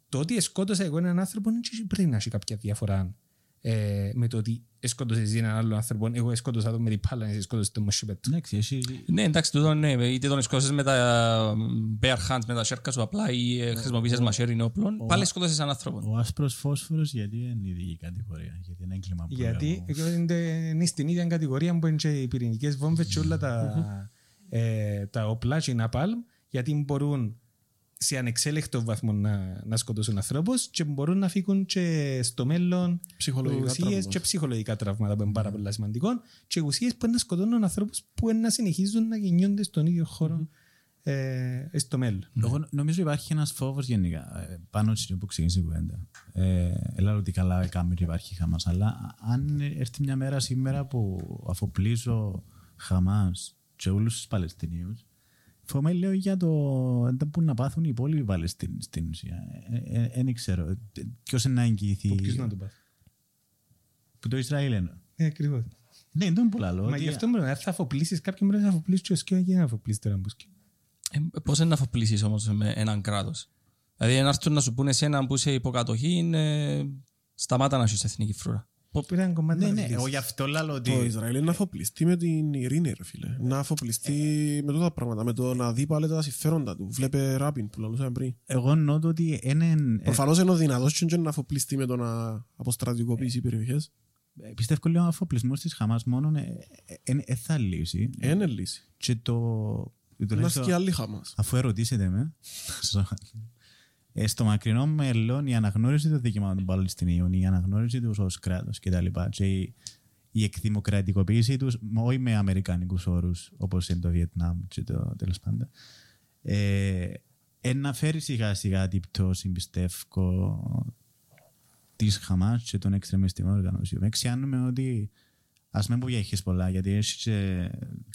το ότι σκότωσα εγώ έναν άνθρωπο δεν έχει- πρέπει να έχει κάποια διαφορά ε, με το ότι σκότωσε εσύ έναν άλλον άνθρωπο, εγώ σκότωσα το με την πάλα, εσύ σκότωσε το μοσχεπέτ. Εντάξει, έχει... Ναι, εντάξει, τούτο ναι, είτε τον σκότωσες με τα bare hands, με τα σέρκα σου απλά ή ε, χρησιμοποιήσεις μαχαίρι όπλων, πάλι σκότωσες έναν άνθρωπο. Ο άσπρος φόσφορος γιατί είναι ειδική κατηγορία. Γιατί είναι έγκλημα Γιατί πολέμου. είναι είναι στην ίδια κατηγορία που είναι και οι πυρηνικές βόμβες και όλα τα, ε, τα όπλα και η ναπάλμ, γιατί μπορούν σε ανεξέλεκτο βαθμό να, να σκοτώσουν ανθρώπους και μπορούν να φύγουν και στο μέλλον Ψυχολογικά ουσίες τραύματα. και ψυχολογικά τραύματα που είναι πάρα πολύ σημαντικό και ουσίες που είναι να σκοτώνουν ανθρώπους που είναι να συνεχίζουν να γεννιούνται στον ίδιο χώρο ε, στο μέλλον. Εγώ νομίζω υπάρχει ένας φόβος γενικά ε, πάνω σε που ξεκίνησε η κουβέντα. Ε, Έλα ότι καλά έκαμε ότι υπάρχει Χαμάς, αλλά αν έρθει μια μέρα σήμερα που αφοπλίζω Χαμάς και όλους τους Παλαιστινίους, φοβάμαι λέω για το δεν που να πάθουν οι υπόλοιποι Παλαιστίνοι στην ουσία. Δεν ξέρω. Ποιος είναι να εγγυηθεί; Ποιος να το πάθει; Που το Ισραήλ εννοώ. Ε, ακριβώς. Ναι, δεν είναι πολλά λόγια. Μα γι' αυτό μπορεί να θα αφοπλίσεις κάποιον πρέπει να αφοπλίσει και ο σκιό και να αφοπλίσει τώρα που σκιό. Ε, πώς είναι να αφοπλίσεις όμως με έναν κράτος; Δηλαδή να έρθουν να σου πούνε εσένα που είσαι υποκατοχή είναι σταμάτα να έχεις εθνική φρούρα. Πήρε ένα κομμάτι Ναι, να ναι, αφοπλίσει. εγώ γι' αυτό λέω ότι. Το Ισραήλ είναι να αφοπλιστεί με την ειρήνη, ρε φίλε. Να αφοπλιστεί με τότα πράγματα. Με το να δει πάλι τα συμφέροντα του. Βλέπε ράπιν που λαλούσαμε πριν. Εγώ εννοώ το ότι είναι. Προφανώς είναι ο δυνατός και είναι να αφοπλιστεί με το να αποστρατικοποιήσει περιοχές. Ε, πιστεύω λίγο ο αφοπλισμός της Χαμάς μόνο δεν θα λύσει. Ε, Είναι λύση. Και το. Να τουλάχιστον σκεί άλλη χαμάς. Αφού ερωτήσετε με. <laughs> ε, στο μακρινό μέλλον η αναγνώριση των δικαιωμάτων των Παλαιστινίων, η αναγνώριση τους ως κράτος κτλ. Και η, η εκδημοκρατικοποίηση τους, όχι με αμερικανικούς όρους όπως είναι το Βιετνάμ και το τέλος πάντων, ε, ε, να φέρει σιγά σιγά την πτώση, πιστεύω, της Χαμάς και των εξτρεμιστικών οργανώσεων. Εξιάνουμε ότι Ας μην πω για έχεις πολλά, γιατί έχεις και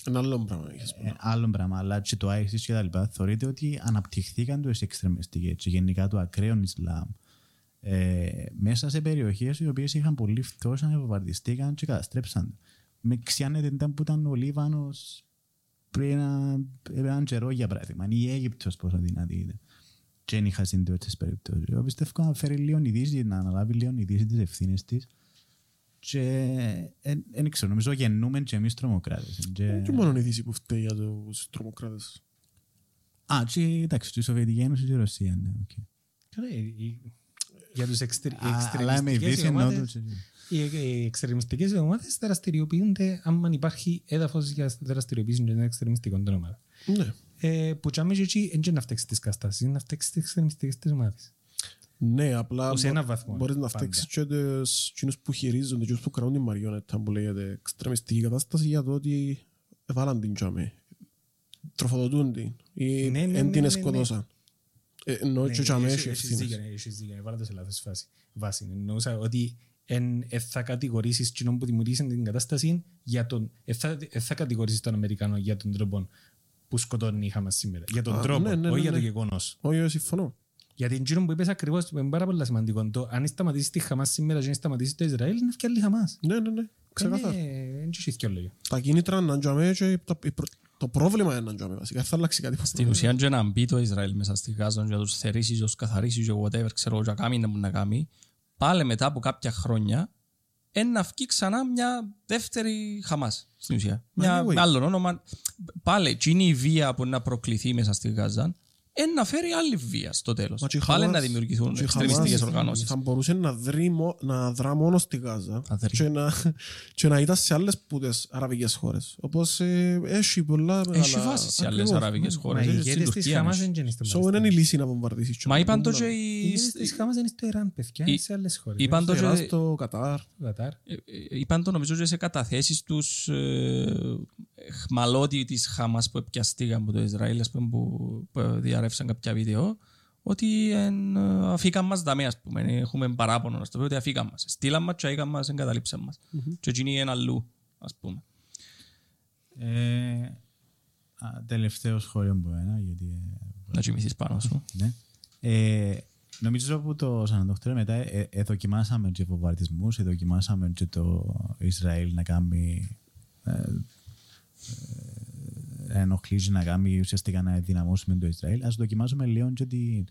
Ένα άλλο πράγμα. έχεις ε, πολλά. άλλο πράγμα, αλλά και το ISIS και τα λοιπά, θεωρείται ότι αναπτυχθήκαν το εξτρεμιστικές και γενικά το ακραίο Ισλάμ ε, μέσα σε περιοχές οι οποίες είχαν πολύ φτώχεια, βομβαρδιστήκαν και καταστρέψαν. Με ξιάνεται ήταν που ήταν ο Λίβανος πριν ένα, έναν καιρό για παράδειγμα. Η Αίγυπτος πόσο δυνατή ήταν. Και δεν είχα συνδέω τις περιπτώσεις. Εγώ πιστεύω να φέρει λίγο η Δύση, να αναλάβει λίγο η Δύση τις ευθύνες της και δεν ξέρω, νομίζω γεννούμε και εμείς τρομοκράτες. Και... Και μόνο η Δύση που φταίει για τους τρομοκράτες. Α, και εντάξει, και η Σοβιετική Ένωση και η Ρωσία, ναι. οκ. Καλά, η- η- Για τους εξτρε- οι Α, Αλλά με η εξτρεμιστικές Δύση εννοώ το... ομάδες- οι οι εξτρεμιστικές ομάδες δραστηριοποιούνται άμα υπάρχει έδαφος για δραστηριοποίηση των εξτρεμιστικών των ομάδων. Ναι. Ε, Που τσάμε και εκεί δεν να φταίξει τις καταστάσεις, είναι να φταίξει τις εξτρεμιστικές της ομάδες. Ναι, απλά Που σε μπο- ένα βαθμό, μπορείς να πάντα. φταίξεις και τους εκείνους που χειρίζονται, εκείνους που κρατούν την μαριόνετα που λέγεται εξτρεμιστική κατάσταση για το ότι έβαλαν την τζάμε. Τροφοδοτούν την ή Ναι, ναι, εν ναι, την ναι, εσκοτώσαν. Ε, Εννοώ και τζάμε έχει έχεις ευθύνες. δίκιο, έχεις δίκιο, βάλα το σε λάθος φάση. Βάση. Εννοούσα ότι εν, ε, θα κατηγορήσεις κοινόν που δημιουργήσαν την κατάσταση για τον, ε, θα, ε, θα κατηγορήσεις τον Αμερικανό για τον τρόπο που σκοτώνει η Χαμάς σήμερα. Για τον Α, τρόπο, ναι, ναι, όχι ναι, για το ναι. γεγονός. Όχι, όχι, συμφωνώ. Γιατί εκείνο που είπες ακριβώς είναι πάρα πολύ σημαντικό. Το, αν σταματήσεις τη Χαμάς σήμερα και αν σταματήσεις το Ισραήλ, είναι ευκαιρία η Χαμάς. Ναι, ναι, ναι. Ξεκάθαρα. Δεν έχει και λόγια. Τα κίνητρα να τζάμε και το, η προ- το πρόβλημα είναι να τζάμε βασικά. Δεν θα αλλάξει κάτι. Στην ουσία και να μπει το Ισραήλ μέσα στη Γάζα και να τους θερήσεις και να τους καθαρίσεις και whatever ξέρω και να κάνει να μπορεί να κάνει πάλι μετά από κάποια χρόνια εν να βγει ξανά μια δεύτερη Χαμάς στην ουσία. Μια, anyway. με άλλο όνομα. Πάλι εκείνη η βία που να προκληθεί μέσα στη Γάζα εν να φέρει άλλη βία στο τέλος. Μα και η Πάλι Χαμάς- να δημιουργηθούν και η εξτρεμιστικές Χαμάς οργανώσεις. Θα μπορούσε να, δρει, μο- να δρά μόνος στη Γάζα Θα δρει. και να, και να ήταν σε άλλες πούτες αραβικές χώρες. Όπως ε, έχει πολλά Έχει μεγάλα- βάσει σε άλλες ακριβώς. αραβικές Μα χώρες. οι Στην ηγέτες της Τουρκία. Χαμάς έχει. δεν είναι στην So, δεν Παλαιστίνη. είναι η λύση να βομβαρδίσεις. Μα είπαν το και Οι οι... ηγέτες της Χαμάς είναι στο Ιράν, παιδιά, Οι- είναι σε άλλες χώρες. είπαν το Στο Ιράν, και- στο Κατάρ. Στο Κατάρ. Ε, ε, είπαν το νομίζω και σε καταθέσεις τους ε, χμαλώτη της Χαμάς που επιαστήκαν από το Ισραήλ ας πούμε, που, που διαρρεύσαν κάποια βίντεο ότι εν, ε, αφήκαν μας δαμέ ας πούμε. Έχουμε παράπονο να στο πω ότι αφήκαν μας. Στείλαν μας και έκαν μας εγκαταλείψαν μας. Και εκείνοι είναι αλλού ας πούμε. Ε, α, τελευταίος σχόλιο από ένα, γιατί... ε, να κοιμηθείς πάνω σου. <laughs> Ναι. Ε, νομίζω από το Σαν Αντόκτωρο μετά ε, ε, δοκιμάσαμε και βομβαρδισμούς, ε, δοκιμάσαμε και το Ισραήλ να κάνει ε, ε, ενοχλήσει να κάνει ουσιαστικά να δυναμώσουμε το Ισραήλ. Ας δοκιμάσουμε λίγο και, τη,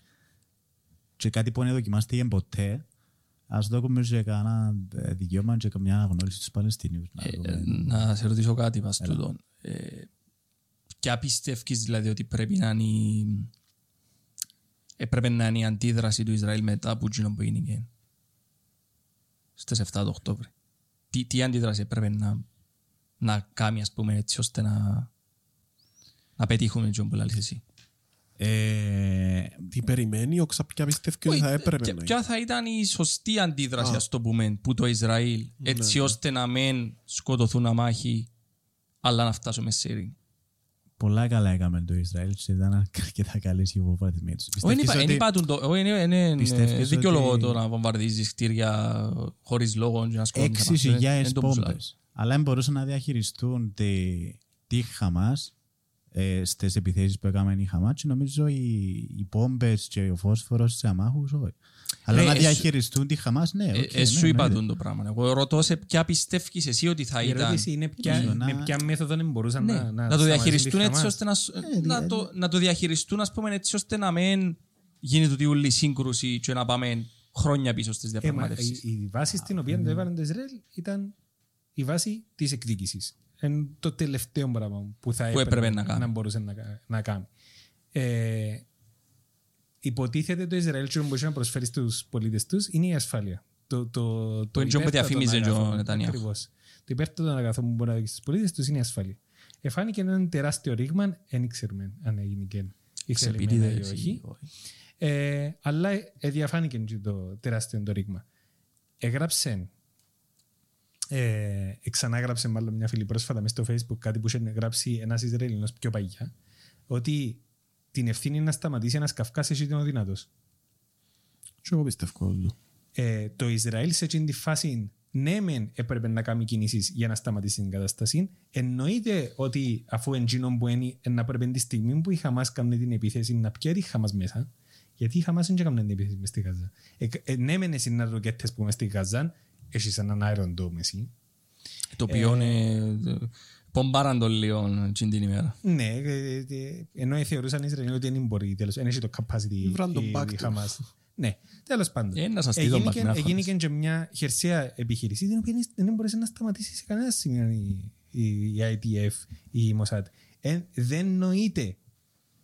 και κάτι που δεν δοκιμάστηκε ποτέ. Ας δούμε και κανένα ε, δικαίωμα και καμιά αναγνώριση στους Παλαιστινίους. Να Ε, δούμε. να σε ρωτήσω κάτι πας τούτον. Ε, ποια πιστεύεις δηλαδή ότι πρέπει να είναι η, έπρεπε να είναι η αντίδραση του Ισραήλ μετά από εκείνο που έγινε στις 7 του Οκτώβρη; Τι, τι αντίδραση έπρεπε να, να κάνει ας πούμε έτσι ώστε να, να πετύχουμε εκείνο που λαλείς εσύ. Ε, Τι περιμένει, ο ποια πιστεύει ότι θα Όχι, έπρεπε ποια- να είναι. Ποια θα ήταν η σωστή αντίδραση, Α. ας το πούμε, που το Ισραήλ, έτσι ώστε να μην σκοτωθούν αμάχοι, αλλά να φτάσουμε σε ειρήνη. πολλά καλά έκαμε το Ισραήλ και ήταν αρκετά καλές οι βομβαρδισμοί τους. Όχι, Πιστεύεις δεν ότι- είπα του το- όχι, είναι- είναι Πιστεύεις δικαιολογό ότι- το να βομβαρδίζεις κτίρια χωρίς λόγο και να σκοτώνεις Έξι αμάχους. Δεν- χιλιάδες δεν το πουσλάρω. πόμπες. Αλλά δεν μπορούσαν να διαχειριστούν τη, τη Χαμάς ε, στις επιθέσεις που έκαμε η Χαμάς και νομίζω οι, οι πόμπες και ο φόσφορος σε αμάχους όχι. Αλλά Ε, να εσύ- διαχειριστούν τη Χαμάς, ναι. Ε, οκ, ε, σου ναι, είπα ναι. τον το πράγμα. Εγώ ρωτώ σε ποια πιστεύεις εσύ ότι θα Η ήταν ερώτηση είναι ποια, Ίσως να- με ποια μέθοδο δεν μπορούσαν Ναι, να, να, να, το σταματήσουν διαχειριστούν τη έτσι Χαμάς. ώστε να, σ- Ε, να, δι- το, να το διαχειριστούν ας πούμε, έτσι ώστε να μην γίνεται τούτη όλη η σύγκρουση και να πάμε χρόνια πίσω στις Ε, μα, διαπραγματεύσεις. η, η βάση στην οποία το έβαλαν το Ισραήλ ήταν η βάση της εκδίκησης. Είναι το τελευταίο πράγμα που θα Που έπρεπε να κάνει. να μπορούσε να, κα- να κάνει. Ε, υποτίθεται το Ισραήλ και μπορεί να προσφέρεις στους πολίτες τους είναι η ασφάλεια. Το, το, το, Το εντζό που υπέρτατο διαφήμιζε και ο αγαθό. Νετανιάχου. Ακριβώς. Το υπέρτατο αγαθό που μπορεί να δώσει στους πολίτες τους είναι η ασφάλεια. Εφάνηκε ένα τεράστιο ρήγμα, δεν ξέρουμε αν έγινε και ηθελημένα ή Ξεπίτηδες όχι. ή όχι. Ε, αλλά ε, διαφάνηκε και το τεράστιο το ρήγμα. Έγραψε, ε, ξανάγραψε μάλλον μια φίλη πρόσφατα μέσα στο facebook κάτι που είχε γράψει ένας Ισραηλινός πιο παγιά ότι την ευθύνη να σταματήσει ένας Καυκάς εσύ ήταν ο δυνατός. Και εγώ πιστεύω αυτό. Ε, το Ισραήλ σε εκείνη τη φάση ναι, μεν έπρεπε να κάνει κινήσεις για να σταματήσει την κατάσταση. Εννοείται ότι αφού εντζήνων που είναι, να πρέπει τη στιγμή που η Χαμάς κάνει την επίθεση να πιέρει η Χαμάς μέσα. Γιατί η Χαμάς δεν έκανε την επίθεση μες στη Γάζα. Ε, ε, ναι, μεν εσύ να ροκέτε που μες στη Γάζα, έχεις έναν Iron Dome εσύ. Το οποίο είναι... Πομπάραν το λίγο την ημέρα. Ναι, ε, ε, ενώ θεωρούσαν οι Ισραηλοί ότι δεν μπορεί, τέλος, δεν έχει το capacity Βραν τον η- back η του. Χαμάς. Ναι, τέλος πάντων. Ε, να σας στείλω back Εγίνηκε- να Εγίνηκε και μια χερσαία επιχείρηση την οποία δεν μπορούσε να σταματήσει σε κανένα σημείο η, η, η ITF ή η Mossad. Ε, δεν νοείται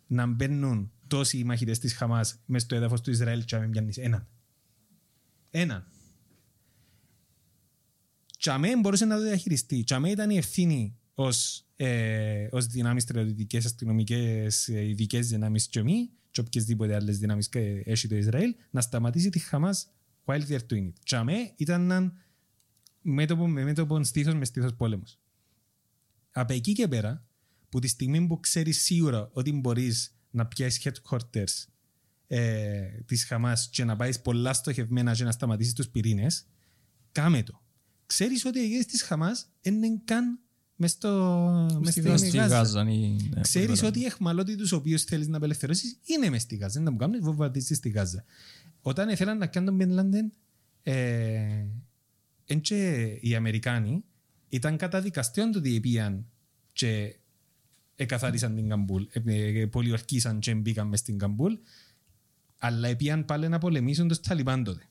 να μπαίνουν τόσοι μαχητές της Χαμάς μες στο έδαφος του Ισραήλ και να μην πιάνεις έναν. Έναν. Τσαμέ μπορούσε να το διαχειριστεί. Τσαμέ ήταν η ευθύνη ως, ε, ως δυνάμεις στρατιωτικές, αστυνομικές, ε, ειδικές δυνάμεις και μη και οποιασδήποτε άλλες δυνάμεις και έχει το Ισραήλ να σταματήσει τη Χαμάς while they're doing it. Τσαμέ ήταν έναν μέτωπο με μέτωπο στήθος με στήθος πόλεμος. Από εκεί και πέρα, που τη στιγμή που ξέρεις σίγουρα ότι μπορείς να πιάσεις headquarters ε, της Χαμάς και να πάεις πολλά στοχευμένα και να σταματήσεις τους πυρήνες, κάμε το. Ξέρεις ότι οι ηγέτες της Χαμάς δεν είναι καν μες στο μες Στη στην Γάζα. Στη Γάζα. Γάζα. είναι- ναι, Ξέρεις πολύ ότι οι εχμαλώτοι τους οποίους θέλεις να απελευθερώσεις είναι μες στη Γάζα. Δεν μου κάνουν βομβαρδίσεις στη Γάζα. Όταν ήθελαν να κάνουν τον Μπιν Λάντεν, ε, εν και οι Αμερικάνοι ήταν καταδικαστέων το ότι πήγαν και εκαθάρισαν την Καμπούλ. Ε, ε, πολιορκήσαν και μπήκαν μες στην Καμπούλ. Αλλά πήγαν πάλι να πολεμήσουν τους Ταλιμπάν τότε.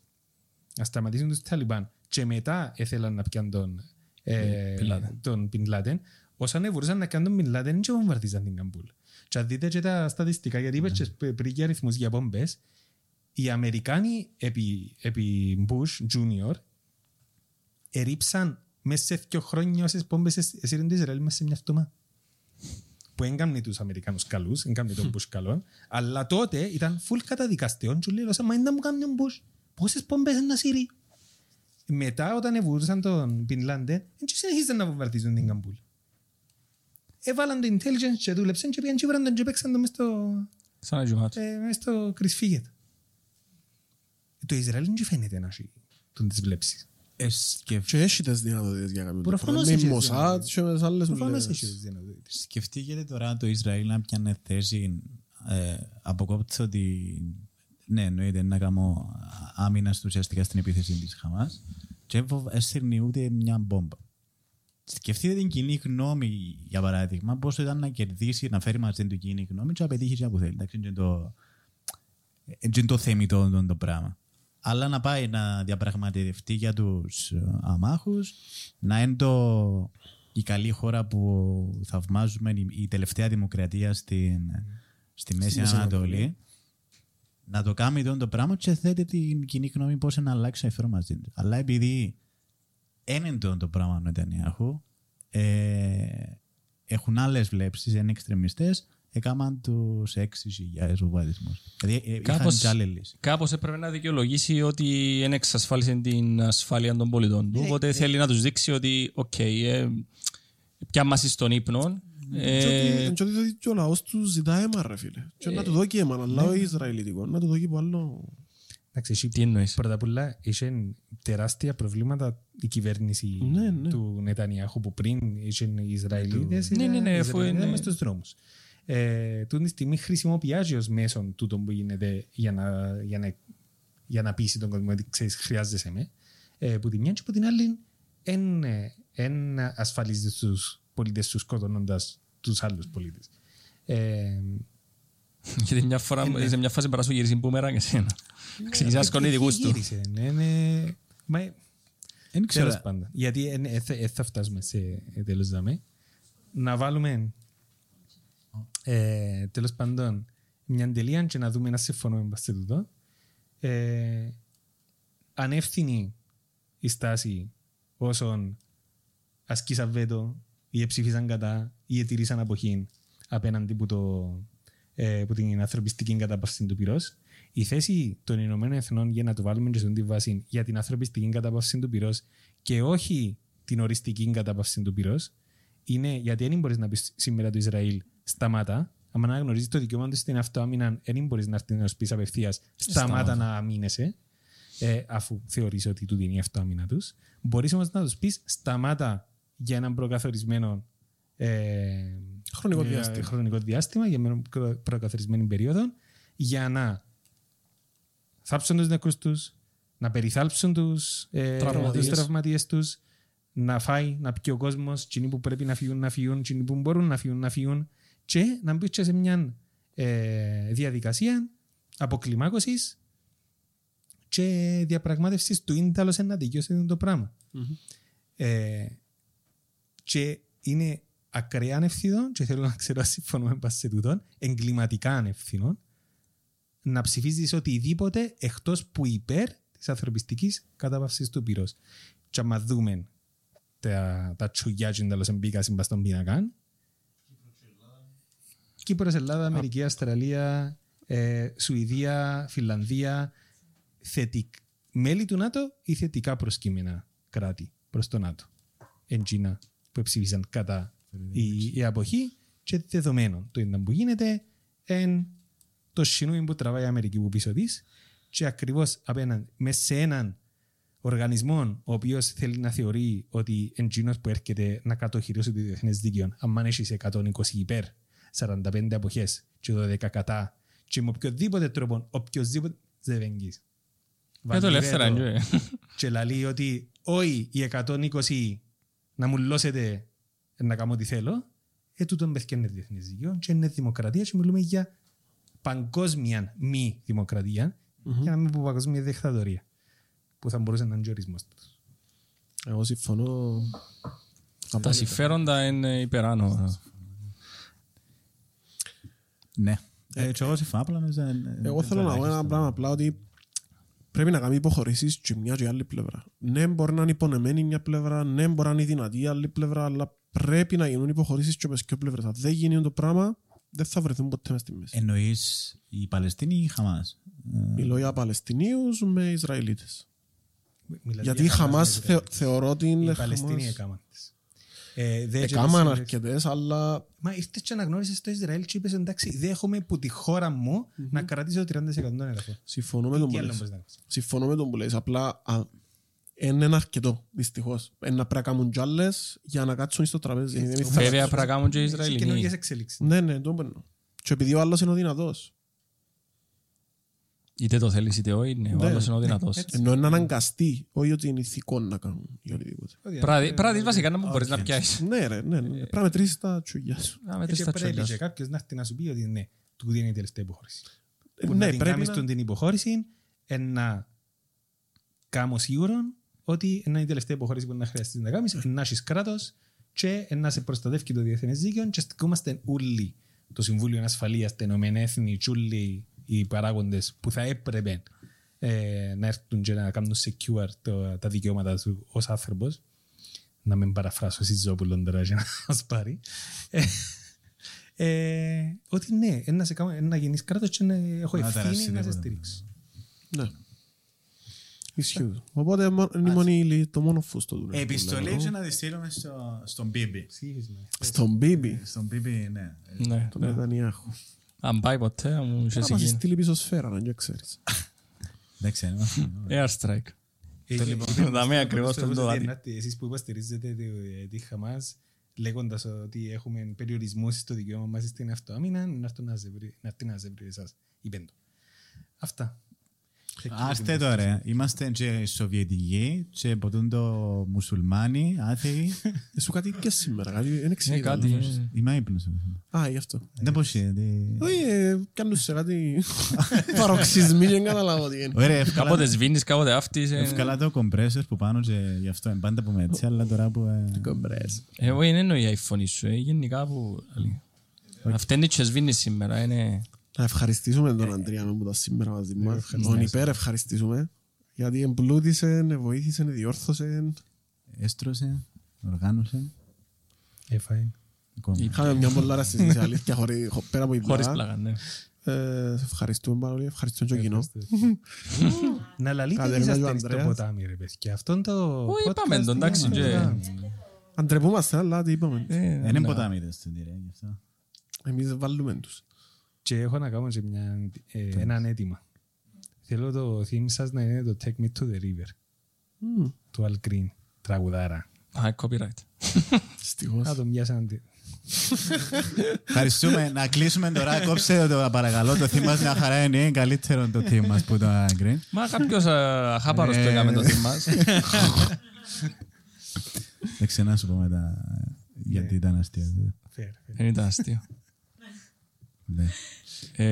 Να σταματήσουν τους Ταλιμπάν. Και μετά ήθελαν να πιάνουν τον, ε, Bin Laden. τον Bin Laden. Όσαν μπορούσαν να κάνουν τον Bin Laden και βομβαρδίζαν την Καμπούλ. Και αν δείτε και τα στατιστικά, γιατί είπες και πριν για αριθμούς για πόμπες, οι Αμερικάνοι επί, επί Bush Junior ερίψαν μέσα σε δύο χρόνια όσες πόμπες εσύρουν το Ισραήλ μέσα σε μια φτωμά. Που έγκαμνε τους Αμερικάνους καλούς, έγκαμνε τον Bush καλόν, αλλά τότε ήταν full καταδικαστέων και λέει, μα είναι να μου κάνει ο Bush, πόσες πόμπες είναι να σύρει; Μετά όταν εβουρούσαν τον Bin Laden, δεν συνεχίζαν να βομβαρδίζουν την Καμπούλ. Έβαλαν το intelligence και δούλεψαν και πήγαν και βραν τον και παίξαν το μες στο, Σαν να γεμάτο. ε, μες στο Chris Figget. Το Ισραήλ δεν φαίνεται να έχει τον τις βλέψεις. Ε, σκεφ- Και έχεις τις δυνατότητες για κάποιον. Προφανώς Με έχει τις Μοσάτ δυνατότητες. και με τις άλλες Προφανώς δουλειές. έχει τις δυνατότητες. Σκεφτείτε τώρα το Ισραήλ να πιάνε θέση ε, αποκόπτει ότι ναι, εννοείται να κάνω άμυνα ουσιαστικά στην επίθεση της Χαμάς και έσυρνει ούτε μια μπόμπα. Σκεφτείτε την κοινή γνώμη, για παράδειγμα, πόσο ήταν να κερδίσει, να φέρει μαζί του κοινή γνώμη και να πετύχει και που θέλει. Εντάξει, είναι το, είναι το θεμητό το, το πράγμα. Αλλά να πάει να διαπραγματευτεί για τους ε, αμάχους, να είναι το, η καλή χώρα που θαυμάζουμε, η, η τελευταία δημοκρατία στην, στη Μέση Μέση Ανατολή, Ανατολή. Να το κάνει το, το πράγμα και θέτει την κοινή γνώμη πώς να αλλάξει να φέρω μαζί του. Αλλά επειδή είναι το, το πράγμα με Νετανιάχου, ε, έχουν άλλες βλέψεις, είναι εξτρεμιστές, έκαναν τους 6.000 βομβαρδισμούς. Δηλαδή ε, είχαν Κάπως- και άλλη λύση. Κάπως έπρεπε να δικαιολογήσει ότι δεν εξασφάλισε την ασφάλεια των πολιτών του. Οπότε θέλει να τους δείξει ότι, οκ, ε, πιάσαν μας στον ύπνο. Και Ε, ότι- και ότι και ο λαός του ζητά αίμα ρε φίλε. Και να του δώσει αίμα, αλλά Ναι. ο Ισραηλιτικό, να του δώσει από άλλο. Εντάξει, εσύ Τι εννοείς; Πρώτα απ' όλα, είχε τεράστια προβλήματα η κυβέρνηση Ναι, ναι. του Νετανιάχου που πριν είχε οι Ισραηλίδες. Ναι, ναι, ναι, αφού είναι- μες στους δρόμους. Ε, τούτη τη στιγμή χρησιμοποιάζει ως μέσον τούτο που γίνεται για να, για να, για να πείσει τον κόσμο ότι ξέρεις χρειάζεσαι με. Ε, που τη μια και που την άλλη εν, ε, εν ασφαλίζεις τους πολίτες τους σκοτώνοντας τους άλλους πολίτες. Ε, Γιατί μια φορά, σε μια φάση παράς σου γυρίσει μπούμερα και εσένα. Ξεκινήσει να σκόνει δικούς του. Γύρισε, ναι, ναι. Μα Δεν ξέρω. Τέλος πάντων. Γιατί δεν θα φτάσουμε σε τέλος δάμε. Να βάλουμε ε, τέλος πάντων μια τελεία και να δούμε να συμφωνούμε σε τούτο. Ε, ανεύθυνη η στάση όσων ασκήσαν βέτο ή ψήφισαν κατά ή ετηρήσαν αποχή απέναντι που, το, ε, που την ανθρωπιστική κατάπαυση του πυρός. Η θέση των Ηνωμένων Εθνών για να το βάλουμε και στον τη βάση για την ανθρωπιστική κατάπαυση του πυρός και όχι την οριστική κατάπαυση του πυρός είναι γιατί δεν μπορείς να πεις σήμερα το Ισραήλ σταμάτα. Αν αναγνωρίζεις το δικαίωμα του στην αυτοάμυνα, δεν μπορείς να έρθεις να σου πεις απευθείας σταμάτα Σταμάτα. να αμήνεσαι. ε, αφού θεωρείς ότι τούτη είναι η αυτοάμυνα τους. Μπορείς όμως να τους πεις σταμάτα για έναν προκαθορισμένο ε, Χρονικό για διάστημα. χρονικό διάστημα, για μια προ- προκαθορισμένη περίοδο, για να θάψουν τους νεκρούς τους, να περιθάλψουν τους, ε, Τραυματίες. τους τραυματίες τους, να φάει, να πιει ο κόσμος, εκείνοι που πρέπει να φύγουν, να φύγουν, εκείνοι που μπορούν να φύγουν, να φύγουν και να μπει και σε μια ε, διαδικασία αποκλιμάκωσης και διαπραγμάτευσης του ίνταλος να τελειώσει το πράγμα. Ε, και είναι ακραία ανευθυνό και θέλω να ξέρω αν συμφωνούμε πας σε τούτο, εγκληματικά ανευθυνό να ψηφίζεις οτιδήποτε εκτός που υπέρ της ανθρωπιστικής κατάπαυσης του πυρός. Και άμα δούμε τα, τα τσουγιά και τέλος εμπίκας συμπά στον πίνακα, Κύπρος, Ελλάδα, Αμερική, Αυστραλία, ε, Σουηδία, Φιλανδία, θετικ, μέλη του ΝΑΤΟ ή θετικά προσκύμενα κράτη προς το ΝΑΤΟ. Εντζίνα που ψήφισαν κατά η, η αποχή και δεδομένων το ήταν που γίνεται εν το σινούι που τραβάει η Αμερική που πίσω της και ακριβώς απέναντι μέσα σε έναν οργανισμό ο οποίος θέλει να θεωρεί ότι εντζίνο που έρχεται να κατοχυρώσει το διεθνές δίκαιο, αν έχεις 120 υπέρ, 45 αποχές και 12 κατά, και με οποιοδήποτε τρόπο, οποιοδήποτε ζεβεγγεί. Ε, το ελεύθερα, ε. <laughs> Και λέει ότι όχι οι 120 να μου λώσετε να κάνω ό,τι θέλω, ε, τούτο μπες και είναι διεθνές δίκαιο και είναι δημοκρατία και μιλούμε για παγκόσμια μη δημοκρατία για να μην πω παγκόσμια δικτατορία που θα μπορούσε να είναι και ο ορισμός τους. Εγώ συμφωνώ. Τα συμφέροντα είναι υπεράνω. Ναι. Ε, και εγώ συμφωνώ, απλά νομίζω, ε, Εγώ ε, θέλω να πω ένα τουλάχιστον. πράγμα απλά ότι πρέπει να κάνει υποχωρήσεις και μια και άλλη πλευρά. Ναι, μπορεί να είναι υπονεμένη μια πλευρά, ναι, μπορεί να είναι δυνατή η άλλη πλευρά, αλλά πρέπει να γίνουν υποχωρήσεις και με δύο πλευρές. Αν δεν γίνει το πράγμα, δεν θα βρεθούν ποτέ μες στη μέση. Εννοείς η Παλαιστίνη ή η Χαμάς; Ε, Μιλώ για Παλαιστινίους με Ισραηλίτες. Μιλάτε Γιατί η για Χαμάς με θε- Ισραήλ. θεωρώ ότι είναι Οι Παλαιστίνοι Χαμάς. έκαναν τις. Ε, δε- Εκάμαν και- αρκετές, αλλά Μα ήρθες και αναγνώρισες το Ισραήλ και είπες εντάξει δέχομαι που τη χώρα μου να κρατήσω 30% των εδαφών. συμφωνώ με τον Τι που άλλο λες. μπορείς να κάνεις. Συμφωνώ με τον που λες. Απλά α, εν είναι αρκετό, δυστυχώς. Εν να πρέπει να κάνουν κι άλλες για να κάτσουν στο τραπέζι. Δεν θα- Βέβαια πρέπει να κάνουν και οι Σε Ισραηλινοί. καινούργιες εξελίξεις. Ναι, ναι, το παίρνω. Και επειδή ο άλλος είναι ο δυνατός. Είτε το θέλεις είτε όχι, ναι, ο Ναι. άλλος είναι ο δυνατός. Έτσι. Ενώ είναι αναγκαστεί, όχι ότι είναι ηθικό να κάνουν ή οτιδήποτε. Πράδι- Πράδις βασικά να μου μπορείς να πιάσεις. Ναι, ρε, ναι, ναι. Πρέπει να μετρήσεις τα τσουγιά σου. Να Και μετρήσεις τα πρέπει τσόλια και σου. κάποιος να έρθει να σου πει ότι ναι, του είναι η τελευταία υποχώρηση. Που Ναι, να την πρέπει κάνεις να- τον την υποχώρηση ε, να κάνω σίγουρο ότι είναι η τελευταία υποχώρηση που να χρειαστείς να κάνεις, να έχεις κράτος και ε, να σε προστατεύει και το διεθνές δίκαιο και στικόμαστε όλοι το Συμβούλιο Ασφαλείας, τα Ηνωμένα Έθνη και όλοι οι παράγοντες που θα έπρεπε ε, να έρθουν και να κάνουν secure το, τα δικαιώματα του ως άνθρωπος να μην παραφράσω Σιζόπουλον τώρα για να μας πάρει ε, ε, ότι ναι, ε, να, σε κάνω, ε, να γίνεις κράτος και να έχω Να ευθύνη ταράσει να σε τίποτα. στηρίξω. Ναι. Ισχύει. Οπότε μο- είναι η μόνη λύ- το μόνο φούστο του. είναι, Επιστολή που και λέω. να τη στείλουμε στο- στον Μπίμπι. Ψήφισμα. Στον Μπίμπι, Στον Μπίμπι, ναι. Ναι. τον Νετανιάχου. Αν πάει ποτέ, να μου είσαι Να μας εκεί. στείλει πίσω σφαίρα, αν δεν ξέρεις. <laughs> Δεν ξέρω. <laughs> Airstrike. Ε, λοιπόν, δάμε ακριβώς το τον το ότι δάτι. να- Εσείς που υποστηρίζετε τη- τη Χαμάς λέγοντας ότι έχουμε περιορισμούς στο δικαίωμα μας στην αυτοάμυνα να έρθουν να σε βρει- να έρθει να σε βρει εσάς. Είπεν το. Αυτά. Άστε τώρα, είμαστε και Σοβιετικοί και ποτούν το μουσουλμάνοι, άθεοι. Ε, <laughs> Σου κάτι και σήμερα, κάτι δεν Ναι, εξήγητα. κάτι. όμως. Είμαι ύπνος. Α, γι' αυτό. Δεν πώς είναι. Όχι, ε, κάνουν σε κάτι <laughs> παροξυσμοί και δεν καταλάβω τι είναι. Ωραία, Κάποτε σβήνεις, κάποτε άφτεις. ε. Ευκαλά το compressor που πάνω και γι' αυτό είναι πάντα που με έτσι, αλλά τώρα που... ε, Κομπρές. Ε, όχι, δεν εννοεί η iPhone σου, ε, γενικά που... Αυτά είναι και σβήνεις σήμερα, είναι... Να ευχαριστήσουμε τον Αντριάνο που ήταν σήμερα μαζί μας. Τον υπέρ ευχαριστήσουμε. Γιατί εμπλούτησε, βοήθησε, διόρθωσε. Έστρωσε, οργάνωσε. Έφαγε. ακόμα. Είχαμε μια πολλά ώρα συζήτηση, αλήθεια, χωρί- χω- πέρα από την Χωρίς πλάκα. πλάκα, ναι. Ε, σε ευχαριστούμε πάρα πολύ, ευχαριστούμε και το κοινό. Να λαλείτε τι Κατερίνα είσαστε και ο στο Ανδρέας. ποτάμι ρε παιδιά. Αυτόν το Όχι, podcast είπαμε το, εντάξει, είναι και- ένα- Αντρεπούμαστε, αλλά τι είπαμε. Ε, Δεν είναι ναι. ποτάμιδες στον τυρέ, γι' αυτό. Εμείς βάλουμε τους. Και έχω να κάνω και μια, ε, έναν αίτημα. Θέλω το theme σας να είναι το Take Me to the River. Του Al Green. Τραγουδάρα. Α, copyright. Δυστυχώς. Να τον πιάσαν. τη- Ευχαριστούμε. να κλείσουμε τώρα. Κόψε το παρακαλώ. Το θύμα μας μια χαρά είναι. Είναι καλύτερο το θύμα μας που το Green. Μα κάποιος α, αχάπαρος το Ε, έκαμε το θύμα μας. <laughs> Δεν ξένα σου πω μετά γιατί ήταν αστείο. Fair, fair. Δεν ήταν αστείο. Ναι. Ε,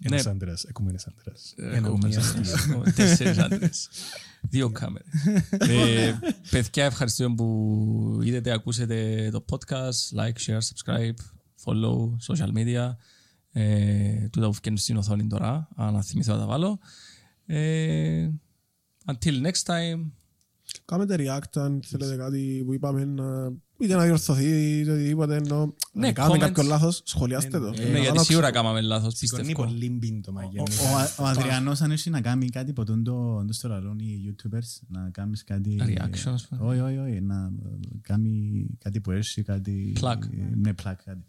Ναι, Ένας άντρας, εκούμενες άντρας. έχουμε Εννοούμενες σαν- τέσσερις άντρες. Δύο κάμερες. Ε, Παιδιά, ευχαριστούμε που είδατε, ακούσετε το podcast. Like, share, subscribe, follow, social media. Ε, Τούτα που βγαίνουν στην οθόνη τώρα, αν θυμηθώ να τα βάλω. Ε, Until next time. Κάμετε react αν θέλετε κάτι που είπαμε να... είτε να διορθωθεί είτε οτιδήποτε ενώ Ναι, αν κάνουμε comments. κάποιο λάθος σχολιάστε το. Ναι, γιατί σίγουρα κάναμε λάθος, Σηκώνει πιστεύω. πολύ μπιν το μαγιάννη. Ο, ο, ο Αδριανός αν έχει να κάνει κάτι που τον το, το στο λαλούν οι YouTubers, να κάνεις κάτι... Reaction, ας πούμε. Όχι, όχι, όχι, να κάνει κάτι που έχει, κάτι... Plug. Ναι, plug, κάτι.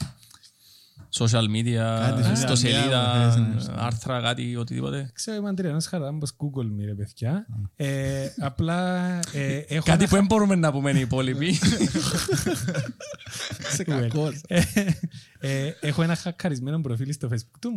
Social media, Κάτι social στο media σελίδα, που θες να- άρθρα, κάτι, οτιδήποτε. Ξέρω, είμαι Αντριανός χαράς, πως Google me ρε παιδιά. Ε, Απλά ε, έχω Κάτι ένα που δεν μπορούμε να πούμε οι υπόλοιποι. <laughs> Είσαι κακός. Ε, ε, έχω ένα χακαρισμένο προφίλ στο facebook. Του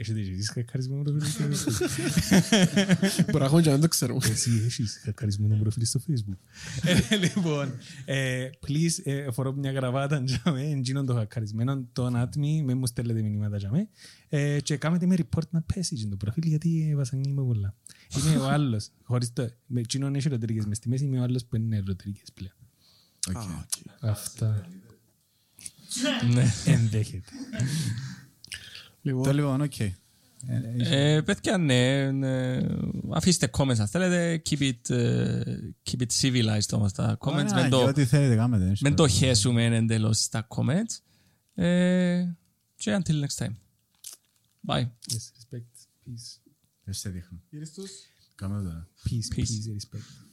μπορώ να το πω. Έχετε και εσείς χακαρισμένο προφίλ στο facebook; <laughs> Μπορεί να έχουμε και να δεν το ξέρουμε. Εσύ έχεις χακαρισμένο προφίλ στο facebook; Ε, Λοιπόν, ε, please, ε, φορώ μια γραβάτα <laughs> τζάμε, εντζίνον το χακαρισμένο, το άτμι, με μου στέλνετε μηνύματα τζάμε. Ε, Και κάνετε με report να πέσει τζιν το προφίλ, γιατί βασανίμαι πολλά. Είμαι ο άλλος, <laughs> χωρίς το, με τζίνον έχει ρωτρικές μες στη μέση, είμαι ο άλλος που είναι ρωτρικές πλέον. Αυτά Ναι. ενδέχεται. Το λοιπόν, οκ. Ε, Ε, Παιδιά, ναι, ναι. Αφήστε comments αν θέλετε. Keep it, ε, keep it civilized όμως τα comments. ωραία, Μην και το- Ό,τι θέλετε κάνετε. δεν Μην το στο- χέσουμε εντελώς στα comments. Ε, Και until next time. Bye. Yes, respect, peace. Δεν σε δείχνω. Κάμε το τώρα. Peace, Peace. peace, respect.